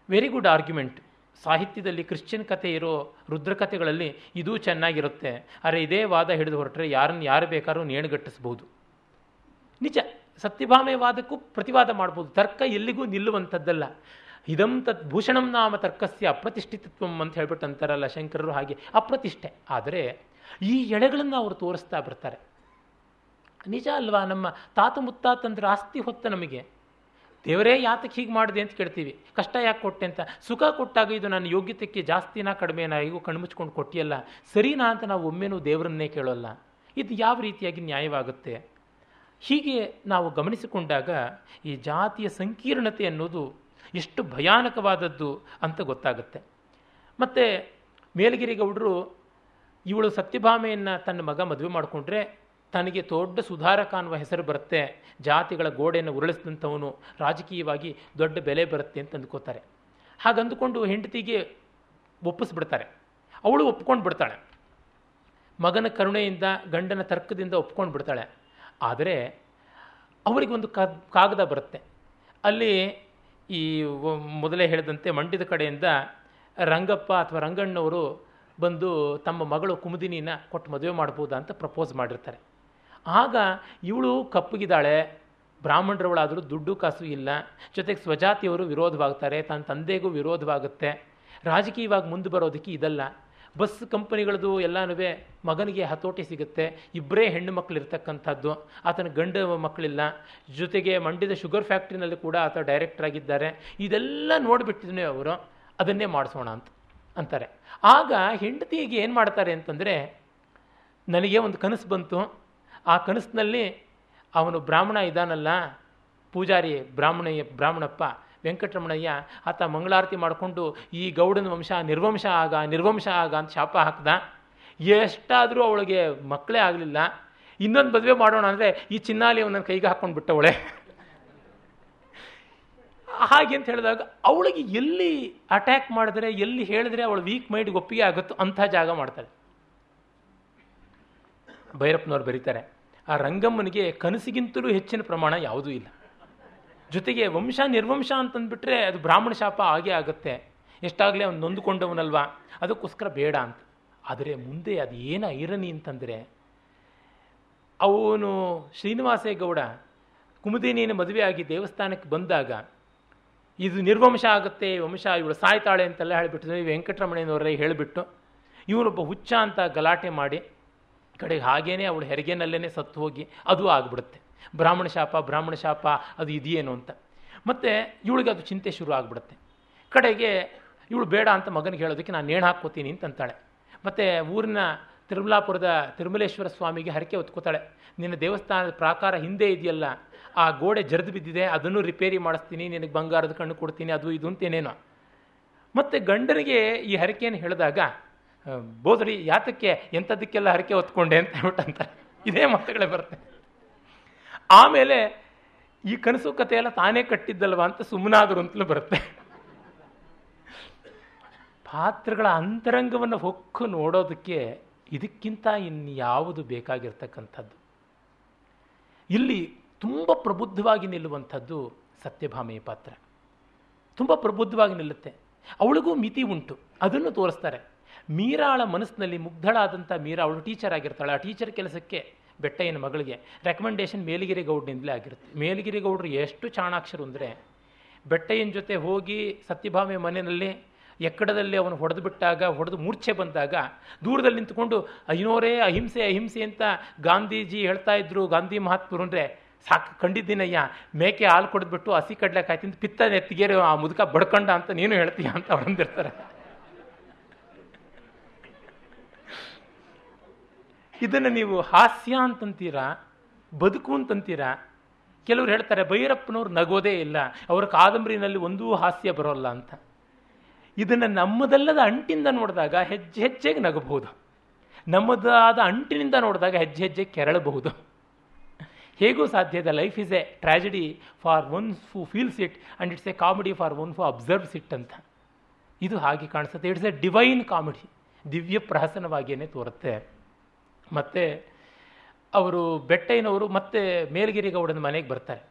ವೆರಿ ಗುಡ್ ಆರ್ಗ್ಯುಮೆಂಟ್ ಸಾಹಿತ್ಯದಲ್ಲಿ ಕ್ರಿಶ್ಚಿಯನ್ ಕಥೆ ಇರೋ ರುದ್ರಕಥೆಗಳಲ್ಲಿ ಇದೂ ಚೆನ್ನಾಗಿರುತ್ತೆ. ಆದರೆ ಇದೇ ವಾದ ಹಿಡಿದು ಹೊರಟ್ರೆ ಯಾರನ್ನು ಯಾರು ಬೇಕಾದ್ರೂ ನೇಣುಗಟ್ಟಿಸ್ಬೋದು ನಿಜ. ಸತ್ಯಭಾಮೆ ವಾದಕ್ಕೂ ಪ್ರತಿವಾದ ಮಾಡ್ಬೋದು. ತರ್ಕ ಎಲ್ಲಿಗೂ ನಿಲ್ಲುವಂಥದ್ದಲ್ಲ. ಇದಂ ತತ್ ಭೂಷಣಂ ನಾಮ ತರ್ಕಸ್ಯ ಅಪ್ರತಿಷ್ಠಿತತ್ವಂ ಅಂತ ಹೇಳ್ಬಿಟ್ಟು ಅಂತಾರಲ್ಲ ಶಂಕರರು ಹಾಗೆ. ಅಪ್ರತಿಷ್ಠೆ. ಆದರೆ ಈ ಎಳೆಗಳನ್ನು ಅವರು ತೋರಿಸ್ತಾ ಬರ್ತಾರೆ. ನಿಜ ಅಲ್ವಾ? ನಮ್ಮ ತಾತ ಮುತ್ತಾತಂದ್ರೆ ಆಸ್ತಿ ಹೊತ್ತ ನಮಗೆ. ದೇವರೇ ಯಾತಕ್ಕೆ ಹೀಗೆ ಮಾಡಿದೆ ಅಂತ ಕೇಳ್ತೀವಿ. ಕಷ್ಟ ಯಾಕೆ ಕೊಟ್ಟೆ ಅಂತ? ಸುಖ ಕೊಟ್ಟಾಗ ಇದು ನನ್ನ ಯೋಗ್ಯತೆಗೆ ಜಾಸ್ತಿನಾ ಕಡಿಮೆನ? ಈಗ ಕಣ್ಮುಚ್ಕೊಂಡು ಕೊಟ್ಟಿಯಲ್ಲ. ಸರಿನಾ ಅಂತ ನಾವು ಒಮ್ಮೆನೂ ದೇವರನ್ನೇ ಕೇಳೋಲ್ಲ. ಇದು ಯಾವ ರೀತಿಯಾಗಿ ನ್ಯಾಯವಾಗುತ್ತೆ? ಹೀಗೆ ನಾವು ಗಮನಿಸಿಕೊಂಡಾಗ ಈ ಜಾತಿಯ ಸಂಕೀರ್ಣತೆ ಅನ್ನೋದು ಎಷ್ಟು ಭಯಾನಕವಾದದ್ದು ಅಂತ ಗೊತ್ತಾಗುತ್ತೆ. ಮತ್ತು ಮೇಲಗಿರಿಗೌಡರು ಇವಳು ಸತ್ಯಭಾಮೆಯನ್ನು ತನ್ನ ಮಗ ಮದುವೆ ಮಾಡಿಕೊಂಡ್ರೆ ತನಗೆ ದೊಡ್ಡ ಸುಧಾರಕ ಅನ್ನುವ ಹೆಸರು ಬರುತ್ತೆ. ಜಾತಿಗಳ ಗೋಡೆಯನ್ನು ಉರುಳಿಸಿದಂಥವನು ರಾಜಕೀಯವಾಗಿ ದೊಡ್ಡ ಬೆಲೆ ಬರುತ್ತೆ ಅಂತ ಅಂದ್ಕೋತಾರೆ. ಹಾಗಂದುಕೊಂಡು ಹೆಂಡತಿಗೆ ಒಪ್ಪಿಸ್ಬಿಡ್ತಾರೆ. ಅವಳು ಒಪ್ಕೊಂಡು ಬಿಡ್ತಾಳೆ ಮಗನ ಕರುಣೆಯಿಂದ, ಗಂಡನ ತರ್ಕದಿಂದ ಒಪ್ಕೊಂಡು ಬಿಡ್ತಾಳೆ ಆದರೆ ಅವರಿಗೊಂದು ಕಾಗದ ಬರುತ್ತೆ. ಅಲ್ಲಿ ಈ ಮೊದಲೇ ಹೇಳಿದಂತೆ ಮಂಡ್ಯದ ಕಡೆಯಿಂದ ರಂಗಪ್ಪ ಅಥವಾ ರಂಗಣ್ಣವರು ಬಂದು ತಮ್ಮ ಮಗಳು ಕುಮುದಿನಿನ ಕೊಟ್ಟು ಮದುವೆ ಮಾಡ್ಬೋದಾ ಅಂತ ಪ್ರಪೋಸ್ ಮಾಡಿರ್ತಾರೆ. ಆಗ ಇವಳು ಕಪ್ಪಗಿದ್ದಾಳೆ, ಬ್ರಾಹ್ಮಣರವಳಾದರೂ ದುಡ್ಡು ಕಾಸು ಇಲ್ಲ, ಜೊತೆಗೆ ಸ್ವಜಾತಿಯವರು ವಿರೋಧವಾಗ್ತಾರೆ, ತನ್ನ ತಂದೆಗೂ ವಿರೋಧವಾಗುತ್ತೆ, ರಾಜಕೀಯವಾಗಿ ಮುಂದೆ ಬರೋದಕ್ಕೆ ಇದಲ್ಲ. ಬಸ್ ಕಂಪನಿಗಳದು ಎಲ್ಲನೂ ಮಗನಿಗೆ ಹತೋಟಿ ಸಿಗುತ್ತೆ. ಇಬ್ಬರೇ ಹೆಣ್ಣು ಮಕ್ಕಳು ಇರ್ತಕ್ಕಂಥದ್ದು. ಆತನ ಗಂಡ ಮಕ್ಕಳಿಲ್ಲ ಜೊತೆಗೆ ಮಂಡ್ಯದ ಶುಗರ್ ಫ್ಯಾಕ್ಟ್ರಿನಲ್ಲಿ ಕೂಡ ಆತ ಡೈರೆಕ್ಟರ್ ಆಗಿದ್ದಾರೆ. ಇದೆಲ್ಲ ನೋಡಿಬಿಟ್ಟಿದ್ನೆ ಅವರು. ಅದನ್ನೇ ಮಾಡಿಸೋಣ ಅಂತ ಅಂತಾರೆ. ಆಗ ಹೆಂಡತಿಗೆ ಏನು ಮಾಡ್ತಾರೆ ಅಂತಂದರೆ, ನನಗೆ ಒಂದು ಕನಸು ಬಂತು. ಆ ಕನಸಿನಲ್ಲಿ ಅವನು ಬ್ರಾಹ್ಮಣ ಇದ್ದಾನಲ್ಲ. ಪೂಜಾರಿ ಬ್ರಾಹ್ಮಣ ಬ್ರಾಹ್ಮಣಪ್ಪ ವೆಂಕಟರಮಣಯ್ಯ, ಆತ ಮಂಗಳಾರತಿ ಮಾಡಿಕೊಂಡು ಈ ಗೌಡನ ವಂಶ ನಿರ್ವಂಶ ಆಗ ನಿರ್ವಂಶ ಆಗ ಅಂತ ಶಾಪ ಹಾಕ್ದ. ಎಷ್ಟಾದರೂ ಅವಳಿಗೆ ಮಕ್ಕಳೇ ಆಗಲಿಲ್ಲ. ಇನ್ನೊಂದು ಮದುವೆ ಮಾಡೋಣ ಅಂದರೆ ಈ ಚಿನ್ನಾಲಿ ಅವನ ಕೈಗೆ ಹಾಕ್ಕೊಂಡು ಬಿಟ್ಟವಳೆ. ಹಾಗೆ ಅಂತ ಹೇಳಿದಾಗ ಅವಳಿಗೆ ಎಲ್ಲಿ ಅಟ್ಯಾಕ್ ಮಾಡಿದ್ರೆ, ಎಲ್ಲಿ ಹೇಳಿದ್ರೆ ಅವಳು ವೀಕ್ ಮೈಂಡ್ಗೆ ಒಪ್ಪಿಗೆ ಆಗುತ್ತೋ ಅಂಥ ಜಾಗ ಮಾಡ್ತಾಳೆ. ಭೈರಪ್ಪನವ್ರು ಬರೀತಾರೆ, ಆ ರಂಗಮ್ಮನಿಗೆ ಕನಸಿಗಿಂತಲೂ ಹೆಚ್ಚಿನ ಪ್ರಮಾಣ ಯಾವುದೂ ಇಲ್ಲ. ಜೊತೆಗೆ ವಂಶ ನಿರ್ವಂಶ ಅಂತಂದ್ಬಿಟ್ರೆ ಅದು ಬ್ರಾಹ್ಮಣ ಶಾಪ ಆಗೇ ಆಗುತ್ತೆ. ಎಷ್ಟಾಗಲೇ ಅವನು ನೊಂದುಕೊಂಡವನಲ್ವಾ? ಅದಕ್ಕೋಸ್ಕರ ಬೇಡ ಅಂತ. ಆದರೆ ಮುಂದೆ ಅದು ಏನು ಐರನಿ ಅಂತಂದರೆ, ಅವನು ಶ್ರೀನಿವಾಸೇಗೌಡ ಕುಮುದಿನಿನ ಮದುವೆಯಾಗಿ ದೇವಸ್ಥಾನಕ್ಕೆ ಬಂದಾಗ, ಇದು ನಿರ್ವಂಶ ಆಗುತ್ತೆ, ವಂಶ ಇವಳು ಸಾಯ್ತಾಳೆ ಅಂತೆಲ್ಲ ಹೇಳಿಬಿಟ್ಟು ವೆಂಕಟರಮಣಯ್ಯನವರೇ ಹೇಳಿಬಿಟ್ಟು, ಇವನೊಬ್ಬ ಹುಚ್ಚ ಅಂತ ಗಲಾಟೆ ಮಾಡಿ, ಕಡೆಗೆ ಹಾಗೇನೆ ಅವಳು ಹೆರಿಗೆನಲ್ಲೇ ಸತ್ತು ಹೋಗಿ, ಅದು ಆಗಿಬಿಡುತ್ತೆ. ಬ್ರಾಹ್ಮಣ ಶಾಪ ಬ್ರಾಹ್ಮಣ ಶಾಪ, ಅದು ಇದೆಯೇನು ಅಂತ. ಮತ್ತು ಇವಳಿಗೆ ಅದು ಚಿಂತೆ ಶುರು ಆಗಿಬಿಡುತ್ತೆ. ಕಡೆಗೆ ಇವಳು ಬೇಡ ಅಂತ ಮಗನಿಗೆ ಹೇಳೋದಕ್ಕೆ ನಾನು ನೇಣು ಹಾಕ್ಕೋತೀನಿ ಅಂತಂತಾಳೆ ಮತ್ತು ಊರಿನ ತಿರುಮಲಾಪುರದ ತಿರುಮಲೇಶ್ವರ ಸ್ವಾಮಿಗೆ ಹರಕೆ ಹೊತ್ಕೋತಾಳೆ. ನಿನ್ನ ದೇವಸ್ಥಾನದ ಪ್ರಾಕಾರ ಹಿಂದೆ ಇದೆಯಲ್ಲ, ಆ ಗೋಡೆ ಜರಿದು ಬಿದ್ದಿದೆ, ಅದನ್ನು ರಿಪೇರಿ ಮಾಡಿಸ್ತೀನಿ, ನಿನಗೆ ಬಂಗಾರದ ಕಣ್ಣು ಕೊಡ್ತೀನಿ, ಅದು ಇದು ಅಂತೇನೇನೋ ಮತ್ತು ಗಂಡನಿಗೆ ಈ ಹರಕೆಯನ್ನು ಹೇಳಿದಾಗ ಬೋದ್ರಿ ಯಾತಕ್ಕೆ ಎಂಥದಕ್ಕೆಲ್ಲ ಹರಕೆ ಹೊತ್ಕೊಂಡೆ? ಅಂತ ಹೇಳ್ಬಿಟ್ಟಂತ ಇದೇ ಮಾತುಗಳೇ ಬರುತ್ತೆ. ಆಮೇಲೆ ಈ ಕನಸು ಕಥೆ ಎಲ್ಲ ತಾನೇ ಕಟ್ಟಿದ್ದಲ್ವ ಅಂತ ಸುಮ್ಮನಾದರು ಅಂತಲೂ ಬರುತ್ತೆ. ಪಾತ್ರಗಳ ಅಂತರಂಗವನ್ನು ಹೊಕ್ಕು ನೋಡೋದಕ್ಕೆ ಇದಕ್ಕಿಂತ ಇನ್ಯಾವುದು ಬೇಕಾಗಿರ್ತಕ್ಕಂಥದ್ದು? ಇಲ್ಲಿ ತುಂಬ ಪ್ರಬುದ್ಧವಾಗಿ ನಿಲ್ಲುವಂಥದ್ದು ಸತ್ಯಭಾಮೆಯ ಪಾತ್ರ. ತುಂಬ ಪ್ರಬುದ್ಧವಾಗಿ ನಿಲ್ಲುತ್ತೆ. ಅವಳಿಗೂ ಮಿತಿ ಉಂಟು. ಅದನ್ನು ತೋರಿಸ್ತಾರೆ. ಮೀರಾಳ ಮನಸ್ಸಿನಲ್ಲಿ ಮುಗ್ಧಳಾದಂಥ ಮೀರಾ, ಅವಳು ಟೀಚರ್ ಆಗಿರ್ತಾಳೆ. ಆ ಟೀಚರ್ ಕೆಲಸಕ್ಕೆ ಬೆಟ್ಟಯ್ಯನ ಮಗಳಿಗೆ. ರೆಕಮೆಂಡೇಶನ್ ಮೇಲಗಿರಿ ಗೌಡ್ನಿಂದಲೇ ಆಗಿರುತ್ತೆ. ಮೇಲಗಿರಿ ಗೌಡ್ರು ಎಷ್ಟು ಚಾಣಾಕ್ಷರು ಅಂದರೆ, ಬೆಟ್ಟಯ್ಯನ ಜೊತೆ ಹೋಗಿ ಸತ್ಯಭಾಮೆ ಮನೆಯಲ್ಲಿ ಎಕ್ಕಡದಲ್ಲಿ ಅವನು ಹೊಡೆದು ಬಿಟ್ಟಾಗ, ಹೊಡೆದು ಮೂರ್ಛೆ ಬಂದಾಗ, ದೂರದಲ್ಲಿ ನಿಂತ್ಕೊಂಡು ಅಯ್ಯೋರೇ ಅಹಿಂಸೆ ಅಹಿಂಸೆ ಅಂತ ಗಾಂಧೀಜಿ ಹೇಳ್ತಾ ಇದ್ರು ಗಾಂಧಿ ಮಹಾತ್ಮರು ಅಂದರೆ, ಸಾಕು, ಕಂಡಿದ್ದೀನಯ್ಯ, ಮೇಕೆ ಹಾಲು ಕೊಡ್ಬಿಟ್ಟು ಹಸಿ ಕಡಲೆ ಕಾಯ್ತಿಂದು ಪಿತ್ತ ನೆತ್ತಿಗೆರೆ ಆ ಮುದುಕ ಬಡ್ಕಂಡ ಅಂತ ನೀನು ಹೇಳ್ತೀಯ ಅಂತ ಅವ್ರಂದಿರ್ತಾರೆ ಇದನ್ನು ನೀವು ಹಾಸ್ಯ ಅಂತಂತೀರಾ, ಬದುಕು ಅಂತಂತೀರಾ? ಕೆಲವ್ರು ಹೇಳ್ತಾರೆ, ಭೈರಪ್ಪನವ್ರು ನಗೋದೇ ಇಲ್ಲ, ಅವರ ಕಾದಂಬರಿನಲ್ಲಿ ಒಂದೂ ಹಾಸ್ಯ ಬರೋಲ್ಲ ಅಂತ. ಇದನ್ನು ನಮ್ಮದಲ್ಲದ ಅಂಟಿಂದ ನೋಡಿದಾಗ ಹೆಜ್ಜೆ ಹೆಜ್ಜೆಗೆ ನಗಬಹುದು. ನಮ್ಮದಾದ ಅಂಟಿನಿಂದ ನೋಡಿದಾಗ ಹೆಜ್ಜೆ ಹೆಜ್ಜೆ ಕೆರಳಬಹುದು. ಹೇಗೂ ಸಾಧ್ಯ ಇದೆ? Life is a tragedy for one who feels it and it's a comedy for one who observes it ಅಂತ. ಇದು ಹಾಗೆ ಕಾಣಿಸುತ್ತೆ. ಇಟ್ಸ್ ಎ ಡಿವೈನ್ ಕಾಮಿಡಿ ದಿವ್ಯ ಪ್ರಹಸನವಾಗಿಯೇ ತೋರುತ್ತೆ. ಮತ್ತು ಅವರು ಬೆಟ್ಟಯ್ಯನವರು ಮತ್ತೆ ಮೇಲಗಿರಿ ಗೌಡನ ಮನೆಗೆ ಬರ್ತಾರೆ.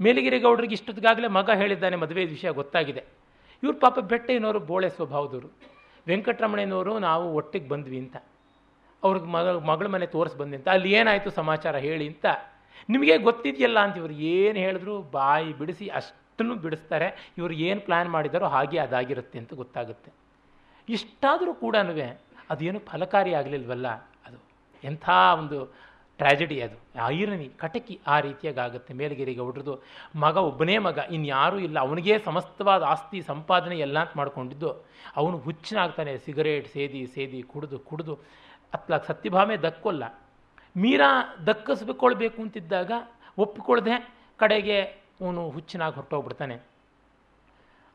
ಮೇಲಗಿರಿ ಗೌಡರಿಗೆ ಇಷ್ಟೊತ್ತಿಗಾಗಲೇ ಮಗ ಹೇಳಿದ್ದಾನೆ, ಮದುವೆ ವಿಷಯ ಗೊತ್ತಾಗಿದೆ. ಇವ್ರ ಪಾಪ ಬೆಟ್ಟಯ್ಯನವರು ಬೋಳೆ ಸ್ವಭಾವದವರು. ವೆಂಕಟರಮಣಯ್ಯನವರು ನಾವು ಒಟ್ಟಿಗೆ ಬಂದ್ವಿ ಅಂತ. ಅವ್ರಿಗೆ ಮಗ, ಮಗಳ ಮನೆ ತೋರಿಸಿ ಬಂದೆ ಅಂತ. ಅಲ್ಲಿ ಏನಾಯಿತು ಸಮಾಚಾರ ಹೇಳಿ ಅಂತ. ನಿಮಗೆ ಗೊತ್ತಿದೆಯಲ್ಲ ಅಂತ ಇವರು ಏನು ಹೇಳಿದ್ರು? ಬಾಯಿ ಬಿಡಿಸಿ ಅಷ್ಟನ್ನು ಬಿಡಿಸ್ತಾರೆ. ಇವರು ಏನು ಪ್ಲ್ಯಾನ್ ಮಾಡಿದಾರೋ ಹಾಗೆ ಅದಾಗಿರುತ್ತೆ ಅಂತ ಗೊತ್ತಾಗುತ್ತೆ. ಇಷ್ಟಾದರೂ ಕೂಡ ಅದೇನು ಫಲಕಾರಿ ಆಗಲಿಲ್ವಲ್ಲ? ಎಂಥ ಒಂದು ಟ್ರ್ಯಾಜಡಿ ಅದು. ಐರನಿ, ಕಟಕಿ ಆ ರೀತಿಯಾಗಿ ಆಗುತ್ತೆ ಮೇಲಗಿರಿ ಗೌಡ್ರದು ಮಗ ಒಬ್ಬನೇ ಮಗ, ಇನ್ಯಾರೂ ಇಲ್ಲ. ಅವನಿಗೆ ಸಮಸ್ತವಾದ ಆಸ್ತಿ, ಸಂಪಾದನೆ ಎಲ್ಲ ಅಂತ ಮಾಡ್ಕೊಂಡಿದ್ದು. ಅವನು ಹುಚ್ಚನಾಗ್ತಾನೆ. ಸಿಗರೇಟ್ ಸೇದಿ ಸೇದಿ, ಕುಡಿದು ಕುಡಿದು. ಅತ್ಲಾಗ ಸತ್ಯಭಾಮೆ ದಕ್ಕೊಲ್ಲ. ಮೀರಾ ದಕ್ಕಿಸ್ಕೊಳ್ಬೇಕು ಅಂತಿದ್ದಾಗ ಒಪ್ಪಿಕೊಳ್ಳದೆ ಕಡೆಗೆ ಅವನು ಹುಚ್ಚನಾಗಿ ಹೊರಟೋಗ್ಬಿಡ್ತಾನೆ.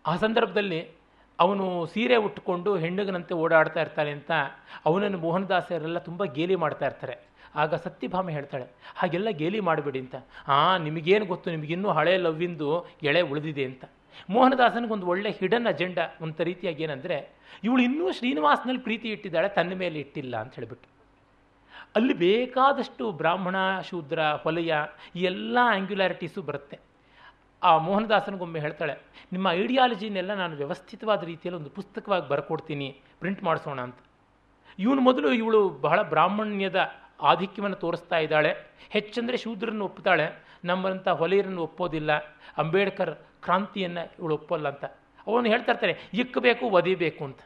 ಆ ಸಂದರ್ಭದಲ್ಲಿ ಅವನು ಸೀರೆ ಉಟ್ಕೊಂಡು ಹೆಣ್ಣುಗನಂತೆ ಓಡಾಡ್ತಾ ಇರ್ತಾನೆ ಅಂತ ಅವನನ್ನು ಮೋಹನದಾಸರೆಲ್ಲ ತುಂಬ ಗೇಲಿ ಮಾಡ್ತಾ ಇರ್ತಾರೆ. ಆಗ ಸತ್ಯಭಾಮ ಹೇಳ್ತಾಳೆ, ಹಾಗೆಲ್ಲ ಗೇಲಿ ಮಾಡಬೇಡಿ ಅಂತ. ಹಾಂ ನಿಮಗೇನು ಗೊತ್ತು? ನಿಮಗಿನ್ನೂ ಹಳೆ ಲವ್ವಿಂದು ಎಳೆ ಉಳಿದಿದೆ ಅಂತ. ಮೋಹನದಾಸನಿಗೊಂದು ಒಳ್ಳೆ ಹಿಡನ್ ಅಜೆಂಡಾ ಒಂದು ರೀತಿಯಾಗಿ ಏನಂದರೆ, ಇವಳು ಇನ್ನೂ ಶ್ರೀನಿವಾಸನಲ್ಲಿ ಪ್ರೀತಿ ಇಟ್ಟಿದ್ದಾಳೆ, ತನ್ನ ಮೇಲೆ ಇಟ್ಟಿಲ್ಲ ಅಂತ ಹೇಳಿಬಿಟ್ಟು. ಅಲ್ಲಿ ಬೇಕಾದಷ್ಟು ಬ್ರಾಹ್ಮಣ, ಶೂದ್ರ, ಹೊಲೆಯ ಈ ಎಲ್ಲ ಆ್ಯಂಗ್ಯುಲಾರಿಟೀಸು ಬರುತ್ತೆ. ಆ ಮೋಹನದಾಸನಿಗೊಮ್ಮೆ ಹೇಳ್ತಾಳೆ, ನಿಮ್ಮ ಐಡಿಯಾಲಜಿನೆಲ್ಲ ನಾನು ವ್ಯವಸ್ಥಿತವಾದ ರೀತಿಯಲ್ಲಿ ಒಂದು ಪುಸ್ತಕವಾಗಿ ಬರ್ಕೊಡ್ತೀನಿ, ಪ್ರಿಂಟ್ ಮಾಡಿಸೋಣ ಅಂತ. ಇವನು ಮೊದಲು ಇವಳು ಬಹಳ ಬ್ರಾಹ್ಮಣ್ಯದ ಆಧಿಕ್ಯವನ್ನು ತೋರಿಸ್ತಾ ಇದ್ದಾಳೆ. ಹೆಚ್ಚಂದರೆ ಶೂದ್ರನ್ನು ಒಪ್ಪುತ್ತಾಳೆ ನಮ್ಮಂಥ ಹೊಲೆಯರನ್ನು ಒಪ್ಪೋದಿಲ್ಲ, ಅಂಬೇಡ್ಕರ್ ಕ್ರಾಂತಿಯನ್ನು ಇವಳು ಒಪ್ಪಲ್ಲ ಅಂತ. ಅವನು ಹೇಳ್ತಾ ಇರ್ತಾರೆ ಇಕ್ಕಬೇಕು ಒದಿಬೇಕು ಅಂತ.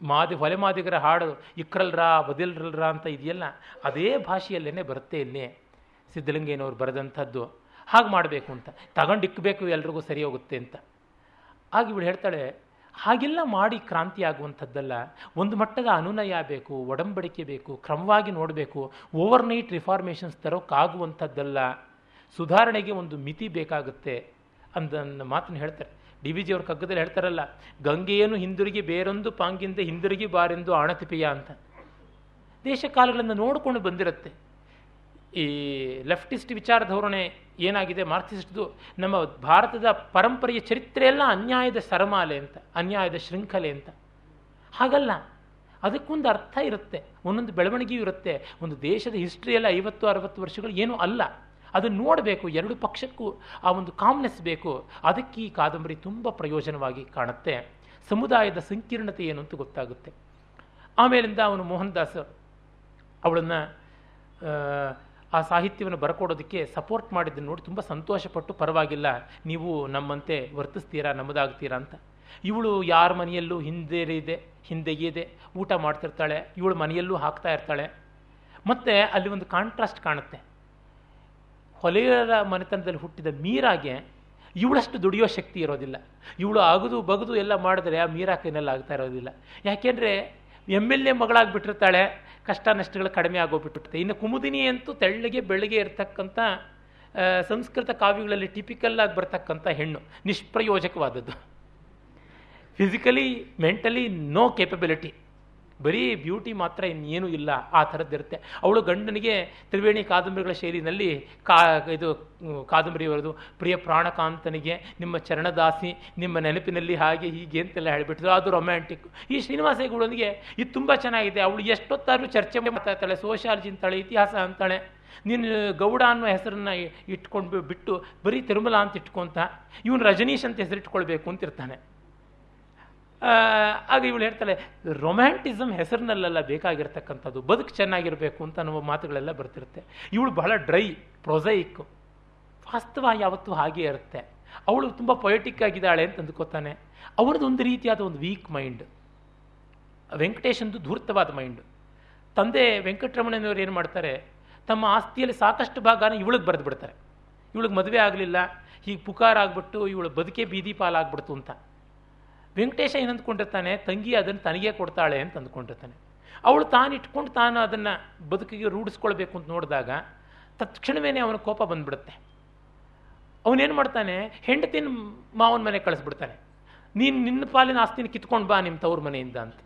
ಮಾದಿ, ಹೊಲೆ ಮಾದಿಗರ ಹಾಡು ಇಕ್ಕರಲ್ರ ಬದಿಲ್ರಲ್ರ ಅಂತ ಇದೆಯಲ್ಲ, ಅದೇ ಭಾಷೆಯಲ್ಲೇ ಬರುತ್ತೆ ಇಲ್ಲಿ. ಸಿದ್ಧಲಿಂಗಯ್ಯನವ್ರು ಬರೆದಂಥದ್ದು. ಹಾಗೆ ಮಾಡಬೇಕು ಅಂತ. ತಗೊಂಡು ಇಕ್ಕಬೇಕು ಎಲ್ರಿಗೂ ಸರಿ ಹೋಗುತ್ತೆ ಅಂತ. ಆಗ ಇವಳು ಹೇಳ್ತಾಳೆ, ಹಾಗೆಲ್ಲ ಮಾಡಿ ಕ್ರಾಂತಿ ಆಗುವಂಥದ್ದಲ್ಲ. ಒಂದು ಮಟ್ಟದ ಅನುನಯ ಬೇಕು, ಒಡಂಬಡಿಕೆ ಬೇಕು, ಕ್ರಮವಾಗಿ ನೋಡಬೇಕು ಓವರ್ ನೈಟ್ ರಿಫಾರ್ಮೇಷನ್ಸ್ ತರೋಕ್ಕಾಗುವಂಥದ್ದಲ್ಲ ಸುಧಾರಣೆಗೆ ಒಂದು ಮಿತಿ ಬೇಕಾಗುತ್ತೆ ಅಂದನ್ನ ಮಾತನ್ನು ಹೇಳ್ತಾರೆ. ಡಿ ವಿ ಜಿ ಅವ್ರ ಕಗ್ಗದಲ್ಲಿ ಹೇಳ್ತಾರಲ್ಲ, ಗಂಗೆಯನ್ನು ಹಿಂದಿರುಗಿ ಬೇರೊಂದು ಪಾಂಗಿಂದ ಹಿಂದಿರುಗಿ ಬಾರೆಂದು ಆಣತಿಪೆಯ ಅಂತ. ದೇಶ ಕಾಲಗಳನ್ನು ನೋಡಿಕೊಂಡು ಬಂದಿರುತ್ತೆ. ಈ ಲೆಫ್ಟಿಸ್ಟ್ ವಿಚಾರ ಧೋರಣೆ ಏನಾಗಿದೆ? ಮಾರ್ಕ್ಸಿಸ್ಟ್ದು ನಮ್ಮ ಭಾರತದ ಪರಂಪರೆಯ ಚರಿತ್ರೆಯೆಲ್ಲ ಅನ್ಯಾಯದ ಸರಮಾಲೆ ಅಂತ, ಅನ್ಯಾಯದ ಶೃಂಖಲೆ ಅಂತ. ಹಾಗಲ್ಲ. ಅದಕ್ಕೊಂದು ಅರ್ಥ ಇರುತ್ತೆ. ಒಂದೊಂದು ಬೆಳವಣಿಗೆಯೂ ಇರುತ್ತೆ. ಒಂದು ದೇಶದ ಹಿಸ್ಟ್ರಿಯೆಲ್ಲ ಐವತ್ತು, ಅರವತ್ತು ವರ್ಷಗಳು ಏನೂ ಅಲ್ಲ. ಅದನ್ನು ನೋಡಬೇಕು. ಎರಡು ಪಕ್ಷಕ್ಕೂ ಆ ಒಂದು ಕಾಮ್ನೆಸ್ ಬೇಕು. ಅದಕ್ಕೆ ಈ ಕಾದಂಬರಿ ತುಂಬ ಪ್ರಯೋಜನವಾಗಿ ಕಾಣುತ್ತೆ. ಸಮುದಾಯದ ಸಂಕೀರ್ಣತೆ ಏನು ಅಂತ ಗೊತ್ತಾಗುತ್ತೆ. ಆಮೇಲಿಂದ ಅವನು ಮೋಹನ್ ದಾಸ್ ಅವಳನ್ನು ಆ ಸಾಹಿತ್ಯವನ್ನು ಬರಕೊಡೋದಕ್ಕೆ ಸಪೋರ್ಟ್ ಮಾಡಿದ್ದನ್ನು ನೋಡಿ ತುಂಬ ಸಂತೋಷಪಟ್ಟು ಪರವಾಗಿಲ್ಲ, ನೀವು ನಮ್ಮಂತೆ ವರ್ತಿಸ್ತೀರಾ, ನಮ್ಮದಾಗ್ತೀರಾ ಅಂತ. ಇವಳು ಯಾರ ಮನೆಯಲ್ಲೂ ಹಿಂದೆರಿದೆ ಹಿಂದೆಗೆಯದೆ ಊಟ ಮಾಡ್ತಿರ್ತಾಳೆ, ಇವಳು ಮನೆಯಲ್ಲೂ ಹಾಕ್ತಾ ಇರ್ತಾಳೆ. ಮತ್ತು ಅಲ್ಲಿ ಒಂದು ಕಾಂಟ್ರಾಸ್ಟ್ ಕಾಣುತ್ತೆ. ಹೊಲೆಯರ ಮನೆತನದಲ್ಲಿ ಹುಟ್ಟಿದ ಮೀರಾಗೆ ಇವಳಷ್ಟು ದುಡಿಯೋ ಶಕ್ತಿ ಇರೋದಿಲ್ಲ. ಇವಳು ಅಗದು ಬಗದು ಎಲ್ಲ ಮಾಡಿದ್ರೆ ಆ ಮೀರಾ ಕೈನಲ್ಲಿ ಆಗ್ತಾ ಇರೋದಿಲ್ಲ. ಯಾಕೆಂದರೆ ಎಂ ಎಲ್ ಎ ಮಗಳಾಗ್ಬಿಟ್ಟಿರ್ತಾಳೆ ಕಷ್ಟ ನಷ್ಟಗಳು ಕಡಿಮೆ ಆಗೋಗ್ಬಿಟ್ಟಿರ್ತದೆ ಇನ್ನು ಕುಮುದಿನಿ ಅಂತೂ ತೆಳ್ಳಗೆ ಬೆಳಗ್ಗೆ ಇರತಕ್ಕಂಥ ಸಂಸ್ಕೃತ ಕಾವ್ಯಗಳಲ್ಲಿ ಟಿಪಿಕಲ್ ಆಗಿ ಬರ್ತಕ್ಕಂಥ ಹೆಣ್ಣು, ನಿಷ್ಪ್ರಯೋಜಕವಾದದ್ದು. ಫಿಸಿಕಲಿ ಮೆಂಟಲಿ ನೋ ಕೇಪಬಿಲಿಟಿ ಬರೀ ಬ್ಯೂಟಿ ಮಾತ್ರ ಇನ್ನೇನು ಇಲ್ಲ, ಆ ಥರದ್ದಿರುತ್ತೆ ಅವಳು ಗಂಡನಿಗೆ ತ್ರಿವೇಣಿ ಕಾದಂಬರಿಗಳ ಶೈಲಿನಲ್ಲಿ ಕಾ, ಇದು, ಕಾದಂಬರಿ ಬರೆದು, ಪ್ರಿಯ ಪ್ರಾಣಕಾಂತನಿಗೆ ನಿಮ್ಮ ಚರಣದಾಸಿ, ನಿಮ್ಮ ನೆನಪಿನಲ್ಲಿ ಹಾಗೆ ಹೀಗೆ ಅಂತೆಲ್ಲ ಹೇಳಿಬಿಟ್ಟಿದ್ರು ಅದು ರೊಮ್ಯಾಂಟಿಕ್ ಈ ಶ್ರೀನಿವಾಸ ಹೆಗಡನಿಗೆ ಇದು ತುಂಬ ಚೆನ್ನಾಗಿದೆ. ಅವಳು ಎಷ್ಟೊತ್ತಾದರೂ ಚರ್ಚೆ ಮಾಡ್ತಾ ಇರ್ತಾಳೆ ಅಂತಾಳೆ ಇತಿಹಾಸ ಅಂತಾಳೆ. ನೀನು ಗೌಡ ಅನ್ನೋ ಹೆಸರನ್ನ ಇಟ್ಕೊಂಡು ಬಿಟ್ಟು ಬರೀ ತಿರುಮಲ ಅಂತ ಇಟ್ಕೊಂತ, ಇವನು ರಜನೀಶ್ ಅಂತ ಹೆಸರಿಟ್ಕೊಳ್ಬೇಕು ಅಂತಿರ್ತಾನೆ ಆಗ ಇವಳು ಹೇಳ್ತಾಳೆ ರೊಮ್ಯಾಂಟಿಸಮ್ ಹೆಸರಿನಲ್ಲೆಲ್ಲ ಬೇಕಾಗಿರ್ತಕ್ಕಂಥದ್ದು, ಬದುಕು ಚೆನ್ನಾಗಿರಬೇಕು ಅಂತ ಅನ್ನುವ ಮಾತುಗಳೆಲ್ಲ ಬರ್ತಿರುತ್ತೆ. ಇವಳು ಬಹಳ ಡ್ರೈ ಪ್ರೊಸೈಕ್ ವಾಸ್ತವ ಯಾವತ್ತೂ ಹಾಗೆ ಇರುತ್ತೆ. ಅವಳು ತುಂಬ ಪೊಯೆಟಿಕ್ ಆಗಿದ್ದಾಳೆ ಅಂತ ಅಂದ್ಕೋತಾನೆ. ಅವರದ್ದು ಒಂದು ರೀತಿಯಾದ ಒಂದು ವೀಕ್ ಮೈಂಡ್ ವೆಂಕಟೇಶಂದು ಧೂರ್ತವಾದ ಮೈಂಡ್ ತಂದೆ ವೆಂಕಟರಮಣನವರು ಏನು ಮಾಡ್ತಾರೆ, ತಮ್ಮ ಆಸ್ತಿಯಲ್ಲಿ ಸಾಕಷ್ಟು ಭಾಗನ ಇವಳಿಗೆ ಬರೆದು ಬಿಡ್ತಾರೆ ಇವಳಿಗೆ ಮದುವೆ ಆಗಲಿಲ್ಲ, ಹೀಗೆ ಪುಕಾರ ಆಗ್ಬಿಟ್ಟು ಇವಳು ಬದುಕೆ ಬೀದಿ ಪಾಲಾಗ್ಬಿಡ್ತು ಅಂತ. ವೆಂಕಟೇಶ ಏನು ಅಂದ್ಕೊಂಡಿರ್ತಾನೆ? ತಂಗಿ ಅದನ್ನು ತನಗೇ ಕೊಡ್ತಾಳೆ ಅಂತ ಅಂದ್ಕೊಂಡಿರ್ತಾನೆ. ಅವಳು ತಾನು ಇಟ್ಕೊಂಡು ತಾನು ಅದನ್ನು ಬದುಕಿಗೆ ರೂಢಿಸ್ಕೊಳ್ಬೇಕು ಅಂತ ನೋಡಿದಾಗ ತಕ್ಷಣವೇ ಅವನ ಕೋಪ ಬಂದ್ಬಿಡುತ್ತೆ. ಅವನೇನು ಮಾಡ್ತಾನೆ? ಹೆಂಡತಿನ ಮಾವನ ಮನೆ ಕಳಿಸ್ಬಿಡ್ತಾನೆ. ನೀನು ನಿನ್ನ ಪಾಲಿನ ಆಸ್ತಿನ ಕಿತ್ಕೊಂಡು ಬಾ ನಿಮ್ಮ ತವ್ರ ಮನೆಯಿಂದ ಅಂತ.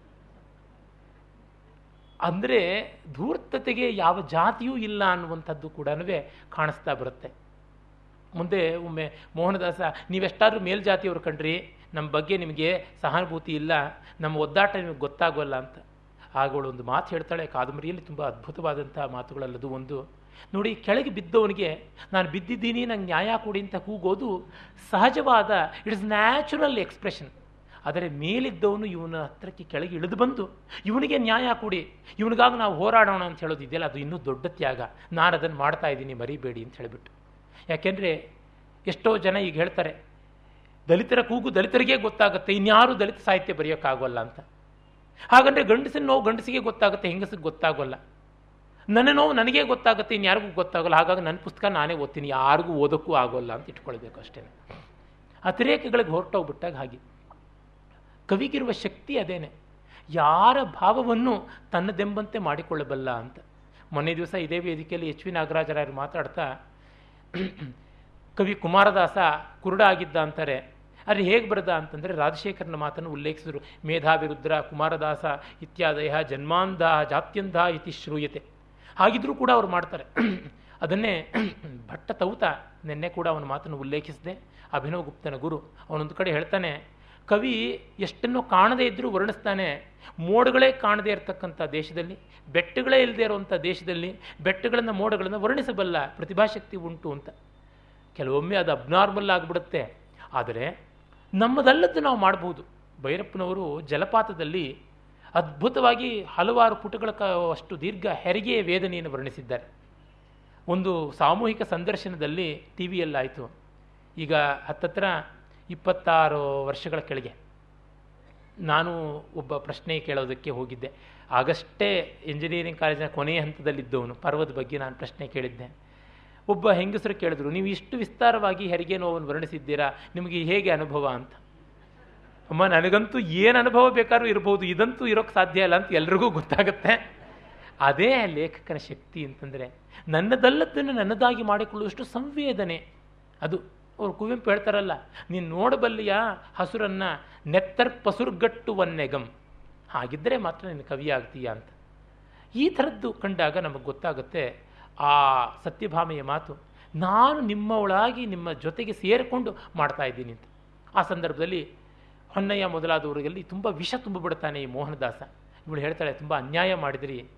ಅಂದರೆ ಧೂರ್ತತೆಗೆ ಯಾವ ಜಾತಿಯೂ ಇಲ್ಲ ಅನ್ನುವಂಥದ್ದು ಕೂಡ ಕಾಣಿಸ್ತಾ ಬರುತ್ತೆ. ಮುಂದೆ ಒಮ್ಮೆ ಮೋಹನದಾಸ, ನೀವೆಷ್ಟಾದ್ರೂ ಮೇಲ್ಜಾತಿಯವರು ಕಂಡ್ರಿ? ನಮ್ಮ ಬಗ್ಗೆ ನಿಮಗೆ ಸಹಾನುಭೂತಿ ಇಲ್ಲ, ನಮ್ಮ ಒದ್ದಾಟ ನಿಮಗೆ ಗೊತ್ತಾಗೋಲ್ಲ ಅಂತ. ಆಗೋಳು ಒಂದು ಮಾತು ಹೇಳ್ತಾಳೆ, ಕಾದಂಬರಿಯಲ್ಲಿ ತುಂಬ ಅದ್ಭುತವಾದಂಥ ಮಾತುಗಳಲ್ಲದು ಒಂದು. ನೋಡಿ, ಕೆಳಗೆ ಬಿದ್ದವನಿಗೆ, ನಾನು ಬಿದ್ದಿದ್ದೀನಿ, ನಂಗೆ ನ್ಯಾಯ ಕೊಡಿ ಅಂತ ಕೂಗೋದು ಸಹಜವಾದ ಇಟ್ ಇಸ್ ನ್ಯಾಚುರಲ್ ಎಕ್ಸ್ಪ್ರೆಷನ್ ಆದರೆ ಮೇಲಿದ್ದವನು ಇವನ ಹತ್ರಕ್ಕೆ ಕೆಳಗೆ ಇಳಿದು ಬಂದು, ಇವನಿಗೆ ನ್ಯಾಯ ಕೊಡಿ, ಇವನಿಗಾಗಿ ನಾವು ಹೋರಾಡೋಣ ಅಂತ ಹೇಳೋದು ಇದೆಯಲ್ಲ, ಅದು ಇನ್ನೂ ದೊಡ್ಡ ತ್ಯಾಗ. ನಾನು ಅದನ್ನು ಮಾಡ್ತಾ ಇದ್ದೀನಿ, ಮರಿಬೇಡಿ ಅಂತ ಹೇಳಿಬಿಟ್ಟು ಯಾಕೆಂದರೆ, ಎಷ್ಟೋ ಜನ ಈಗ ಹೇಳ್ತಾರೆ ದಲಿತರ ಕೂಗು ದಲಿತರಿಗೆ ಗೊತ್ತಾಗುತ್ತೆ, ಇನ್ಯಾರು ದಲಿತ ಸಾಹಿತ್ಯ ಬರೆಯೋಕ್ಕಾಗೋಲ್ಲ ಅಂತ. ಹಾಗಂದ್ರೆ ಗಂಡಸಿನ ನೋವು ಗಂಡಸಿಗೆ ಗೊತ್ತಾಗುತ್ತೆ, ಹೆಂಗಸಿಗೆ ಗೊತ್ತಾಗೋಲ್ಲ. ನನ್ನ ನೋವು ನನಗೆ ಗೊತ್ತಾಗುತ್ತೆ, ಇನ್ಯಾರಿಗೂ ಗೊತ್ತಾಗೋಲ್ಲ. ಹಾಗಾಗಿ ನನ್ನ ಪುಸ್ತಕ ನಾನೇ ಓದ್ತೀನಿ, ಯಾರಿಗೂ ಓದೋಕ್ಕೂ ಆಗೋಲ್ಲ ಅಂತ ಇಟ್ಕೊಳ್ಬೇಕು ಅಷ್ಟೇ. ಅತಿರೇಕಗಳಿಗೆ ಹೊರಟೋಗ್ಬಿಟ್ಟಾಗ ಹಾಗೆ. ಕವಿಗಿರುವ ಶಕ್ತಿ ಅದೇನೆ. ಯಾರ ಭಾವವನ್ನು ತನ್ನದೆಂಬಂತೆ ಮಾಡಿಕೊಳ್ಳಬಲ್ಲ ಅಂತ. ಮೊನ್ನೆ ದಿವಸ ಇದೇ ವೇದಿಕೆಯಲ್ಲಿ ಎಚ್ ವಿ ನಾಗರಾಜರಾಯರು ಮಾತಾಡ್ತಾ, (clears throat) ಕವಿ ಕುಮಾರದಾಸ ಕುರುಡ ಆಗಿದ್ದ ಅಂತಾರೆ. ಆದರೆ ಹೇಗೆ ಬರೆದ ಅಂತಂದರೆ ರಾಜಶೇಖರನ ಮಾತನ್ನು ಉಲ್ಲೇಖಿಸಿದರು. ಮೇಧಾವಿರುದ್ರ, ಕುಮಾರದಾಸ, ಇತ್ಯಾದಯ ಜನ್ಮಾಂಧ ಜಾತ್ಯಂಧ ಇತಿ ಶ್ರೂಯತೆ. ಹಾಗಿದ್ರೂ ಕೂಡ ಅವ್ರು ಮಾಡ್ತಾರೆ. (clears throat) ಅದನ್ನೇ (clears throat) ಭಟ್ಟ ತೌತ ನಿನ್ನೆ ಕೂಡ ಅವನ ಮಾತನ್ನು ಉಲ್ಲೇಖಿಸಿದೆ. ಅಭಿನವ್ ಗುಪ್ತನ ಗುರು. ಅವನೊಂದು ಕಡೆ ಹೇಳ್ತಾನೆ, ಕವಿ ಎಷ್ಟನ್ನು ಕಾಣದೇ ಇದ್ದರೂ ವರ್ಣಿಸ್ತಾನೆ. ಮೋಡಗಳೇ ಕಾಣದೇ ಇರತಕ್ಕಂಥ ದೇಶದಲ್ಲಿ, ಬೆಟ್ಟಗಳೇ ಇಲ್ಲದೆ ಇರುವಂಥ ದೇಶದಲ್ಲಿ, ಬೆಟ್ಟಗಳನ್ನು ಮೋಡಗಳನ್ನು ವರ್ಣಿಸಬಲ್ಲ ಪ್ರತಿಭಾಶಕ್ತಿ ಉಂಟು ಅಂತ. ಕೆಲವೊಮ್ಮೆ ಅದು ಅಬ್ನಾರ್ಮಲ್ ಆಗಿಬಿಡುತ್ತೆ. ಆದರೆ ನಮ್ಮದಲ್ಲದ್ದು ನಾವು ಮಾಡಬಹುದು ಭೈರಪ್ಪನವರು ಜಲಪಾತದಲ್ಲಿ ಅದ್ಭುತವಾಗಿ ಹಲವಾರು ಪುಟಗಳ ಅಷ್ಟು ದೀರ್ಘ ಹೆರಿಗೆಯ ವೇದನೆಯನ್ನು ವರ್ಣಿಸಿದ್ದಾರೆ. ಒಂದು ಸಾಮೂಹಿಕ ಸಂದರ್ಶನದಲ್ಲಿ ಟಿ ವಿಯಲ್ಲಾಯಿತು. ಈಗ ಹತ್ತತ್ರ ಇಪ್ಪತ್ತಾರು ವರ್ಷಗಳ ಕೆಳಗೆ ನಾನು ಒಬ್ಬ ಪ್ರಶ್ನೆ ಕೇಳೋದಕ್ಕೆ ಹೋಗಿದ್ದೆ. ಆಗಷ್ಟೇ ಇಂಜಿನಿಯರಿಂಗ್ ಕಾಲೇಜಿನ ಕೊನೆಯ ಹಂತದಲ್ಲಿದ್ದವನು. ಪರ್ವದ ಬಗ್ಗೆ ನಾನು ಪ್ರಶ್ನೆ ಕೇಳಿದ್ದೆ. ಒಬ್ಬ ಹೆಂಗಸರು ಕೇಳಿದ್ರು, ನೀವು ಇಷ್ಟು ವಿಸ್ತಾರವಾಗಿ ಹೆರಿಗೆ ನೋವನ್ನು ವರ್ಣಿಸಿದ್ದೀರಾ? ನಿಮಗೆ ಹೇಗೆ ಅನುಭವ ಅಂತ? ಅಮ್ಮ, ನನಗಂತೂ ಏನು ಅನುಭವ ಬೇಕಾದ್ರೂ ಇರ್ಬೋದು, ಇದಂತೂ ಇರೋಕ್ಕೆ ಸಾಧ್ಯ ಇಲ್ಲ ಅಂತ ಎಲ್ರಿಗೂ ಗೊತ್ತಾಗುತ್ತೆ. ಅದೇ ಲೇಖಕನ ಶಕ್ತಿ ಅಂತಂದರೆ ನನ್ನದಲ್ಲದನ್ನು ನನ್ನದಾಗಿ ಮಾಡಿಕೊಳ್ಳುವಷ್ಟು ಸಂವೇದನೆ. ಅದು ಅವ್ರು ಕುವೆಂಪು ಹೇಳ್ತಾರಲ್ಲ, ನೀನು ನೋಡಬಲ್ಲಿಯ ಹಸುರನ್ನು ನೆತ್ತರ್ ಪಸುರ್ಗಟ್ಟು ವನ್ನೆಗಂ ಹಾಗಿದ್ದರೆ ಮಾತ್ರ ನೀನು ಕವಿ ಆಗ್ತೀಯ ಅಂತ. ಈ ಥರದ್ದು ಕಂಡಾಗ ನಮಗೆ ಗೊತ್ತಾಗುತ್ತೆ ಆ ಸತ್ಯಭಾಮೆಯ ಮಾತು ನಾನು ನಿಮ್ಮವಳಾಗಿ ನಿಮ್ಮ ಜೊತೆಗೆ ಸೇರಿಕೊಂಡು ಮಾಡ್ತಾ ಇದ್ದೀನಿ ಅಂತ. ಆ ಸಂದರ್ಭದಲ್ಲಿ ಹೊನ್ನಯ್ಯ ಮೊದಲಾದವರಿಗೆಲ್ಲಿ ತುಂಬ ವಿಷ ತುಂಬಿಬಿಡ್ತಾನೆ ಈ ಮೋಹನದಾಸ. ಇವಳು ಹೇಳ್ತಾಳೆ, ತುಂಬ ಅನ್ಯಾಯ ಮಾಡಿದ್ರಿ,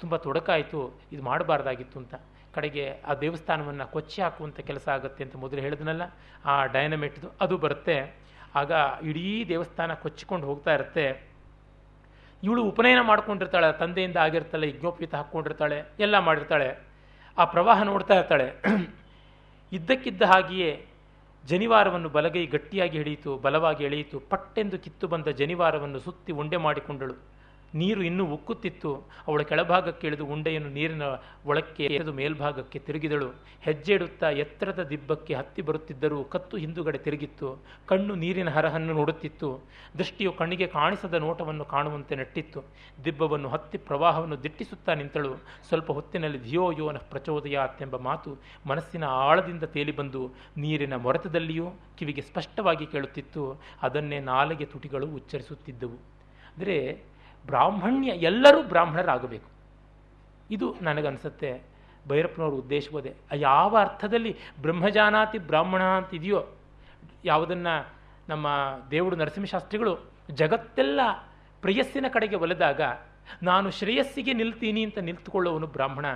ತುಂಬ ತೊಡಕಾಯಿತು, ಇದು ಮಾಡಬಾರ್ದಾಗಿತ್ತು ಅಂತ. ಕಡೆಗೆ ಆ ದೇವಸ್ಥಾನವನ್ನು ಕೊಚ್ಚಿ ಹಾಕುವಂಥ ಕೆಲಸ ಆಗುತ್ತೆ ಅಂತ ಮೊದಲು ಹೇಳಿದ್ನಲ್ಲ, ಆ ಡೈನಮೆಟ್ದು ಅದು ಬರುತ್ತೆ. ಆಗ ಇಡೀ ದೇವಸ್ಥಾನ ಕೊಚ್ಚಿಕೊಂಡು ಹೋಗ್ತಾ ಇರುತ್ತೆ. ಇವಳು ಉಪನಯನ ಮಾಡ್ಕೊಂಡಿರ್ತಾಳೆ, ತಂದೆಯಿಂದ ಆಗಿರ್ತಾಳೆ ಯಜ್ಞೋಪೀತ ಹಾಕ್ಕೊಂಡಿರ್ತಾಳೆ, ಎಲ್ಲ ಮಾಡಿರ್ತಾಳೆ. ಆ ಪ್ರವಾಹ ನೋಡ್ತಾ ಇರ್ತಾಳೆ. ಇದ್ದಕ್ಕಿದ್ದ ಹಾಗೆಯೇ ಜನಿವಾರವನ್ನು ಬಲಗೈ ಗಟ್ಟಿಯಾಗಿ ಹಿಡಿಯಿತು ಬಲವಾಗಿ ಎಳೆಯಿತು. ಪಟ್ಟೆಂದು ಕಿತ್ತು ಬಂದ ಜನಿವಾರವನ್ನು ಸುತ್ತಿ ಉಂಡೆ ಮಾಡಿಕೊಂಡಳು. ನೀರು ಇನ್ನೂ ಉಕ್ಕುತ್ತಿತ್ತು. ಅವಳ ಕೆಳಭಾಗಕ್ಕೆ ಇಳಿದು ಉಂಡೆಯನ್ನು ನೀರಿನ ಒಳಕ್ಕೆ ಎಳೆದು ಮೇಲ್ಭಾಗಕ್ಕೆ ತಿರುಗಿದಳು. ಹೆಜ್ಜೆಡುತ್ತಾ ಎತ್ತರದ ದಿಬ್ಬಕ್ಕೆ ಹತ್ತಿ ಬರುತ್ತಿದ್ದರೂ ಕತ್ತು ಹಿಂದುಗಡೆ ತಿರುಗಿತ್ತು. ಕಣ್ಣು ನೀರಿನ ಹರಹನ್ನು ನೋಡುತ್ತಿತ್ತು. ದೃಷ್ಟಿಯು ಕಣ್ಣಿಗೆ ಕಾಣಿಸದ ನೋಟವನ್ನು ಕಾಣುವಂತೆ ನೆಟ್ಟಿತ್ತು. ದಿಬ್ಬವನ್ನು ಹತ್ತಿ ಪ್ರವಾಹವನ್ನು ದಿಟ್ಟಿಸುತ್ತಾ ನಿಂತಳು. ಸ್ವಲ್ಪ ಹೊತ್ತಿನಲ್ಲಿ ಧಿಯೋ ಯೋನ ಪ್ರಚೋದಯಾತ್ತೆಂಬ ಮಾತು ಮನಸ್ಸಿನ ಆಳದಿಂದ ತೇಲಿಬಂದು ನೀರಿನ ಮೊರೆತದಲ್ಲಿಯೂ ಕಿವಿಗೆ ಸ್ಪಷ್ಟವಾಗಿ ಕೇಳುತ್ತಿತ್ತು. ಅದನ್ನೇ ನಾಲಿಗೆ ತುಟಿಗಳು ಉಚ್ಚರಿಸುತ್ತಿದ್ದವು. ಅಂದರೆ ಬ್ರಾಹ್ಮಣ್ಯ ಎಲ್ಲರೂ ಬ್ರಾಹ್ಮಣರಾಗಬೇಕು. ಇದು ನನಗನ್ಸುತ್ತೆ. ಭೈರಪ್ಪನವ್ರ ಉದ್ದೇಶವದೇ. ಯಾವ ಅರ್ಥದಲ್ಲಿ ಬ್ರಹ್ಮಜಾನಾತಿ ಬ್ರಾಹ್ಮಣ ಅಂತ ಇದೆಯೋ ಯಾವುದನ್ನು ನಮ್ಮ ದೇವರು ನರಸಿಂಹಶಾಸ್ತ್ರಿಗಳು ಜಗತ್ತೆಲ್ಲ ಪ್ರೇಯಸ್ಸಿನ ಕಡೆಗೆ ಒಲೆದಾಗ, ನಾನು ಶ್ರೇಯಸ್ಸಿಗೆ ನಿಲ್ತೀನಿ ಅಂತ ನಿಂತುಕೊಳ್ಳುವವನು ಬ್ರಾಹ್ಮಣ.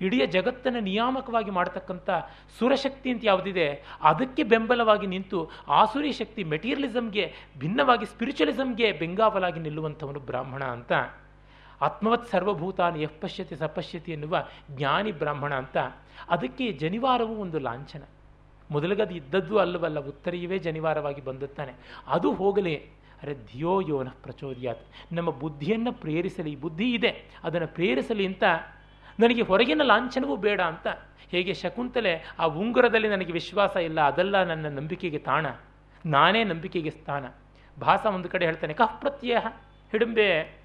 ಇಡೀ ಜಗತ್ತನ್ನು ನಿಯಾಮಕವಾಗಿ ಮಾಡ್ತಕ್ಕಂಥ ಸುರಶಕ್ತಿ ಅಂತ ಯಾವುದಿದೆ, ಅದಕ್ಕೆ ಬೆಂಬಲವಾಗಿ ನಿಂತು ಆಸುರಿ ಶಕ್ತಿ ಮೆಟೀರಿಯಲಿಸಮ್ಗೆ ಭಿನ್ನವಾಗಿ ಸ್ಪಿರಿಚುವಲಿಸಮ್ಗೆ ಬೆಂಗಾವಲಾಗಿ ನಿಲ್ಲುವಂಥವನು ಬ್ರಾಹ್ಮಣ ಅಂತ. ಆತ್ಮವತ್ ಸರ್ವಭೂತಾನ್ ಯಃ ಪಶ್ಯತಿ ಸಪಶ್ಯತಿ ಎನ್ನುವ ಜ್ಞಾನಿ ಬ್ರಾಹ್ಮಣ ಅಂತ. ಅದಕ್ಕೆ ಜನಿವಾರವು ಒಂದು ಲಾಂಛನ. ಮೊದಲಗದು ಇದ್ದದ್ದು ಅಲ್ಲವಲ್ಲ, ಉತ್ತರಿಯವೇ ಜನಿವಾರವಾಗಿ ಬಂದುತ್ತಾನೆ. ಅದು ಹೋಗಲಿ. ಅರೆ ಧಿಯೋ ಯೋನ ಪ್ರಚೋದ್ಯಾತ್. ನಮ್ಮ ಬುದ್ಧಿಯನ್ನು ಪ್ರೇರಿಸಲಿ. ಬುದ್ಧಿ ಇದೆ. ಅದನ್ನು ಪ್ರೇರಿಸಲಿ ಅಂತ ನನಗೆ ಹೊರಗಿನ ಲಾಂಛನವೂ ಬೇಡ ಅಂತ. ಹೇಗೆ ಶಕುಂತಲೆ ಆ ಉಂಗುರದಲ್ಲಿ ನನಗೆ ವಿಶ್ವಾಸ ಇಲ್ಲ, ಅದೆಲ್ಲ ನನ್ನ ನಂಬಿಕೆಗೆ ತಾಣ. ನಾನೇ ನಂಬಿಕೆಗೆ ಸ್ಥಾನ. ಭಾಸ ಒಂದು ಕಡೆ ಹೇಳ್ತಾನೆ, ಕಹ್ ಪ್ರತ್ಯಯ ಹಿಡುಂಬೆ.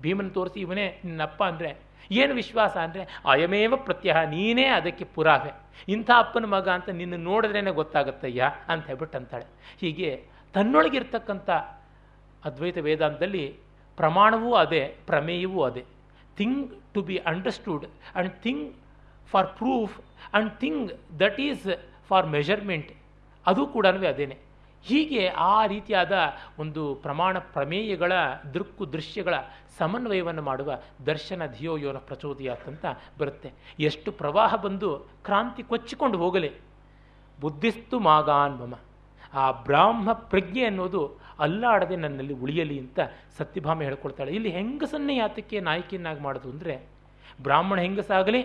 ಭೀಮನ್ ತೋರಿಸಿ ಇವನೇ ನಿನ್ನಪ್ಪ ಅಂದರೆ, ಏನು ವಿಶ್ವಾಸ ಅಂದರೆ, ಅಯಮೇವ ಪ್ರತ್ಯಯ ನೀನೇ ಅದಕ್ಕೆ ಪುರಾವೆ. ಇಂಥ ಅಪ್ಪನ ಮಗ ಅಂತ ನಿನ್ನ ನೋಡಿದ್ರೇ ಗೊತ್ತಾಗತ್ತಯ್ಯ ಅಂತ ಹೇಳ್ಬಿಟ್ಟು ಅಂತಾಳೆ. ಹೀಗೆ ತನ್ನೊಳಗಿರ್ತಕ್ಕಂಥ ಅದ್ವೈತ ವೇದಾಂತದಲ್ಲಿ ಪ್ರಮಾಣವೂ ಅದೇ, ಪ್ರಮೇಯವೂ ಅದೇ. Thing to be understood and thing for proof and thing that is for measurement ಅದು ಕೂಡ ಅದೇನೆ. ಹೀಗೆ ಆ ರೀತಿಯಾದ ಒಂದು ಪ್ರಮಾಣ ಪ್ರಮೇಯಗಳ, ದೃಕ್ಕು ದೃಶ್ಯಗಳ ಸಮನ್ವಯವನ್ನು ಮಾಡುವ ದರ್ಶನ ಧಿಯೋ ಯೋನ ಪ್ರಚೋದಯಾತ್ ಅಂತ ಬರುತ್ತೆ. ಎಷ್ಟು ಪ್ರವಾಹ ಬಂದು ಕ್ರಾಂತಿ ಕೊಚ್ಚಿಕೊಂಡು ಹೋಗಲಿ. ಬುದ್ಧಿಸ್ತು ಮಾಗಾನ್ ಮಮ ಆ ಬ್ರಾಹ್ಮ ಪ್ರಜ್ಞೆ ಅನ್ನೋದು ಅಲ್ಲಾಡದೆ ನನ್ನಲ್ಲಿ ಉಳಿಯಲಿ ಅಂತ ಸತ್ಯಭಾಮೆ ಹೇಳ್ಕೊಳ್ತಾಳೆ. ಇಲ್ಲಿ ಹೆಂಗಸನ್ನೇ ಯಾತಕ್ಕೆ ನಾಯಕಿಯನ್ನಾಗಿ ಮಾಡೋದು ಅಂದರೆ ಬ್ರಾಹ್ಮಣ ಹೆಂಗಸಾಗಲಿ?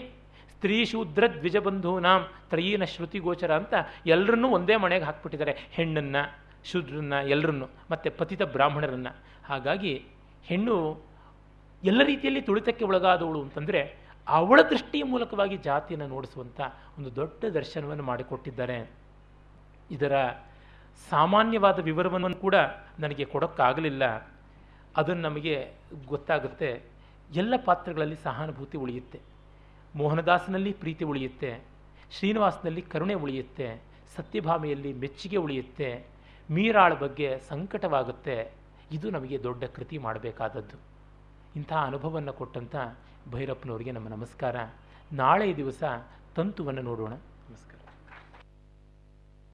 ಸ್ತ್ರೀ ಶೂದ್ರ ದ್ವಿಜಬಂಧೂನಾಂ ತ್ರಯೀನ ಶ್ರುತಿ ಗೋಚರ ಅಂತ ಎಲ್ಲರನ್ನೂ ಒಂದೇ ಮನೆಗೆ ಹಾಕ್ಬಿಟ್ಟಿದ್ದಾರೆ. ಹೆಣ್ಣನ್ನು, ಶೂದ್ರನ್ನ ಎಲ್ಲರನ್ನು ಮತ್ತು ಪತಿತ ಬ್ರಾಹ್ಮಣರನ್ನು. ಹಾಗಾಗಿ ಹೆಣ್ಣು ಎಲ್ಲ ರೀತಿಯಲ್ಲಿ ತುಳಿತಕ್ಕೆ ಒಳಗಾದವಳು ಅಂತಂದರೆ ಅವಳ ದೃಷ್ಟಿಯ ಮೂಲಕವಾಗಿ ಜಾತಿಯನ್ನು ನೋಡಿಸುವಂಥ ಒಂದು ದೊಡ್ಡ ದರ್ಶನವನ್ನು ಮಾಡಿಕೊಟ್ಟಿದ್ದಾರೆ. ಇದರ ಸಾಮಾನ್ಯವಾದ ವಿವರವನ್ನು ಕೂಡ ನನಗೆ ಕೊಡೋಕ್ಕಾಗಲಿಲ್ಲ. ಅದನ್ನು ನಮಗೆ ಗೊತ್ತಾಗುತ್ತೆ. ಎಲ್ಲ ಪಾತ್ರಗಳಲ್ಲಿ ಸಹಾನುಭೂತಿ ಉಳಿಯುತ್ತೆ. ಮೋಹನದಾಸನಲ್ಲಿ ಪ್ರೀತಿ ಉಳಿಯುತ್ತೆ. ಶ್ರೀನಿವಾಸನಲ್ಲಿ ಕರುಣೆ ಉಳಿಯುತ್ತೆ. ಸತ್ಯಭಾಮೆಯಲ್ಲಿ ಮೆಚ್ಚುಗೆ ಉಳಿಯುತ್ತೆ. ಮೀರಾಳ ಬಗ್ಗೆ ಸಂಕಟವಾಗುತ್ತೆ. ಇದು ನಮಗೆ ದೊಡ್ಡ ಕೃತಿ ಮಾಡಬೇಕಾದದ್ದು. ಇಂಥ ಅನುಭವವನ್ನು ಕೊಟ್ಟಂಥ ಭೈರಪ್ಪನವರಿಗೆ ನಮ್ಮ ನಮಸ್ಕಾರ. ನಾಳೆ ದಿವಸ ತಂತುವನ್ನು ನೋಡೋಣ.